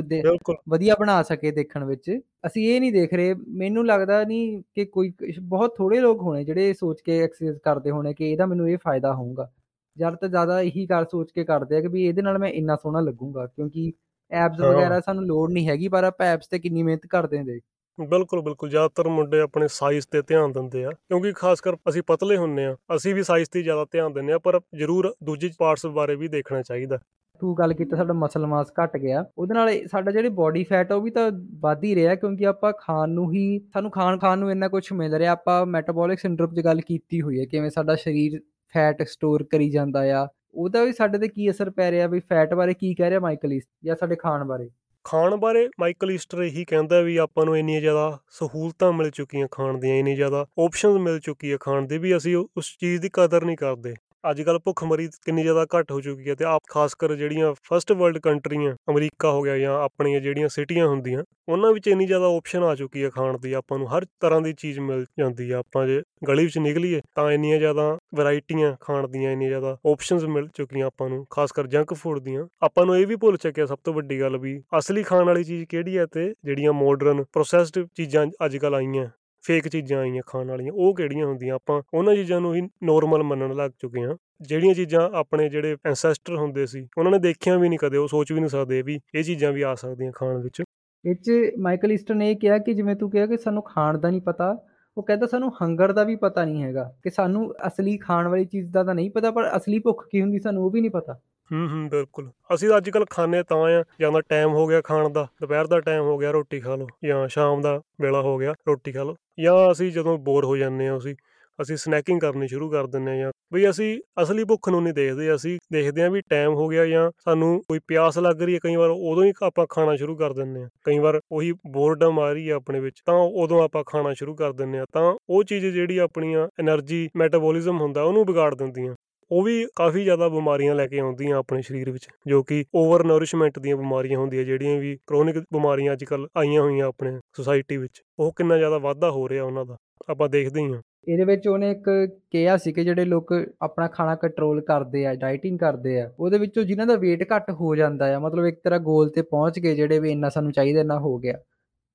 ਵਧੀਆ ਬਣਾ ਸਕੇ ਦੇਖਣ ਵਿੱਚ ਅਸੀਂ ਇਹ ਨਹੀਂ ਦੇਖ ਰਹੇ ਮੈਨੂੰ ਲੱਗਦਾ ਨਹੀਂ ਕਿ ਕੋਈ ਬਹੁਤ ਥੋੜੇ ਲੋਕ ਹੋਣੇ ਜਿਹੜੇ ਸੋਚ ਕੇ ਐਕਸਰਸਾਈਜ਼ ਕਰਦੇ ਹੋਣੇ ਕਿ ਇਹਦਾ ਮੈਨੂੰ ਇਹ ਫਾਇਦਾ ਹੋਊਗਾ ਜ਼ਿਆਦਾ ਤੋਂ ਜ਼ਿਆਦਾ ਇਹੀ ਕਰ ਸੋਚ ਕੇ ਕਰਦੇ ਆ ਕਿ ਵੀ ਇਹਦੇ ਨਾਲ ਮੈਂ ਇੰਨਾ ਸੋਹਣਾ ਲੱਗੂਗਾ ਕਿਉਂਕਿ ਐਬਸ ਹਾਂ। ਵਗੈਰਾ ਸਾਨੂੰ ਲੋੜ ਨਹੀਂ ਹੈਗੀ ਪਰ ਆਪਾਂ ਐਬਸ ਤੇ ਕਿੰਨੀ ਮਿਹਨਤ ਕਰਦੇ ਹਾਂ ਦੇਖ ਬਿਲਕੁਲ ਬਿਲਕੁਲ। ਜ਼ਿਆਦਾਤਰ ਮੁੰਡੇ ਆਪਣੇ ਸਾਈਜ਼ ਤੇ ਧਿਆਨ ਦਿੰਦੇ ਆ, ਕਿਉਂਕਿ ਖਾਸ ਕਰ ਅਸੀਂ ਪਤਲੇ ਹੁੰਨੇ ਆ, ਅਸੀਂ ਵੀ ਸਾਈਜ਼ ਤੇ ਜ਼ਿਆਦਾ ਧਿਆਨ ਦਿੰਦੇ ਆ, ਪਰ ਜ਼ਰੂਰ ਦੂਜੇ ਪਾਰਟਸ ਬਾਰੇ ਵੀ ਦੇਖਣਾ ਚਾਹੀਦਾ। ਤੂੰ ਗੱਲ ਕੀਤਾ ਸਾਡਾ ਮਸਲ ਮਾਸ ਘਟ ਗਿਆ, ਉਹਦੇ ਨਾਲ ਇਹ ਸਾਡਾ ਜਿਹੜੇ ਬਾਡੀ ਫੈਟ ਆ ਉਹ ਵੀ ਤਾਂ ਵੱਧ ਹੀ ਰਿਹਾ, ਕਿਉਂਕਿ ਆਪਾਂ ਖਾਣ ਨੂੰ ਹੀ, ਸਾਨੂੰ ਖਾਣ ਖਾਣ ਨੂੰ ਇੰਨਾ ਕੁਝ ਮਿਲ ਰਿਹਾ, ਆਪਾਂ ਮੈਟਾਬੋਲਿਕ ਸਿੰਡਰੋਮ 'ਚ ਗੱਲ ਕੀਤੀ ਹੋਈ ਹੈ, ਕਿਵੇਂ ਸਾਡਾ ਸਰੀਰ ਫੈਟ ਸਟੋਰ ਕਰੀ ਜਾਂਦਾ ਆ, ਉਹਦਾ ਵੀ ਸਾਡੇ ਤੇ ਕੀ ਅਸਰ ਪੈ ਰਿਹਾ, ਵੀ ਫੈਟ ਬਾਰੇ ਕੀ ਕਹਿ ਰਿਹਾ ਮਾਈਕਲ ਇਸ ਜਾਂ ਸਾਡੇ ਖਾਣ ਬਾਰੇ? ਖਾਣ ਬਾਰੇ ਮਾਈਕਲ ਈਸਟਰ ਇਹੀ ਕਹਿੰਦਾ ਵੀ ਆਪਾਂ ਨੂੰ ਇੰਨੀਆਂ ਜ਼ਿਆਦਾ ਸਹੂਲਤਾਂ ਮਿਲ ਚੁੱਕੀਆਂ ਖਾਣ ਦੀਆਂ ਇੰਨੀ ਜ਼ਿਆਦਾ ਆਪਸ਼ਨਸ ਮਿਲ ਚੁੱਕੀ ਹੈ ਖਾਣ ਦੀ ਵੀ ਅਸੀਂ ਉਹ- ਉਸ ਚੀਜ਼ ਦੀ ਕਦਰ ਨਹੀਂ ਕਰਦੇ। ਅੱਜ ਕੱਲ ਭੁੱਖਮਰੀ ਕਿੰਨੀ ਜ਼ਿਆਦਾ ਘੱਟ ਹੋ ਚੁੱਕੀ ਹੈ ਤੇ ਆਪ ਖਾਸ ਕਰ ਜਿਹੜੀਆਂ ਫਸਟ ਵਰਲਡ ਕੰਟਰੀਆਂ ਅਮਰੀਕਾ ਹੋ ਗਿਆ ਜਾਂ ਆਪਣੀਆਂ ਜਿਹੜੀਆਂ ਸਿਟੀਆਂ ਹੁੰਦੀਆਂ, ਉਹਨਾਂ ਵਿੱਚ ਇੰਨੀ ਜ਼ਿਆਦਾ ਆਪਸ਼ਨ ਆ ਚੁੱਕੀ ਹੈ ਖਾਣ ਦੀ, ਆਪਾਂ ਨੂੰ ਹਰ ਤਰ੍ਹਾਂ ਦੀ ਚੀਜ਼ ਮਿਲ ਜਾਂਦੀ ਆ, ਆਪਾਂ ਜੇ ਗਲੀ ਵਿੱਚ ਨਿਕਲੀਏ ਤਾਂ ਇੰਨੀਆਂ ਜ਼ਿਆਦਾ ਵੈਰਾਈਟੀਆਂ ਖਾਣ ਦੀਆਂ ਇੰਨੀਆਂ ਜ਼ਿਆਦਾ ਆਪਸ਼ਨਸ ਮਿਲ ਚੁੱਕੀਆਂ ਆਪਾਂ ਨੂੰ, ਖਾਸ ਕਰ ਜੰਕ ਫੂਡ ਦੀਆਂ। ਆਪਾਂ ਨੂੰ ਇਹ ਵੀ ਭੁੱਲ ਚੱਕਿਆ ਸਭ ਤੋਂ ਵੱਡੀ ਗੱਲ ਵੀ, ਅਸਲੀ ਖਾਣ ਵਾਲੀ ਚੀਜ਼ ਕਿਹੜੀ ਹੈ ਤੇ ਜਿਹੜੀਆਂ ਮਾਡਰਨ ਪ੍ਰੋਸੈਸਡ ਚੀਜ਼ਾਂ ਅੱਜ ਕੱਲ ਆਈਆਂ। ਫੇਕ ਚੀਜ਼ਾਂ ਆਈਆਂ ਖਾਣ ਵਾਲੀਆਂ, ਉਹ ਕਿਹੜੀਆਂ ਹੁੰਦੀਆਂ? ਆਪਾਂ ਉਹਨਾਂ ਚੀਜ਼ਾਂ ਨੂੰ ਹੀ ਨੋਰਮਲ ਮੰਨਣ ਲੱਗ ਚੁੱਕੇ ਹਾਂ। ਜਿਹੜੀਆਂ ਚੀਜ਼ਾਂ ਆਪਣੇ ਜਿਹੜੇ ਐਂਸੈਸਟਰ ਹੁੰਦੇ ਸੀ, ਉਹਨਾਂ ਨੇ ਦੇਖਿਆ ਵੀ ਨਹੀਂ ਕਦੇ, ਉਹ ਸੋਚ ਵੀ ਨਹੀਂ ਸਕਦੇ ਵੀ ਇਹ ਚੀਜ਼ਾਂ ਵੀ ਆ ਸਕਦੀਆਂ ਖਾਣ ਵਿੱਚ। ਇਹ 'ਚ ਮਾਈਕਲ ਈਸਟਰ ਨੇ ਇਹ ਕਿਹਾ ਕਿ ਜਿਵੇਂ ਤੂੰ ਕਿਹਾ ਕਿ ਸਾਨੂੰ ਖਾਣ ਦਾ ਨਹੀਂ ਪਤਾ, ਉਹ ਕਹਿੰਦਾ ਸਾਨੂੰ ਹੰਗਰ ਦਾ ਵੀ ਪਤਾ ਨਹੀਂ ਹੈਗਾ, ਕਿ ਸਾਨੂੰ ਅਸਲੀ ਖਾਣ ਵਾਲੀ ਚੀਜ਼ ਦਾ ਤਾਂ ਨਹੀਂ ਪਤਾ, ਪਰ ਅਸਲੀ ਭੁੱਖ ਕੀ ਹੁੰਦੀ ਸਾਨੂੰ ਉਹ ਵੀ ਨਹੀਂ ਪਤਾ। ਹੂੰ ਹੂੰ, ਬਿਲਕੁਲ। ਅਸੀਂ ਤਾਂ ਅੱਜਕੱਲ ਖਾਣੇ ਤਾਂ ਆ, ਜਾਂ ਤਾਂ ਟਾਈਮ ਹੋ ਗਿਆ ਖਾਣ ਦਾ, ਦੁਪਹਿਰ ਦਾ ਟਾਈਮ ਹੋ ਗਿਆ, ਰੋਟੀ ਖਾ ਲਓ, ਜਾਂ ਸ਼ਾਮ ਦਾ ਵੇਲਾ ਹੋ ਗਿਆ, ਰੋਟੀ ਖਾ ਲਓ। ਜਾਂ ਅਸੀਂ ਜਦੋਂ ਬੋਰ ਹੋ ਜਾਂਦੇ ਆ ਅਸੀਂ ਅਸੀਂ ਸਨੈਕਿੰਗ ਕਰਨੀ ਸ਼ੁਰੂ ਕਰ ਦਿੰਨੇ ਆ ਜਾਂ ਵੀ ਅਸੀਂ ਅਸਲੀ ਭੁੱਖ ਨੂੰ ਨਹੀਂ ਦੇਖਦੇ, ਅਸੀਂ ਦੇਖਦੇ ਆ ਵੀ ਟਾਈਮ ਹੋ ਗਿਆ ਜਾਂ ਸਾਨੂੰ ਕੋਈ ਪਿਆਸ ਲੱਗ ਰਹੀ ਹੈ, ਕਈ ਵਾਰ ਉਦੋਂ ਹੀ ਆਪਾਂ ਖਾਣਾ ਸ਼ੁਰੂ ਕਰ ਦਿੰਨੇ ਆ ਕਈ ਵਾਰ ਉਹੀ ਬੋਰਡਮ ਆ ਰਹੀ ਹੈ ਆਪਣੇ ਵਿੱਚ, ਤਾਂ ਉਦੋਂ ਆਪਾਂ ਖਾਣਾ ਸ਼ੁਰੂ ਕਰ ਦਿੰਨੇ ਆ ਤਾਂ ਉਹ ਚੀਜ਼ ਜਿਹੜੀ ਆਪਣੀਆਂ એનર્ਜੀ ਮੈਟਾਬੋਲਿਜ਼ਮ ਹੁੰਦਾ, ਉਹਨੂੰ ਵਿਗਾੜ ਦਿੰਦੀਆਂ। ਉਹ ਵੀ ਕਾਫੀ ਜ਼ਿਆਦਾ ਬਿਮਾਰੀਆਂ ਲੈ ਕੇ ਆਉਂਦੀਆਂ ਆਪਣੇ ਸਰੀਰ ਵਿੱਚ, ਜੋ ਕਿ ਓਵਰ ਨਰਿਸ਼ਮੈਂਟ ਦੀਆਂ ਬਿਮਾਰੀਆਂ ਹੁੰਦੀਆਂ, ਜਿਹੜੀਆਂ ਵੀ ਕ੍ਰੋਨਿਕ ਬਿਮਾਰੀਆਂ ਅੱਜ ਕੱਲ ਆਈਆਂ ਹੋਈਆਂ ਆਪਣੇ ਸੋਸਾਇਟੀ ਵਿੱਚ। ਉਹ ਕਿੰਨਾ ਜ਼ਿਆਦਾ ਵਾਧਾ ਹੋ ਰਿਹਾ ਉਹਨਾਂ ਦਾ, ਆਪਾਂ ਦੇਖਦੇ ਹੀ ਹਾਂ। ਇਹਦੇ ਵਿੱਚ ਉਹਨੇ ਇੱਕ ਕਿਹਾ ਸੀ ਕਿ ਜਿਹੜੇ ਲੋਕ ਆਪਣਾ ਖਾਣਾ ਕੰਟਰੋਲ ਕਰਦੇ ਆ ਡਾਈਟਿੰਗ ਕਰਦੇ ਆ, ਉਹਦੇ ਵਿੱਚੋਂ ਜਿਨ੍ਹਾਂ ਦਾ weight ਘੱਟ ਹੋ ਜਾਂਦਾ ਆ, ਮਤਲਬ ਇੱਕ ਤਰ੍ਹਾਂ ਗੋਲ ਤੇ ਪਹੁੰਚ ਗਏ ਜਿਹੜੇ ਵੀ ਇੰਨਾ ਸਾਨੂੰ ਚਾਹੀਦਾ ਇੰਨਾ ਹੋ ਗਿਆ,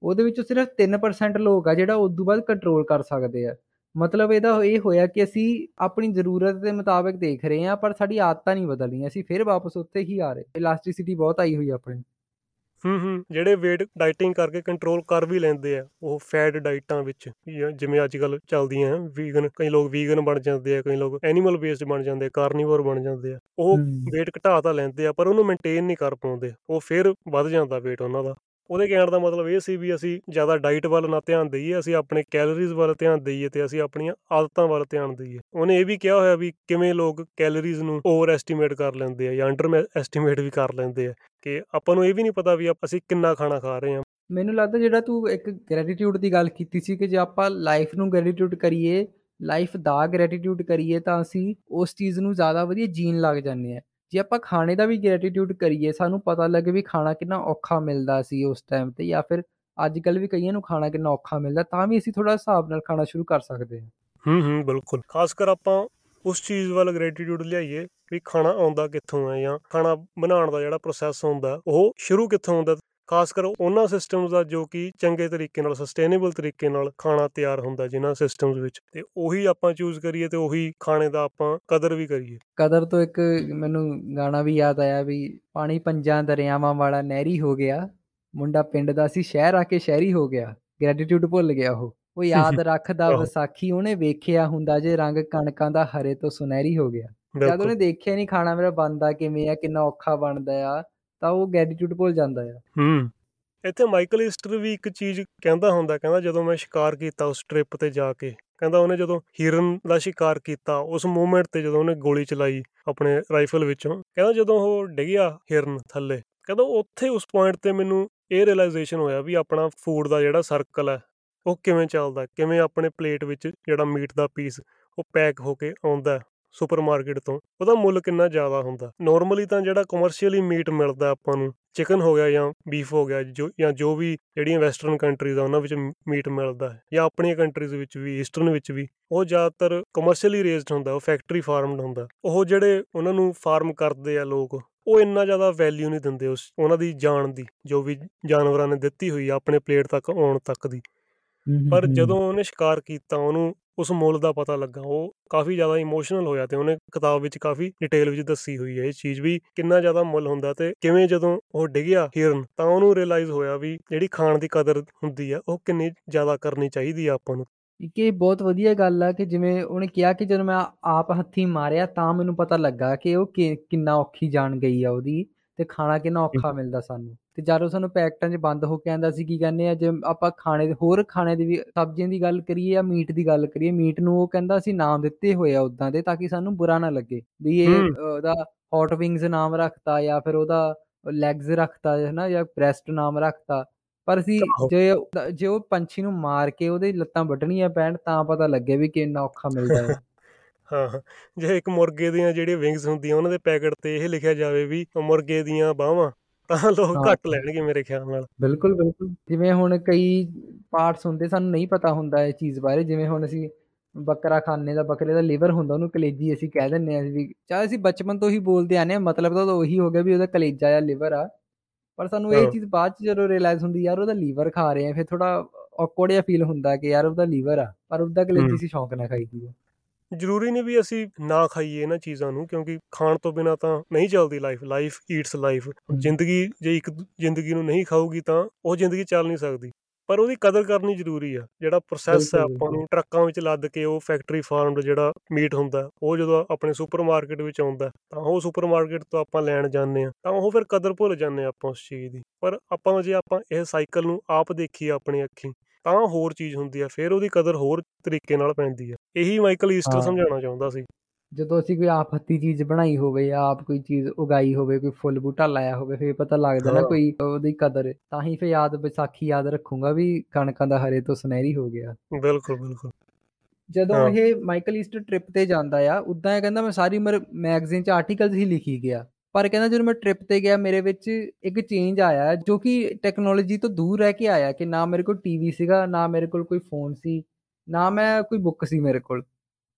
ਉਹਦੇ ਵਿੱਚੋਂ ਸਿਰਫ 3% ਲੋਕ ਆ ਜਿਹੜਾ ਉਸ ਤੋਂ ਬਾਅਦ ਕੰਟਰੋਲ ਕਰ ਸਕਦੇ ਆ। ਮਤਲਬ ਇਹਦਾ ਇਹ ਹੋਇਆ ਕਿ ਅਸੀਂ ਆਪਣੀ ਜ਼ਰੂਰਤ ਦੇ ਮੁਤਾਬਕ ਦੇਖ ਰਹੇ ਹਾਂ ਪਰ ਸਾਡੀ ਆਦਤਾਂ ਨਹੀਂ ਬਦਲੀਆਂ ਅਸੀਂ ਫਿਰ ਵਾਪਸ ਉੱਥੇ ਹੀ ਆ ਰਹੇ ਇਲਾਸਟਿਸਿਟੀ ਬਹੁਤ ਆਈ ਹੋਈ ਆਪਣੇ। ਹੂੰ ਹੂੰ ਜਿਹੜੇ weight ਡਾਈਟਿੰਗ ਕਰਕੇ ਕੰਟਰੋਲ ਕਰ ਵੀ ਲੈਂਦੇ ਆ ਉਹ ਫੈਟ ਡਾਈਟਾਂ ਵਿੱਚ ਜਿਵੇਂ ਅੱਜ ਕੱਲ ਚੱਲਦੀਆਂ ਵੀਗਨ ਕਈ ਲੋਕ ਵੀਗਨ ਬਣ ਜਾਂਦੇ ਆ ਕਈ ਲੋਕ ਐਨੀਮਲ ਬੇਸਡ ਬਣ ਜਾਂਦੇ ਆ ਕਾਰਨੀਵੋਰ ਬਣ ਜਾਂਦੇ ਆ। ਉਹ weight ਘਟਾ ਤਾਂ ਲੈਂਦੇ ਆ ਪਰ ਉਹਨੂੰ ਮੇਨਟੇਨ ਨਹੀਂ ਕਰ ਪਾਉਂਦੇ ਉਹ ਫਿਰ ਵੱਧ ਜਾਂਦਾ weight ਉਹਨਾਂ ਦਾ। ਉਹਦੇ ਕਹਿਣ ਦਾ ਮਤਲਬ ਇਹ ਸੀ ਵੀ ਅਸੀਂ ਜ਼ਿਆਦਾ ਡਾਈਟ ਵੱਲ ਨਾ ਧਿਆਨ ਦਈਏ, ਅਸੀਂ ਆਪਣੇ ਕੈਲੋਰੀਜ਼ ਵੱਲ ਧਿਆਨ ਦਈਏ ਤੇ ਅਸੀਂ ਆਪਣੀਆਂ ਆਦਤਾਂ ਵੱਲ ਧਿਆਨ ਦਈਏ। ਉਹਨੇ ਇਹ ਵੀ ਕਿਹਾ ਹੋਇਆ ਵੀ ਕਿਵੇਂ ਲੋਕ ਕੈਲੋਰੀਜ਼ ਨੂੰ ਓਵਰ ਐਸਟੀਮੇਟ ਕਰ ਲੈਂਦੇ ਆ ਜਾਂ ਅੰਡਰ ਐਸਟੀਮੇਟ ਵੀ ਕਰ ਲੈਂਦੇ ਆ ਕਿ ਆਪਾਂ ਨੂੰ ਇਹ ਵੀ ਨਹੀਂ ਪਤਾ ਵੀ ਅਸੀਂ ਕਿੰਨਾ ਖਾਣਾ ਖਾ ਰਹੇ ਹਾਂ ਮੈਨੂੰ ਲੱਗਦਾ ਜਿਹੜਾ ਤੂੰ ਇੱਕ ਗ੍ਰੈਟੀਟਿਊਡ ਦੀ ਗੱਲ ਕੀਤੀ ਸੀ ਕਿ ਜੇ ਆਪਾਂ ਲਾਈਫ ਨੂੰ ਗ੍ਰੈਟੀਟਿਊਡ ਕਰੀਏ ਲਾਈਫ ਦਾ ਗ੍ਰੈਟੀਟਿਊਡ ਕਰੀਏ ਤਾਂ ਅਸੀਂ ਉਸ ਚੀਜ਼ ਨੂੰ ਜ਼ਿਆਦਾ ਵਧੀਆ ਜੀਣ ਲੱਗ ਜਾਂਦੇ ਆ। ਜੇ ਆਪਾਂ ਖਾਣੇ ਦਾ ਵੀ ਗ੍ਰੈਟੀਟਿਊਡ ਕਰੀਏ, ਸਾਨੂੰ ਪਤਾ ਲੱਗੇ ਵੀ ਖਾਣਾ ਕਿੰਨਾ ਔਖਾ ਮਿਲਦਾ ਸੀ ਉਸ ਟਾਈਮ ਤੇ ਜਾਂ ਫਿਰ ਅੱਜ ਕੱਲ ਵੀ ਕਈਆਂ ਨੂੰ ਖਾਣਾ ਕਿੰਨਾ ਔਖਾ ਮਿਲਦਾ, ਤਾਂ ਵੀ ਅਸੀਂ ਥੋੜਾ ਹਿਸਾਬ ਨਾਲ ਖਾਣਾ ਸ਼ੁਰੂ ਕਰ ਸਕਦੇ ਹਾਂ। ਹੂੰ ਹੂੰ, ਬਿਲਕੁਲ। ਖਾਸ ਕਰ ਆਪਾਂ ਉਸ ਚੀਜ਼ ਵੱਲ ਗ੍ਰੈਟੀਟਿਊਡ ਲਿਆਈਏ ਵੀ ਖਾਣਾ ਆਉਂਦਾ ਕਿੱਥੋਂ ਹੈ ਜਾਂ ਖਾਣਾ ਬਣਾਉਣ ਦਾ ਜਿਹੜਾ ਪ੍ਰੋਸੈਸ ਹੁੰਦਾ, ਉਹ ਸ਼ੁਰੂ ਕਿੱਥੋਂ ਹੁੰਦਾ ਖਾਸ ਕਰ ਉਹਨਾਂ ਸਿਸਟਮਸ ਦਾ ਜੋ ਕਿ ਚੰਗੇ ਤਰੀਕੇ ਨਾਲ ਸਸਟੇਨੇਬਲ ਤਰੀਕੇ ਨਾਲ ਖਾਣਾ ਤਿਆਰ ਹੁੰਦਾ ਜਿਨ੍ਹਾਂ ਸਿਸਟਮਸ ਵਿੱਚ ਤੇ ਉਹੀ ਆਪਾਂ ਚੂਜ਼ ਕਰੀਏ ਤੇ ਉਹੀ ਖਾਣੇ ਦਾ ਆਪਾਂ ਕਦਰ ਵੀ ਕਰੀਏ। ਕਦਰ ਤੋਂ ਇੱਕ ਮੈਨੂੰ ਗਾਣਾ ਵੀ ਯਾਦ ਆਇਆ ਵੀ ਪਾਣੀ ਪੰਜਾਂ ਦਰਿਆਵਾਂ ਵਾਲਾ ਨਹਿਰੀ ਹੋ ਗਿਆ ਮੁੰਡਾ ਪਿੰਡ ਦਾ ਸੀ ਸ਼ਹਿਰ ਆ ਕੇ ਸ਼ਹਿਰੀ ਹੋ ਗਿਆ ਗ੍ਰੈਟੀਟਿਊਡ ਭੁੱਲ ਗਿਆ ਉਹ। ਉਹ ਯਾਦ ਰੱਖਦਾ ਵਿਸਾਖੀ ਉਹਨੇ ਵੇਖਿਆ ਹੁੰਦਾ ਜੇ ਰੰਗ ਕਣਕਾਂ ਦਾ ਹਰੇ ਤੋਂ ਸੁਨਹਿਰੀ ਹੋ ਗਿਆ। ਜਦ ਉਹਨੇ ਦੇਖਿਆ ਨਹੀਂ ਖਾਣਾ ਮੇਰਾ ਬਣਦਾ ਕਿਵੇਂ ਆ ਕਿੰਨਾ ਔਖਾ ਬਣਦਾ ਆ। ਤਾਂ ਉਹ ਗ੍ਰੈਟੀਟਿਊਡ ਭੁੱਲ ਜਾਂਦਾ ਆ ਹੂੰ। ਇੱਥੇ ਮਾਈਕਲ ਈਸਟਰ ਵੀ ਇੱਕ ਚੀਜ਼ ਕਹਿੰਦਾ ਹੁੰਦਾ ਕਹਿੰਦਾ ਜਦੋਂ ਮੈਂ ਸ਼ਿਕਾਰ ਕੀਤਾ ਉਸ ਟ੍ਰਿਪ ਤੇ ਜਾ ਕੇ ਕਹਿੰਦਾ ਉਹਨੇ ਜਦੋਂ ਹਿਰਨ ਦਾ ਸ਼ਿਕਾਰ ਕੀਤਾ ਉਸ ਮੂਮੈਂਟ ਤੇ ਜਦੋਂ ਉਹਨੇ ਗੋਲੀ ਚਲਾਈ ਆਪਣੇ ਰਾਈਫਲ ਵਿੱਚੋਂ ਕਹਿੰਦਾ ਜਦੋਂ ਉਹ ਡਿੱਗਿਆ ਹਿਰਨ ਥੱਲੇ ਕਹਿੰਦਾ ਉੱਥੇ ਉਸ ਪੁਆਇੰਟ ਤੇ ਮੈਨੂੰ ਇਹ ਰਿਅਲਾਈਜੇਸ਼ਨ ਹੋਇਆ ਵੀ ਆਪਣਾ ਫੂਡ ਦਾ ਜਿਹੜਾ ਸਰਕਲ ਹੈ ਉਹ ਕਿਵੇਂ ਚੱਲਦਾ ਕਿਵੇਂ ਆਪਣੇ ਪਲੇਟ ਵਿੱਚ ਜਿਹੜਾ ਮੀਟ ਦਾ ਪੀਸ ਉਹ ਪੈਕ ਹੋ ਕੇ ਆਉਂਦਾ ਸੁਪਰਮਾਰਕਟ ਤੋਂ, ਉਹਦਾ ਮੁੱਲ ਕਿੰਨਾ ਜ਼ਿਆਦਾ ਹੁੰਦਾ? ਨਾਰਮਲੀ ਤਾਂ ਜਿਹੜਾ ਕਮਰਸ਼ੀਅਲੀ ਮੀਟ ਮਿਲਦਾ ਆਪਾਂ ਨੂੰ ਚਿਕਨ ਹੋ ਗਿਆ ਜਾਂ ਬੀਫ ਹੋ ਗਿਆ, ਜੋ, ਜਾਂ ਜੋ ਵੀ ਜਿਹੜੀਆਂ ਵੈਸਟਰਨ ਕੰਟਰੀਜ਼ ਆ, ਉਹਨਾਂ ਵਿੱਚ ਮੀਟ ਮਿਲਦਾ ਹੈ, ਜਾਂ ਆਪਣੀਆਂ ਕੰਟਰੀਜ਼ ਵਿੱਚ ਵੀ ਈਸਟਰਨ ਵਿੱਚ ਵੀ, ਉਹ ਜ਼ਿਆਦਾਤਰ ਕਮਰਸ਼ੀਅਲੀ ਰੇਜ਼ਡ ਹੁੰਦਾ, ਉਹ ਫੈਕਟਰੀ ਫਾਰਮਡ ਹੁੰਦਾ। ਉਹ ਜਿਹੜੇ ਉਹਨਾਂ ਨੂੰ ਫਾਰਮ ਕਰਦੇ ਆ ਲੋਕ, ਉਹ ਇੰਨਾ ਜ਼ਿਆਦਾ ਵੈਲਿਊ ਨਹੀਂ ਦਿੰਦੇ ਉਸ, ਉਹਨਾਂ ਦੀ ਜਾਨ ਦੀ, ਜੋ ਵੀ ਜਾਨਵਰਾਂ ਨੇ ਦਿੱਤੀ ਹੋਈ ਆ, ਆਪਣੇ ਪਲੇਟ ਤੱਕ, ਆਉਣ ਤੱਕ ਦੀ। ਪਰ ਜਦੋਂ ਉਹਨੇ ਸ਼ਿਕਾਰ ਕੀਤਾ ਉਹਨੂੰ ਉਸ ਮੁੱਲ ਦਾ ਪਤਾ ਲੱਗਾ। ਉਹ ਕਾਫੀ ਜ਼ਿਆਦਾ ਇਮੋਸ਼ਨਲ ਹੋਇਆ ਤੇ ਉਹਨੇ ਕਿਤਾਬ ਵਿੱਚ ਕਾਫੀ ਡਿਟੇਲ ਵਿੱਚ ਦੱਸੀ ਹੋਈ ਹੈ ਇਹ ਚੀਜ਼ ਵੀ ਕਿੰਨਾ ਜ਼ਿਆਦਾ ਮੁੱਲ ਹੁੰਦਾ ਤੇ ਕਿਵੇਂ ਜਦੋਂ ਉਹ ਡਿੱਗਿਆ ਹਿਰਨ ਤਾਂ ਉਹਨੂੰ ਰਿਅਲਾਈਜ਼ ਹੋਇਆ ਵੀ ਜਿਹੜੀ ਖਾਣ ਦੀ ਕਦਰ ਹੁੰਦੀ ਆ ਉਹ ਕਿੰਨੀ ਜ਼ਿਆਦਾ ਕਰਨੀ ਚਾਹੀਦੀ ਆ ਆਪਾਂ ਨੂੰ। ਇਹ ਬਹੁਤ ਵਧੀਆ ਗੱਲ ਆ ਕਿ ਜਿਵੇਂ ਉਹਨੇ ਕਿਹਾ ਕਿ ਜਦੋਂ ਮੈਂ ਆਪ ਹੱਥੀ ਮਾਰਿਆ ਤਾਂ ਮੈਨੂੰ ਪਤਾ ਲੱਗਾ ਕਿ ਉਹ ਕਿੰਨਾ ਔਖੀ ਜਾਣ ਗਈ ਆ ਉਹਦੀ ਤੇ ਖਾਣਾ ਕਿੰਨਾ ਔਖਾ ਮਿਲਦਾ ਸਾਨੂੰ। ਤੇ ਜਦੋਂ ਸਾਨੂੰ ਪੈਕਟਾਂ 'ਚ ਬੰਦ ਹੋ ਕੇ ਆਂਦਾ ਸੀ ਕੀ ਕਹਿੰਦੇ ਆ ਜੇ ਆਪਾਂ ਖਾਣੇ ਦੇ ਹੋਰ ਖਾਣੇ ਦੀ ਵੀ ਸਬਜ਼ੀਆਂ ਦੀ ਗੱਲ ਕਰੀਏ ਜਾਂ ਮੀਟ ਦੀ ਗੱਲ ਕਰੀਏ ਮੀਟ ਨੂੰ ਉਹ ਕਹਿੰਦਾ ਸੀ ਨਾਮ ਦਿੱਤੇ ਹੋਏ ਆ ਉਦਾਂ ਦੇ ਤਾਂ ਕਿ ਸਾਨੂੰ ਬੁਰਾ ਨਾ ਲੱਗੇ ਵੀ ਇਹ ਉਹਦਾ ਹੌਟ ਵਿੰਗਸ ਨਾਮ ਰੱਖਤਾ ਜਾਂ ਫਿਰ ਉਹਦਾ ਲੈਗਸ ਰੱਖਤਾ ਹੈ ਨਾ ਜਾਂ ਬ੍ਰੈਸਟ ਨਾਮ ਰੱਖਤਾ। ਪਰ ਅਸੀਂ ਜੇ ਜੇ ਉਹ ਪੰਛੀ ਨੂੰ ਮਾਰ ਕੇ ਉਹਦੇ ਲੱਤਾਂ ਵੱਢਣੀਆਂ ਪੈਣ ਤਾਂ ਪਤਾ ਲੱਗੇ ਵੀ ਕਿੰਨਾ ਔਖਾ ਮਿਲਦਾ ਹੈ। ਹਾਂ ਜੇ ਇੱਕ ਮੁਰਗੇ ਦੀਆਂ ਜਿਹੜੀਆਂ ਵਿੰਗਸ ਹੁੰਦੀਆਂ ਉਹਨਾਂ ਦੇ ਪੈਕਟ ਤੇ ਇਹ ਲਿਖਿਆ ਜਾਵੇ ਵੀ ਮੁਰਗੇ ਦੀਆਂ ਬਾਹਾਂ ਤਾਂ ਲੋਕ ਘੱਟ ਲੈਣਗੇ ਮੇਰੇ ਖਿਆਲ ਨਾਲ। ਬਿਲਕੁਲ ਬਿਲਕੁਲ। ਜਿਵੇਂ ਹੁਣ ਕਈ ਪਾਰਟਸ ਹੁੰਦੇ ਸਾਨੂੰ ਨਹੀਂ ਪਤਾ ਹੁੰਦਾ ਇਹ ਚੀਜ਼ ਬਾਰੇ। ਜਿਵੇਂ ਹੁਣ ਅਸੀਂ ਬੱਕਰਾ ਖਾਣੇ ਦਾ ਬੱਕਰੇ ਦਾ ਲਿਵਰ ਹੁੰਦਾ ਉਹਨੂੰ ਕਲੇਜੀ ਅਸੀਂ ਕਹਿ ਦਿੰਨੇ ਆ ਵੀ ਚਾਹੇ ਅਸੀਂ ਬਚਪਨ ਤੋਂ ਹੀ ਬੋਲਦੇ ਆਨੇ ਆ ਮਤਲਬ ਤਾਂ ਉਹੀ ਹੋ ਗਿਆ ਵੀ ਉਹਦਾ ਕਲੇਜਾ ਜਾਂ ਲਿਵਰ ਆ। ਪਰ ਸਾਨੂੰ ਇਹ ਚੀਜ਼ ਬਾਅਦ ਚ ਜਦੋਂ ਰਿਅਲਾਈਜ਼ ਹੁੰਦੀ ਯਾਰ ਉਹਦਾ ਲੀਵਰ ਖਾ ਰਹੇ ਆ ਫਿਰ ਥੋੜਾ ਔਕਵਰਡ ਜਿਹਾ ਫੀਲ ਹੁੰਦਾ ਕਿ ਯਾਰ ਉਹਦਾ ਲੀਵਰ ਆ ਪਰ ਉਹਦਾ ਕਲੇਜੀ ਸੀ ਸ਼ੌਂਕ ਨਾਲ ਖਾਈਦੀ ਜ਼ਰੂਰੀ ਨਹੀਂ ਵੀ ਅਸੀਂ ਨਾ ਖਾਈਏ ਇਹਨਾਂ ਚੀਜ਼ਾਂ ਨੂੰ ਕਿਉਂਕਿ ਖਾਣ ਤੋਂ ਬਿਨਾ ਤਾਂ ਨਹੀਂ ਚੱਲਦੀ ਲਾਈਫ ਲਾਈਫ ਈਟਸ ਲਾਈਫ ਜ਼ਿੰਦਗੀ ਜੇ ਇੱਕ ਜ਼ਿੰਦਗੀ ਨੂੰ ਨਹੀਂ ਖਾਊਗੀ ਤਾਂ ਉਹ ਜ਼ਿੰਦਗੀ ਚੱਲ ਨਹੀਂ ਸਕਦੀ। ਪਰ ਉਹਦੀ ਕਦਰ ਕਰਨੀ ਜ਼ਰੂਰੀ ਆ। ਜਿਹੜਾ ਪ੍ਰੋਸੈਸ ਹੈ ਆਪਾਂ ਨੂੰ ਟਰੱਕਾਂ ਵਿੱਚ ਲੱਦ ਕੇ ਉਹ ਫੈਕਟਰੀ ਫਾਰਮਡ ਜਿਹੜਾ ਮੀਟ ਹੁੰਦਾ ਉਹ ਜਦੋਂ ਆਪਣੇ ਸੁਪਰਮਾਰਕਟ ਵਿੱਚ ਆਉਂਦਾ ਤਾਂ ਉਹ ਸੁਪਰਮਾਰਕਟ ਤੋਂ ਆਪਾਂ ਲੈਣ ਜਾਂਦੇ ਆ ਤਾਂ ਉਹ ਫਿਰ ਕਦਰ ਭੁੱਲ ਜਾਂਦੇ ਆ ਆਪਾਂ ਉਸ ਚੀਜ਼ ਦੀ। ਪਰ ਆਪਾਂ ਜੇ ਆਪਾਂ ਇਹ ਸਾਈਕਲ ਨੂੰ ਆਪ ਦੇਖੀਏ ਆਪਣੀ ਅੱਖੀਂ ਤਾਂ ਹੋਰ ਚੀਜ਼ ਹੁੰਦੀ ਆ ਫਿਰ ਉਹਦੀ ਕਦਰ ਹੋਰ ਤਰੀਕੇ ਨਾਲ ਪੈਂਦੀ ਆ ਇਹੀ ਮਾਈਕਲ ਈਸਟਰ। ਸਮਝਾਉਣਾ ਚਾਹੁੰਦਾ ਸੀ ਜਦੋਂ ਅਸੀਂ ਕੋਈ ਆਪ ਹੱਥੀਂ ਚੀਜ਼ ਬਣਾਈ ਹੋਵੇ ਜਾਂ ਆਪ ਕੋਈ ਚੀਜ਼ ਉਗਾਈ ਹੋਵੇ ਕੋਈ ਫੁੱਲ ਬੂਟਾ ਲਾਇਆ ਹੋਵੇ ਫਿਰ ਪਤਾ ਲੱਗਦਾ ਨਾ। ਕੋਈ ਉਹਦੀ ਕਦਰ ਤਾਂ ਹੀ ਫਿਰ ਯਾਦ ਵਿਸਾਖੀ ਯਾਦ ਰੱਖੂੰਗਾ ਵੀ ਕਣਕਾਂ ਦਾ ਹਰੇ ਤੋਂ ਸੁਨਹਿਰੀ ਹੋ ਗਿਆ ਬਿਲਕੁਲ ਬਿਲਕੁਲ ਜਦੋਂ। ਇਹ ਮਾਈਕਲ ਈਸਟਰ ਟ੍ਰਿਪ ਤੇ ਜਾਂਦਾ ਆ ਉਦਾਂ ਇਹ ਕਹਿੰਦਾ ਮੈਂ ਸਾਰੀ ਉਮਰ ਮੈਗਜ਼ੀਨ 'ਚ ਆਰਟੀਕਲਸ ਹੀ ਲਿਖੀ ਗਿਆ ਪਰ ਕਹਿੰਦਾ ਜਦੋਂ ਮੈਂ ਟ੍ਰਿਪ ਤੇ ਗਿਆ, ਮੇਰੇ ਵਿੱਚ ਇੱਕ ਚੇਂਜ ਆਇਆ ਜੋ ਕਿ ਟੈਕਨੋਲੋਜੀ ਤੋਂ ਦੂਰ ਰਹਿ ਕੇ ਆਇਆ ਕਿ ਨਾ ਮੇਰੇ ਕੋਲ ਟੀਵੀ ਸੀਗਾ, ਨਾ ਮੇਰੇ ਕੋਲ ਕੋਈ ਫੋਨ ਸੀ, ਨਾ ਮੈਂ ਕੋਈ ਬੁੱਕ ਸੀ ਮੇਰੇ ਕੋਲ।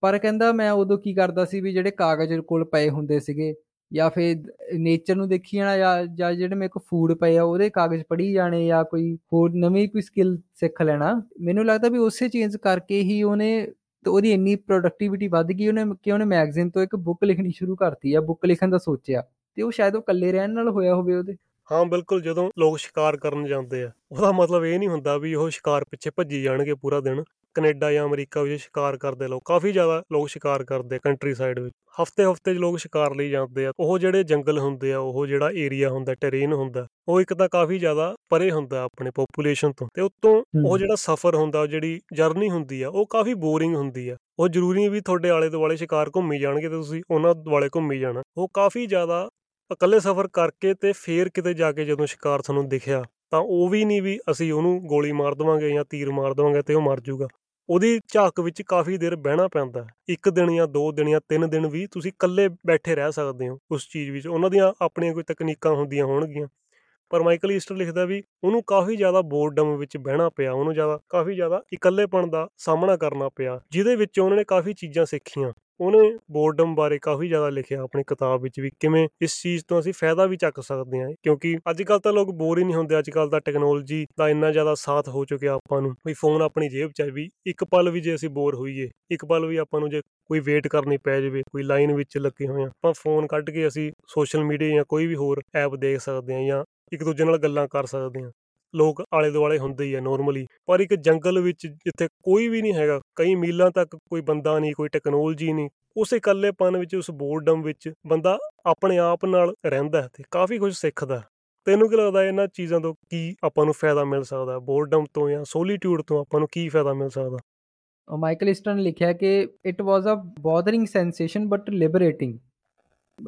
ਪਰ ਕਹਿੰਦਾ ਮੈਂ ਉਦੋਂ ਕੀ ਕਰਦਾ ਸੀ ਵੀ ਜਿਹੜੇ ਕਾਗਜ਼ ਕੋਲ ਪਏ ਹੁੰਦੇ ਸੀਗੇ ਜਾਂ ਫਿਰ ਨੇਚਰ ਨੂੰ ਦੇਖੀ ਜਾਣਾ ਜਾਂ ਜਾਂ ਜਿਹੜੇ ਮੇਰੇ ਕੋਲ ਫੂਡ ਪਏ ਆ, ਉਹਦੇ ਕਾਗਜ਼ ਪੜ੍ਹੀ ਜਾਣੇ ਜਾਂ ਕੋਈ ਹੋਰ ਨਵੀਂ ਕੋਈ ਸਕਿੱਲ ਸਿੱਖ ਲੈਣਾ, ਮੈਨੂੰ ਲੱਗਦਾ ਵੀ ਉਸੇ ਚੇਂਜ ਕਰਕੇ ਹੀ ਉਹਨੇ ਤੇ ਉਹਦੀ ਇੰਨੀ ਪ੍ਰੋਡਕਟਿਵਿਟੀ ਵੱਧ ਗਈ, ਉਹਨੇ, ਕਿ ਉਹਨੇ ਮੈਗਜ਼ੀਨ ਤੋਂ ਇੱਕ ਬੁੱਕ ਲਿਖਣੀ ਸ਼ੁਰੂ ਕਰਤੀ ਆ ਬੁੱਕ ਲਿਖਣ ਦਾ ਸੋਚਿਆ। ਤੇ ਉਹ ਸ਼ਾਇਦ ਉਹ ਇਕੱਲੇ ਰਹਿਣ ਨਾਲ ਹੋਇਆ ਹੋਵੇ ਉਹਦੇ। ਹਾਂ ਬਿਲਕੁਲ ਜਦੋਂ ਲੋਕ ਸ਼ਿਕਾਰ ਕਰਨ ਜਾਂਦੇ ਆ ਉਹਦਾ ਮਤਲਬ ਇਹ ਨਹੀਂ ਹੁੰਦਾ ਵੀ ਉਹ ਸ਼ਿਕਾਰ ਪਿੱਛੇ ਭੱਜੀ ਜਾਣਗੇ ਪੂਰਾ ਦਿਨ। ਕੈਨੇਡਾ ਜਾਂ ਅਮਰੀਕਾ ਵਿੱਚ ਸ਼ਿਕਾਰ ਕਰਦੇ ਲੋਕ ਕਾਫੀ ਜ਼ਿਆਦਾ ਲੋਕ ਸ਼ਿਕਾਰ ਕਰਦੇ ਕੰਟਰੀ ਸਾਈਡ ਵਿੱਚ। ਹਫ਼ਤੇ ਹਫ਼ਤੇ ਲੋਕ ਸ਼ਿਕਾਰ ਲਈ ਜਾਂਦੇ ਆ। ਉਹ ਜਿਹੜੇ ਜੰਗਲ ਹੁੰਦੇ ਆ ਉਹ ਜਿਹੜਾ ਏਰੀਆ ਹੁੰਦਾ ਟੈਰੇਨ ਹੁੰਦਾ ਉਹ ਇੱਕ ਤਾਂ ਕਾਫੀ ਜ਼ਿਆਦਾ ਪਰੇ ਹੁੰਦਾ ਆਪਣੇ ਪੋਪੂਲੇਸ਼ਨ ਤੋਂ ਤੇ ਉਤੋਂ ਉਹ। ਜਿਹੜਾ ਸਫ਼ਰ ਹੁੰਦਾ ਉਹ ਜਿਹੜੀ ਜਰਨੀ ਹੁੰਦੀ ਆ ਉਹ ਕਾਫੀ ਬੋਰਿੰਗ ਹੁੰਦੀ ਆ। ਉਹ ਜ਼ਰੂਰੀ ਵੀ ਤੁਹਾਡੇ ਆਲੇ ਦੁਆਲੇ ਸ਼ਿਕਾਰ ਘੁੰਮੀ ਜਾਣਗੇ ਤੇ ਤੁਸੀਂ ਉਹਨਾਂ ਦੁਆਲੇ ਘੁੰਮੀ ਜਾਣਾ। ਉਹ ਕਾਫੀ ਜ਼ਿਆਦਾ ਇਕੱਲੇ ਸਫ਼ਰ ਕਰਕੇ ਤੇ ਫੇਰ ਕਿਤੇ ਜਾ ਕੇ ਜਦੋਂ ਸ਼ਿਕਾਰ ਤੁਹਾਨੂੰ ਦਿਖਿਆ, ਤਾਂ ਉਹ ਵੀ ਨਹੀਂ ਵੀ ਅਸੀਂ ਉਹਨੂੰ ਗੋਲੀ ਮਾਰ ਦਵਾਂਗੇ ਜਾਂ ਤੀਰ ਮਾਰ ਦਵਾਂਗੇ ਤੇ ਉਹ ਮਰ ਜਾਊਗਾ। ਉਹਦੀ ਝਾਕ ਵਿੱਚ ਕਾਫੀ ਦੇਰ ਬਹਿਣਾ ਪੈਂਦਾ ਹੈ। ਇੱਕ ਦਿਨ ਜਾਂ ਦੋ ਦਿਨ ਜਾਂ ਤਿੰਨ ਦਿਨ ਵੀ ਤੁਸੀਂ ਇਕੱਲੇ ਬੈਠੇ ਰਹਿ ਸਕਦੇ ਹੋ ਉਸ ਚੀਜ਼ ਵਿੱਚ। ਉਹਨਾਂ ਦੀਆਂ ਆਪਣੀਆਂ ਕੋਈ ਤਕਨੀਕਾਂ ਹੁੰਦੀਆਂ ਹੋਣਗੀਆਂ। ਪਰ ਮਾਈਕਲ ਈਸਟਰ ਲਿਖਦਾ ਵੀ ਉਹਨੂੰ ਕਾਫੀ ਜ਼ਿਆਦਾ ਬੋਰਡਮ ਵਿੱਚ ਬਹਿਣਾ ਪਿਆ, ਉਹਨੂੰ ਜ਼ਿਆਦਾ, ਕਾਫੀ ਜ਼ਿਆਦਾ ਇਕੱਲੇਪਣ ਦਾ ਸਾਹਮਣਾ ਕਰਨਾ ਪਿਆ, ਜਿਹਦੇ ਵਿੱਚ ਉਹਨਾਂ ਨੇ ਕਾਫੀ ਚੀਜ਼ਾਂ ਸਿੱਖੀਆਂ। ਉਹਨੇ ਬੋਰਡਮ ਬਾਰੇ ਕਾਫੀ ਜ਼ਿਆਦਾ ਲਿਖਿਆ ਆਪਣੀ ਕਿਤਾਬ ਵਿੱਚ ਵੀ ਕਿਵੇਂ ਇਸ ਚੀਜ਼ ਤੋਂ ਅਸੀਂ ਫਾਇਦਾ ਵੀ ਚੱਕ ਸਕਦੇ ਹਾਂ, ਕਿਉਂਕਿ ਅੱਜ ਕੱਲ ਤਾਂ ਲੋਕ ਬੋਰ ਹੀ ਨਹੀਂ ਹੁੰਦੇ ਅੱਜ ਕੱਲ ਤਾਂ ਟੈਕਨੋਲੋਜੀ ਦਾ ਇੰਨਾ ਜ਼ਿਆਦਾ ਸਾਥ ਹੋ ਚੁੱਕਿਆ ਆਪਾਂ ਨੂੰ, ਵੀ ਫੋਨ ਆਪਣੀ ਜੇਬ 'ਚ ਹੈ ਵੀ ਇੱਕ ਪਲ ਵੀ ਜੇ ਅਸੀਂ ਬੋਰ ਹੋਈਏ, ਇੱਕ ਪਲ ਵੀ ਆਪਾਂ ਨੂੰ ਜੇ ਕੋਈ ਵੇਟ ਕਰਨੀ ਪੈ ਜਾਵੇ, ਕੋਈ ਲਾਈਨ ਵਿੱਚ ਲੱਗੇ ਹੋਏ ਆ ਆਪਾਂ ਫੋਨ ਕੱਢ ਕੇ ਅਸੀਂ ਸੋਸ਼ਲ ਮੀਡੀਆ ਜਾਂ ਕੋਈ ਵੀ ਹੋਰ ਐਪ ਦੇਖ ਸਕਦੇ ਹਾਂ ਜਾਂ ਇੱਕ ਦੂਜੇ ਨਾਲ ਗੱਲਾਂ ਕਰ ਸਕਦੇ ਹਾਂ। ਲੋਕ ਆਲੇ ਦੁਆਲੇ ਹੁੰਦੇ ਹੀ ਆ ਨੋਰਮਲੀ ਪਰ ਇੱਕ ਜੰਗਲ ਵਿੱਚ ਜਿੱਥੇ ਕੋਈ ਵੀ ਨਹੀਂ ਹੈਗਾ, ਕਈ ਮੀਲਾਂ ਤੱਕ ਕੋਈ ਬੰਦਾ ਨਹੀਂ, ਕੋਈ ਟੈਕਨੋਲੋਜੀ ਨਹੀਂ, ਉਸ ਇਕੱਲੇਪਨ ਵਿੱਚ, ਉਸ ਬੋਰਡਮ ਵਿੱਚ ਬੰਦਾ ਆਪਣੇ ਆਪ ਨਾਲ ਰਹਿੰਦਾ ਹੈ ਤੇ ਕਾਫੀ ਕੁਝ ਸਿੱਖਦਾ। ਹੈ। ਤੈਨੂੰ ਕੀ ਲੱਗਦਾ ਇਹਨਾਂ ਚੀਜ਼ਾਂ ਤੋਂ ਕੀ ਆਪਾਂ ਨੂੰ ਫਾਇਦਾ ਮਿਲ ਸਕਦਾ? ਬੋਰਡਮ ਤੋਂ ਜਾਂ ਸੋਲੀਟਿਊਡ ਤੋਂ ਆਪਾਂ ਨੂੰ ਕੀ ਫਾਇਦਾ ਮਿਲ ਸਕਦਾ? ਉਹ ਮਾਈਕਲ ਈਸਟਰ ਨੇ ਲਿਖਿਆ ਕਿ it was a bothering sensation but liberating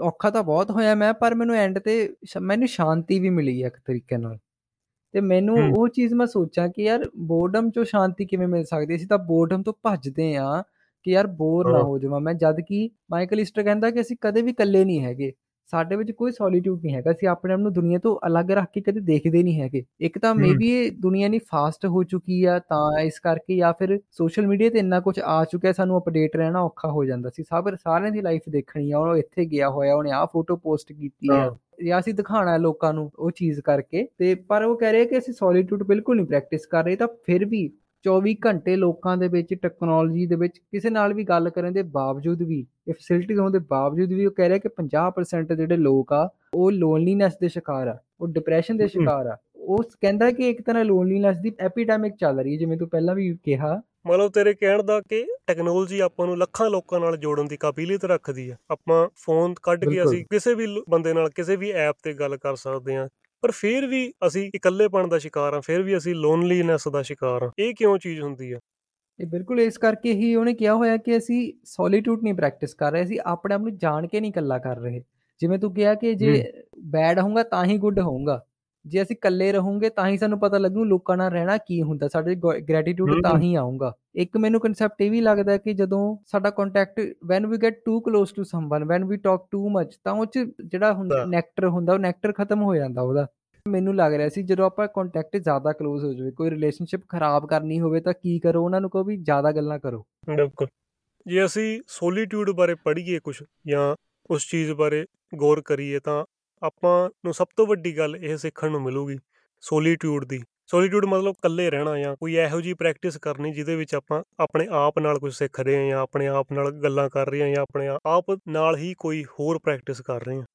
ਔਖਾ ਤਾਂ ਬਹੁਤ ਹੋਇਆ ਮੈਂ, ਪਰ ਮੈਨੂੰ ਐਂਡ ਤੇ ਸ਼- ਮੈਨੂੰ ਸ਼ਾਂਤੀ ਵੀ ਮਿਲੀ ਹੈ ਇੱਕ ਤਰੀਕੇ ਨਾਲ। ਤੇ ਮੈਨੂੰ। ਉਹ ਚੀਜ਼ ਮੈਂ ਸੋਚਾਂ ਕਿ ਯਾਰ ਬੋਰਡਮ ਚੋਂ ਸ਼ਾਂਤੀ ਕਿਵੇਂ ਮਿਲ ਸਕਦੀ ਅਸੀਂ ਤਾਂ ਬੋਰਡਮ ਤੋਂ ਭੱਜਦੇ ਆ ਕਿ ਯਾਰ ਬੋਰ ਨਾ ਹਾਂ। ਜਾਵਾਂ ਮੈਂ ਜਦ ਕਿ ਮਾਈਕਲ ਈਸਟਰ ਕਹਿੰਦਾ ਕਿ ਅਸੀਂ ਕਦੇ ਵੀ ਇਕੱਲੇ ਨਹੀਂ ਹੈਗੇ ਸਾਡੇ ਵਿੱਚ ਕੋਈ ਸੋਲੀਟਿਊਡ ਨਹੀਂ ਹੈਗਾ ਅਸੀਂ ਆਪਣੇ ਆਪ ਨੂੰ ਦੁਨੀਆ ਤੋਂ ਅਲੱਗ ਰੱਖ ਕੇ ਕਦੇ ਦੇਖਦੇ ਨਹੀਂ ਹੈਗੇ ਇੱਕ ਤਾਂ। ਮੇਬੀ ਇਹ ਦੁਨੀਆ ਨਹੀਂ ਫਾਸਟ ਹੋ ਚੁੱਕੀ ਆ ਤਾਂ ਇਸ ਕਰਕੇ ਜਾਂ ਫਿਰ ਸੋਸ਼ਲ ਮੀਡੀਆ ਤੇ ਇੰਨਾ ਕੁਝ ਆ ਚੁੱਕਿਆ ਸਾਨੂੰ ਅਪਡੇਟ ਰਹਿਣਾ ਔਖਾ ਹੋ ਜਾਂਦਾ ਸੀ ਸਭ ਸਾਰਿਆਂ ਦੀ ਲਾਈਫ ਦੇਖਣੀ ਆ ਉਹ ਇੱਥੇ ਗਿਆ ਹੋਇਆ ਉਹਨੇ ਆਹ ਫੋਟੋ ਪੋਸਟ ਕੀਤੀ ਆ। ਜਾਂ ਅਸੀਂ ਦਿਖਾਣਾ ਲੋਕਾਂ ਨੂੰ ਉਹ ਚੀਜ਼ ਕਰਕੇ ਤੇ ਪਰ ਉਹ ਕਹਿ ਰਹੇ ਕਿ ਅਸੀਂ ਸੋਲੀਟਿਊਡ ਬਿਲਕੁਲ ਨਹੀਂ ਪ੍ਰੈਕਟਿਸ ਕਰ ਰਹੇ ਤਾਂ ਫਿਰ ਵੀ 24 ਘੰਟੇ ਲੋਕਾਂ ਦੇ ਵਿੱਚ ਟੈਕਨੋਲੋਜੀ ਦੇ ਵਿੱਚ ਕਿਸੇ ਨਾਲ ਵੀ ਗੱਲ ਕਰਨ ਦੇ ਬਾਵਜੂਦ ਵੀ ਇਹ ਫੈਸਿਲਿਟੀ ਹੋਣ ਦੇ ਬਾਵਜੂਦ ਵੀ ਉਹ ਕਹਿ ਰਿਹਾ ਕਿ 50% ਜਿਹੜੇ ਲੋਕ ਆ ਉਹ ਲੋਨਲੀਨੈਸ ਦੇ ਸ਼ਿਕਾਰ ਆ ਉਹ ਡਿਪਰੈਸ਼ਨ ਦੇ। ਸ਼ਿਕਾਰ ਆ ਉਹ ਕਹਿੰਦਾ ਕਿ ਇੱਕ ਤਰ੍ਹਾਂ ਲੋਨਲੀਨੈਸ ਦੀ ਐਪੀਡੈਮਿਕ ਚੱਲ ਰਹੀ ਹੈ ਜਿਵੇਂ ਤੂੰ ਪਹਿਲਾਂ ਵੀ ਕਿਹਾ ਮਤਲਬ ਤੇਰੇ ਕਹਿਣ ਦਾ ਕਿ ਟੈਕਨੋਲੋਜੀ ਆਪਾਂ ਨੂੰ ਲੱਖਾਂ ਲੋਕਾਂ ਨਾਲ ਜੋੜਨ ਦੀ ਕਾਬਲੀਅਤ ਰੱਖਦੀ ਆ ਆਪਾਂ ਫੋਨ ਕੱਢ ਕੇ। ਅਸੀਂ ਕਿਸੇ ਵੀ ਬੰਦੇ ਨਾਲ ਕਿਸੇ ਵੀ ਐਪ ਤੇ ਗੱਲ ਕਰ ਸਕਦੇ ਹਾਂ ਪਰ ਫਿਰ ਵੀ ਅਸੀਂ ਇਕੱਲੇਪਣ ਦਾ ਸ਼ਿਕਾਰ ਹਾਂ ਫਿਰ ਵੀ ਅਸੀਂ ਲੋਨਲੀਨੈਸ ਦਾ ਸ਼ਿਕਾਰ ਹਾਂ। ਇਹ ਕਿਉਂ ਚੀਜ਼ ਹੁੰਦੀ ਆ? ਇਹ ਬਿਲਕੁਲ ਇਸ ਕਰਕੇ ਹੀ ਉਹਨੇ ਕਿਹਾ ਹੋਇਆ ਕਿ ਅਸੀਂ ਸੋਲੀਟਿਊਡ ਨਹੀਂ ਪ੍ਰੈਕਟਿਸ ਕਰ ਰਹੇ ਅਸੀਂ ਆਪਣੇ ਆਪ ਨੂੰ ਜਾਣ ਕੇ ਨਹੀਂ ਇਕੱਲਾ ਕਰ ਰਹੇ। ਜਿਵੇਂ ਤੂੰ ਕਿਹਾ ਕਿ ਜੇ ਬੈਡ ਹੋਊਗਾ ਤਾਂ ਹੀ ਗੁੱਡ ਹੋਊਗਾ। ਜੇ ਅਸੀਂ ਇਕੱਲੇ ਰਹੋਗੇ ਤਾਂ ਹੀ ਸਾਨੂੰ ਪਤਾ ਲੱਗੂ ਲੋਕਾਂ ਨਾਲ ਰਹਿਣਾ ਕੀ ਹੁੰਦਾ ਸਾਡੇ ਗ੍ਰੈਟੀਟਿਊਡ ਤਾਂ ਹੀ ਆਉਂਗਾ ਇੱਕ ਮੈਨੂੰ ਕਨਸੈਪਟ ਇਹ ਵੀ ਲੱਗਦਾ ਕਿ ਜਦੋਂ ਸਾਡਾ contact when we get too close to someone when we talk too much ਤਾਂ ਉਹ ਚ ਜਿਹੜਾ ਹੁੰਦਾ ਨੈਕਟਰ ਹੁੰਦਾ ਉਹ ਨੈਕਟਰ ਖਤਮ ਹੋ ਜਾਂਦਾ ਉਹਦਾ। ਮੈਨੂੰ ਲੱਗ ਰਿਹਾ ਸੀ ਜਦੋਂ ਆਪਾਂ ਕੰਟੈਕਟ ਜ਼ਿਆਦਾ ক্লোਜ਼ ਹੋ ਜਾਵੇ ਕੋਈ ਰਿਲੇਸ਼ਨਸ਼ਿਪ ਖਰਾਬ ਕਰਨੀ ਹੋਵੇ ਤਾਂ ਕੀ ਕਰੋ ਉਹਨਾਂ ਨੂੰ ਕਹੋ ਵੀ ਜ਼ਿਆਦਾ ਗੱਲਾਂ ਕਰੋ। ਬਿਲਕੁਲ। ਜੇ ਅਸੀਂ ਸੋਲੀਟਿਊਡ ਬਾਰੇ ਪੜ੍ਹੀਏ ਕੁਝ ਜਾਂ ਉਸ ਚੀਜ਼ ਬਾਰੇ ਗੌਰ ਕਰੀਏ ਤਾਂ ਆਪਾਂ ਨੂੰ ਸਭ ਤੋਂ ਵੱਡੀ ਗੱਲ ਇਹ ਸਿੱਖਣ ਨੂੰ ਮਿਲੂਗੀ ਸੋਲੀਟਿਊਡ ਦੀ। ਸੋਲੀਟਿਊਡ ਮਤਲਬ ਇਕੱਲੇ ਰਹਿਣਾ ਜਾਂ ਕੋਈ ਇਹੋ ਜੀ ਪ੍ਰੈਕਟਿਸ ਕਰਨੀ ਜਿਹਦੇ ਵਿੱਚ ਆਪਾਂ ਆਪਣੇ ਆਪ ਨਾਲ ਕੁਝ ਸਿੱਖ ਰਹੇ ਹਾਂ ਜਾਂ ਆਪਣੇ ਆਪ ਨਾਲ ਗੱਲਾਂ ਕਰ ਰਹੇ ਹਾਂ ਜਾਂ ਆਪਣੇ ਆਪ ਨਾਲ ਹੀ ਕੋਈ ਹੋਰ ਪ੍ਰੈਕਟਿਸ ਕਰ ਰਹੇ ਹਾਂ ਹੂੰ।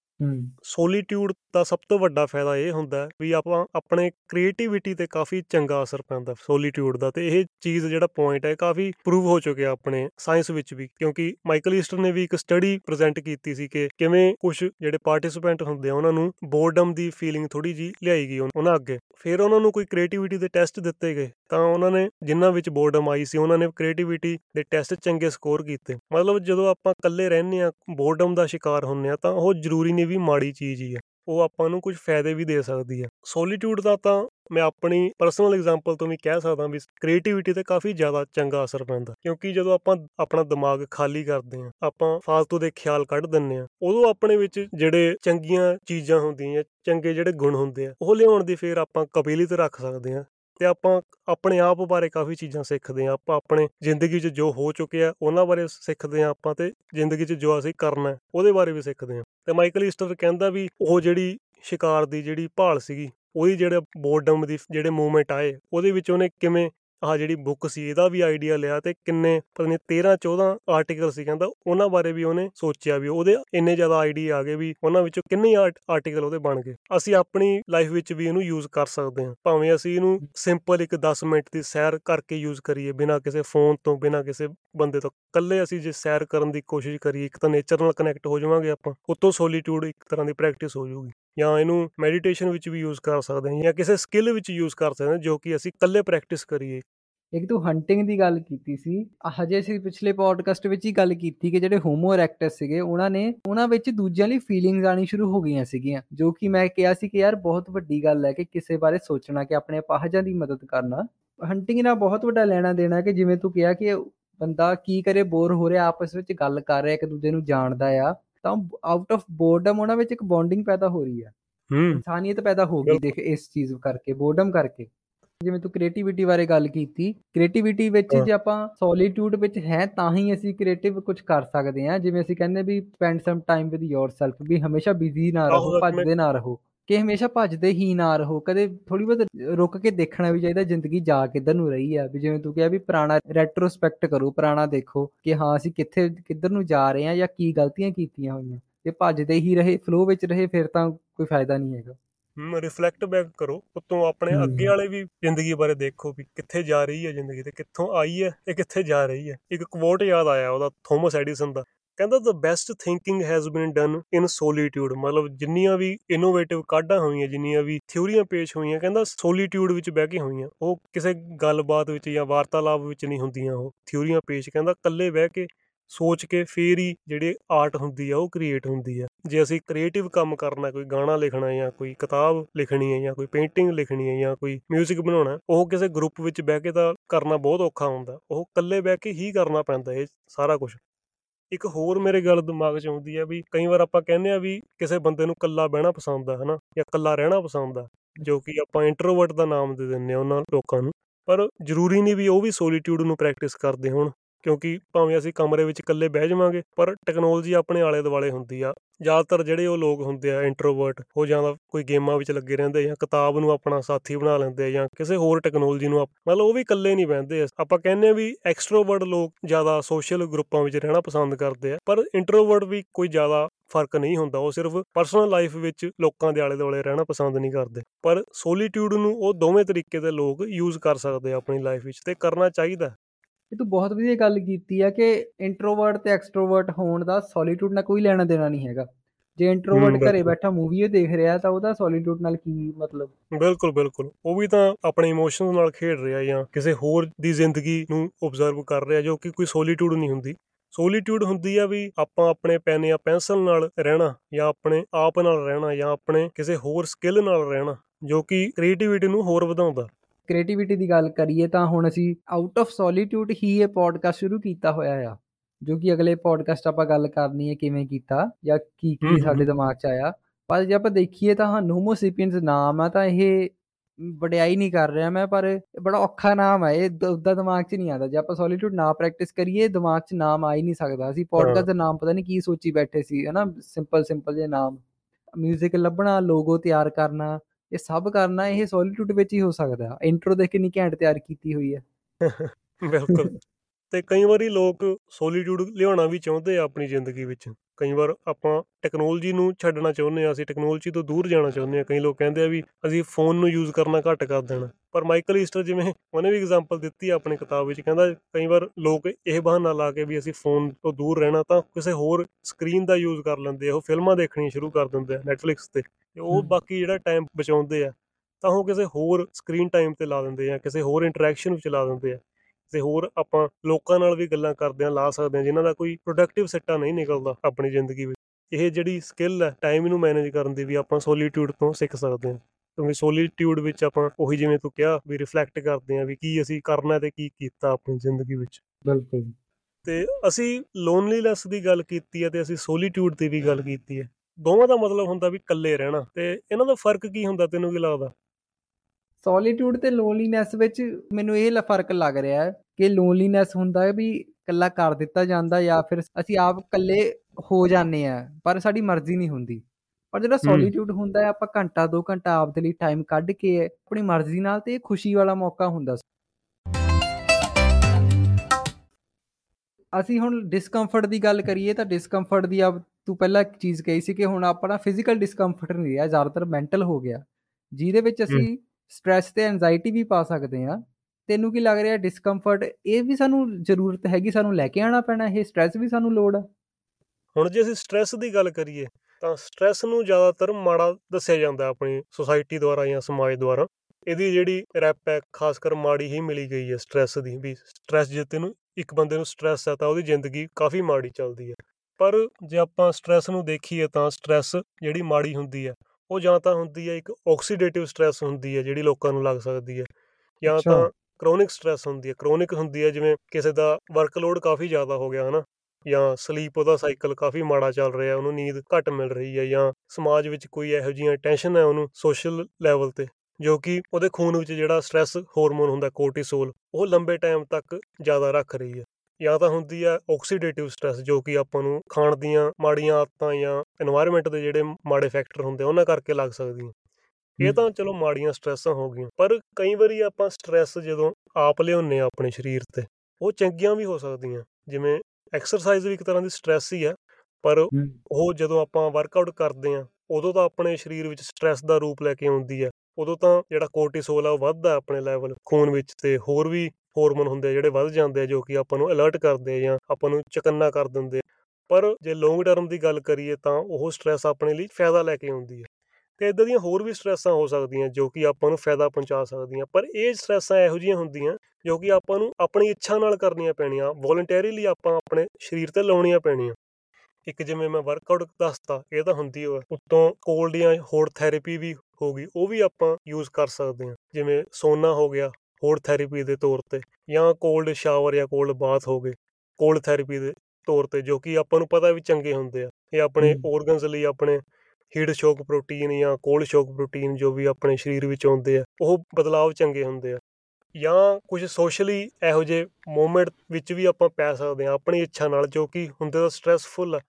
ਸੋਲੀਟਿਊਡ ਦਾ ਸਭ ਤੋਂ ਵੱਡਾ ਫਾਇਦਾ ਇਹ ਹੁੰਦਾ ਹੈ ਵੀ ਆਪਾਂ ਆਪਣੇ ਕ੍ਰੀਏਟੀਵਿਟੀ ਤੇ ਕਾਫੀ ਚੰਗਾ ਅਸਰ ਪੈਂਦਾ ਸੋਲੀਟਿਊਡ ਦਾ ਤੇ ਇਹ ਚੀਜ਼ ਜਿਹੜਾ ਪੁਆਇੰਟ ਹੈ ਕਾਫੀ ਪ੍ਰੂਵ ਹੋ ਚੁੱਕਿਆ ਆਪਣੇ ਸਾਇੰਸ ਵਿੱਚ ਵੀ ਕਿਉਂਕਿ ਮਾਈਕਲ ਈਸਟਰ ਨੇ ਵੀ ਇੱਕ ਸਟੱਡੀ ਪ੍ਰੈਜ਼ੈਂਟ ਕੀਤੀ ਸੀ ਕਿ ਕਿਵੇਂ ਕੁਝ ਜਿਹੜੇ ਪਾਰਟਿਸਿਪੈਂਟ ਹੁੰਦੇ ਆ ਉਹਨਾਂ ਨੂੰ ਬੋਰਡਮ ਦੀ ਫੀਲਿੰਗ ਥੋੜੀ ਜੀ ਲਿਆਈ ਗਈ ਉਹਨਾਂ ਅੱਗੇ। ਫਿਰ ਉਹਨਾਂ ਨੂੰ ਕੋਈ ਕ੍ਰੀਏਟੀਵਿਟੀ ਦੇ ਟੈਸਟ ਦਿੱਤੇ ਗਏ ਤਾਂ ਉਹਨਾਂ ਨੇ ਜਿਨ੍ਹਾਂ ਵਿੱਚ ਬੋਰਡਮ ਆਈ ਸੀ ਉਹਨਾਂ ਨੇ ਕ੍ਰੀਏਟੀਵਿਟੀ ਦੇ ਟੈਸਟ ਚੰਗੇ ਸਕੋਰ ਕੀਤੇ। ਮਤਲਬ ਜਦੋਂ ਆਪਾਂ ਇਕੱਲੇ ਰਹਿੰਦੇ ਆ ਬੋਰਡਮ ਦਾ ਸ਼ਿਕਾਰ ਹੁੰਨੇ ਆ ਤਾਂ ਉਹ ਜ਼ਰੂਰੀ ਨਹੀਂ ਵੀ ਮਾੜੀ ਚੀਜ਼ ਹੀ ਆ। ਉਹ ਆਪਾਂ ਨੂੰ ਕੁਝ ਫਾਇਦੇ ਵੀ ਦੇ ਸਕਦੀ ਹੈ ਸੋਲੀਟਿਊਡ ਦਾ ਤਾਂ ਮੈਂ ਆਪਣੀ ਪਰਸਨਲ ਐਗਜ਼ਾਮਪਲ ਤੋਂ ਵੀ ਕਹਿ ਸਕਦਾ ਵੀ ਕ੍ਰੀਏਟੀਵਿਟੀ ਤੇ ਕਾਫੀ ਜ਼ਿਆਦਾ ਚੰਗਾ ਅਸਰ ਪੈਂਦਾ। ਕਿਉਂਕਿ ਜਦੋਂ ਆਪਾਂ ਆਪਣਾ ਦਿਮਾਗ ਖਾਲੀ ਕਰਦੇ ਆ, ਆਪਾਂ ਫालतू ਦੇ ਖਿਆਲ ਕੱਢ ਦਿੰਨੇ ਆ, ਉਦੋਂ ਆਪਣੇ ਵਿੱਚ ਜਿਹੜੇ ਚੰਗੀਆਂ ਚੀਜ਼ਾਂ ਹੁੰਦੀਆਂ, ਚੰਗੇ ਜਿਹੜੇ ਗੁਣ ਹੁੰਦੇ ਆ, ਉਹ ਲਿਆਉਣ ਦੀ ਫੇਰ ਆਪਾਂ ਕਬੀਲੀਅਤ ਰੱਖ ਸਕਦੇ ਆ। ਤੇ ਆਪਾਂ ਆਪਣੇ ਆਪ ਬਾਰੇ ਕਾਫੀ ਚੀਜ਼ਾਂ ਸਿੱਖਦੇ ਆ ਆਪਾਂ ਆਪਣੇ ਜ਼ਿੰਦਗੀ 'ਚ ਜੋ ਹੋ ਚੁੱਕਿਆ ਉਹਨਾਂ ਬਾਰੇ ਸਿੱਖਦੇ ਆ ਆਪਾਂ ਤੇ ਜ਼ਿੰਦਗੀ 'ਚ ਜੋ ਅਸੀਂ ਕਰਨਾ ਉਹਦੇ ਬਾਰੇ ਵੀ ਸਿੱਖਦੇ ਆ ਤੇ ਮਾਈਕਲ ਈਸਟਰ ਕਹਿੰਦਾ ਵੀ ਉਹ ਜਿਹੜੀ ਸ਼ਿਕਾਰ ਦੀ ਜਿਹੜੀ ਭਾਲ ਸੀਗੀ ਉਹਦੀ ਜਿਹੜੇ ਬੋਰਡਮ ਦੀ ਜਿਹੜੇ ਮੂਵਮੈਂਟ ਆਏ, ਉਹਦੇ ਵਿੱਚ ਉਹਨੇ ਕਿਵੇਂ ਆਹ ਜਿਹੜੀ ਬੁੱਕ ਸੀ, ਇਹਦਾ ਵੀ ਆਈਡੀਆ ਲਿਆ ਤੇ ਕਿੰਨੇ, ਪਤਾ ਨਹੀਂ 13 14 ਆਰਟੀਕਲ ਸੀ ਕਹਿੰਦਾ, ਉਹਨਾਂ ਬਾਰੇ ਵੀ ਉਹਨੇ ਸੋਚਿਆ ਵੀ ਉਹਦੇ ਇੰਨੇ ਜ਼ਿਆਦਾ ਆਈਡੀਆ ਆ ਗਏ ਵੀ ਉਹਨਾਂ ਵਿੱਚੋਂ ਕਿੰਨੇ ਆਰਟੀਕਲ ਉਹਦੇ ਬਣ ਗਏ। ਅਸੀਂ ਆਪਣੀ ਲਾਈਫ ਵਿੱਚ ਵੀ ਇਹਨੂੰ ਯੂਜ਼ ਕਰ ਸਕਦੇ ਹਾਂ। ਭਾਵੇਂ ਅਸੀਂ ਇਹਨੂੰ ਸਿੰਪਲ ਇੱਕ 10 ਮਿੰਟ ਦੀ ਸੈਰ ਕਰਕੇ ਯੂਜ਼ ਕਰੀਏ ਬਿਨਾਂ ਕਿਸੇ ਫੋਨ ਤੋਂ, ਬਿਨਾਂ ਕਿਸੇ ਬੰਦੇ ਤੋਂ। ਇਕੱਲੇ ਅਸੀਂ ਜੇ ਸੈਰ ਕਰਨ ਦੀ ਕੋਸ਼ਿਸ਼ ਕਰੀਏ, ਇੱਕ ਤਾਂ ਨੇਚਰ ਨਾਲ ਕਨੈਕਟ ਹੋ ਜਾਵਾਂਗੇ ਆਪਾਂ, ਉਤੋਂ ਸੋਲੀਟਿਊਡ ਇੱਕ ਤਰ੍ਹਾਂ ਦੀ ਪ੍ਰੈਕਟਿਸ ਹੋ ਜਾਊਗੀ। ਜਾਂ ਇਹਨੂੰ ਮੈਡੀਟੇਸ਼ਨ ਵਿੱਚ ਵੀ ਯੂਜ਼ ਕਰ ਸਕਦੇ ਹਾਂ ਜਾਂ ਕਿਸੇ ਸਕਿੱਲ ਵਿੱਚ ਯੂਜ਼ ਕਰ ਸਕਦੇ ਹਾਂ ਜੋ ਕਿ ਅਸੀਂ ਇਕੱਲੇ ਪ੍ਰੈਕਟਿਸ ਕਰੀਏ। ਇੱਕ ਤੂੰ ਹੰਟਿੰਗ ਦੀ ਗੱਲ ਕੀਤੀ ਸੀ ਹਜੇ ਅਸੀਂ ਪਿਛਲੇ ਪੋਡਕਾਸਟ ਵਿੱਚ ਹੀ ਗੱਲ ਕੀਤੀ ਕਿ ਜਿਹੜੇ ਹੋਮੋ ਇਰੈਕਟਸ ਸੀਗੇ, ਉਹਨਾਂ ਨੇ ਉਹਨਾਂ ਵਿੱਚ ਦੂਜਿਆਂ ਲਈ ਫੀਲਿੰਗਸ ਆਣੀ ਸ਼ੁਰੂ ਹੋ ਗਈਆਂ ਸੀਗੀਆਂ, ਜੋ ਕਿ ਮੈਂ ਕਿਹਾ ਸੀ ਕਿ ਯਾਰ ਬਹੁਤ ਵੱਡੀ ਗੱਲ ਹੈ ਕਿ ਕਿਸੇ ਬਾਰੇ ਸੋਚਣਾ ਕਿ ਆਪਣੇ ਅਪਾਹਜਾਂ ਦੀ ਮਦਦ ਕਰਨਾ। ਹੰਟਿੰਗ ਨਾਲ ਬਹੁਤ ਵੱਡਾ ਲੈਣਾ ਦੇਣਾ ਕਿ ਜਿਵੇਂ ਤੂੰ ਕਿਹਾ ਕਿ ਬੰਦਾ ਕੀ ਕਰੇ ਬੋਰ ਹੋ ਰਿਹਾ, ਆਪਸ ਵਿੱਚ ਗੱਲ ਕਰ ਰਿਹਾ, ਇੱਕ ਦੂਜੇ ਨੂੰ ਜਾਣਦਾ ਆ। ਤਾਂ ਆਊਟ ਆਫ ਬੋਰਡਮ ਉਹਨਾਂ ਵਿੱਚ ਇੱਕ ਬੌਂਡਿੰਗ ਪੈਦਾ ਹੋ ਰਹੀ ਆ ਇਨਸਾਨੀਅਤ ਪੈਦਾ ਹੋ ਗਈ ਦੇਖ ਇਸ ਚੀਜ਼ ਕਰਕੇ ਬੋਰਡਮ ਕਰਕੇ। ਜਿਵੇਂ ਤੂੰ ਕ੍ਰੀਏਟੀਵਿਟੀ ਬਾਰੇ ਗੱਲ ਕੀਤੀ ਕ੍ਰੀਏਟੀਵਿਟੀ ਵਿੱਚ ਜੇ ਆਪਾਂ ਸੋਲੀਟਿਊਡ ਵਿੱਚ ਹੈ ਤਾਂ ਹੀ ਅਸੀਂ ਕ੍ਰੀਏਟਿਵ ਕੁਝ ਕਰ ਸਕਦੇ ਹਾਂ। ਜਿਵੇਂ ਅਸੀਂ ਕਹਿੰਦੇ ਵੀ spend some time with yourself ਵੀ ਹਮੇਸ਼ਾ ਬਿਜ਼ੀ ਨਾ ਰਹੋ ਭੱਜਦੇ ਨਾ ਰਹੋ। ਕਿ ਹਮੇਸ਼ਾ ਭੱਜਦੇ ਹੀ ਨਾ ਰਹੋ ਕਦੇ ਥੋੜੀ ਬਹੁਤ ਰੁਕ ਕੇ ਦੇਖਣਾ ਵੀ ਚਾਹੀਦਾ ਜ਼ਿੰਦਗੀ ਜਾ ਕਿੱਧਰ ਨੂੰ ਰਹੀ ਆ ਵੀ ਜਿਵੇਂ ਤੂੰ ਕਿਹਾ ਵੀ ਪੁਰਾਣਾ ਰੈਟਰੋਸਪੈਕਟ ਕਰੋ ਪੁਰਾਣਾ ਦੇਖੋ ਕਿ ਹਾਂ ਅਸੀਂ ਕਿੱਥੇ ਕਿੱਧਰ ਨੂੰ ਜਾ ਰਹੇ ਹਾਂ ਜਾਂ ਕੀ ਗਲਤੀਆਂ ਕੀਤੀਆਂ ਹੋਈਆਂ। ਤੇ ਭੱਜਦੇ ਹੀ ਰਹੇ ਫਲੋ ਵਿੱਚ ਰਹੇ ਫਿਰ ਤਾਂ ਕੋਈ ਫਾਇਦਾ ਨਹੀਂ ਹੈਗਾ। ਰਿਫਲੈਕਟ ਬੈਕ ਕਰੋ ਉਤੋਂ ਆਪਣੇ ਅੱਗੇ ਵਾਲੇ ਵੀ ਜ਼ਿੰਦਗੀ ਬਾਰੇ ਦੇਖੋ ਵੀ ਕਿੱਥੇ ਜਾ ਰਹੀ ਹੈ ਜ਼ਿੰਦਗੀ ਤੇ ਕਿੱਥੋਂ ਆਈ ਹੈ ਤੇ ਕਿੱਥੇ ਜਾ ਰਹੀ ਹੈ ਇੱਕ ਕੁਆਟ ਯਾਦ ਆਇਆ ਉਹਦਾ ਥੋਮਸ ਐਡੀਸਨ ਦਾ। ਕਹਿੰਦਾ the best thinking has been done in solitude ਮਤਲਬ ਜਿੰਨੀਆਂ ਵੀ ਇਨੋਵੇਟਿਵ ਕਾਢਾਂ ਹੋਈਆਂ, ਜਿੰਨੀਆਂ ਵੀ ਥਿਉਰੀਆਂ ਪੇਸ਼ ਹੋਈਆਂ, ਕਹਿੰਦਾ ਸੋਲੀਟਿਊਡ ਵਿੱਚ ਬਹਿ ਕੇ ਹੋਈਆਂ। ਉਹ ਕਿਸੇ ਗੱਲਬਾਤ ਵਿੱਚ ਜਾਂ ਵਾਰਤਾਲਾਪ ਵਿੱਚ ਨਹੀਂ ਹੁੰਦੀਆਂ ਉਹ। ਥਿਉਰੀਆਂ ਪੇਸ਼ ਕਹਿੰਦਾ ਇਕੱਲੇ ਬਹਿ ਕੇ ਸੋਚ ਕੇ ਫੇਰ ਹੀ ਜਿਹੜੇ ਆਰਟ ਹੁੰਦੀ ਆ, ਉਹ ਕ੍ਰੀਏਟ ਹੁੰਦੀ ਆ। ਜੇ ਅਸੀਂ ਕ੍ਰੀਏਟਿਵ ਕੰਮ ਕਰਨਾ, ਕੋਈ ਗਾਣਾ ਲਿਖਣਾ ਜਾਂ ਕੋਈ ਕਿਤਾਬ ਲਿਖਣੀ ਹੈ ਜਾਂ ਕੋਈ ਪੇਂਟਿੰਗ ਲਿਖਣੀ ਹੈ ਜਾਂ ਕੋਈ 뮤직 ਬਣਾਉਣਾ, ਉਹ ਕਿਸੇ ਗਰੁੱਪ ਵਿੱਚ ਬਹਿ ਕੇ ਤਾਂ ਕਰਨਾ ਬਹੁਤ ਔਖਾ ਹੁੰਦਾ। ਉਹ ਇਕੱਲੇ ਬਹਿ ਕੇ ਹੀ ਕਰਨਾ ਪੈਂਦਾ ਇਹ ਸਾਰਾ ਕੁਝ ਇੱਕ ਹੋਰ ਮੇਰੇ ਗੱਲ ਦਿਮਾਗ 'ਚ ਆਉਂਦੀ ਹੈ ਵੀ ਕਈ ਵਾਰ ਆਪਾਂ ਕਹਿੰਦੇ ਆ ਵੀ ਕਿਸੇ ਬੰਦੇ ਨੂੰ ਇਕੱਲਾ ਬਹਿਣਾ ਪਸੰਦ ਆ, ਹਨਾ? ਜਾਂ ਇਕੱਲਾ ਰਹਿਣਾ ਪਸੰਦ ਆ, ਜੋ ਕਿ ਆਪਾਂ ਇੰਟਰੋਵਰਟ ਦਾ ਨਾਮ ਦੇ ਦਿੰਨੇ ਆ ਉਹਨਾਂ ਲੋਕਾਂ ਨੂੰ। ਪਰ ਜ਼ਰੂਰੀ ਨਹੀਂ ਵੀ ਉਹ ਵੀ ਸੋਲੀਟਿਊਡ ਨੂੰ ਪ੍ਰੈਕਟਿਸ ਕਰਦੇ ਹੋਣ। ਕਿਉਂਕਿ ਭਾਵੇਂ ਅਸੀਂ ਕਮਰੇ ਵਿੱਚ ਇਕੱਲੇ ਬਹਿ ਜਾਵਾਂਗੇ, ਪਰ ਟੈਕਨੋਲੋਜੀ ਆਪਣੇ ਆਲੇ ਦੁਆਲੇ ਹੁੰਦੀ ਆ। ਜ਼ਿਆਦਾਤਰ ਜਿਹੜੇ ਉਹ ਲੋਕ ਹੁੰਦੇ ਆ ਇੰਟਰੋਵਰਟ ਉਹ ਜਾਂ ਕੋਈ ਗੇਮਾਂ ਵਿੱਚ ਲੱਗੇ ਰਹਿੰਦੇ ਜਾਂ ਕਿਤਾਬ ਨੂੰ ਆਪਣਾ ਸਾਥੀ ਬਣਾ ਲੈਂਦੇ ਆ ਜਾਂ ਕਿਸੇ ਹੋਰ ਟੈਕਨੋਲੋਜੀ ਨੂੰ ਮਤਲਬ ਉਹ ਵੀ ਇਕੱਲੇ ਨਹੀਂ ਬਹਿੰਦੇ। ਆਪਾਂ ਕਹਿੰਦੇ ਆ ਵੀ ਐਕਸਟਰੋਵਰਟ ਲੋਕ ਜ਼ਿਆਦਾ ਸੋਸ਼ਲ ਗਰੁੱਪਾਂ ਵਿੱਚ ਰਹਿਣਾ ਪਸੰਦ ਕਰਦੇ ਆ, ਪਰ ਇੰਟਰੋਵਰਟ ਵੀ ਕੋਈ ਜ਼ਿਆਦਾ ਫ਼ਰਕ ਨਹੀਂ ਹੁੰਦਾ। ਉਹ ਸਿਰਫ ਪਰਸਨਲ ਲਾਈਫ ਵਿੱਚ ਲੋਕਾਂ ਦੇ ਆਲੇ ਦੁਆਲੇ ਰਹਿਣਾ ਪਸੰਦ ਨਹੀਂ ਕਰਦੇ। ਪਰ ਸੋਲੀਟਿਊਡ ਨੂੰ ਉਹ ਦੋਵੇਂ ਤਰੀਕੇ ਦੇ ਲੋਕ ਯੂਜ਼ ਕਰ ਸਕਦੇ ਆ ਆਪਣੀ ਲਾਈਫ ਵਿੱਚ ਤੇ ਕਰਨਾ ਚਾਹੀਦਾ। ਇਹ ਤੂੰ ਬਹੁਤ ਵਧੀਆ ਗੱਲ ਕੀਤੀ ਆ ਕਿ ਇੰਟਰੋਵਰਟ ਤੇ ਐਕਸਟਰੋਵਰਟ ਹੋਣ ਦਾ ਸੋਲੀਟਿਊਡ ਨਾਲ ਕੋਈ ਲੈਣਾ ਦੇਣਾ ਨਹੀਂ ਹੈਗਾ। ਜੇ ਇੰਟਰੋਵਰਟ ਘਰੇ ਬੈਠਾ ਮੂਵੀ ਉਹ ਦੇਖ ਰਿਹਾ ਤਾਂ ਉਹਦਾ ਸੋਲੀਟਿਊਡ ਨਾਲ ਕੀ ਮਤਲਬ? ਬਿਲਕੁਲ ਬਿਲਕੁਲ। ਉਹ ਵੀ ਤਾਂ ਆਪਣੇ ਇਮੋਸ਼ਨਸ ਨਾਲ ਖੇਡ ਰਿਹਾ ਜਾਂ ਕਿਸੇ ਹੋਰ ਦੀ ਜ਼ਿੰਦਗੀ ਨੂੰ ਆਬਜ਼ਰਵ ਕਰ ਰਿਹਾ ਜੋ ਕਿ ਕੋਈ ਸੋਲੀਟਿਊਡ ਨਹੀਂ ਹੁੰਦੀ। ਸੋਲੀਟਿਊਡ ਹੁੰਦੀ ਆ ਵੀ ਆਪਾਂ ਆਪਣੇ ਪੈਨ ਜਾਂ ਪੈਨਸਲ ਨਾਲ ਰਹਿਣਾ ਜਾਂ ਆਪਣੇ ਆਪ ਨਾਲ ਰਹਿਣਾ ਜਾਂ ਆਪਣੇ ਕਿਸੇ ਹੋਰ ਸਕਿੱਲ ਨਾਲ ਰਹਿਣਾ ਜੋ ਕਿ ਕ੍ਰੀਏਟੀਵਿਟੀ ਨੂੰ ਹੋਰ ਵਧਾਉਂਦਾ। ਕ੍ਰੀਏਟੀਵਿਟੀ ਦੀ ਗੱਲ ਕਰੀਏ ਤਾਂ ਹੁਣ ਅਸੀਂ ਆਊਟ ਆਫ ਸੋਲੀਟਿਊਡ ਹੀ ਇਹ ਪੋਡਕਾਸਟ ਸ਼ੁਰੂ ਕੀਤਾ ਹੋਇਆ ਆ ਜੋ ਕਿ ਅਗਲੇ ਪੋਡਕਾਸਟ ਆਪਾਂ ਗੱਲ ਕਰਨੀ ਹੈ ਕਿਵੇਂ ਕੀਤਾ ਜਾਂ ਕੀ ਕੀ ਸਾਡੇ ਦਿਮਾਗ 'ਚ ਆਇਆ। ਪਰ ਜੇ ਆਪਾਂ ਦੇਖੀਏ ਤਾਂ ਹੋਮੋ ਸੇਪੀਅਨਸ ਨਾਮ ਆ ਤਾਂ ਇਹ ਵਡਿਆਈ ਨਹੀਂ ਕਰ ਰਿਹਾ ਮੈਂ ਪਰ ਬੜਾ ਔਖਾ ਨਾਮ ਹੈ ਇਹ ਉਦਾਂ ਦਿਮਾਗ 'ਚ ਨਹੀਂ ਆਉਂਦਾ। ਜੇ ਆਪਾਂ ਸੋਲੀਟਿਊਡ ਨਾ ਪ੍ਰੈਕਟਿਸ ਕਰੀਏ ਦਿਮਾਗ 'ਚ ਨਾਮ ਆ ਹੀ ਨਹੀਂ ਸਕਦਾ। ਅਸੀਂ ਪੋਡਕਾਸਟ ਦਾ ਨਾਮ ਪਤਾ ਨਹੀਂ ਕੀ ਸੋਚੀ ਬੈਠੇ ਸੀ ਹਨਾ? ਸਿੰਪਲ ਸਿੰਪਲ ਜੇ ਨਾਮ। 뮤직 ਲੱਭਣਾ ਲੋਗੋ ਤਿਆਰ ਕਰਨਾ ਇਹ ਸਭ ਕਰਨਾ ਇਹ ਸੋਲੀਟਿਊਡ ਵਿੱਚ ਹੀ ਹੋ ਸਕਦਾ ਇੰਟਰੋ ਦੇਖ ਕੇ ਨਹੀਂ ਘੈਂਟ ਤਿਆਰ ਕੀਤੀ ਹੋਈ ਹੈ। ਬਿਲਕੁਲ। ਤੇ ਕਈ ਵਾਰੀ ਲੋਕ ਸੋਲੀਟਿਊਡ ਲਿਆਉਣਾ ਵੀ ਚਾਹੁੰਦੇ ਆ ਆਪਣੀ ਜ਼ਿੰਦਗੀ ਵਿੱਚ। ਕਈ ਵਾਰ ਆਪਾਂ ਟੈਕਨੋਲੋਜੀ ਨੂੰ ਛੱਡਣਾ ਚਾਹੁੰਦੇ ਆ, ਅਸੀਂ ਟੈਕਨੋਲੋਜੀ ਤੋਂ ਦੂਰ ਜਾਣਾ ਚਾਹੁੰਦੇ ਆ। ਕਈ ਲੋਕ ਕਹਿੰਦੇ ਆ ਵੀ ਅਸੀਂ ਫੋਨ ਨੂੰ ਯੂਜ਼ ਕਰਨਾ ਘੱਟ ਕਰ ਦੇਣਾ। ਪਰ ਮਾਈਕਲ ਈਸਟਰ ਜਿਵੇਂ ਉਹਨੇ ਵੀ ਐਗਜ਼ਾਮਪਲ ਦਿੱਤੀ ਆ ਆਪਣੀ ਕਿਤਾਬ ਵਿੱਚ, ਕਹਿੰਦਾ ਕਈ ਵਾਰ ਲੋਕ ਇਹ ਬਹਾਨਾ ਲਾ ਕੇ ਵੀ ਅਸੀਂ ਫੋਨ ਤੋਂ ਦੂਰ ਰਹਿਣਾ ਤਾਂ ਕਿਸੇ ਹੋਰ ਸਕਰੀਨ ਦਾ ਯੂਜ਼ ਕਰ ਲੈਂਦੇ ਆ, ਉਹ ਫਿਲਮਾਂ ਦੇਖਣੀਆਂ ਸ਼ੁਰੂ ਕਰ ਦਿੰਦੇ ਆ ਨੈਟਫਲਿਕਸ ਤੇ। ਤੇ ਉਹ। ਬਾਕੀ ਜਿਹੜਾ ਟਾਈਮ ਬਚਾਉਂਦੇ ਆ ਤਾਂ ਉਹ ਕਿਸੇ ਹੋਰ ਸਕਰੀਨ ਟਾਈਮ ਤੇ ਲਾ ਦਿੰਦੇ ਆ ਕਿਸੇ ਹੋਰ ਇੰਟਰੈਕਸ਼ਨ ਵਿੱਚ ਲਾ ਦਿੰਦੇ ਆ ਤੇ ਹੋਰ ਆਪਾਂ ਲੋਕਾਂ ਨਾਲ ਵੀ ਗੱਲਾਂ ਕਰਦੇ ਆ ਲਾ ਸਕਦੇ ਆ ਜਿਨ੍ਹਾਂ ਦਾ ਕੋਈ ਪ੍ਰੋਡਕਟਿਵ ਸਿੱਟਾ ਨਹੀਂ ਨਿਕਲਦਾ ਆਪਣੀ ਜ਼ਿੰਦਗੀ ਵਿੱਚ। ਇਹ ਜਿਹੜੀ ਸਕਿੱਲ ਹੈ ਟਾਈਮ ਨੂੰ ਮੈਨੇਜ ਕਰਨ ਦੀ ਵੀ ਆਪਾਂ ਸੋਲੀਟਿਊਡ ਤੋਂ ਸਿੱਖ ਸਕਦੇ ਹਾਂ ਕਿਉਂਕਿ ਸੋਲੀਟਿਊਡ ਵਿੱਚ ਆਪਾਂ ਉਹੀ ਜਿਵੇਂ ਤੂੰ ਕਿਹਾ ਵੀ ਰਿਫਲੈਕਟ ਕਰਦੇ ਆ ਵੀ ਕੀ ਅਸੀਂ ਕਰਨਾ ਤੇ ਕੀ ਕੀਤਾ ਆਪਣੀ ਜ਼ਿੰਦਗੀ ਵਿੱਚ। ਬਿਲਕੁਲ। ਤੇ ਅਸੀਂ ਲੋਨਲੀਨੈਸ ਦੀ ਗੱਲ ਕੀਤੀ ਹੈ ਤੇ ਅਸੀਂ ਸੋਲੀਟਿਊਡ ਦੀ ਵੀ ਗੱਲ ਕੀਤੀ ਹੈ ਦੋਵਾਂ ਦਾ ਮਤਲਬ ਹੁੰਦਾ ਵੀ ਇਕੱਲੇ ਰਹਿਣਾ ਤੇ ਇਹਨਾਂ ਦਾ ਫ਼ਰਕ ਕੀ ਹੁੰਦਾ ਤੈਨੂੰ ਕੀ ਲੱਗਦਾ? ਸੋਲੀਟਿਊਡ ਤੇ ਲੋਨਲੀਨੈਸ ਵਿੱਚ ਮੈਨੂੰ ਇਹ ਫ਼ਰਕ ਲੱਗ ਰਿਹਾ ਹੈ ਕਿ ਲੋਨਲੀਨੈਸ ਹੁੰਦਾ ਹੈ ਵੀ ਇਕੱਲਾ ਕਰ ਦਿੱਤਾ ਜਾਂਦਾ ਜਾਂ ਫਿਰ ਅਸੀਂ ਆਪ ਇਕੱਲੇ ਹੋ ਜਾਂਦੇ ਆ ਪਰ ਸਾਡੀ ਮਰਜ਼ੀ ਨਹੀਂ ਹੁੰਦੀ। ਪਰ ਜਿਹੜਾ ਸੋਲੀਟਿਊਡ ਹੁੰਦਾ ਹੈ ਆਪਾਂ ਘੰਟਾ 2 ਘੰਟਾ ਆਪ ਦੇ ਲਈ ਟਾਈਮ ਕੱਢ ਕੇ ਆਪਣੀ ਮਰਜ਼ੀ ਨਾਲ ਤੇ ਇਹ ਖੁਸ਼ੀ ਵਾਲਾ ਮੌਕਾ ਹੁੰਦਾ ਅਸੀਂ ਹੁਣ ਡਿਸਕੰਫਰਟ ਦੀ ਗੱਲ ਕਰੀਏ ਤਾਂ ਡਿਸਕੰਫਰਟ ਦੀ ਆਪ ਤੂੰ ਪਹਿਲਾਂ ਇੱਕ ਚੀਜ਼ ਕਹੀ ਸੀ ਕਿ ਹੁਣ ਆਪਣਾ ਫਿਜ਼ੀਕਲ ਡਿਸਕੰਫਰਟ ਨਹੀਂ ਰਿਹਾ ਜ਼ਿਆਦਾਤਰ ਮੈਂਟਲ ਹੋ ਗਿਆ। ਜਿਹਦੇ ਵਿੱਚ ਅਸੀਂ ਸਟ੍ਰੈਸ ਤੇ ਐਂਜ਼ਾਈਟੀ ਵੀ ਪਾ ਸਕਦੇ ਆ ਤੈਨੂੰ ਕੀ ਲੱਗ ਰਿਹਾ ਡਿਸਕੰਫਰਟ ਇਹ ਵੀ ਸਾਨੂੰ ਜ਼ਰੂਰਤ ਹੈਗੀ ਸਾਨੂੰ ਲੈ ਕੇ ਆਉਣਾ ਪੈਣਾ ਇਹ ਸਟ੍ਰੈਸ ਵੀ ਸਾਨੂੰ ਲੋੜ ਆ। ਹੁਣ ਜੇ ਅਸੀਂ ਸਟ੍ਰੈਸ ਦੀ ਗੱਲ ਕਰੀਏ ਤਾਂ ਸਟ੍ਰੈਸ ਨੂੰ ਜ਼ਿਆਦਾਤਰ ਮਾੜਾ ਦੱਸਿਆ ਜਾਂਦਾ ਆਪਣੀ ਸੋਸਾਇਟੀ ਦੁਆਰਾ ਜਾਂ ਸਮਾਜ ਦੁਆਰਾ। ਇਹਦੀ ਜਿਹੜੀ ਰੈਪ ਹੈ ਖਾਸ ਕਰ ਮਾੜੀ ਹੀ ਮਿਲੀ ਗਈ ਹੈ ਸਟ੍ਰੈਸ ਦੀ ਵੀ ਸਟ੍ਰੈਸ ਜੇ ਤੈਨੂੰ ਇੱਕ ਬੰਦੇ ਨੂੰ ਸਟ੍ਰੈਸ ਹੈ ਤਾਂ ਉਹਦੀ ਜ਼ਿੰਦਗੀ ਕਾਫੀ ਮਾੜੀ ਚੱਲਦੀ ਹੈ। ਪਰ ਜੇ ਆਪਾਂ ਸਟ੍ਰੈਸ ਨੂੰ ਦੇਖੀਏ ਤਾਂ ਸਟ੍ਰੈਸ ਜਿਹੜੀ ਮਾੜੀ ਹੁੰਦੀ ਹੈ ਉਹ ਜਾਂ ਤਾਂ ਹੁੰਦੀ ਹੈ ਇੱਕ ਆਕਸੀਡੇਟਿਵ ਸਟ੍ਰੈਸ ਹੁੰਦੀ ਹੈ ਜਿਹੜੀ ਲੋਕਾਂ ਨੂੰ ਲੱਗ ਸਕਦੀ ਹੈ ਜਾਂ। ਤਾਂ ਕ੍ਰੋਨਿਕ ਸਟ੍ਰੈਸ ਹੁੰਦੀ ਹੈ ਕ੍ਰੋਨਿਕ ਹੁੰਦੀ ਹੈ ਜਿਵੇਂ ਕਿਸੇ ਦਾ ਵਰਕਲੋਡ ਕਾਫੀ ਜ਼ਿਆਦਾ ਹੋ ਗਿਆ ਹਨਾ ਜਾਂ ਸਲੀਪ ਉਹਦਾ ਸਾਈਕਲ ਕਾਫੀ ਮਾੜਾ ਚੱਲ ਰਿਹਾ ਉਹਨੂੰ ਨੀਂਦ ਘੱਟ ਮਿਲ ਰਹੀ ਹੈ ਜਾਂ ਸਮਾਜ ਵਿੱਚ ਕੋਈ ਇਹੋ ਜਿਹੀਆਂ ਟੈਨਸ਼ਨ ਹੈ ਉਹਨੂੰ ਸੋਸ਼ਲ ਲੈਵਲ ਤੇ ਜੋ ਕਿ ਉਹਦੇ ਖੂਨ ਵਿੱਚ ਜਿਹੜਾ ਸਟ੍ਰੈਸ ਹਾਰਮੋਨ ਹੁੰਦਾ ਕੋਰਟੀਸੋਲ ਉਹ ਲੰਬੇ ਟਾਈਮ ਤੱਕ ਜ਼ਿਆਦਾ ਰੱਖ ਰਹੀ ਹੈ ਜਾਂ ਤਾਂ ਹੁੰਦੀ ਆ ਆਕਸੀਡੇਟਿਵ ਸਟ्रेस ਜੋ ਕਿ ਆਪਾਂ ਨੂੰ ਖਾਣ ਦੀਆਂ ਮਾੜੀਆਂ ਆਦਤਾਂ ਜਾਂ এনवायरमेंट ਦੇ ਜਿਹੜੇ ਮਾੜੇ ਫੈਕਟਰ ਹੁੰਦੇ ਉਹਨਾਂ ਕਰਕੇ ਲੱਗ ਸਕਦੀਆਂ। ਇਹ ਤਾਂ ਚਲੋ ਮਾੜੀਆਂ ਸਟ੍ਰੈਸਾਂ ਹੋ ਗਈਆਂ ਪਰ ਕਈ ਵਾਰੀ ਆਪਾਂ ਸਟ੍ਰੈਸ ਜਦੋਂ ਆਪ ਲਿਆਉਂਦੇ ਆ ਆਪਣੇ ਸਰੀਰ ਤੇ ਉਹ ਚੰਗੀਆਂ ਵੀ ਹੋ ਸਕਦੀਆਂ। ਜਿਵੇਂ ਐਕਸਰਸਾਈਜ਼ ਵੀ ਇੱਕ ਤਰ੍ਹਾਂ ਦੀ ਸਟ੍ਰੈਸ ਹੀ ਆ ਪਰ ਉਹ ਜਦੋਂ ਆਪਾਂ ਵਰਕਆਊਟ ਕਰਦੇ ਆ ਉਦੋਂ ਤਾਂ ਆਪਣੇ ਸਰੀਰ ਵਿੱਚ ਸਟ੍ਰੈਸ ਦਾ ਰੂਪ ਲੈ ਕੇ ਆਉਂਦੀ ਆ। ਉਦੋਂ ਤਾਂ ਜਿਹੜਾ ਕੋਰਟੀਸੋਲ ਆ ਉਹ ਵੱਧਦਾ ਆਪਣੇ ਲੈਵਲ ਖੂਨ ਵਿੱਚ ਤੇ ਹੋਰ ਵੀ ਹਾਰਮੋਨ ਹੁੰਦੇ ਆ ਜਿਹੜੇ ਵੱਧ ਜਾਂਦੇ ਆ, ਜੋ ਕਿ ਆਪਾਂ ਨੂੰ ਅਲਰਟ ਕਰਦੇ ਆ ਜਾਂ ਆਪਾਂ ਨੂੰ ਚਕੰਨਾ ਕਰ ਦਿੰਦੇ ਆ। ਪਰ ਜੇ ਲੌਂਗ ਟਰਮ ਦੀ ਗੱਲ ਕਰੀਏ ਤਾਂ ਉਹ ਸਟ੍ਰੈਸ ਆਪਣੇ ਲਈ ਫਾਇਦਾ ਲੈ ਕੇ ਆਉਂਦੀ ਹੈ ਤੇ ਇਦਾਂ ਦੀਆਂ ਹੋਰ ਵੀ ਸਟ੍ਰੈਸਾਂ ਹੋ ਸਕਦੀਆਂ, ਜੋ ਕਿ ਆਪਾਂ ਨੂੰ ਫਾਇਦਾ ਪਹੁੰਚਾ ਸਕਦੀਆਂ। ਪਰ ਇਹ ਸਟ੍ਰੈਸਾਂ ਇਹੋ ਜਿਹੀਆਂ ਹੁੰਦੀਆਂ, ਜੋ ਕਿ ਆਪਾਂ ਨੂੰ ਆਪਣੀ ਇੱਛਾ ਨਾਲ ਕਰਨੀਆਂ ਪੈਣੀਆਂ ਵੋਲੰਟਰੀਲੀ ਆਪਾਂ ਆਪਣੇ ਸਰੀਰ ਤੇ ਲਾਉਣੀਆਂ ਪੈਣੀਆਂ। ਇੱਕ ਜਿਵੇਂ ਮੈਂ ਵਰਕਆਊਟ ਦੱਸਤਾ, ਇਹ ਤਾਂ ਹੁੰਦੀ ਹੋਇਆ ਉੱਤੋਂ ਕੋਲਡ ਜਾਂ ਹੋਰ ਥੈਰੇਪੀ ਵੀ ਹੋ ਗਈ, ਉਹ ਵੀ ਆਪਾਂ ਯੂਜ਼ ਕਰ ਸਕਦੇ ਹਾਂ ਜਿਵੇਂ ਸੋਨਾ ਹੋ ਗਿਆ ਹੋਰ ਥੈਰੇਪੀ ਦੇ ਤੌਰ ਤੇ ਜਾਂ ਕੋਲਡ ਸ਼ਾਵਰ ਜਾਂ ਕੋਲਡ ਬਾਥ ਹੋ ਗਏ ਕੋਲਡ ਥੈਰੇਪੀ ਦੇ ਤੌਰ ਤੇ ਜੋ ਕਿ ਆਪਾਂ ਨੂੰ ਪਤਾ ਵੀ ਚੰਗੇ ਹੁੰਦੇ ਆ ਇਹ ਆਪਣੇ organs ਲਈ ਆਪਣੇ ਹੀਟ ਸ਼ੌਕ ਪ੍ਰੋਟੀਨ ਜਾਂ ਕੋਲਡ ਸ਼ੌਕ ਪ੍ਰੋਟੀਨ ਜੋ ਵੀ ਆਪਣੇ ਸਰੀਰ ਵਿੱਚ ਆਉਂਦੇ ਆ ਉਹ ਬਦਲਾਵ ਚੰਗੇ ਹੁੰਦੇ ਆ। ਜਾਂ ਕੁਝ ਸੋਸ਼ਲੀ ਇਹੋ ਜਿਹੇ ਮੂਵਮੈਂਟ ਵਿੱਚ ਵੀ ਆਪਾਂ ਪੈ ਸਕਦੇ ਆ ਆਪਣੀ ਇੱਛਾ ਨਾਲ ਜੋ ਕਿ ਹੁੰਦੇ ਤਾਂ ਸਟ੍ਰੈਸਫੁਲ ਆ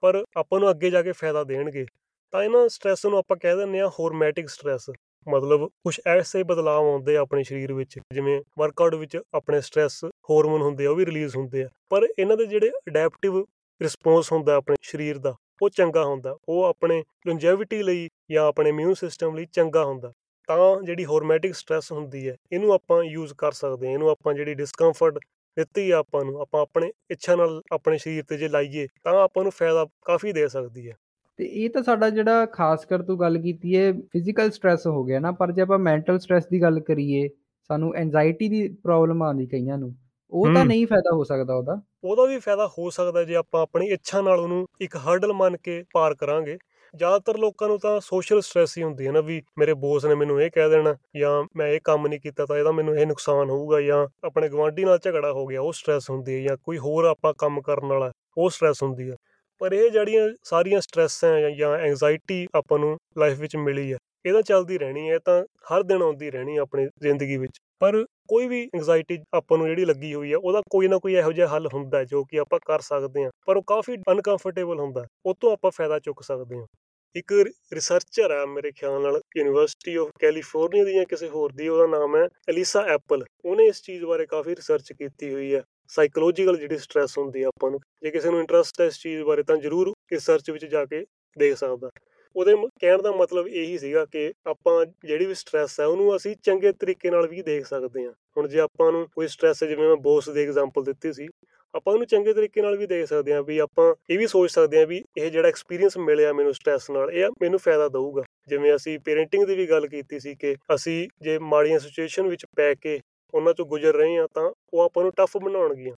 ਪਰ ਆਪਾਂ ਨੂੰ ਅੱਗੇ ਜਾ ਕੇ ਫਾਇਦਾ ਦੇਣਗੇ। ਤਾਂ ਇਹਨਾਂ ਸਟ੍ਰੈਸ ਨੂੰ ਆਪਾਂ ਕਹਿ ਦਿੰਦੇ ਆ ਹਾਰਮੈਟਿਕ ਸਟ੍ਰੈਸ ਮਤਲਬ ਕੁਝ ਐਸੇ ਬਦਲਾਅ ਆਉਂਦੇ ਆ ਆਪਣੇ ਸਰੀਰ ਵਿੱਚ, ਜਿਵੇਂ ਵਰਕਆਊਟ ਵਿੱਚ ਆਪਣੇ ਸਟ੍ਰੈਸ ਹਾਰਮੋਨ ਹੁੰਦੇ ਆ, ਉਹ ਵੀ ਰਿਲੀਜ਼ ਹੁੰਦੇ ਆ। ਪਰ ਇਹਨਾਂ ਦੇ ਜਿਹੜੇ ਅਡੈਪਟਿਵ ਰਿਸਪੌਂਸ ਹੁੰਦਾ ਆਪਣੇ ਸਰੀਰ ਦਾ, ਉਹ ਚੰਗਾ ਹੁੰਦਾ। ਉਹ ਆਪਣੇ ਲੌਂਜੈਵਿਟੀ ਲਈ ਜਾਂ ਆਪਣੇ ਇਮਿਊਨ ਸਿਸਟਮ ਲਈ ਚੰਗਾ ਹੁੰਦਾ। ਤਾਂ ਜਿਹੜੀ ਹਾਰਮੈਟਿਕ ਸਟ੍ਰੈਸ ਹੁੰਦੀ ਹੈ ਇਹਨੂੰ ਆਪਾਂ ਯੂਜ਼ ਕਰ ਸਕਦੇ ਹਾਂ ਇਹਨੂੰ ਆਪਾਂ ਜਿਹੜੀ ਡਿਸਕੰਫਰਟ ਦਿੱਤੀ ਆ ਆਪਾਂ ਨੂੰ, ਆਪਾਂ ਆਪਣੇ ਇੱਛਾ ਨਾਲ ਆਪਣੇ ਸਰੀਰ ਤੇ ਜੇ ਲਾਈਏ, ਤਾਂ ਆਪਾਂ ਨੂੰ ਫਾਇਦਾ ਕਾਫੀ ਦੇ ਸਕਦੀ ਹੈ ਤੇ ਇਹ ਤਾਂ ਸਾਡਾ ਜਿਹੜਾ ਖਾਸ ਕਰ ਤੂੰ ਗੱਲ ਕੀਤੀ ਹੈ ਫਿਜ਼ੀਕਲ ਸਟ੍ਰੈਸ ਹੋ ਗਿਆ ਨਾ ਪਰ ਜੇ ਆਪਾਂ ਮੈਂਟਲ ਸਟ੍ਰੈਸ ਦੀ ਗੱਲ ਕਰੀਏ ਸਾਨੂੰ ਐਂਜ਼ਾਈਟੀ ਦੀ ਪ੍ਰੋਬਲਮ ਆਉਂਦੀ ਕਈਆਂ ਨੂੰ ਉਹ ਤਾਂ। ਨਹੀਂ ਫਾਇਦਾ ਹੋ ਸਕਦਾ ਉਹਦਾ। ਉਹਦਾ ਵੀ ਫਾਇਦਾ ਹੋ ਸਕਦਾ ਜੇ ਆਪਾਂ ਆਪਣੀ ਇੱਛਾ ਨਾਲ ਉਹਨੂੰ ਇੱਕ ਹਰਡਲ ਮੰਨ ਕੇ ਪਾਰ ਕਰਾਂਗੇ। ਜ਼ਿਆਦਾਤਰ ਲੋਕਾਂ ਨੂੰ ਤਾਂ ਸੋਸ਼ਲ ਸਟ੍ਰੈਸ ਹੀ ਹੁੰਦੀ ਹੈ ਨਾ ਵੀ ਮੇਰੇ ਬੋਸ ਨੇ ਮੈਨੂੰ ਇਹ ਕਹਿ ਦੇਣਾ ਜਾਂ ਮੈਂ ਇਹ ਕੰਮ ਨਹੀਂ ਕੀਤਾ ਤਾਂ ਇਹਦਾ ਮੈਨੂੰ ਇਹ ਨੁਕਸਾਨ ਹੋਊਗਾ ਜਾਂ ਆਪਣੇ ਗਵਾਂਢੀ ਨਾਲ ਝਗੜਾ ਹੋ ਗਿਆ ਉਹ ਸਟ੍ਰੈਸ ਹੁੰਦੀ ਹੈ ਜਾਂ ਕੋਈ ਹੋਰ ਆਪਾਂ ਕੰਮ ਕਰਨ ਵਾਲਾ ਉਹ ਸਟ੍ਰੈਸ ਹੁੰਦੀ ਹੈ। ਪਰ ਇਹ ਜਿਹੜੀਆਂ ਸਾਰੀਆਂ ਸਟ੍ਰੈਸ ਹੈ ਜਾਂ ਐਂਜ਼ਾਈਟੀ ਆਪਾਂ ਨੂੰ ਲਾਈਫ ਵਿੱਚ ਮਿਲੀ ਹੈ, ਇਹ ਤਾਂ ਚੱਲਦੀ ਰਹਿਣੀ ਹੈ, ਇਹ ਤਾਂ ਹਰ ਦਿਨ ਆਉਂਦੀ ਰਹਿਣੀ ਹੈ ਆਪਣੀ ਜ਼ਿੰਦਗੀ ਵਿੱਚ। ਪਰ ਕੋਈ ਵੀ ਐਂਜ਼ਾਈਟੀ ਆਪਾਂ ਨੂੰ ਜਿਹੜੀ ਲੱਗੀ ਹੋਈ ਹੈ, ਉਹਦਾ ਕੋਈ ਨਾ ਕੋਈ ਇਹੋ ਜਿਹਾ ਹੱਲ ਹੁੰਦਾ ਹੈ ਜੋ ਕਿ ਆਪਾਂ ਕਰ ਸਕਦੇ ਹਾਂ, ਪਰ ਉਹ ਕਾਫੀ ਅਨਕੰਫਰਟੇਬਲ ਹੁੰਦਾ ਹੈ। ਉਹ ਤੋਂ ਆਪਾਂ ਫਾਇਦਾ ਚੁੱਕ ਸਕਦੇ ਹਾਂ। ਇੱਕ ਰਿਸਰਚਰ ਹੈ ਮੇਰੇ ਖਿਆਲ ਨਾਲ ਯੂਨੀਵਰਸਿਟੀ ਆਫ ਕੈਲੀਫੋਰਨੀਆ ਦੀ ਜਾਂ ਕਿਸੇ ਹੋਰ ਦੀ, ਉਹਦਾ ਨਾਮ ਹੈ ਐਲੀਸਾ ਐਪਲ ਉਹਨੇ ਇਸ ਚੀਜ਼ ਬਾਰੇ ਕਾਫੀ ਰਿਸਰਚ ਕੀਤੀ ਹੋਈ ਹੈ। ਸਾਈਕੋਲੋਜੀਕਲ ਜਿਹੜੀ ਸਟ੍ਰੈਸ ਹੁੰਦੀ ਆ ਆਪਾਂ ਨੂੰ, ਜੇ ਕਿਸੇ ਨੂੰ ਇੰਟਰਸਟ ਹੈ ਇਸ ਚੀਜ਼ ਬਾਰੇ ਤਾਂ ਜ਼ਰੂਰ ਇਸ ਸਰਚ ਵਿੱਚ ਜਾ ਕੇ ਦੇਖ ਸਕਦਾ। ਉਹਦੇ ਕਹਿਣ ਦਾ ਮਤਲਬ ਇਹੀ ਸੀਗਾ ਕਿ ਆਪਾਂ ਜਿਹੜੀ ਵੀ ਸਟ੍ਰੈਸ ਹੈ ਉਹਨੂੰ ਅਸੀਂ ਚੰਗੇ ਤਰੀਕੇ ਨਾਲ ਵੀ ਦੇਖ ਸਕਦੇ ਹਾਂ ਹੁਣ ਜੇ ਆਪਾਂ ਨੂੰ ਕੋਈ ਸਟ੍ਰੈਸ ਜਿਵੇਂ ਮੈਂ ਬੋਸ ਦੀ ਐਗਜ਼ਾਮਪਲ ਦਿੱਤੀ ਸੀ, ਆਪਾਂ ਉਹਨੂੰ ਚੰਗੇ ਤਰੀਕੇ ਨਾਲ ਵੀ ਦੇਖ ਸਕਦੇ ਹਾਂ ਵੀ ਆਪਾਂ ਇਹ ਵੀ ਸੋਚ ਸਕਦੇ ਹਾਂ ਵੀ ਇਹ ਜਿਹੜਾ ਐਕਸਪੀਰੀਅੰਸ ਮਿਲਿਆ ਮੈਨੂੰ ਸਟ੍ਰੈਸ ਨਾਲ, ਇਹ ਮੈਨੂੰ ਫਾਇਦਾ ਦਊਗਾ। ਜਿਵੇਂ ਅਸੀਂ ਪੇਰੈਂਟਿੰਗ ਦੀ ਵੀ ਗੱਲ ਕੀਤੀ ਸੀ ਕਿ ਅਸੀਂ ਜੇ ਮਾੜੀਆਂ ਸਿਚੁਏਸ਼ਨ ਵਿੱਚ ਪੈ ਕੇ ਉਹਨਾਂ ਤੋਂ ਗੁਜ਼ਰ ਰਹੇ ਹਾਂ ਤਾਂ ਉਹ ਆਪਾਂ ਨੂੰ ਟਫ ਬਣਾਉਣਗੀਆਂ।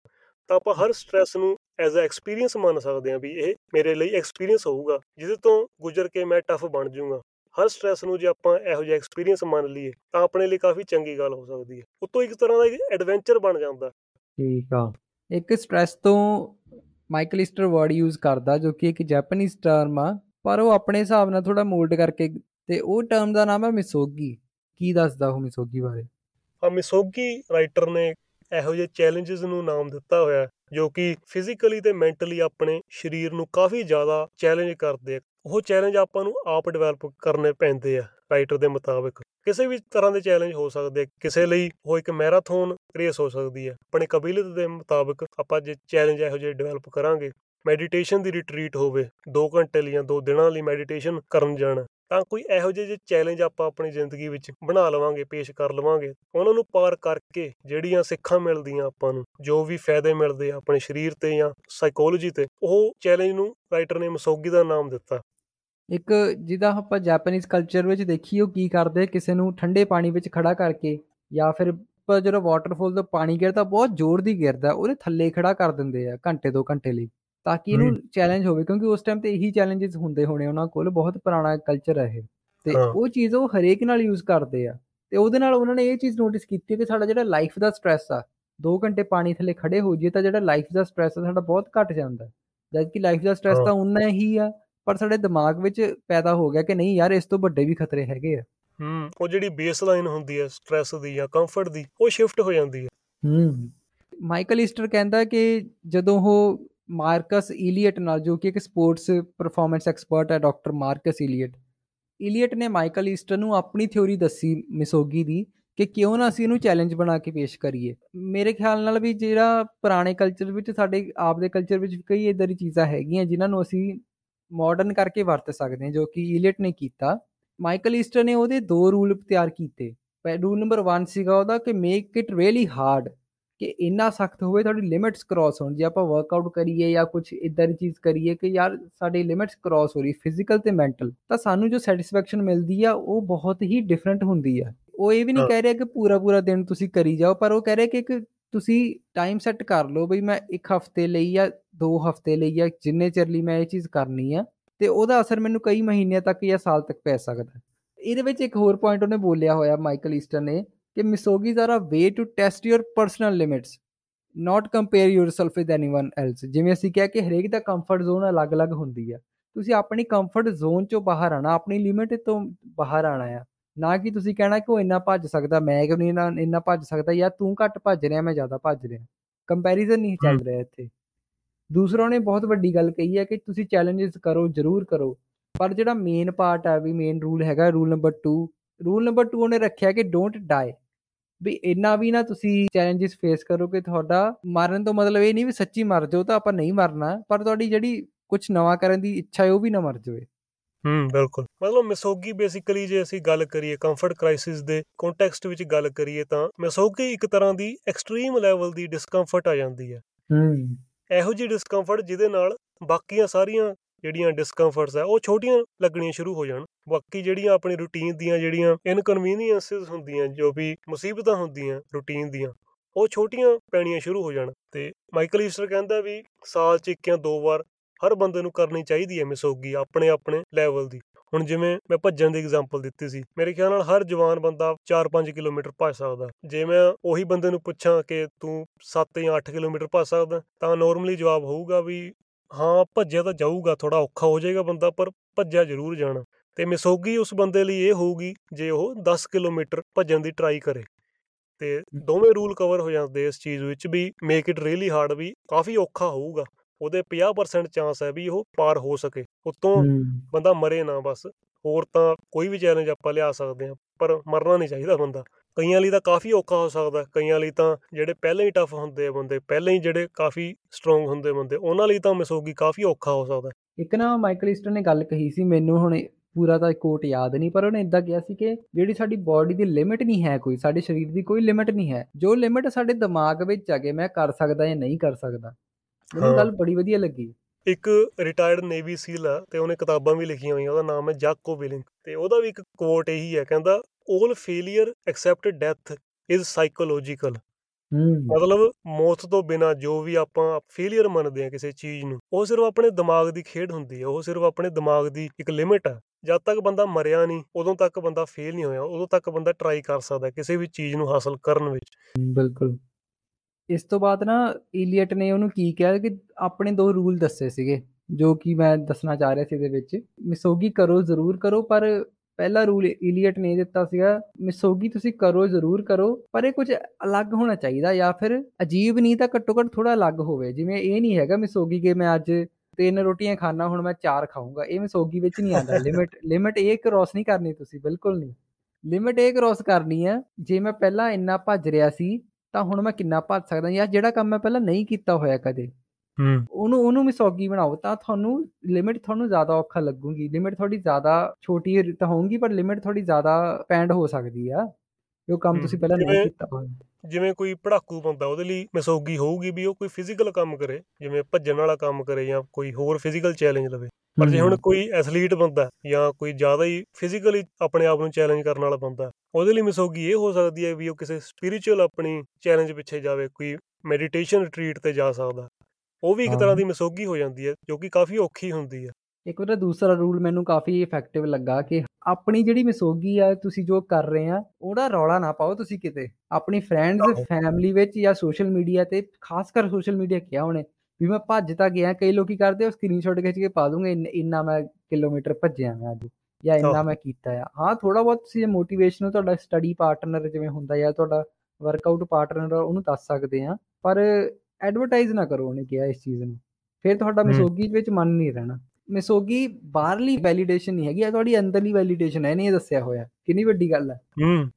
ਤਾਂ ਆਪਾਂ ਹਰ ਸਟ੍ਰੈਸ ਨੂੰ ਐਜ਼ ਅ ਐਕਸਪੀਰੀਅੰਸ ਮੰਨ ਸਕਦੇ ਹਾਂ ਵੀ ਇਹ ਮੇਰੇ ਲਈ ਐਕਸਪੀਰੀਅੰਸ ਹੋਊਗਾ, ਜਿਹਦੇ ਤੋਂ ਗੁਜ਼ਰ ਕੇ ਮੈਂ ਟਫ ਬਣ ਜਾਊਗਾ। ਹਰ ਸਟ੍ਰੈਸ ਨੂੰ ਜੇ ਆਪਾਂ ਇਹੋ ਜਿਹਾ ਐਕਸਪੀਰੀਅੰਸ ਮੰਨ ਲਈਏ, ਤਾਂ ਆਪਣੇ ਲਈ ਕਾਫੀ ਚੰਗੀ ਗੱਲ ਹੋ ਸਕਦੀ ਹੈ। ਉਤੋਂ ਇੱਕ ਤਰ੍ਹਾਂ ਦਾ ਐਡਵੈਂਚਰ ਬਣ ਜਾਂਦਾ। ਠੀਕ ਆ। ਇੱਕ ਸਟ੍ਰੈਸ ਤੋਂ ਮਾਈਕਲ ਈਸਟਰ ਵਰਡ ਯੂਜ਼ ਕਰਦਾ, ਜੋ ਕਿ ਇੱਕ ਜੈਪਨੀਜ਼ ਟਰਮ ਆ, ਪਰ ਉਹ ਆਪਣੇ ਹਿਸਾਬ ਨਾਲ ਥੋੜਾ ਮੋਲਡ ਕਰਕੇ ਤੇ ਉਹ ਟਰਮ ਦਾ ਨਾਮ ਹੈ ਮਿਸੋਗੀ ਕੀ ਦੱਸਦਾ ਉਹ ਮਿਸੋਗੀ ਬਾਰੇ? ਆ ਮਿਸੋਗੀ ਰਾਈਟਰ ਨੇ ਇਹੋ ਜਿਹੇ ਚੈਲੰਜਸ ਨੂੰ ਨਾਮ ਦਿੱਤਾ ਹੋਇਆ ਜੋ ਕਿ ਫਿਜ਼ੀਕਲੀ ਤੇ ਮੈਂਟਲੀ ਆਪਣੇ ਸਰੀਰ ਨੂੰ ਕਾਫੀ ਜ਼ਿਆਦਾ ਚੈਲੰਜ ਕਰਦੇ ਆ। ਉਹ ਚੈਲੰਜ ਆਪਾਂ ਨੂੰ ਆਪ ਡਿਵੈਲਪ ਕਰਨੇ ਪੈਂਦੇ ਆ ਰਾਈਟਰ ਦੇ ਮੁਤਾਬਕ। ਕਿਸੇ ਵੀ ਤਰ੍ਹਾਂ ਦੇ ਚੈਲੰਜ ਹੋ ਸਕਦੇ ਕਿਸੇ ਲਈ ਉਹ ਇੱਕ ਮੈਰਾਥਨ ਰੇਸ ਹੋ ਸਕਦੀ ਹੈ ਆਪਣੇ ਕਬੀਲਤ ਦੇ ਮੁਤਾਬਕ ਆਪਾਂ ਜੇ ਚੈਲੰਜ ਇਹੋ ਜਿਹੇ ਡਿਵੈਲਪ ਕਰਾਂਗੇ ਮੈਡੀਟੇਸ਼ਨ ਦੀ ਰਿਟਰੀਟ ਹੋਵੇ 2 ਘੰਟੇ ਲਈ ਜਾਂ 2 ਦਿਨਾਂ ਲਈ ਮੈਡੀਟੇਸ਼ਨ ਕਰਨ ਜਾਣਾ ਤਾਂ ਕੋਈ ਇਹੋ ਜਿਹੇ ਚੈਲੰਜ ਆਪਾਂ ਆਪਣੀ ਜ਼ਿੰਦਗੀ ਵਿੱਚ ਬਣਾ ਲਵਾਂਗੇ, ਪੇਸ਼ ਕਰ ਲਵਾਂਗੇ, ਉਹਨਾਂ ਨੂੰ ਪਾਰ ਕਰਕੇ ਜਿਹੜੀਆਂ ਸਿੱਖਾਂ ਮਿਲਦੀਆਂ ਆਪਾਂ ਨੂੰ, ਜੋ ਵੀ ਫਾਇਦੇ ਮਿਲਦੇ ਆ ਆਪਣੇ ਸਰੀਰ ਤੇ ਜਾਂ ਸਾਈਕੋਲੋਜੀ ਤੇ, ਉਹ ਚੈਲੰਜ ਨੂੰ ਰਾਈਟਰ ਨੇ ਮਸੋਗੀ ਦਾ ਨਾਮ ਦਿੱਤਾ। ਇੱਕ ਜਿਹਦਾ ਆਪਾਂ ਜਾਪਾਨੀਜ਼ ਕਲਚਰ ਵਿੱਚ ਦੇਖੀ ਉਹ ਕੀ ਕਰਦੇ? ਕਿਸੇ ਨੂੰ ਠੰਡੇ ਪਾਣੀ ਵਿੱਚ ਖੜਾ ਕਰਕੇ ਜਾਂ ਫਿਰ ਪਰ ਜਦੋਂ ਵਾਟਰਫਾਲ ਤੋਂ ਪਾਣੀ ਗਿਰਦਾ, ਬਹੁਤ ਜ਼ੋਰ ਦੀ ਗਿਰਦਾ, ਉਹਦੇ ਥੱਲੇ ਖੜਾ ਕਰ ਦਿੰਦੇ ਆ ਘੰਟੇ ਦੋ ਘੰਟੇ ਲਈ। ਤਾਂ ਕਿ ਇਹਨੂੰ ਚੈਲੰਜ ਹੋਵੇ ਕਿਉਂਕਿ ਉਸ ਟਾਈਮ ਤੇ ਇਹੀ ਚੈਲੰਜਸ ਹੁੰਦੇ ਹੋਣੇ ਉਹਨਾਂ ਕੋਲ ਬਹੁਤ ਪੁਰਾਣਾ ਕਲਚਰ ਹੈ ਇਹ। ਤੇ ਉਹ ਚੀਜ਼ ਉਹ ਹਰੇਕ ਨਾਲ ਯੂਜ਼ ਕਰਦੇ ਆ। ਤੇ ਉਹਦੇ ਨਾਲ ਉਹਨਾਂ ਨੇ ਇਹ ਚੀਜ਼ ਨੋਟਿਸ ਕੀਤੀ ਕਿ ਸਾਡਾ ਜਿਹੜਾ ਲਾਈਫ ਦਾ ਸਟ੍ਰੈਸ ਆ 2 ਘੰਟੇ ਪਾਣੀ ਥੱਲੇ ਖੜੇ ਹੋ ਜਾਈਏ ਤਾਂ ਜਿਹੜਾ ਲਾਈਫ ਦਾ ਸਟ੍ਰੈਸ ਆ ਸਾਡਾ ਬਹੁਤ ਘਟ ਜਾਂਦਾ। ਜਦ ਕਿ ਲਾਈਫ ਦਾ ਸਟ੍ਰੈਸ ਤਾਂ ਉਨਾ ਹੀ ਆ ਪਰ ਸਾਡੇ ਦਿਮਾਗ ਵਿੱਚ ਪੈਦਾ ਹੋ ਗਿਆ ਕਿ ਨਹੀਂ ਯਾਰ ਇਸ ਤੋਂ ਵੱਡੇ ਵੀ ਖਤਰੇ ਹੈਗੇ ਆ। ਹੂੰ ਉਹ ਜਿਹੜੀ ਬੇਸਲਾਈਨ ਹੁੰਦੀ ਹੈ ਸਟ੍ਰੈਸ ਦੀ ਜਾਂ ਕੰਫਰਟ ਦੀ ਉਹ ਸ਼ਿਫਟ ਹੋ ਜਾਂਦੀ ਹੈ ਹੂੰ। ਮਾਈਕਲ ਈਸਟਰ ਕਹਿੰਦਾ ਕਿ ਜਦੋਂ ਉਹ ਮਾਰਕਸ ਇਲੀਅਟ ਨਾਲ, ਜੋ ਕਿ ਇੱਕ ਸਪੋਰਟਸ ਪਰਫਾਰਮੈਂਸ ਐਕਸਪਰਟ ਹੈ ਡਾਕਟਰ ਮਾਰਕਸ ਇਲੀਅਟ ਇਲੀਅਟ ਨੇ ਮਾਈਕਲ ਈਸਟਰ ਨੂੰ ਆਪਣੀ ਥਿਉਰੀ ਦੱਸੀ ਮਿਸੋਗੀ ਦੀ ਕਿ ਕਿਉਂ ਨਾ ਅਸੀਂ ਇਹਨੂੰ ਚੈਲੰਜ ਬਣਾ ਕੇ ਪੇਸ਼ ਕਰੀਏ। ਮੇਰੇ ਖਿਆਲ ਨਾਲ ਵੀ ਜਿਹੜਾ ਪੁਰਾਣੇ ਕਲਚਰ ਵਿੱਚ, ਸਾਡੇ ਆਪ ਦੇ ਕਲਚਰ ਵਿੱਚ ਕਈ ਇਦਾਂ ਦੀ ਚੀਜ਼ਾਂ ਹੈਗੀਆਂ ਜਿਨ੍ਹਾਂ ਨੂੰ ਅਸੀਂ ਮਾਡਰਨ ਕਰਕੇ ਵਰਤ ਸਕਦੇ ਹਾਂ, ਜੋ ਕਿ ਇਲੀਅਟ ਨੇ ਕੀਤਾ। ਮਾਈਕਲ ਈਸਟਰ ਨੇ ਉਹਦੇ ਦੋ ਰੂਲ ਤਿਆਰ ਕੀਤੇ। ਰੂਲ ਨੰਬਰ 1 ਸੀਗਾ ਉਹਦਾ ਕਿ ਮੇਕ ਇਟ ਰੀਅਲੀ ਹਾਰਡ ਕਿ ਇੰਨਾ ਸਖਤ ਹੋਵੇ ਤੁਹਾਡੀ ਲਿਮਿਟਸ ਕ੍ਰਾਸ ਹੋਣ। ਜੇ ਆਪਾਂ ਵਰਕਆਊਟ ਕਰੀਏ ਜਾਂ ਕੁਝ ਇਦਾਂ ਦੀ ਚੀਜ਼ ਕਰੀਏ ਕਿ ਯਾਰ ਸਾਡੀ ਲਿਮਿਟਸ ਕ੍ਰਾਸ ਹੋ ਰਹੀ ਫਿਜ਼ੀਕਲ ਤੇ ਮੈਂਟਲ ਤਾਂ ਸਾਨੂੰ ਜੋ ਸੈਟੀਸਫੈਕਸ਼ਨ ਮਿਲਦੀ ਆ ਉਹ ਬਹੁਤ ਹੀ ਡਿਫਰੈਂਟ ਹੁੰਦੀ ਆ। ਉਹ ਇਹ ਵੀ ਨਹੀਂ ਕਹਿ ਰਿਹਾ ਕਿ ਪੂਰਾ ਪੂਰਾ ਦਿਨ ਤੁਸੀਂ ਕਰੀ ਜਾਓ ਪਰ ਉਹ ਕਹਿ ਰਿਹਾ ਕਿ ਇੱਕ ਤੁਸੀਂ ਟਾਈਮ ਸੈੱਟ ਕਰ ਲਓ ਬਈ ਮੈਂ ਇੱਕ ਹਫ਼ਤੇ ਲਈ ਜਾਂ ਦੋ ਹਫ਼ਤੇ ਲਈ ਜਾਂ ਜਿੰਨੇ ਚਿਰ ਲਈ ਮੈਂ ਇਹ ਚੀਜ਼ ਕਰਨੀ ਆ ਤੇ ਉਹਦਾ ਅਸਰ ਮੈਨੂੰ ਕਈ ਮਹੀਨਿਆਂ ਤੱਕ ਜਾਂ ਸਾਲ ਤੱਕ ਪੈ ਸਕਦਾ। ਇਹਦੇ ਵਿੱਚ ਇੱਕ ਹੋਰ ਪੁਆਇੰਟ ਉਹਨੇ ਬੋਲਿਆ ਹੋਇਆ ਮਾਈਕਲ ਈਸਟਰ ਨੇ ਕਿ misogis are a way to test your personal limits not compare yourself with anyone else ਜਿਵੇਂ ਅਸੀਂ ਕਿਹਾ ਕਿ ਹਰੇਕ ਦਾ ਕੰਫਰਟ ਜ਼ੋਨ ਅਲੱਗ-ਅਲੱਗ ਹੁੰਦੀ ਆ ਤੁਸੀਂ ਆਪਣੀ ਕੰਫਰਟ ਜ਼ੋਨ ਚੋਂ ਬਾਹਰ ਆਣਾ ਆਪਣੀ ਲਿਮਿਟ ਤੋਂ ਬਾਹਰ ਆਣਾ ਆ ਨਾ ਕਿ ਤੁਸੀਂ ਕਹਿਣਾ ਕਿ ਉਹ ਇੰਨਾ ਭੱਜ ਸਕਦਾ ਮੈਂ ਕਿਉਂ ਨਹੀਂ ਇੰਨਾ ਇੰਨਾ ਭੱਜ ਸਕਦਾ ਜਾਂ ਤੂੰ ਘੱਟ ਭੱਜ ਰਿਹਾ ਮੈਂ ਜ਼ਿਆਦਾ ਭੱਜ ਰਿਹਾ ਕੰਪੈਰੀਜ਼ਨ ਨਹੀਂ ਚੱਲ ਰਿਹਾ ਇੱਥੇ ਦੂਸਰਾ ਨੇ ਬਹੁਤ ਵੱਡੀ ਗੱਲ ਕਹੀ ਹੈ ਕਿ ਤੁਸੀਂ ਚੈਲੰਜਸ ਕਰੋ ਜ਼ਰੂਰ ਕਰੋ ਪਰ ਜਿਹੜਾ ਮੇਨ ਪਾਰਟ ਆ ਵੀ ਮੇਨ ਰੂਲ ਹੈਗਾ ਰੂਲ ਨੰਬਰ 2 ਰੂਲ ਨੰਬਰ 2 ਉਹਨੇ ਰੱਖਿਆ ਕਿ ਡੋਂਟ ਡਾਈ ਵੀ ਇੰਨਾ ਵੀ ਨਾ ਤੁਸੀਂ ਚੈਲੰਜਸ ਫੇਸ ਕਰੋ ਕਿ ਤੁਹਾਡਾ ਮਰਨ ਤੋਂ ਮਤਲਬ ਇਹ ਨਹੀਂ ਵੀ ਸੱਚੀ ਮਰ ਜਾਓ ਤਾਂ ਆਪਾਂ ਨਹੀਂ ਮਰਨਾ ਪਰ ਤੁਹਾਡੀ ਜਿਹੜੀ ਕੁਝ ਨਵਾਂ ਕਰਨ ਦੀ ਇੱਛਾ ਹੈ ਉਹ ਵੀ ਨਾ ਮਰ ਜਾਵੇ। ਹੂੰ ਬਿਲਕੁਲ। ਮਤਲਬ ਮਿਸੋਗੀ ਬੇਸਿਕਲੀ ਜੇ ਅਸੀਂ ਗੱਲ ਕਰੀਏ ਕੰਫਰਟ ਕ੍ਰਾਈਸਿਸ ਦੇ ਕੰਟੈਕਸਟ ਵਿੱਚ ਗੱਲ ਕਰੀਏ ਤਾਂ ਮਿਸੋਗੀ ਇੱਕ ਤਰ੍ਹਾਂ ਦੀ ਐਕਸਟ੍ਰੀਮ ਲੈਵਲ ਦੀ ਡਿਸਕੰਫਰਟ ਆ ਜਾਂਦੀ ਹੈ। ਹੂੰ। ਇਹੋ ਜਿਹੀ ਡਿਸਕੰਫਰਟ ਜਿਹਦੇ ਨਾਲ ਬਾਕੀਆਂ ਸਾਰੀਆਂ ਜਿਹੜੀਆਂ ਡਿਸਕੰਫਰਟਸ ਆ ਉਹ ਛੋਟੀਆਂ ਲੱਗਣੀਆਂ ਸ਼ੁਰੂ ਹੋ ਜਾਣ। ਬਾਕੀ ਜਿਹੜੀਆਂ ਆਪਣੀ ਰੂਟੀਨ ਦੀਆਂ ਜਿਹੜੀਆਂ ਇਨਕਨਵੀਨੀਅੰਸਸ ਹੁੰਦੀਆਂ, ਜੋ ਵੀ ਮੁਸੀਬਤਾਂ ਹੁੰਦੀਆਂ ਰੂਟੀਨ ਦੀਆਂ, ਉਹ ਛੋਟੀਆਂ ਪੈਣੀਆਂ ਸ਼ੁਰੂ ਹੋ ਜਾਣ। ਤੇ ਮਾਈਕਲ ਈਸਟਰ ਕਹਿੰਦਾ ਵੀ ਸਾਲ 'ਚ ਇੱਕ ਜਾਂ ਦੋ ਵਾਰ ਹਰ ਬੰਦੇ ਨੂੰ ਕਰਨੀ ਚਾਹੀਦੀ ਹੈ ਮਿਸੋਗੀ ਆਪਣੇ ਆਪਣੇ ਲੈਵਲ ਦੀ। ਹੁਣ ਜਿਵੇਂ ਮੈਂ ਭੱਜਣ ਦੀ ਐਗਜ਼ਾਮਪਲ ਦਿੱਤੀ ਸੀ, ਮੇਰੇ ਖਿਆਲ ਨਾਲ ਹਰ ਜਵਾਨ ਬੰਦਾ 4-5 ਕਿਲੋਮੀਟਰ ਭੱਜ ਸਕਦਾ। ਜੇ ਮੈਂ ਉਹੀ ਬੰਦੇ ਨੂੰ ਪੁੱਛਾਂ ਕਿ ਤੂੰ 7 ਜਾਂ 8 ਕਿਲੋਮੀਟਰ ਭੱਜ ਸਕਦਾ, ਤਾਂ ਨਾਰਮਲੀ ਜਵਾਬ ਹੋਊਗਾ ਵੀ ਹਾਂ, ਭੱਜਿਆ ਤਾਂ ਜਾਊਗਾ ਥੋੜਾ ਔਖਾ ਹੋ ਜਾਏਗਾ ਬੰਦਾ, ਪਰ ਭੱਜਿਆ ਜ਼ਰੂਰ ਜਾਣਾ। ਤੇ ਮਿਸੋਗੀ ਉਸ ਬੰਦੇ ਲਈ ਇਹ ਹੋਊਗੀ ਜੇ ਉਹ 10 ਕਿਲੋਮੀਟਰ ਭੱਜਣ ਦੀ ਟਰਾਈ ਕਰੇ। ਤੇ ਦੋਵੇਂ ਰੂਲ ਕਵਰ ਹੋ ਜਾਂਦੇ ਇਸ ਚੀਜ਼ ਵਿੱਚ ਵੀ ਮੇਕ ਇਟ ਰੀਲੀ ਹਾਰਡ ਵੀ ਕਾਫੀ ਔਖਾ ਹੋਊਗਾ। ਉਹਦੇ 50% ਚਾਂਸ ਹੈ ਵੀ ਉਹ ਪਾਰ ਹੋ ਸਕੇ। ਉਤੋਂ ਬੰਦਾ ਮਰੇ ਨਾ ਬਸ। ਹੋਰ ਤਾਂ ਕੋਈ ਵੀ ਚੈਲੰਜ ਆਪਾਂ ਲਿਆ ਸਕਦੇ ਆ ਪਰ ਮਰਨਾ ਨਹੀਂ ਚਾਹੀਦਾ ਬੰਦਾ। ਕਈਆਂ ਲਈ ਤਾਂ ਕਾਫੀ ਔਖਾ ਹੋ ਸਕਦਾ ਕਈਆਂ ਲਈ ਤਾਂ ਜਿਹੜੇ ਪਹਿਲਾਂ ਹੀ ਟਫ ਹੁੰਦੇ ਆ ਬੰਦੇ ਪਹਿਲਾਂ ਹੀ ਜਿਹੜੇ ਕਾਫੀ ਸਟਰੋਂਗ ਹੁੰਦੇ ਬੰਦੇ ਉਹਨਾਂ ਲਈ ਤਾਂ ਮਿਸੋਗੀ ਕਾਫੀ ਔਖਾ ਹੋ ਸਕਦਾ। ਇੱਕ ਨਾ ਮਾਈਕਲ ਈਸਟਰ ਨੇ ਗੱਲ ਕਹੀ ਸੀ ਮੈਨੂੰ ਹੁਣ ਪੂਰਾ ਤਾਂ ਕੋਟ ਯਾਦ ਨਹੀਂ ਪਰ ਉਹਨੇ ਇਦਾਂ ਕਿਹਾ ਸੀ ਕਿ ਜਿਹੜੀ ਸਾਡੀ ਬਾਡੀ ਦੀ ਲਿਮਿਟ ਨਹੀਂ ਹੈ ਕੋਈ ਸਾਡੇ ਸਰੀਰ ਦੀ ਕੋਈ ਲਿਮਿਟ ਨਹੀਂ ਹੈ। ਜੋ ਲਿਮਿਟ ਸਾਡੇ ਦਿਮਾਗ ਵਿੱਚ ਆ ਕੇ ਮੈਂ ਕਰ ਸਕਦਾ ਜਾਂ ਨਹੀਂ ਕਰ ਸਕਦਾ। ਮੈਨੂੰ ਗੱਲ ਬੜੀ ਵਧੀਆ ਲੱਗੀ। ਇੱਕ ਰਿਟਾਇਰਡ ਨੇਵੀ ਸੀਲ ਆ ਤੇ ਉਹਨੇ ਕਿਤਾਬਾਂ ਵੀ ਲਿਖੀਆਂ ਹੋਈਆਂ ਉਹਦਾ ਨਾਮ ਹੈ ਜਾਕੋ ਵਿਲਿੰਗ। ਤੇ ਉਹਦਾ ਵੀ ਇੱਕ ਕੋਟ ਇਹੀ ਹੈ ਕਹਿੰਦਾ 올 failure accept death is psychological ਮਤਲਬ ਮੌਤ ਤੋਂ ਬਿਨਾ ਜੋ ਵੀ ਆਪਾਂ ਫੇਲਿਅਰ ਮੰਨਦੇ ਆ ਕਿਸੇ ਚੀਜ਼ ਨੂੰ ਉਹ ਸਿਰਫ ਆਪਣੇ ਦਿਮਾਗ ਦੀ ਖੇਡ ਹੁੰਦੀ ਹੈ ਉਹ ਸਿਰਫ ਆਪਣੇ ਦਿਮਾਗ ਦੀ ਇੱਕ ਲਿਮਿਟ ਹੈ। ਜਦ ਤੱਕ ਬੰਦਾ ਮਰਿਆ ਨਹੀਂ ਉਦੋਂ ਤੱਕ ਬੰਦਾ ਫੇਲ ਨਹੀਂ ਹੋਇਆ ਉਦੋਂ ਤੱਕ ਬੰਦਾ ਟਰਾਈ ਕਰ ਸਕਦਾ ਕਿਸੇ ਵੀ ਚੀਜ਼ ਨੂੰ ਹਾਸਲ ਕਰਨ ਵਿੱਚ। ਬਿਲਕੁਲ। ਇਸ ਤੋਂ ਬਾਅਦ ਨਾ ਇਲੀਅਟ ਨੇ ਉਹਨੂੰ ਕੀ ਕਿਹਾ ਕਿ ਆਪਣੇ ਦੋ ਰੂਲ ਦੱਸੇ ਸੀਗੇ ਜੋ ਕਿ ਮੈਂ ਦੱਸਣਾ ਚਾਹ ਰਿਹਾ ਸੀ ਇਹਦੇ ਵਿੱਚ। ਮਿਸੋਗੀ ਕਰੋ ਜ਼ਰੂਰ ਕਰੋ ਪਰ ਪਹਿਲਾ ਰੂਲ ਇਲੀਅਟ ਨੇ ਦਿੱਤਾ ਸੀਗਾ ਮਿਸੋਗੀ ਤੁਸੀਂ ਕਰੋ, ਜ਼ਰੂਰ ਕਰੋ, ਪਰ ਇਹ ਕੁਝ ਅਲੱਗ ਹੋਣਾ ਚਾਹੀਦਾ ਜਾਂ ਫਿਰ ਅਜੀਬ ਨਹੀਂ ਤਾਂ ਘੱਟੋ ਘੱਟ ਥੋੜਾ ਅਲੱਗ ਹੋਵੇ। ਜਿਵੇਂ ਇਹ ਨਹੀਂ ਹੈਗਾ ਮਿਸੋਗੀ ਕਿ ਮੈਂ ਅੱਜ ਤਿੰਨ ਰੋਟੀਆਂ ਖਾਣਾ ਹੁਣ ਮੈਂ ਚਾਰ ਖਾਊਂਗਾ। ਇਹ ਮਿਸੋਗੀ ਵਿੱਚ ਨਹੀਂ ਆਉਂਦਾ। ਲਿਮਿਟ ਲਿਮਿਟ ਇਹ ਕ੍ਰੋਸ ਨਹੀਂ ਕਰਨੀ ਤੁਸੀਂ, ਬਿਲਕੁਲ ਨਹੀਂ। ਲਿਮਿਟ ਇਹ ਕ੍ਰੋਸ ਕਰਨੀ ਹੈ ਜੇ ਮੈਂ ਪਹਿਲਾਂ ਇੰਨਾ ਭੱਜ ਰਿਹਾ ਸੀ, ਤਾਂ ਹੁਣ ਮੈਂ ਕਿੰਨਾ ਭੱਜ ਸਕਦਾ ਜਾਂ ਜਿਹੜਾ ਕੰਮ ਮੈਂ ਪਹਿਲਾਂ ਨਹੀਂ ਕੀਤਾ ਹੋਇਆ ਕਦੇ। ਹੂੰ ਉਹਨੂੰ ਉਹਨੂੰ ਮਿਸੋਗੀ ਬਣਾਓ ਤਾਂ ਤੁਹਾਨੂੰ ਲਿਮਿਟ ਤੁਹਾਨੂੰ ਜ਼ਿਆਦਾ ਔਖਾ ਲੱਗੂਗੀ। ਲਿਮਿਟ ਥੋੜੀ ਜ਼ਿਆਦਾ ਛੋਟੀ ਤਾਂ ਹੋਊਗੀ ਪਰ ਲਿਮਿਟ ਥੋੜੀ ਜ਼ਿਆਦਾ ਪੈਂਡ ਹੋ ਸਕਦੀ ਆ। ਜੋ ਕੰਮ ਤੁਸੀਂ ਪਹਿਲਾਂ ਨਹੀਂ ਕੀਤਾ ਜਿਵੇਂ ਕੋਈ ਪੜਾਕੂ ਬੰਦਾ ਉਹਦੇ ਲਈ ਮਿਸੋਗੀ ਹੋਊਗੀ ਵੀ ਉਹ ਕੋਈ ਫਿਜ਼ੀਕਲ ਕੰਮ ਕਰੇ ਜਿਵੇਂ ਭੱਜਣ ਵਾਲਾ ਕੰਮ ਕਰੇ ਜਾਂ ਕੋਈ ਹੋਰ ਫਿਜ਼ੀਕਲ ਚੈਲੰਜ ਲਵੇ। ਪਰ ਜੇ ਹੁਣ ਕੋਈ ਐਥਲੀਟ ਬੰਦਾ ਜਾਂ ਕੋਈ ਜ਼ਿਆਦਾ ਹੀ ਫਿਜ਼ੀਕਲੀ ਆਪਣੇ ਆਪ ਨੂੰ ਚੈਲੰਜ ਕਰਨ ਵਾਲਾ ਬੰਦਾ ਉਹਦੇ ਲਈ ਮਿਸੋਗੀ ਇਹ ਹੋ ਸਕਦੀ ਹੈ ਵੀ ਉਹ ਕਿਸੇ ਸਪਿਰਚੁਅਲ ਆਪਣੀ ਚੈਲੰਜ ਪਿੱਛੇ ਜਾਵੇ ਕੋਈ ਮੈਡੀਟੇਸ਼ਨ ਰਿਟਰੀਟ ਤੇ ਜਾ ਸਕਦਾ। ਉਹ ਵੀ ਇੱਕ ਤਰ੍ਹਾਂ ਦੀ ਮਿਸੋਗੀ ਹੋ ਜਾਂਦੀ ਹੈ ਜੋ ਕਿ ਕਾਫੀ ਔਖੀ ਹੁੰਦੀ ਹੈ। ਇੱਕ ਵਾਰ ਦੂਸਰਾ ਰੂਲ ਮੈਨੂੰ ਕਾਫੀ ਇਫੈਕਟਿਵ ਲੱਗਾ ਕਿ ਆਪਣੀ ਜਿਹੜੀ ਮਿਸੋਗੀ ਆ ਤੁਸੀਂ ਜੋ ਕਰ ਰਹੇ ਆ ਉਹਦਾ ਰੌਲਾ ਨਾ ਪਾਓ ਤੁਸੀਂ ਕਿਤੇ। ਆਪਣੀ ਫਰੈਂਡਸ ਫੈਮਿਲੀ ਵਿੱਚ ਜਾਂ ਸੋਸ਼ਲ ਮੀਡੀਆ ਤੇ ਖਾਸ ਕਰ ਸੋਸ਼ਲ ਮੀਡੀਆ ਕਿਹਾ ਉਹਨੇ ਵੀ ਮੈਂ ਭੱਜ ਤਾਂ ਗਿਆ ਕਈ ਲੋਕੀ ਕਰਦੇ ਉਹ ਸਕਰੀਨਸ਼ਾਟ ਖਿੱਚ ਕੇ ਪਾ ਦੂੰਗੇ ਇੰਨਾ ਮੈਂ ਕਿਲੋਮੀਟਰ ਭੱਜਿਆ ਮੈਂ ਅੱਜ ਜਾਂ ਇੰਨਾ ਮੈਂ ਕੀਤਾ ਆ। ਹਾਂ ਥੋੜਾ ਬਹੁਤ ਤੁਸੀਂ ਮੋਟੀਵੇਸ਼ਨ ਤੁਹਾਡਾ ਸਟੱਡੀ ਪਾਰਟਨਰ ਜਿਵੇਂ ਹੁੰਦਾ ਜਾਂ ਤੁਹਾਡਾ ਵਰਕਆਊਟ ਪਾਰਟਨਰ ਉਹਨੂੰ ਦੱਸ ਸਕਦੇ ਆ ਪਰ ਐਡਵਰਟਾਈਜ਼ ਨਾ ਕਰੋ ਉਹਨੇ ਕਿਹਾ ਇਸ ਚੀਜ਼ ਨੂੰ। ਫਿਰ ਤੁਹਾਡਾ ਮਿਸੋਗੀ ਵਿੱਚ ਮਨ ਨਹੀਂ ਰਹਿਣਾ। ਮਿਸੋਗੀ ਬਾਹਰਲੀ ਵੈਲੀਡੇਸ਼ਨ ਨਹੀਂ ਹੈਗੀ ਆ ਤੁਹਾਡੀ ਅੰਦਰਲੀ ਵੈਲੀਡੇਸ਼ਨ ਹੈ ਨਹੀਂ ਦੱਸਿਆ ਹੋਇਆ। ਕਿੰਨੀ ਵੱਡੀ ਗੱਲ ਹੈ। ਹੂੰ।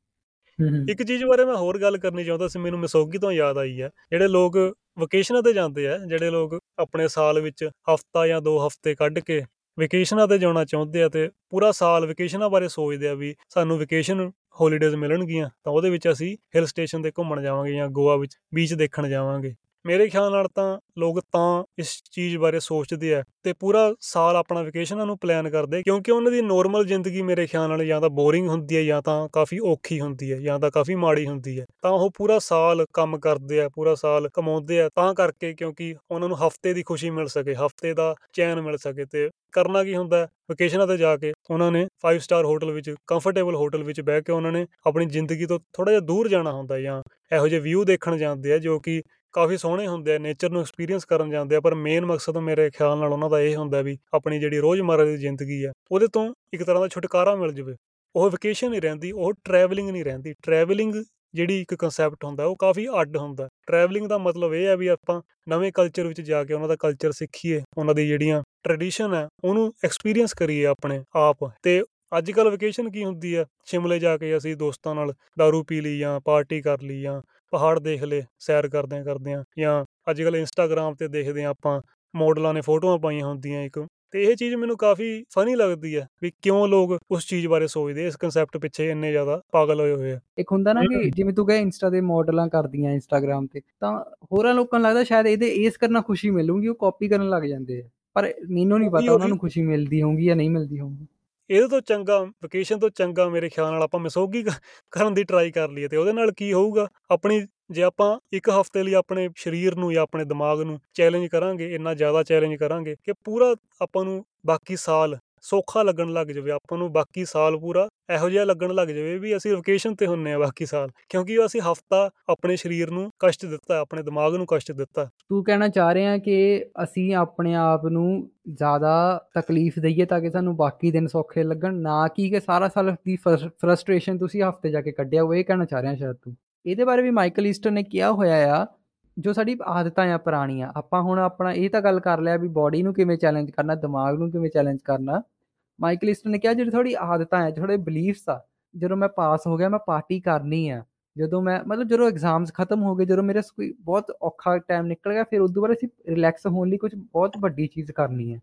ਇੱਕ ਚੀਜ਼ ਬਾਰੇ ਮੈਂ ਹੋਰ ਗੱਲ ਕਰਨੀ ਚਾਹੁੰਦਾ ਸੀ ਮੈਨੂੰ ਮਿਸੋਗੀ ਤੋਂ ਯਾਦ ਆਈ ਹੈ। ਜਿਹੜੇ ਲੋਕ ਵਕੇਸ਼ਨਾਂ ਤੇ ਜਾਂਦੇ ਆ ਜਿਹੜੇ ਲੋਕ ਆਪਣੇ ਸਾਲ ਵਿੱਚ ਹਫਤਾ ਜਾਂ ਦੋ ਹਫ਼ਤੇ ਕੱਢ ਕੇ ਵਕੇਸ਼ਨਾਂ ਤੇ ਜਾਣਾ ਚਾਹੁੰਦੇ ਆ ਤੇ ਪੂਰਾ ਸਾਲ ਵਕੇਸ਼ਨਾਂ ਬਾਰੇ ਸੋਚਦੇ ਆ ਵੀ ਸਾਨੂੰ ਵਕੇਸ਼ਨ ਹੌਲੀਡੇਜ਼ ਮਿਲਣਗੀਆਂ ਤਾਂ ਉਹਦੇ ਵਿੱਚ ਅਸੀਂ ਹਿਲ ਸਟੇਸ਼ਨ ਤੇ ਘੁੰਮਣ ਜਾਵਾਂਗੇ ਜਾਂ ਗੋਆ ਵਿੱਚ ਬੀਚ ਦੇਖਣ ਜਾਵਾਂਗੇ। ਮੇਰੇ ਖਿਆਲ ਨਾਲ ਤਾਂ ਲੋਕ ਤਾਂ ਇਸ ਚੀਜ਼ ਬਾਰੇ ਸੋਚਦੇ ਆ ਤੇ ਪੂਰਾ ਸਾਲ ਆਪਣਾ ਵਕੇਸ਼ਨਾਂ ਨੂੰ ਪਲਾਨ ਕਰਦੇ, ਕਿਉਂਕਿ ਉਹਨਾਂ ਦੀ ਨੋਰਮਲ ਜ਼ਿੰਦਗੀ ਮੇਰੇ ਖਿਆਲ ਨਾਲ ਜਾਂ ਤਾਂ ਬੋਰਿੰਗ ਹੁੰਦੀ ਹੈ ਜਾਂ ਤਾਂ ਕਾਫੀ ਔਖੀ ਹੁੰਦੀ ਹੈ ਜਾਂ ਤਾਂ ਕਾਫੀ ਮਾੜੀ ਹੁੰਦੀ ਹੈ ਤਾਂ ਉਹ ਪੂਰਾ ਸਾਲ ਕੰਮ ਕਰਦੇ ਆ, ਪੂਰਾ ਸਾਲ ਕਮਾਉਂਦੇ ਆ, ਤਾਂ ਕਰਕੇ ਕਿਉਂਕਿ ਉਹਨਾਂ ਨੂੰ ਹਫ਼ਤੇ ਦੀ ਖੁਸ਼ੀ ਮਿਲ ਸਕੇ, ਹਫ਼ਤੇ ਦਾ ਚੈਨ ਮਿਲ ਸਕੇ ਤੇ ਕਰਨਾ ਕੀ ਹੁੰਦਾ ਵਕੇਸ਼ਨਾਂ ਤੇ ਜਾ ਕੇ ਉਹਨਾਂ ਨੇ 5 ਸਟਾਰ ਹੋਟਲ ਵਿੱਚ ਕੰਫਰਟੇਬਲ ਹੋਟਲ ਵਿੱਚ ਬਹਿ ਕੇ ਉਹਨਾਂ ਨੇ ਆਪਣੀ ਜ਼ਿੰਦਗੀ ਤੋਂ ਥੋੜਾ ਜਿਹਾ ਦੂਰ ਜਾਣਾ ਹੁੰਦਾ ਜਾਂ ਇਹੋ ਜਿਹੇ ਵਿਊ ਦੇਖਣ ਜਾਂਦੇ ਆ ਜੋ ਕਿ ਕਾਫੀ ਸੋਹਣੇ ਹੁੰਦੇ ਆ ਨੇਚਰ ਨੂੰ ਐਕਸਪੀਰੀਅੰਸ ਕਰਨ ਜਾਂਦੇ ਆ, ਪਰ ਮੇਨ ਮਕਸਦ ਮੇਰੇ ਖਿਆਲ ਨਾਲ ਉਹਨਾਂ ਦਾ ਇਹ ਹੁੰਦਾ ਵੀ ਆਪਣੀ ਜਿਹੜੀ ਰੋਜ਼ਮਰਰਾ ਦੀ ਜ਼ਿੰਦਗੀ ਆ, ਉਹਦੇ ਤੋਂ ਇੱਕ ਤਰ੍ਹਾਂ ਦਾ ਛੁਟਕਾਰਾ ਮਿਲ ਜਵੇ। ਉਹ ਵਕੇਸ਼ਨ ਨਹੀਂ ਰਹਿੰਦੀ, ਉਹ ਟਰੈਵਲਿੰਗ ਨਹੀਂ ਰਹਿੰਦੀ। ਟਰੈਵਲਿੰਗ ਜਿਹੜੀ ਇੱਕ ਕਨਸੈਪਟ ਹੁੰਦਾ, ਉਹ ਕਾਫੀ ਅੱਡ ਹੁੰਦਾ। ਟਰੈਵਲਿੰਗ ਦਾ ਮਤਲਬ ਇਹ ਹੈ ਵੀ ਆਪਾਂ ਨਵੇਂ ਕਲਚਰ ਵਿੱਚ ਜਾ ਕੇ ਉਹਨਾਂ ਦਾ ਕਲਚਰ ਸਿੱਖੀਏ, ਉਹਨਾਂ ਦੀ ਜਿਹੜੀਆਂ ਟ੍ਰੈਡੀਸ਼ਨ ਹੈ ਉਹਨੂੰ ਐਕਸਪੀਰੀਅੰਸ ਕਰੀਏ ਆਪਣੇ ਆਪ। ਤੇ ਅੱਜ ਕੱਲ ਵਕੇਸ਼ਨ ਕੀ ਹੁੰਦੀ ਆ? ਸ਼ਿਮਲੇ ਜਾ ਕੇ ਅਸੀਂ ਦੋਸਤਾਂ ਨਾਲ दारू ਪੀ ਲਈ ਜਾਂ ਪਾਰਟੀ ਕਰ ਲਈ ਜਾਂ ਪਹਾੜ ਦੇਖ ਲਏ ਸੈਰ ਕਰਦਿਆਂ ਕਰਦਿਆਂ ਜਾਂ ਅੱਜ ਕੱਲ ਇੰਸਟਾਗ੍ਰam ਤੇ ਦੇਖਦੇ ਆ ਆਪਾਂ ਮਾਡਲਾਂ ਨੇ ਫੋਟੋਆਂ ਪਾਈਆਂ ਹੁੰਦੀਆਂ ਇੱਕ। ਤੇ ਇਹ ਚੀਜ਼ ਮੈਨੂੰ ਕਾਫੀ ਫਨੀ ਲੱਗਦੀ ਹੈ ਵੀ ਕਿਉਂ ਲੋਕ ਉਸ ਚੀਜ਼ ਬਾਰੇ ਸੋਚਦੇ ਇਸ ਕਨਸੈਪਟ ਪਿੱਛੇ ਇੰਨੇ ਜ਼ਿਆਦਾ ਪਾਗਲ ਹੋਏ ਹੋਏ ਆ। ਇੱਕ ਹੁੰਦਾ ਨਾ ਕਿ ਜਿਵੇਂ ਤੂੰ ਕਹੇ ਇੰਸਟਾ ਦੇ ਮਾਡਲਾਂ ਕਰਦੀਆਂ ਇੰਸਟਾਗ੍ਰam ਤੇ ਤਾਂ ਹੋਰਾਂ ਲੋਕਾਂ ਨੂੰ ਲੱਗਦਾ ਸ਼ਾਇਦ ਇਹਦੇ ਇਸ ਕਰਨਾ ਖੁਸ਼ੀ ਮਿਲੂਗੀ ਉਹ ਕਾਪੀ ਕਰਨ ਲੱਗ ਜਾਂਦੇ ਆ। ਪਰ ਮੈਨੂੰ ਨਹੀਂ ਪਤਾ ਉਹਨਾਂ ਨੂੰ ਖੁਸ਼ੀ ਮਿਲਦੀ ਹੋਊਗੀ ਜਾਂ ਨਹੀਂ ਮਿਲਦੀ ਹੋਊਗੀ। ਇਹਦੇ ਤੋਂ ਚੰਗਾ ਵਕੇਸ਼ਨ ਤੋਂ ਚੰਗਾ ਮੇਰੇ ਖਿਆਲ ਨਾਲ ਆਪਾਂ ਮਿਸੋਗੀ ਕਰਨ ਦੀ ਟਰਾਈ ਕਰ ਲਈਏ ਤੇ ਉਹਦੇ ਨਾਲ ਕੀ ਹੋਊਗਾ? ਆਪਣੀ, ਜੇ ਆਪਾਂ ਇੱਕ ਹਫ਼ਤੇ ਲਈ ਆਪਣੇ ਸਰੀਰ ਨੂੰ ਜਾਂ ਆਪਣੇ ਦਿਮਾਗ ਨੂੰ ਚੈਲੰਜ ਕਰਾਂਗੇ, ਇੰਨਾ ਜ਼ਿਆਦਾ ਚੈਲੰਜ ਕਰਾਂਗੇ ਕਿ ਪੂਰਾ ਆਪਾਂ ਨੂੰ ਬਾਕੀ ਸਾਲ ਸੌਖਾ ਲੱਗਣ ਲੱਗ ਜਾਵੇ, ਆਪਾਂ ਨੂੰ ਬਾਕੀ ਸਾਲ ਪੂਰਾ ਇਹੋ ਜਿਹਾ ਲੱਗਣ ਲੱਗ ਜਾਵੇ ਵੀ ਅਸੀਂ ਵਕੇਸ਼ਨ ਤੇ ਹੁੰਨੇ ਆ ਬਾਕੀ ਸਾਲ, ਕਿਉਂਕਿ ਅਸੀਂ ਹਫਤਾ ਆਪਣੇ ਸਰੀਰ ਨੂੰ ਕਸ਼ਟ ਦਿੱਤਾ, ਆਪਣੇ ਦਿਮਾਗ ਨੂੰ ਕਸ਼ਟ ਦਿੱਤਾ। ਤੂੰ ਕਹਿਣਾ ਚਾਹ ਰਿਹਾ ਕਿ ਅਸੀਂ ਆਪਣੇ ਆਪ ਨੂੰ ਜ਼ਿਆਦਾ ਤਕਲੀਫ ਦਈਏ ਤਾਂ ਕਿ ਸਾਨੂੰ ਬਾਕੀ ਦਿਨ ਸੌਖੇ ਲੱਗਣ, ਨਾ ਕਿ ਕਿ ਸਾਰਾ ਸਾਲ ਦੀ ਫਰਸਟ੍ਰੇਸ਼ਨ ਤੁਸੀਂ ਹਫ਼ਤੇ ਜਾ ਕੇ ਕੱਢਿਆ ਉਹ ਇਹ ਕਹਿਣਾ ਚਾਹ ਰਿਹਾ ਸ਼ਾਇਦ ਤੂੰ। ਇਹਦੇ ਬਾਰੇ ਵੀ ਮਾਈਕਲ ਈਸਟਰ ਨੇ ਕਿਹਾ ਹੋਇਆ ਆ ਜੋ ਸਾਡੀ ਆਦਤਾਂ ਆ ਪੁਰਾਣੀਆਂ, ਆਪਾਂ ਹੁਣ ਆਪਣਾ ਇਹ ਤਾਂ ਗੱਲ ਕਰ ਲਿਆ ਵੀ ਬਾਡੀ ਨੂੰ ਕਿਵੇਂ ਚੈਲੰਜ ਕਰਨਾ, ਦਿਮਾਗ ਨੂੰ ਕਿਵੇਂ ਚੈਲੰਜ ਕਰਨਾ। ਮਾਈਕਲ ਈਸਟਰ ਨੇ ਕਿਹਾ, ਜਿਹੜੀ ਥੋੜੀ ਆਦਤਾਂ ਆ ਥੋੜੇ ਬਲੀਫਸ ਆ, ਜਦੋਂ ਮੈਂ ਪਾਸ ਹੋ ਗਿਆ, ਮੈਂ ਪਾਰਟੀ ਕਰਨੀ ਆ, ਜਦੋਂ ਮੈਂ, ਮਤਲਬ ਜਦੋਂ ਐਗਜ਼ਾਮਸ ਖਤਮ ਹੋ ਗਏ, ਜਦੋਂ ਮੇਰਾ ਕੋਈ ਬਹੁਤ ਔਖਾ ਟਾਈਮ ਨਿਕਲ ਗਿਆ, ਫਿਰ ਉਦੋਂ ਬਾਅਦ ਅਸੀਂ ਰਿਲੈਕਸ ਹੋਣ ਲਈ ਕੁਝ ਬਹੁਤ ਵੱਡੀ ਚੀਜ਼ ਕਰਨੀ ਹੈ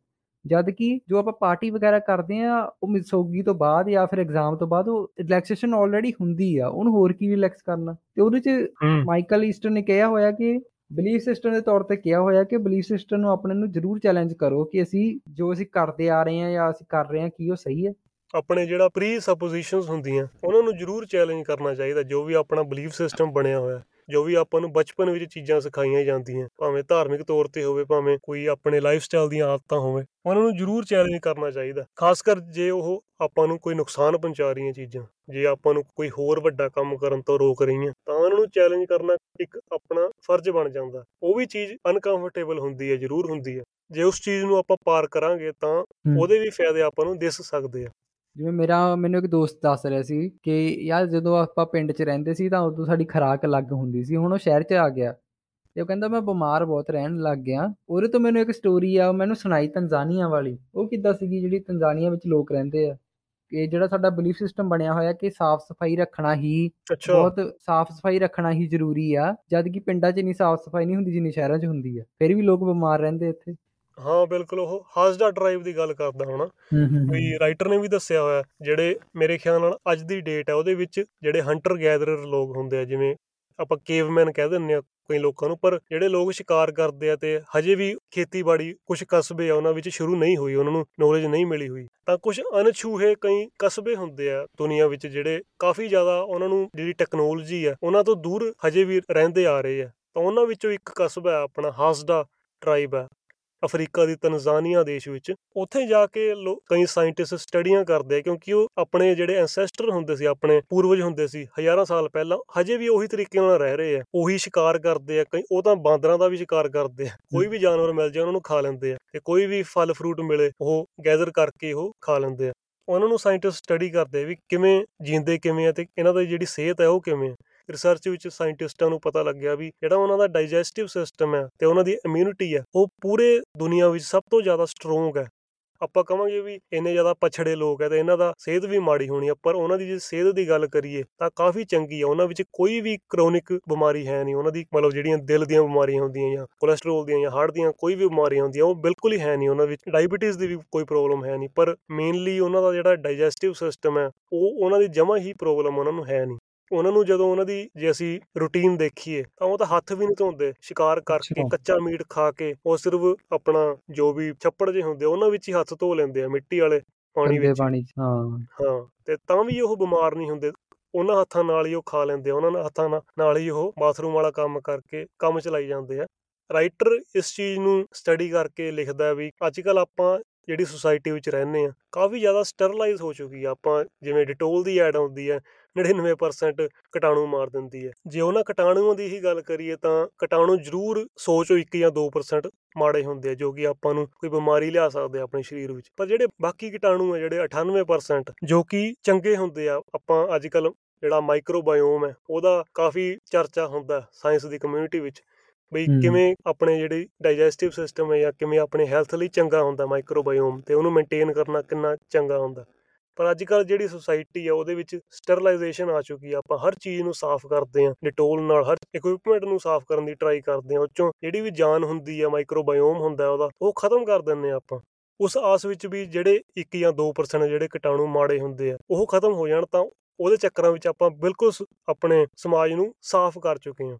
ਜਦ ਕਿ ਜੋ ਆਪਾਂ ਪਾਰਟੀ ਵਗੈਰਾ ਕਰਦੇ ਆ ਉਹ ਮਿਸੋਗੀ ਤੋਂ ਬਾਅਦ ਜਾਂ ਫਿਰ ਐਗਜ਼ਾਮ ਤੋਂ ਬਾਅਦ ਉਹ ਰਿਲੈਕਸੇਸ਼ਨ ਆਲਰੇਡੀ ਹੁੰਦੀ ਆ ਉਹਨੂੰ ਹੋਰ ਕੀ ਰਿਲੈਕਸ ਕਰਨਾ? ਤੇ ਉਹਦੇ ਚ ਮਾਈਕਲ ਈਸਟਰ ਨੇ ਕਿਹਾ ਹੋਇਆ ਕਿ ਬਲੀਫ ਸਿਸਟਮ ਦੇ ਤੌਰ ਤੇ ਕਿਹਾ ਹੋਇਆ ਕਿ ਬਲੀਫ ਸਿਸਟਮ ਨੂੰ ਆਪਣੇ ਨੂੰ ਜ਼ਰੂਰ ਚੈਲੰਜ ਕਰੋ ਕਿ ਅਸੀਂ ਜੋ ਅਸੀਂ ਕਰਦੇ ਆ ਰਹੇ ਹਾਂ ਜਾਂ ਅਸੀਂ ਕਰ ਰਹੇ ਹਾਂ ਕੀ ਉਹ ਸਹੀ ਹੈ? ਆਪਣੇ ਜਿਹੜਾ ਪ੍ਰੀ ਸਪੋਜੀਸ਼ਨਸ ਹੁੰਦੀਆਂ ਉਹਨਾਂ ਨੂੰ ਜ਼ਰੂਰ ਚੈਲੰਜ ਕਰਨਾ ਚਾਹੀਦਾ ਜੋ ਵੀ ਆਪਣਾ ਬਲੀਫ ਸਿਸਟਮ ਬਣਿਆ ਹੋਇਆ। ਜੋ ਵੀ ਆਪਾਂ ਨੂੰ ਬਚਪਨ ਵਿੱਚ ਚੀਜ਼ਾਂ ਸਿਖਾਈਆਂ ਜਾਂਦੀਆਂ ਭਾਵੇਂ ਧਾਰਮਿਕ ਤੌਰ ਤੇ ਹੋਵੇ ਭਾਵੇਂ ਕੋਈ ਆਪਣੇ ਲਾਈਫ ਸਟਾਈਲ ਦੀਆਂ ਆਦਤਾਂ ਹੋਵੇ ਉਹਨਾਂ ਨੂੰ ਜ਼ਰੂਰ ਚੈਲੰਜ ਕਰਨਾ ਚਾਹੀਦਾ। ਖਾਸ ਕਰ ਜੇ ਉਹ ਆਪਾਂ ਨੂੰ ਕੋਈ ਨੁਕਸਾਨ ਪਹੁੰਚਾ ਰਹੀਆਂ ਚੀਜ਼ਾਂ ਜੇ ਆਪਾਂ ਨੂੰ ਕੋਈ ਹੋਰ ਵੱਡਾ ਕੰਮ ਕਰਨ ਤੋਂ ਰੋਕ ਰਹੀਆਂ ਤਾਂ ਉਹਨਾਂ ਨੂੰ ਚੈਲੰਜ ਕਰਨਾ ਇੱਕ ਆਪਣਾ ਫਰਜ਼ ਬਣ ਜਾਂਦਾ। ਉਹ ਵੀ ਚੀਜ਼ ਅਨਕੰਫਰਟੇਬਲ ਹੁੰਦੀ ਹੈ ਜ਼ਰੂਰ ਹੁੰਦੀ ਹੈ। ਜੇ ਉਸ ਚੀਜ਼ ਨੂੰ ਆਪਾਂ ਪਾਰ ਕਰਾਂਗੇ ਤਾਂ ਉਹਦੇ ਵੀ ਫਾਇਦੇ ਆਪਾਂ ਨੂੰ ਦਿਸ ਸਕਦੇ ਆ। ਜਿਵੇਂ ਮੇਰਾ ਮੈਨੂੰ ਇੱਕ ਦੋਸਤ ਦੱਸ ਰਿਹਾ ਸੀ ਕਿ ਯਾਰ ਜਦੋਂ ਆਪਾਂ ਪਿੰਡ 'ਚ ਰਹਿੰਦੇ ਸੀ ਤਾਂ ਉਦੋਂ ਸਾਡੀ ਖਰਾਕ ਅਲੱਗ ਹੁੰਦੀ ਸੀ ਹੁਣ ਉਹ ਸ਼ਹਿਰ 'ਚ ਆ ਗਿਆ। ਤੇ ਉਹ ਕਹਿੰਦਾ ਮੈਂ ਬਿਮਾਰ ਬਹੁਤ ਰਹਿਣ ਲੱਗ ਗਿਆ। ਉਹਦੇ ਤੋਂ ਮੈਨੂੰ ਇੱਕ ਸਟੋਰੀ ਆ ਮੈਨੂੰ ਸੁਣਾਈ ਤੰਜ਼ਾਨੀਆ ਵਾਲੀ। ਉਹ ਕਿੱਦਾਂ ਸੀਗੀ ਜਿਹੜੀ ਤੰਜ਼ਾਨੀਆ ਵਿੱਚ ਲੋਕ ਰਹਿੰਦੇ ਆ? ਕਿ ਜਿਹੜਾ ਸਾਡਾ ਬਲੀਫ ਸਿਸਟਮ ਬਣਿਆ ਹੋਇਆ ਕਿ ਸਾਫ਼ ਸਫ਼ਾਈ ਰੱਖਣਾ ਹੀ ਬਹੁਤ ਸਾਫ਼ ਸਫ਼ਾਈ ਰੱਖਣਾ ਹੀ ਜ਼ਰੂਰੀ ਆ ਜਦ ਕਿ ਪਿੰਡਾਂ 'ਚ ਨਹੀਂ ਸਾਫ਼ ਸਫ਼ਾਈ ਨਹੀਂ ਹੁੰਦੀ ਜਿੰਨੀ ਸ਼ਹਿਰਾਂ 'ਚ ਹੁੰਦੀ ਆ। ਫਿਰ ਵੀ ਲੋਕ ਬਿਮਾਰ ਰਹਿੰਦੇ ਇੱਥੇ। ਹਾਂ ਬਿਲਕੁਲ ਉਹ ਹਾਜ਼ਡਾ ਡਰਾਈਵ ਦੀ ਗੱਲ ਕਰਦਾ ਹੋਣਾ ਵੀ ਰਾਈਟਰ ਨੇ ਵੀ ਦੱਸਿਆ ਹੋਇਆ ਜਿਹੜੇ ਮੇਰੇ ਖਿਆਲ ਨਾਲ ਅੱਜ ਦੀ ਡੇਟ ਹੈ ਉਹਦੇ ਵਿੱਚ ਜਿਹੜੇ ਹੰਟਰ ਗੈਦਰਰ ਲੋਕ ਹੁੰਦੇ ਆ ਜਿਵੇਂ ਆਪਾਂ ਕੇਵਮੈਨ ਕਹਿ ਦਿੰਦੇ ਆ ਕਈ ਲੋਕਾਂ ਨੂੰ ਪਰ ਜਿਹੜੇ ਲੋਕ ਸ਼ਿਕਾਰ ਕਰਦੇ ਆ ਤੇ ਹਜੇ ਵੀ ਖੇਤੀਬਾੜੀ ਕੁਝ ਕਸਬੇ ਆ ਉਹਨਾਂ ਵਿੱਚ ਸ਼ੁਰੂ ਨਹੀਂ ਹੋਈ ਉਹਨਾਂ ਨੂੰ ਨੌਲੇਜ ਨਹੀਂ ਮਿਲੀ ਹੋਈ। ਤਾਂ ਕੁਝ ਅਨਛੂਹੇ ਕਈ ਕਸਬੇ ਹੁੰਦੇ ਆ ਦੁਨੀਆ ਵਿੱਚ ਜਿਹੜੇ ਕਾਫੀ ਜ਼ਿਆਦਾ ਉਹਨਾਂ ਨੂੰ ਜਿਹੜੀ ਟੈਕਨੋਲੋਜੀ ਆ ਉਹਨਾਂ ਤੋਂ ਦੂਰ ਹਜੇ ਵੀ ਰਹਿੰਦੇ ਆ ਰਹੇ ਆ। ਤਾਂ ਉਹਨਾਂ ਵਿੱਚੋਂ ਇੱਕ ਕਸਬਾ ਆਪਣਾ ਹਾਸਡਾ ਟ੍ਰਾਈਬ ਹੈ ਅਫਰੀਕਾ ਦੀ ਤਨਜ਼ਾਨੀਆ ਦੇਸ਼ ਵਿੱਚ, ਉੱਥੇ ਜਾ ਕੇ ਕਈ ਸਾਇੰਟਿਸਟ ਸਟੱਡੀਆਂ ਕਰਦੇ ਆ, ਕਿਉਂਕਿ ਉਹ ਆਪਣੇ ਜਿਹੜੇ ਐਂਸੈਸਟਰ ਹੁੰਦੇ ਸੀ, ਆਪਣੇ ਪੂਰਵਜ ਹੁੰਦੇ ਸੀ, ਹਜ਼ਾਰਾਂ ਸਾਲ ਪਹਿਲਾਂ, ਹਜੇ ਵੀ ਉਹੀ ਤਰੀਕੇ ਨਾਲ ਰਹਿ ਰਹੇ ਆ, ਉਹੀ ਸ਼ਿਕਾਰ ਕਰਦੇ ਆ, ਕਈ, ਉਹ ਤਾਂ ਬਾਂਦਰਾਂ ਦਾ ਵੀ ਸ਼ਿਕਾਰ ਕਰਦੇ ਆ, ਕੋਈ ਵੀ ਜਾਨਵਰ ਮਿਲ ਜਾਏ, ਉਹਨਾਂ ਨੂੰ ਖਾ ਲੈਂਦੇ ਆ, ਤੇ ਕੋਈ ਵੀ ਫਲ ਫਰੂਟ ਮਿਲੇ, ਉਹ ਗੈਦਰ ਕਰਕੇ ਉਹ ਖਾ ਲੈਂਦੇ ਆ। ਉਹਨਾਂ ਨੂੰ ਸਾਇੰਟਿਸਟ ਸਟੱਡੀ ਕਰਦੇ ਆ ਵੀ ਕਿਵੇਂ ਜੀਂਦੇ ਕਿਵੇਂ ਆ, ਤੇ ਇਹਨਾਂ ਦੀ ਜਿਹੜੀ ਸਿਹਤ ਹੈ ਉਹ ਕਿਵੇਂ ਆ। ਰਿਸਰਚ ਵਿੱਚ ਸਾਇੰਟਿਸਟਾਂ ਨੂੰ ਪਤਾ ਲੱਗਿਆ ਵੀ ਜਿਹੜਾ ਉਹਨਾਂ ਦਾ ਡਾਈਜੈਸਟਿਵ ਸਿਸਟਮ ਹੈ ਤੇ ਉਹਨਾਂ ਦੀ ਇਮਿਊਨਿਟੀ ਹੈ, ਉਹ ਪੂਰੇ ਦੁਨੀਆ ਵਿੱਚ ਸਭ ਤੋਂ ਜ਼ਿਆਦਾ ਸਟਰੋਂਗ ਹੈ। ਆਪਾਂ ਕਹਾਂਗੇ ਵੀ ਇੰਨੇ ਜ਼ਿਆਦਾ ਪਛੜੇ ਲੋਕ ਹੈ ਤੇ ਇਹਨਾਂ ਦਾ ਸਿਹਤ ਵੀ ਮਾੜੀ ਹੋਣੀ ਹੈ, ਪਰ ਉਹਨਾਂ ਦੀ ਜੇ ਸਿਹਤ ਦੀ ਗੱਲ ਕਰੀਏ ਤਾਂ ਕਾਫੀ ਚੰਗੀ ਹੈ। ਉਹਨਾਂ ਵਿੱਚ ਕੋਈ ਵੀ ਕ੍ਰੋਨਿਕ ਬਿਮਾਰੀ ਹੈ ਨਹੀਂ। ਉਹਨਾਂ ਦੀ ਮਤਲਬ ਜਿਹੜੀਆਂ ਦਿਲ ਦੀਆਂ ਬਿਮਾਰੀਆਂ ਹੁੰਦੀਆਂ ਜਾਂ ਕੋਲੇਸਟ੍ਰੋਲ ਦੀਆਂ ਜਾਂ ਹਾਰਟ ਦੀਆਂ ਕੋਈ ਵੀ ਬਿਮਾਰੀਆਂ ਹੁੰਦੀਆਂ, ਉਹ ਬਿਲਕੁਲ ਹੀ ਹੈ ਨਹੀਂ। ਉਹਨਾਂ ਵਿੱਚ ਡਾਇਬੀਟੀਜ਼ ਦੀ ਵੀ ਕੋਈ ਪ੍ਰੋਬਲਮ ਹੈ ਨਹੀਂ। ਪਰ ਮੇਨਲੀ ਉਹਨਾਂ ਦਾ ਜਿਹੜਾ ਡਾਈਜੈਸਟਿਵ ਸਿਸਟਮ ਹੈ, ਉਹ ਉਹਨਾਂ ਦੀ ਜਮਾ ਹੀ ਪ੍ਰੋਬਲਮ ਉਹਨਾਂ ਨੂੰ ਹੈ ਨਹੀਂ। ਉਹਨਾਂ ਨੂੰ ਜਦੋਂ ਉਹਨਾਂ ਦੀ ਜੇ ਅਸੀਂ ਰੁਟੀਨ ਦੇਖੀਏ ਤਾਂ ਉਹ ਤਾਂ ਹੱਥ ਵੀ ਨਹੀਂ ਧੋਂਦੇ ਸ਼ਿਕਾਰ ਕਰਕੇ ਕੱਚਾ ਮੀਟ ਖਾ ਕੇ ਉਹ ਸਿਰਫ ਆਪਣਾ ਜੋ ਵੀ ਛੱਪੜ ਜੇ ਹੁੰਦੇ ਉਹਨਾਂ ਵਿੱਚ ਹੀ ਹੱਥ ਧੋ ਲੈਂਦੇ ਆ ਮਿੱਟੀ ਵਾਲੇ ਪਾਣੀ ਵਿੱਚ। ਪਾਣੀ ਹਾਂ। ਹਾਂ ਤੇ ਤਾਂ ਵੀ ਉਹ ਬਿਮਾਰ ਨਹੀਂ ਹੁੰਦੇ। ਉਹਨਾਂ ਹੱਥਾਂ ਨਾਲ ਹੀ ਉਹ ਖਾ ਲੈਂਦੇ ਆ ਉਹਨਾਂ ਹੱਥਾਂ ਨਾਲ ਹੀ ਉਹ ਬਾਥਰੂਮ ਵਾਲਾ ਕੰਮ ਕਰਕੇ ਕੰਮ ਚਲਾਈ ਜਾਂਦੇ ਆ। ਰਾਈਟਰ ਇਸ ਚੀਜ਼ ਨੂੰ ਸਟੱਡੀ ਕਰਕੇ ਲਿਖਦਾ ਵੀ ਅੱਜ ਕੱਲ ਆਪਾਂ ਜਿਹੜੀ ਸੁਸਾਇਟੀ ਵਿੱਚ ਰਹਿੰਦੇ ਆ ਕਾਫੀ ਜ਼ਿਆਦਾ ਸਟਰਲਾਈਜ਼ ਹੋ ਚੁੱਕੀ ਆ ਆਪਾਂ, ਜਿਵੇਂ ਡਿਟੋਲ ਦੀ ਐਡ ਆਉਂਦੀ ਹੈ 99% ਕੀਟਾਣੂ ਮਾਰ ਦਿੰਦੀ ਹੈ। ਜੇ ਉਹਨਾਂ ਕੀਟਾਣੂਆਂ ਦੀ ਹੀ ਗੱਲ ਕਰੀਏ ਤਾਂ ਕੀਟਾਣੂ ਜ਼ਰੂਰ ਸੋਚੋ 1 ਜਾਂ 2% ਮਾੜੇ ਹੁੰਦੇ ਆ, ਜੋ ਕਿ ਆਪਾਂ ਨੂੰ ਕੋਈ ਬਿਮਾਰੀ ਲਿਆ ਸਕਦੇ ਆ ਆਪਣੇ ਸਰੀਰ ਵਿੱਚ। ਪਰ ਜਿਹੜੇ ਬਾਕੀ ਕੀਟਾਣੂ ਆ, ਜਿਹੜੇ 98% ਜੋ ਕਿ ਚੰਗੇ ਹੁੰਦੇ ਆ, ਆਪਾਂ ਅੱਜ ਕੱਲ ਜਿਹੜਾ ਮਾਈਕਰੋਬਾਇਓਮ ਹੈ, ਉਹਦਾ ਕਾਫੀ ਚਰਚਾ ਹੁੰਦਾ ਸਾਇੰਸ ਦੀ ਕਮਿਊਨਿਟੀ ਵਿੱਚ। ਬਈ ਕਿਵੇਂ ਆਪਣੇ ਜਿਹੜੀ ਡਾਈਜੈਸਟਿਵ ਸਿਸਟਮ ਹੈ ਜਾਂ ਕਿਵੇਂ ਆਪਣੇ ਹੈਲਥ ਲਈ ਚੰਗਾ ਹੁੰਦਾ ਮਾਈਕਰੋਬਾਇਓਮ ਤੇ ਉਹਨੂੰ ਮੇਨਟੇਨ ਕਰਨਾ ਕਿੰਨਾ ਚੰਗਾ ਹੁੰਦਾ। ਪਰ ਅੱਜ ਕੱਲ ਜਿਹੜੀ ਸੋਸਾਇਟੀ ਆ ਉਹਦੇ ਵਿੱਚ ਸਟਰਲਾਈਜੇਸ਼ਨ ਆ ਚੁੱਕੀ ਆ ਆਪਾਂ ਹਰ ਚੀਜ਼ ਨੂੰ ਸਾਫ਼ ਕਰਦੇ ਆ ਡਿਟੋਲ ਨਾਲ ਹਰ ਇਕਵਿਪਮੈਂਟ ਨੂੰ ਸਾਫ਼ ਕਰਨ ਦੀ ਟਰਾਈ ਕਰਦੇ ਆ ਉੱਚੋਂ ਜਿਹੜੀ ਵੀ ਜਾਨ ਹੁੰਦੀ ਆ ਮਾਈਕਰੋਬਾਇਓਮ ਹੁੰਦਾ ਉਹਦਾ ਉਹ ਖਤਮ ਕਰ ਦਿੰਨੇ ਆ ਆਪਾਂ। ਉਸ ਆਸ ਵਿੱਚ ਵੀ ਜਿਹੜੇ 1 ਜਾਂ 2% ਜਿਹੜੇ ਕੀਟਾਣੂ ਮਾੜੇ ਹੁੰਦੇ ਆ ਉਹ ਖਤਮ ਹੋ ਜਾਣ ਤਾਂ ਉਹਦੇ ਚੱਕਰਾਂ ਵਿੱਚ ਆਪਾਂ ਬਿਲਕੁਲ ਆਪਣੇ ਸਮਾਜ ਨੂੰ ਸਾਫ਼ ਕਰ ਚੁੱਕੇ ਆ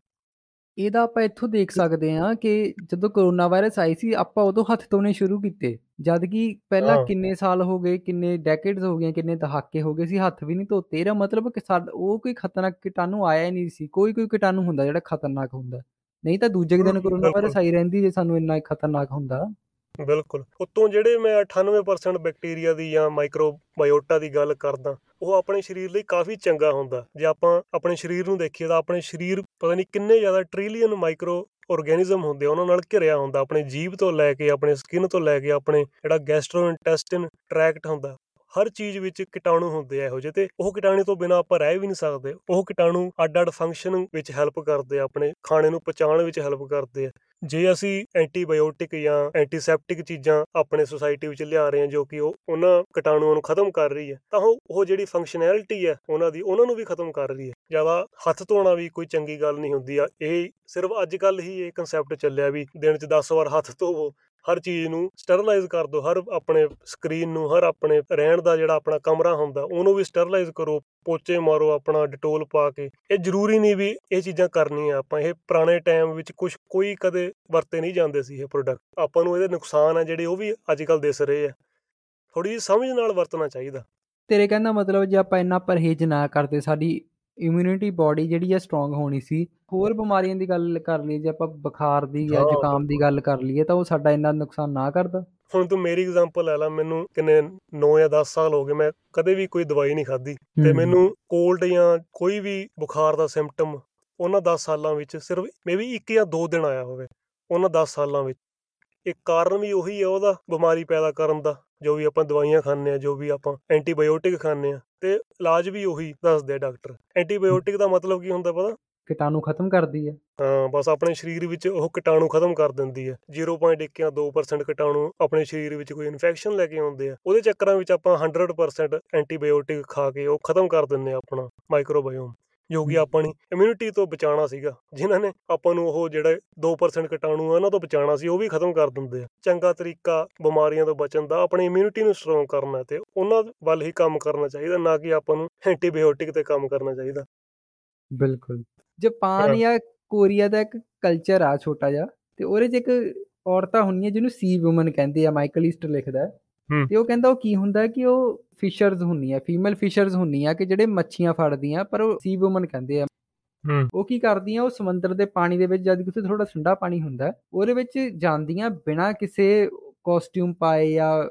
ਇਹਦਾ ਆਪਾਂ ਇੱਥੋਂ ਦੇਖ ਸਕਦੇ ਹਾਂ ਕਿ ਜਦੋਂ ਕਰੋਨਾ ਵਾਇਰਸ ਆਈ ਸੀ ਆਪਾਂ ਉਦੋਂ ਹੱਥ ਧੋਣੇ ਸ਼ੁਰੂ ਕੀਤੇ। ਜਦ ਕਿ ਪਹਿਲਾਂ ਕਿੰਨੇ ਸਾਲ ਹੋ ਗਏ ਕਿੰਨੇ ਡੈਕੇਡਸ ਹੋ ਗਏ ਕਿੰਨੇ ਦਹਾਕੇ ਹੋ ਗਏ ਸੀ ਹੱਥ ਵੀ ਨਹੀਂ ਧੋਤੇ। ਇਹਦਾ ਮਤਲਬ ਕਿ ਉਹ ਕੋਈ ਖਤਰਨਾਕ ਕੀਟਾਣੂ ਆਇਆ ਹੀ ਨਹੀਂ ਸੀ। ਕੋਈ ਕੋਈ ਕੀਟਾਣੂ ਹੁੰਦਾ ਜਿਹੜਾ ਖਤਰਨਾਕ ਹੁੰਦਾ। ਨਹੀਂ ਤਾਂ ਦੂਜੇ ਦਿਨ ਕਰੋਨਾ ਵਾਇਰਸ ਆਈ ਰਹਿੰਦੀ ਜੇ ਸਾਨੂੰ ਇੰਨਾ ਖਤਰਨਾਕ ਹੁੰਦਾ। ਬਿਲਕੁਲ। ਉਤੋਂ ਜਿਹੜੇ ਮੈਂ 98% ਬੈਕਟੀਰੀਆ ਦੀ ਜਾਂ ਮਾਈਕਰੋਬਾਇਓਟਾ ਦੀ ਗੱਲ ਕਰਦਾ, ਉਹ ਆਪਣੇ ਸਰੀਰ ਲਈ ਕਾਫੀ ਚੰਗਾ ਹੁੰਦਾ। ਜੇ ਆਪਾਂ ਆਪਣੇ ਸਰੀਰ ਨੂੰ ਦੇਖੀਏ ਤਾਂ ਆਪਣੇ ਸਰੀਰ ਪਤਾ ਨਹੀਂ ਕਿੰਨੇ ਜ਼ਿਆਦਾ ਟ੍ਰਿਲੀਅਨ ਮਾਈਕਰੋ ਆਰਗੇਨਿਜ਼ਮ ਹੁੰਦੇ ਉਹਨਾਂ ਨਾਲ ਘਿਰਿਆ ਹੁੰਦਾ। ਆਪਣੇ ਜੀਭ ਤੋਂ ਲੈ ਕੇ, ਆਪਣੇ ਸਕਿਨ ਤੋਂ ਲੈ ਕੇ, ਆਪਣੇ ਜਿਹੜਾ ਗੈਸਟ੍ਰੋਇੰਟੈਸਟਿਨ ਟਰੈਕਟ ਹੁੰਦਾ, ਹਰ ਚੀਜ਼ ਵਿੱਚ ਕੀਟਾਣੂ ਹੁੰਦੇ ਆ ਇਹੋ ਜਿਹੇ ਤੇ ਉਹ ਕੀਟਾਣੂ ਤੋਂ ਬਿਨਾ ਆਪਾਂ ਰਹਿ ਵੀ ਨਹੀਂ ਸਕਦੇ। ਉਹ ਕੀਟਾਣੂ ਅੱਡ-ਅੱਡ ਫੰਕਸ਼ਨ ਵਿੱਚ ਹੈਲਪ ਕਰਦੇ ਆ, ਆਪਣੇ ਖਾਣੇ ਨੂੰ ਪਚਾਉਣ ਵਿੱਚ ਹੈਲਪ ਕਰਦੇ ਆ। ਜੇ ਅਸੀਂ ਐਂਟੀਬਾਇਓਟਿਕ ਜਾਂ ਐਂਟੀਸੈਪਟਿਕ ਚੀਜ਼ਾਂ ਆਪਣੇ ਸੋਸਾਇਟੀ ਵਿੱਚ ਲਿਆ ਰਹੇ ਹਾਂ ਜੋ ਕਿ ਉਹ ਉਹਨਾਂ ਕੀਟਾਣੂਆਂ ਨੂੰ ਖਤਮ ਕਰ ਰਹੀ ਹੈ, ਤਾਂ ਉਹ ਉਹ ਜਿਹੜੀ ਫੰਕਸ਼ਨੈਲਿਟੀ ਹੈ ਉਹਨਾਂ ਦੀ, ਉਹਨਾਂ ਨੂੰ ਵੀ ਖਤਮ ਕਰ ਰਹੀ ਹੈ। ਜ਼ਿਆਦਾ ਹੱਥ ਧੋਣਾ ਵੀ ਕੋਈ ਚੰਗੀ ਗੱਲ ਨਹੀਂ ਹੁੰਦੀ ਆ। ਇਹ ਸਿਰਫ ਅੱਜ ਕੱਲ ਹੀ ਇਹ ਕਨਸੈਪਟ ਚੱਲਿਆ ਵੀ ਦਿਨ 'ਚ 10 ਵਾਰ ਹੱਥ ਧੋਵੋ। ਹਰ ਚੀਜ਼ ਨੂੰ ਸਟਰਲਾਈਜ਼ ਕਰ ਦਿਓ, ਹਰ ਆਪਣੇ ਸਕਰੀਨ ਨੂੰ, ਹਰ ਆਪਣੇ ਰਹਿਣ ਦਾ ਜਿਹੜਾ ਆਪਣਾ ਕਮਰਾ ਹੁੰਦਾ, ਉਹਨੂੰ ਵੀ ਸਟਰਲਾਈਜ਼ ਕਰੋ, ਪੋਚੇ ਮਾਰੋ, ਆਪਣਾ ਡਿਟੋਲ ਪਾ ਕੇ। ਇਹ ਜ਼ਰੂਰੀ ਨਹੀਂ ਵੀ ਇਹ ਚੀਜ਼ਾਂ ਕਰਨੀਆਂ ਆਪਾਂ, ਇਹ ਪੁਰਾਣੇ ਟਾਈਮ ਵਿੱਚ ਕੁਝ ਕੋਈ ਕਦੇ ਵਰਤੇ ਨਹੀਂ ਜਾਂਦੇ ਸੀ ਇਹ ਪ੍ਰੋਡਕਟ ਆਪਾਂ ਨੂੰ ਇਹਦੇ ਨੁਕਸਾਨ ਆ ਜਿਹੜੇ, ਉਹ ਵੀ ਅੱਜ ਕੱਲ ਦਿਸ ਰਹੇ ਆ। ਥੋੜੀ ਜਿਹੀ ਸਮਝ ਨਾਲ ਵਰਤਣਾ ਚਾਹੀਦਾ। ਤੇਰੇ ਕਹਿੰਦਾ ਮਤਲਬ ਜੇ ਆਪਾਂ ਇੰਨਾ ਪਰਹੇਜ਼ ਨਾ ਕਰਦੇ, ਸਾਡੀ ਇਮਿਊਨਿਟੀ ਬਾਡੀ ਜਿਹੜੀ ਹੈ ਸਟਰੋਂਗ ਹੋਣੀ ਸੀ ਹੋਰ ਬਿਮਾਰੀਆਂ ਦੀ ਗੱਲ ਕਰ ਲਈ ਜੇ ਆਪਾਂ ਬੁਖਾਰ ਦੀ ਜਾਂ। ਜ਼ੁਕਾਮ ਦੀ ਗੱਲ ਕਰ ਲਈਏ ਤਾਂ ਉਹ ਸਾਡਾ ਇੰਨਾ ਨੁਕਸਾਨ ਨਾ ਕਰਦਾ ਹੁਣ ਤੂੰ ਮੇਰੀ ਐਗਜ਼ਾਮਪਲ ਲੈ ਲੈ ਮੈਨੂੰ ਕਿੰਨੇ 9 ਜਾਂ 10 ਸਾਲ ਹੋ ਗਏ ਮੈਂ ਕਦੇ ਵੀ ਕੋਈ ਦਵਾਈ ਨਹੀਂ ਖਾਧੀ ਤੇ। ਮੈਨੂੰ ਕੋਲਡ ਜਾਂ ਕੋਈ ਵੀ ਬੁਖਾਰ ਦਾ ਸਿੰਪਟਮ ਉਹਨਾਂ 10 ਸਾਲਾਂ ਵਿੱਚ ਸਿਰਫ ਮੇਬੀ ਇੱਕ ਜਾਂ ਦੋ ਦਿਨ ਆਇਆ ਹੋਵੇ ਉਹਨਾਂ 10 ਸਾਲਾਂ ਵਿੱਚ ਇੱਕ ਕਾਰਨ ਵੀ ਉਹੀ ਹੈ ਉਹਦਾ ਬਿਮਾਰੀ ਪੈਦਾ ਕਰਨ ਦਾ ਜੋ ਵੀ ਆਪਾਂ ਦਵਾਈਆਂ ਖਾਂਦੇ ਆ ਜੋ ਵੀ ਆਪਾਂ ਐਂਟੀਬਾਇਓਟਿਕ ਖਾਂਦੇ ਆ ਤੇ ਇਲਾਜ ਵੀ ਉਹੀ ਦੱਸਦੇ ਆ ਡਾਕਟਰ ਐਂਟੀਬਾਇਓਟਿਕ ਦਾ ਮਤਲਬ ਕੀ ਹੁੰਦਾ ਪਤਾ ਕੀਟਾਣੂ ਖਤਮ ਕਰਦੀ ਹੈ। ਹਾਂ ਬਸ ਆਪਣੇ ਸਰੀਰ ਵਿੱਚ ਉਹ ਕੀਟਾਣੂ ਖਤਮ ਕਰ ਦਿੰਦੀ ਹੈ। 0.1 ਜਾਂ 2% ਕੀਟਾਣੂ ਆਪਣੇ ਸਰੀਰ ਵਿੱਚ ਕੋਈ ਇਨਫੈਕਸ਼ਨ ਲੈ ਕੇ ਆਉਂਦੇ ਆ। ਉਹਦੇ ਚੱਕਰਾਂ ਵਿੱਚ ਆਪਾਂ 100% ਐਂਟੀਬਾਇਓਟਿਕ ਖਾ ਕੇ ਉਹ ਖਤਮ ਕਰ ਦਿੰਦੇ ਆ ਆਪਣਾ ਮਾਈਕਰੋਬਾਇਓਮ ਜੋ ਕਿ ਆਪਣੀ ਇਮਿਊਨਿਟੀ ਤੋਂ ਬਚਾਉਣਾ ਸੀਗਾ। ਜਿਨ੍ਹਾਂ ਨੇ ਆਪਾਂ ਨੂੰ ਉਹ ਜਿਹੜੇ 2% ਕੀਟਾਣੂ ਆ ਉਹਨਾਂ ਤੋਂ ਬਚਾਉਣਾ ਸੀ ਉਹ ਵੀ ਖਤਮ ਕਰ ਦਿੰਦੇ ਆ। ਚੰਗਾ ਤਰੀਕਾ ਬਿਮਾਰੀਆਂ ਤੋਂ ਬਚਣ ਦਾ ਆਪਣੀ ਇਮਿਊਨਿਟੀ ਨੂੰ ਸਟਰੋਂਗ ਕਰਨਾ ਤੇ ਉਹਨਾਂ ਵੱਲ ਹੀ ਕੰਮ ਕਰਨਾ ਚਾਹੀਦਾ ਨਾ ਕਿ ਆਪਾਂ ਨੂੰ ਐਂਟੀਬਾਇਓਟਿਕ ਤੇ ਕੰਮ ਕਰਨਾ ਚਾਹੀਦਾ। ਬਿਲਕੁਲ। ਜਾਪਾਨ। ਜਾਂ ਕੋਰੀਆ ਦਾ ਇੱਕ ਕਲਚਰ ਆ ਛੋਟਾ ਜਿਹਾ ਤੇ ਉਹਦੇ 'ਚ ਇੱਕ ਔਰਤਾਂ ਹੁੰਦੀਆਂ ਜਿਹਨੂੰ ਸੀ ਔਮਨ ਕਹਿੰਦੇ ਆ ਮਾਈਕਲ ਈਸਟ ਲਿਖਦਾ ਹੈ। ਤੇ ਉਹ ਕਹਿੰਦਾ ਉਹ ਕੀ ਹੁੰਦਾ ਕਿ ਉਹ ਫਿਸ਼ਰਸ ਹੁੰਦੀਆਂ ਫੀਮੇਲ ਫਿਸ਼ਰਸ ਹੁੰਦੀਆਂ ਕਿ ਜਿਹੜੇ ਮੱਛੀਆਂ ਫੜਦੀਆਂ ਪਰ ਉਹ ਸੀ ਔਮਨ ਕਹਿੰਦੇ ਆ ਉਹ ਕੀ ਕਰਦੀਆਂ ਉਹ ਸਮੁੰਦਰ ਦੇ ਪਾਣੀ ਦੇ ਵਿੱਚ ਜਦ ਕਿ ਉੱਥੇ ਥੋੜਾ ਠੰਡਾ ਪਾਣੀ ਹੁੰਦਾ ਉਹਦੇ ਵਿੱਚ ਜਾਂਦੀਆਂ ਬਿਨਾਂ ਕਿਸੇ ਕਾਸਟਿਊਮ ਪਾਏ ਜਾਂ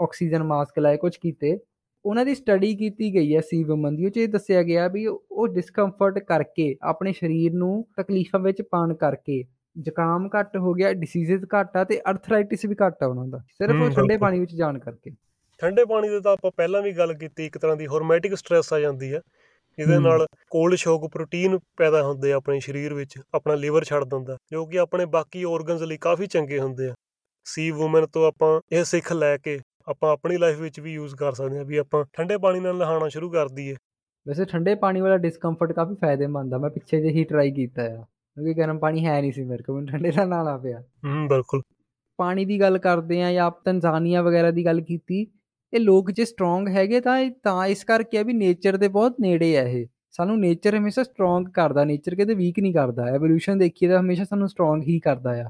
ਆਕਸੀਜਨ ਮਾਸਕ ਲਾਏ ਕੁਝ ਕੀਤੇ ਉਹਨਾਂ ਦੀ ਸਟੱਡੀ ਕੀਤੀ ਗਈ ਹੈ ਸੀ ਔਮਨ ਦੀ ਉਹ 'ਚ ਇਹ ਦੱਸਿਆ ਗਿਆ ਵੀ ਉਹ ਡਿਸਕੰਫਰਟ ਕਰਕੇ ਆਪਣੇ ਸਰੀਰ ਨੂੰ ਤਕਲੀਫਾਂ ਵਿੱਚ ਪਾਉਣ ਕਰਕੇ ਜ਼ੁਕਾਮ ਘੱਟ ਹੋ ਗਿਆ ਡਿਸੀਜ਼ਸ ਘੱਟ ਆ ਤੇ ਅਰਥਰਾਈਟਿਸ ਵੀ ਘੱਟ ਆ ਉਹਨਾਂ ਦਾ ਸਿਰਫ ਉਹ ਠੰਡੇ। ਪਾਣੀ ਵਿੱਚ ਜਾਣ ਕਰਕੇ ਠੰਡੇ ਪਾਣੀ ਦੇ ਤਾਂ ਆਪਾਂ ਪਹਿਲਾਂ ਵੀ ਗੱਲ ਕੀਤੀ ਇੱਕ ਤਰ੍ਹਾਂ ਦੀ ਹਾਰਮੋਨੈਟਿਕ ਸਟ੍ਰੈਸ ਆ ਜਾਂਦੀ ਹੈ ਜਿਹਦੇ ਹੂੰ। ਨਾਲ ਕੋਲਡ ਸ਼ੌਕ ਪ੍ਰੋਟੀਨ ਪੈਦਾ ਹੁੰਦੇ ਆ ਆਪਣੇ ਸਰੀਰ ਵਿੱਚ ਆਪਣਾ ਲੀਵਰ ਛੱਡ ਦਿੰਦਾ ਜੋ ਕਿ ਆਪਣੇ ਬਾਕੀ ਆਰਗਨਸ ਲਈ ਕਾਫੀ ਚੰਗੇ ਹੁੰਦੇ ਆ ਸੀ ਔਮਨ ਤੋਂ ਆਪਾਂ ਇਹ ਸਿੱਖ ਲੈ ਕੇ ਆਪਾਂ ਆਪਣੀ ਲਾਈਫ ਵਿੱਚ ਵੀ ਯੂਜ਼ ਕਰ ਸਕਦੇ ਹਾਂ ਵੀ ਆਪਾਂ ਠੰਡੇ ਪਾਣੀ ਨਾਲ ਨਹਾਉਣਾ ਸ਼ੁਰੂ ਕਰ ਦਈਏ। ਵੈਸੇ ਠੰਡੇ ਪਾਣੀ ਵਾਲਾ ਡਿਸਕੰਫਰਟ ਕਾਫੀ ਫਾਇਦੇਮੰਦ ਆ। ਮੈਂ ਪਿੱਛੇ ਜਿਹੇ ਹੀ ਟਰਾਈ ਕੀਤਾ ਆ। ਕਿਉਂਕਿ ਗਰਮ ਪਾਣੀ ਹੈ ਨਹੀਂ ਸੀ ਮੇਰੇ ਕੋਲ ਠੰਡੇ ਨਾਲ ਨਹਾਉਣਾ ਪਿਆ। ਹੂੰ ਬਿਲਕੁਲ। ਪਾਣੀ ਦੀ ਗੱਲ ਕਰਦੇ ਆ ਜਾਂ ਆਪ ਤਨਜ਼ਾਨੀਆ ਵਗੈਰਾ ਦੀ ਗੱਲ ਕੀਤੀ ਇਹ ਲੋਕ ਜੇ ਸਟਰੋਂਗ ਹੈਗੇ ਤਾਂ ਤਾਂ ਇਸ ਕਰਕੇ ਆ ਵੀ ਨੇਚਰ ਦੇ ਬਹੁਤ ਨੇੜੇ ਆ ਇਹ। ਸਾਨੂੰ ਨੇਚਰ ਹਮੇਸ਼ਾ ਸਟਰੋਂਗ ਕਰਦਾ ਨੇਚਰ ਕਦੇ ਵੀਕ ਨਹੀਂ ਕਰਦਾ। ਐਵੋਲੂਸ਼ਨ ਦੇਖੀਏ ਤਾਂ ਹਮੇਸ਼ਾ ਸਾਨੂੰ ਸਟਰੋਂਗ ਹੀ ਕਰਦਾ ਆ।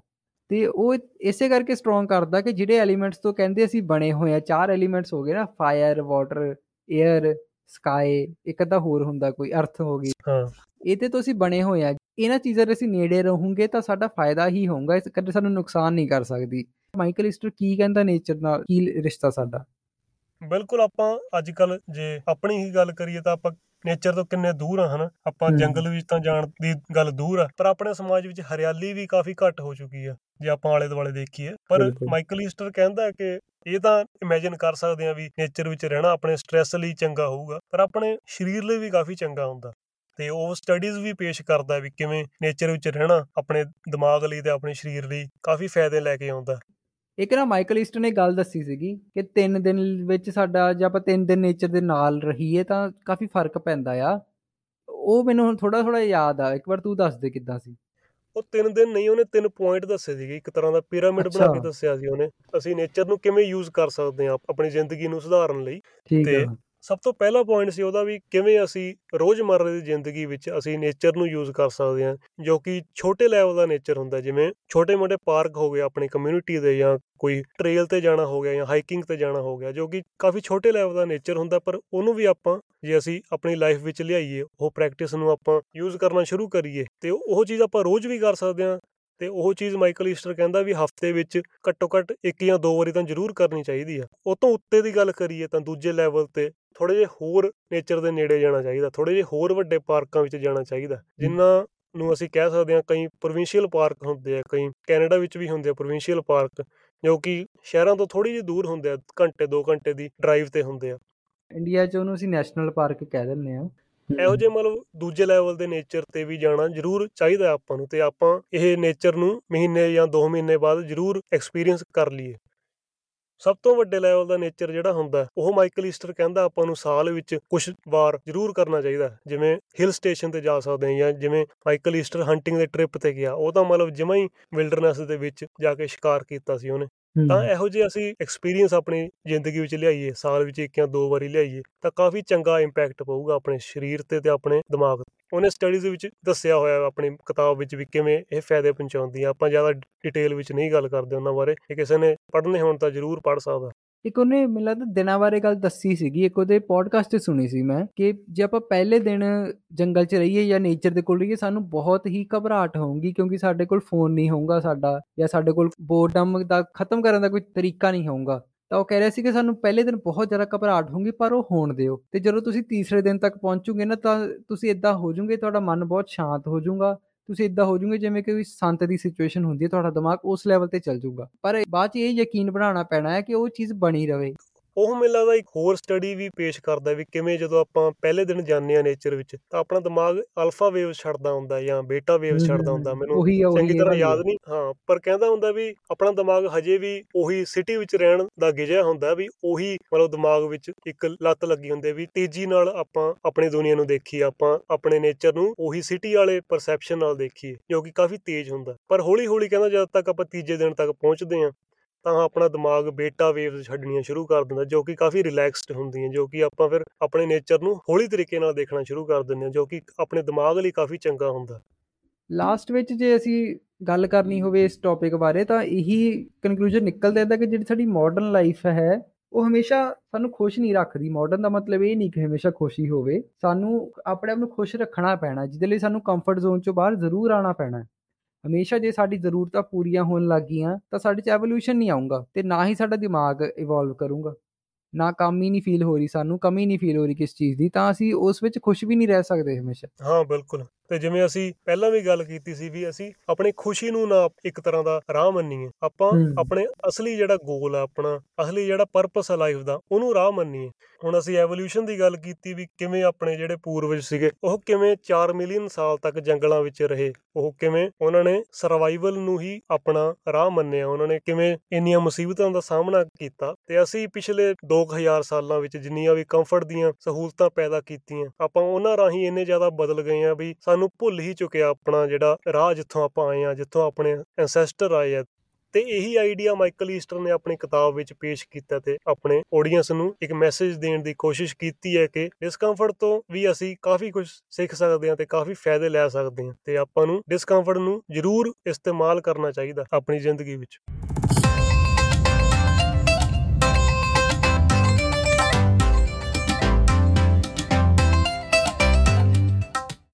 ਤੇ ਉਹ ਇਸੇ ਕਰਕੇ ਸਟਰੋਂਗ ਕਰਦਾ ਕਿ ਜਿਹੜੇ ਐਲੀਮੈਂਟਸ ਤੋਂ ਕਹਿੰਦੇ ਅਸੀਂ ਬਣੇ ਹੋਏ ਆ ਚਾਰ ਐਲੀਮੈਂਟਸ ਹੋ ਗਏ ਨਾ ਫਾਇਰ ਵਾਟਰ 에ਅਰ ਸਕਾਈ ਇੱਕ ਅੱਧਾ ਹੋਰ ਹੁੰਦਾ ਕੋਈ ਅਰਥ ਹੋ ਗਈ। ਹਾਂ। ਇਹਦੇ ਤੋਂ ਅਸੀਂ ਬਣੇ ਹੋਏ ਆ। ਇਹਨਾਂ ਚੀਜ਼ਾਂ ਦੇ ਅਸੀਂ ਨੇੜੇ ਰਹੂਗੇ ਤਾਂ ਸਾਡਾ ਫਾਇਦਾ ਹੀ ਹੋਊਗਾ ਇਸ ਕਰਕੇ ਸਾਨੂੰ ਨੁਕਸਾਨ ਨਹੀਂ ਕਰ ਸਕਦੀ। ਮਾਈਕਲ ਈਸਟਰ ਕੀ ਕਹਿੰਦਾ ਨੇਚਰ ਨਾਲ ਕੀ ਰਿਸ਼ਤਾ ਸਾਡਾ? ਬਿਲਕੁਲ ਆਪਾਂ ਅੱਜ ਕੱਲ ਜੇ ਆਪਣੀ ਹੀ ਗੱਲ ਕਰੀਏ ਤਾਂ ਆਪਾਂ ਨੇਚਰ ਤੋਂ ਕਿੰਨੇ ਦੂਰ ਆ ਹਨਾ ਆਪਾਂ। ਜੰਗਲ ਵਿੱਚ ਤਾਂ ਜਾਣ ਦੀ ਗੱਲ ਦੂਰ ਆ ਪਰ ਆਪਣੇ ਸਮਾਜ ਵਿੱਚ ਹਰਿਆਲੀ ਵੀ ਕਾਫੀ ਘੱਟ ਹੋ ਚੁੱਕੀ ਆ ਜੇ ਆਪਾਂ ਆਲੇ ਦੁਆਲੇ ਦੇਖੀਏ ਪਰ। ਮਾਈਕਲ ਈਸਟਰ ਕਹਿੰਦਾ ਕਿ ਇਹ ਤਾਂ ਇਮੇਜਿਨ ਕਰ ਸਕਦੇ ਆ ਵੀ ਨੇਚਰ ਵਿੱਚ ਰਹਿਣਾ ਆਪਣੇ ਸਟ੍ਰੈਸ ਲਈ ਚੰਗਾ ਹੋਊਗਾ ਪਰ ਆਪਣੇ ਸਰੀਰ ਲਈ ਵੀ ਕਾਫੀ ਚੰਗਾ ਹੁੰਦਾ ਤੇ ਉਹ ਸਟੱਡੀਜ਼ ਵੀ ਪੇਸ਼ ਕਰਦਾ ਵੀ ਕਿਵੇਂ ਨੇਚਰ ਵਿੱਚ ਰਹਿਣਾ ਆਪਣੇ ਦਿਮਾਗ ਲਈ ਤੇ ਆਪਣੇ ਸਰੀਰ ਲਈ ਕਾਫੀ ਫਾਇਦੇ ਲੈ ਕੇ ਆਉਂਦਾ ਇੱਕ ਨਾ ਮਾਈਕਲ ਈਸਟਰ ਨੇ ਗੱਲ ਦੱਸੀ ਸੀਗੀ ਕਿ 3 ਦਿਨ ਵਿੱਚ ਸਾਡਾ ਜੇ ਆਪਾਂ 3 ਦਿਨ ਨੇਚਰ ਦੇ ਨਾਲ ਰਹੀਏ ਤਾਂ ਕਾਫੀ ਫ਼ਰਕ ਪੈਂਦਾ ਆ। ਉਹ ਮੈਨੂੰ ਹੁਣ ਥੋੜਾ ਥੋੜਾ ਯਾਦ ਆ ਇੱਕ ਵਾਰ ਤੂੰ ਦੱਸ ਦੇ ਕਿੱਦਾਂ ਸੀ? ਉਹ ਤਿੰਨ ਦਿਨ ਨਹੀਂ ਉਹਨੇ ਤਿੰਨ ਪੁਆਇੰਟ ਦੱਸੇ ਸੀਗੇ ਇੱਕ ਤਰ੍ਹਾਂ ਦਾ ਪਿਰਾਮਿਡ ਬਣਾ ਕੇ। ਦੱਸਿਆ ਸੀ ਉਹਨੇ। ਅਸੀਂ ਨੇਚਰ ਨੂੰ ਕਿਵੇਂ ਯੂਜ਼ ਕਰ ਸਕਦੇ ਹਾਂ ਆਪਣੀ ਜ਼ਿੰਦਗੀ ਨੂੰ ਸੁਧਾਰਨ ਲਈ। ਠੀਕ ਤੇ ਆ ਸਭ ਤੋਂ ਪਹਿਲਾ ਪੁਆਇੰਟ ਸੀ ਉਹਦਾ ਵੀ ਕਿਵੇਂ ਅਸੀਂ ਰੋਜ਼ਮਰਰਾ ਦੀ ਜ਼ਿੰਦਗੀ ਵਿੱਚ ਅਸੀਂ ਨੇਚਰ ਨੂੰ ਯੂਜ਼ ਕਰ ਸਕਦੇ ਹਾਂ, ਜੋ ਕਿ ਛੋਟੇ ਲੈਵਲ ਦਾ ਨੇਚਰ ਹੁੰਦਾ, ਜਿਵੇਂ ਛੋਟੇ-ਮੋਟੇ ਪਾਰਕ ਹੋ ਗਏ ਆਪਣੀ ਕਮਿਊਨਿਟੀ ਦੇ ਜਾਂ ਕੋਈ ਟ੍ਰੇਲ ਤੇ ਜਾਣਾ ਹੋ ਗਿਆ ਜਾਂ ਹਾਈਕਿੰਗ ਤੇ ਜਾਣਾ ਹੋ ਗਿਆ, ਜੋ ਕਿ ਕਾਫੀ ਛੋਟੇ ਲੈਵਲ ਦਾ ਨੇਚਰ ਹੁੰਦਾ, ਪਰ ਉਹਨੂੰ ਵੀ ਆਪਾਂ ਜੇ ਅਸੀਂ ਆਪਣੀ ਲਾਈਫ ਵਿੱਚ ਲਿਆਈਏ, ਉਹ ਪ੍ਰੈਕਟਿਸ ਨੂੰ ਆਪਾਂ ਯੂਜ਼ ਕਰਨਾ ਸ਼ੁਰੂ ਕਰੀਏ, ਤੇ ਉਹ ਚੀਜ਼ ਆਪਾਂ ਰੋਜ਼ ਵੀ ਕਰ ਸਕਦੇ ਹਾਂ ਤੇ ਉਹ ਚੀਜ਼ ਮਾਈਕਲ ਈਸਟਰ ਕਹਿੰਦਾ ਵੀ ਹਫ਼ਤੇ ਵਿੱਚ ਘੱਟੋ ਘੱਟ ਇੱਕ ਜਾਂ ਦੋ ਵਾਰੀ ਤਾਂ ਜ਼ਰੂਰ ਕਰਨੀ ਚਾਹੀਦੀ ਆ। ਉਹ ਤੋਂ ਉੱਤੇ ਦੀ ਗੱਲ ਕਰੀਏ ਤਾਂ ਦੂਜੇ ਲੈਵਲ ਤੇ ਥੋੜੇ ਜਿਹੇ ਹੋਰ ਨੇਚਰ ਦੇ ਨੇੜੇ ਜਾਣਾ ਚਾਹੀਦਾ ਥੋੜੇ ਜਿਹੇ ਹੋਰ ਵੱਡੇ ਪਾਰਕਾਂ ਵਿੱਚ ਜਾਣਾ ਚਾਹੀਦਾ। ਜਿਨ੍ਹਾਂ ਨੂੰ ਅਸੀਂ ਕਹਿ ਸਕਦੇ ਹਾਂ ਕਈ ਪ੍ਰੋਵਿੰਸ਼ੀਅਲ ਪਾਰਕ ਹੁੰਦੇ ਆ ਕਈ ਕੈਨੇਡਾ ਵਿੱਚ ਵੀ ਹੁੰਦੇ ਆ ਪ੍ਰੋਵਿੰਸ਼ੀਅਲ ਪਾਰਕ ਜੋ ਕਿ ਸ਼ਹਿਰਾਂ ਤੋਂ ਥੋੜੀ ਜਿਹੀ ਦੂਰ ਹੁੰਦੇ ਆ ਘੰਟੇ 2 ਘੰਟੇ ਦੀ ਡਰਾਈਵ ਤੇ ਹੁੰਦੇ ਆ। ਇੰਡੀਆ 'ਚ ਉਹਨੂੰ ਅਸੀਂ ਨੈਸ਼ਨਲ ਪਾਰਕ ਕਹਿ ਦਿੰਦੇ ਆ ਇਹੋ ਜਿਹੇ ਮਤਲਬ ਦੂਜੇ ਲੈਵਲ ਦੇ ਨੇਚਰ ਤੇ ਵੀ ਜਾਣਾ ਜ਼ਰੂਰ ਚਾਹੀਦਾ ਆਪਾਂ ਨੂੰ ਤੇ ਆਪਾਂ ਇਹ ਨੇਚਰ ਨੂੰ ਮਹੀਨੇ ਜਾਂ 2 ਮਹੀਨੇ ਬਾਅਦ ਜ਼ਰੂਰ ਐਕਸਪੀਰੀਅੰਸ ਕਰ ਲਈਏ। ਸਭ ਤੋਂ ਵੱਡੇ ਲੈਵਲ ਦਾ ਨੇਚਰ ਜਿਹੜਾ ਹੁੰਦਾ ਉਹ ਮਾਈਕਲ ਈਸਟਰ ਕਹਿੰਦਾ ਆਪਾਂ ਨੂੰ ਸਾਲ ਵਿੱਚ ਕੁਝ ਵਾਰ ਜ਼ਰੂਰ ਕਰਨਾ ਚਾਹੀਦਾ ਜਿਵੇਂ ਹਿਲ ਸਟੇਸ਼ਨ ਤੇ ਜਾ ਸਕਦੇ ਹਾਂ ਜਾਂ ਜਿਵੇਂ ਮਾਈਕਲ ਈਸਟਰ ਹੰਟਿੰਗ ਦੇ ਟ੍ਰਿਪ ਤੇ ਗਿਆ, ਉਹ ਤਾਂ ਮਤਲਬ ਜਿਵੇਂ ਹੀ ਵਿਲਡਰਨੈਸ ਦੇ ਵਿੱਚ ਜਾ ਕੇ ਸ਼ਿਕਾਰ ਕੀਤਾ ਸੀ ਉਹਨੇ। ਤਾਂ ਇਹੋ ਜਿਹੇ ਅਸੀਂ ਐਕਸਪੀਰੀਅੰਸ ਆਪਣੀ ਜ਼ਿੰਦਗੀ ਵਿੱਚ ਲਿਆਈਏ ਸਾਲ ਵਿੱਚ ਇੱਕ ਜਾਂ ਦੋ ਵਾਰੀ ਲਿਆਈਏ ਤਾਂ ਕਾਫੀ ਚੰਗਾ ਇੰਪੈਕਟ ਪਊਗਾ ਆਪਣੇ ਸਰੀਰ ਤੇ ਤੇ ਆਪਣੇ ਦਿਮਾਗ ਤੇ। ਉਹਨੇ ਸਟੱਡੀਜ਼ ਵਿੱਚ ਦੱਸਿਆ ਹੋਇਆ ਆਪਣੀ ਕਿਤਾਬ ਵਿੱਚ ਵੀ ਕਿਵੇਂ ਇਹ ਫਾਇਦੇ ਪਹੁੰਚਾਉਂਦੀ ਆ। ਆਪਾਂ ਜ਼ਿਆਦਾ ਡਿਟੇਲ ਵਿੱਚ ਨਹੀਂ ਗੱਲ ਕਰਦੇ ਉਹਨਾਂ ਬਾਰੇ। ਜੇ ਕਿਸੇ ਨੇ ਪੜ੍ਹਨੇ ਹੋਣ ਤਾਂ ਜ਼ਰੂਰ ਪੜ੍ਹ ਸਕਦਾ। ਇੱਕ ਉਹਨੇ ਮੈਨੂੰ ਲੱਗਦਾ ਦਿਨਾਂ ਬਾਰੇ ਗੱਲ ਦੱਸੀ ਸੀਗੀ, ਇੱਕ ਉਹਦੇ ਪੋਡਕਾਸਟ 'ਤੇ ਸੁਣੀ ਸੀ ਮੈਂ ਕਿ ਜੇ ਆਪਾਂ ਪਹਿਲੇ ਦਿਨ ਜੰਗਲ 'ਚ ਰਹੀਏ ਜਾਂ ਨੇਚਰ ਦੇ ਕੋਲ ਰਹੀਏ, ਸਾਨੂੰ ਬਹੁਤ ਹੀ ਘਬਰਾਹਟ ਹੋਊਗੀ ਕਿਉਂਕਿ ਸਾਡੇ ਕੋਲ ਫੋਨ ਨਹੀਂ ਹੋਊਗਾ ਸਾਡਾ ਜਾਂ ਸਾਡੇ ਕੋਲ ਬੋਰਡਮ ਦਾ ਖਤਮ ਕਰਨ ਦਾ ਕੋਈ ਤਰੀਕਾ ਨਹੀਂ ਹੋਊਗਾ। ਤਾਂ ਉਹ ਕਹਿ ਰਿਹਾ ਸੀ ਕਿ ਸਾਨੂੰ ਪਹਿਲੇ ਦਿਨ ਬਹੁਤ ਜ਼ਿਆਦਾ ਘਬਰਾਹਟ ਹੋਊਗੀ, ਪਰ ਉਹ ਹੋਣ ਦਿਓ। ਤੇ ਜਦੋਂ ਤੁਸੀਂ ਤੀਸਰੇ ਦਿਨ ਤੱਕ ਪਹੁੰਚੋਗੇ ਨਾ ਤਾਂ ਤੁਸੀਂ ਇਦਾਂ ਹੋ ਜਾਓਗੇ, ਤੁਹਾਡਾ ਮਨ ਬਹੁਤ ਸ਼ਾਂਤ ਹੋ ਜਾਊਗਾ। ਤੁਸੀਂ ਇਦਾਂ ਹੋ ਜਾਓਗੇ ਜਿਵੇਂ ਕਿ ਕੋਈ ਸੰਤ ਦੀ ਸਿਚੁਏਸ਼ਨ ਹੁੰਦੀ ਹੈ, ਤੁਹਾਡਾ ਦਿਮਾਗ ਉਸ ਲੈਵਲ ਤੇ ਚੱਲ ਜਾਊਗਾ ਪਰ ਬਾਅਦ 'ਚ ਇਹ ਯਕੀਨ ਬਣਾਉਣਾ ਪੈਣਾ ਹੈ ਕਿ ਉਹ ਚੀਜ਼ ਬਣੀ ਰਵੇ। ਉਹ ਮੈਨੂੰ ਲੱਗਦਾ ਇੱਕ ਹੋਰ ਸਟੱਡੀ ਵੀ ਪੇਸ਼ ਕਰਦਾ ਵੀ ਕਿਵੇਂ ਜਦੋਂ ਆਪਾਂ ਪਹਿਲੇ ਦਿਨ ਜਾਂਦੇ ਆ ਨੇਚਰ ਵਿੱਚ ਤਾਂ ਆਪਣਾ ਦਿਮਾਗ ਅਲਫਾ ਵੇਵ ਛੱਡਦਾ ਹੁੰਦਾ ਜਾਂ ਬੀਟਾ ਵੇਵ ਛੱਡਦਾ ਹੁੰਦਾ ਮੈਨੂੰ ਆ, ਚੰਗੀ ਤਰ੍ਹਾਂ ਯਾਦ ਆ। ਨਹੀਂ ਹਾਂ ਪਰ ਕਹਿੰਦਾ ਹੁੰਦਾ ਵੀ ਆਪਣਾ ਦਿਮਾਗ ਹਜੇ ਵੀ ਉਹੀ ਸਿਟੀ ਵਿੱਚ ਰਹਿਣ ਦਾ ਗਿਜਿਆ ਹੁੰਦਾ ਵੀ ਉਹੀ ਮਤਲਬ ਦਿਮਾਗ ਵਿੱਚ ਇੱਕ ਲੱਤ ਲੱਗੀ ਹੁੰਦੀ ਵੀ ਤੇਜ਼ੀ ਨਾਲ ਆਪਾਂ ਆਪਣੀ ਦੁਨੀਆ ਨੂੰ ਦੇਖੀ ਆਪਾਂ ਆਪਣੇ ਨੇਚਰ ਨੂੰ ਉਹੀ ਸਿਟੀ ਵਾਲੇ ਪਰਸੈਪਸ਼ਨ ਨਾਲ ਦੇਖੀਏ ਜੋ ਕਿ ਕਾਫੀ ਤੇਜ਼ ਹੁੰਦਾ ਪਰ ਹੌਲੀ ਹੌਲੀ ਕਹਿੰਦਾ ਜਦ ਤੱਕ ਆਪਾਂ ਤੀਜੇ ਦਿਨ ਤੱਕ ਪਹੁੰਚਦੇ ਹਾਂ ਤਾਂ ਆਪਣਾ ਦਿਮਾਗ ਬੀਟਾ ਵੇਵਸ ਛੱਡਣੀਆਂ ਸ਼ੁਰੂ ਕਰ ਦਿੰਦਾ, ਜੋ ਕਿ ਕਾਫੀ ਰਿਲੈਕਸਡ ਹੁੰਦੀਆਂ, ਜੋ ਕਿ ਆਪਾਂ ਫਿਰ ਆਪਣੇ ਨੇਚਰ ਨੂੰ ਹੌਲੀ ਤਰੀਕੇ ਨਾਲ ਦੇਖਣਾ ਸ਼ੁਰੂ ਕਰ ਦਿੰਦੇ ਹਾਂ, ਜੋ ਕਿ ਆਪਣੇ ਦਿਮਾਗ ਲਈ ਕਾਫੀ ਚੰਗਾ ਹੁੰਦਾ। ਲਾਸਟ ਵਿੱਚ ਜੇ ਅਸੀਂ ਗੱਲ ਕਰਨੀ ਹੋਵੇ ਇਸ ਟੌਪਿਕ ਬਾਰੇ, ਤਾਂ ਇਹੀ ਕਨਕਲੂਜਨ ਨਿਕਲਦਾ ਇਹਦਾ ਕਿ ਜਿਹੜੀ ਸਾਡੀ ਮਾਡਰਨ ਲਾਈਫ ਹੈ, ਉਹ ਹਮੇਸ਼ਾ ਸਾਨੂੰ ਖੁਸ਼ ਨਹੀਂ ਰੱਖਦੀ। ਮਾਡਰਨ ਦਾ ਮਤਲਬ ਇਹ ਨਹੀਂ ਕਿ ਹਮੇਸ਼ਾ ਖੁਸ਼ੀ ਹੋਵੇ। ਸਾਨੂੰ ਆਪਣੇ ਆਪ ਨੂੰ ਖੁਸ਼ ਰੱਖਣਾ ਪੈਣਾ, ਜਿਹਦੇ ਲਈ ਸਾਨੂੰ ਕੰਫਰਟ ਜ਼ੋਨ ਚੋਂ ਬਾਹਰ ਜ਼ਰੂਰ ਆਉਣਾ ਪੈਣਾ। ਹਮੇਸ਼ਾ ਜੇ ਸਾਡੀ ਜ਼ਰੂਰਤਾਂ ਪੂਰੀਆਂ ਹੋਣ ਲੱਗ ਗਈਆਂ, ਤਾਂ ਸਾਡੇ 'ਚ ਐਵੋਲੂਸ਼ਨ ਨਹੀਂ ਆਊਗਾ ਤੇ ਨਾ ਹੀ ਸਾਡਾ ਦਿਮਾਗ ਇਵੋਲਵ ਕਰੂਗਾ। ਨਾ ਕੰਮ ਹੀ ਨਹੀਂ ਫੀਲ ਹੋ ਰਹੀ ਸਾਨੂੰ, ਕਮੀ ਨਹੀਂ ਫੀਲ ਹੋ ਰਹੀ ਕਿਸ ਚੀਜ਼ ਦੀ, ਤਾਂ ਅਸੀਂ ਉਸ ਵਿੱਚ ਖੁਸ਼ ਵੀ ਨਹੀਂ ਰਹਿ ਸਕਦੇ ਹਮੇਸ਼ਾ। ਹਾਂ, ਬਿਲਕੁਲ। ਤੇ ਜਿਵੇਂ ਅਸੀਂ ਪਹਿਲਾਂ ਵੀ ਗੱਲ ਕੀਤੀ ਸੀ ਵੀ ਅਸੀਂ ਆਪਣੀ ਖੁਸ਼ੀ ਨੂੰ ਨਾ ਇੱਕ ਤਰ੍ਹਾਂ ਦਾ ਰਾਹ ਮੰਨੀਏ ਆਪਾਂ। ਆਪਣੇ ਅਸਲੀ ਜਿਹੜਾ ਗੋਲ ਆ ਆਪਣਾ ਅਸਲੀ ਜਿਹੜਾ ਪਰਪਸ ਆ ਲਾਈਫ ਦਾ ਉਹਨੂੰ ਰਾਹ ਮੰਨੀਏ ਹੁਣ ਅਸੀਂ ਐਵੋਲੂਸ਼ਨ ਦੀ ਗੱਲ ਕੀਤੀ ਵੀ ਕਿਵੇਂ ਆਪਣੇ ਜਿਹੜੇ ਪੂਰਵਜ ਸੀਗੇ ਉਹ ਕਿਵੇਂ 4 ਮਿਲੀਅਨ ਸਾਲ ਤੱਕ ਜੰਗਲਾਂ ਵਿੱਚ ਰਹੇ ਉਹ ਕਿਵੇਂ ਉਹਨਾਂ ਨੇ ਸਰਵਾਈਵਲ ਨੂੰ ਹੀ ਆਪਣਾ ਰਾਹ ਮੰਨਿਆ ਉਹਨਾਂ ਨੇ ਕਿਵੇਂ ਇੰਨੀਆਂ ਮੁਸੀਬਤਾਂ ਦਾ ਸਾਹਮਣਾ ਕੀਤਾ ਤੇ ਅਸੀਂ ਪਿਛਲੇ 2000 ਸਾਲਾਂ ਵਿੱਚ ਜਿੰਨੀਆਂ ਵੀ ਕੰਫਰਟ ਦੀਆਂ ਸਹੂਲਤਾਂ ਪੈਦਾ ਕੀਤੀਆਂ ਆਪਾਂ ਉਹਨਾਂ ਰਾਹੀਂ ਇੰਨੇ ਜ਼ਿਆਦਾ ਬਦਲ ਗਏ ਆ ਵੀ ਸਾਨੂੰ ਭੁੱਲ ਹੀ ਚੁੱਕਿਆ ਆਪਣਾ ਜਿਹੜਾ ਰਾਹ ਜਿੱਥੋਂ ਆਪਾਂ ਆਏ ਆ ਜਿੱਥੋਂ ਆਪਣੇ ਐਂਸੈਸਟਰ ਆਏ ਆ। ਤੇ ਇਹੀ ਆਈਡੀਆ ਮਾਈਕਲ ਈਸਟਰ ਨੇ ਆਪਣੀ ਕਿਤਾਬ ਵਿੱਚ ਪੇਸ਼ ਕੀਤਾ ਤੇ ਆਪਣੇ ਆਡੀਅנס ਨੂੰ ਇੱਕ ਮੈਸੇਜ ਦੇਣ ਦੀ ਕੋਸ਼ਿਸ਼ ਕੀਤੀ ਹੈ ਕਿ ਡਿਸਕੰਫਰਟ ਤੋਂ ਵੀ ਅਸੀਂ ਕਾਫੀ ਕੁਝ ਸਿੱਖ ਸਕਦੇ ਹਾਂ ਤੇ ਕਾਫੀ ਫਾਇਦੇ ਲੈ ਸਕਦੇ ਹਾਂ। ਤੇ ਆਪਾਂ ਨੂੰ ਡਿਸਕੰਫਰਟ ਨੂੰ ਜ਼ਰੂਰ ਇਸਤੇਮਾਲ ਕਰਨਾ ਚਾਹੀਦਾ ਆਪਣੀ ਜ਼ਿੰਦਗੀ ਵਿੱਚ।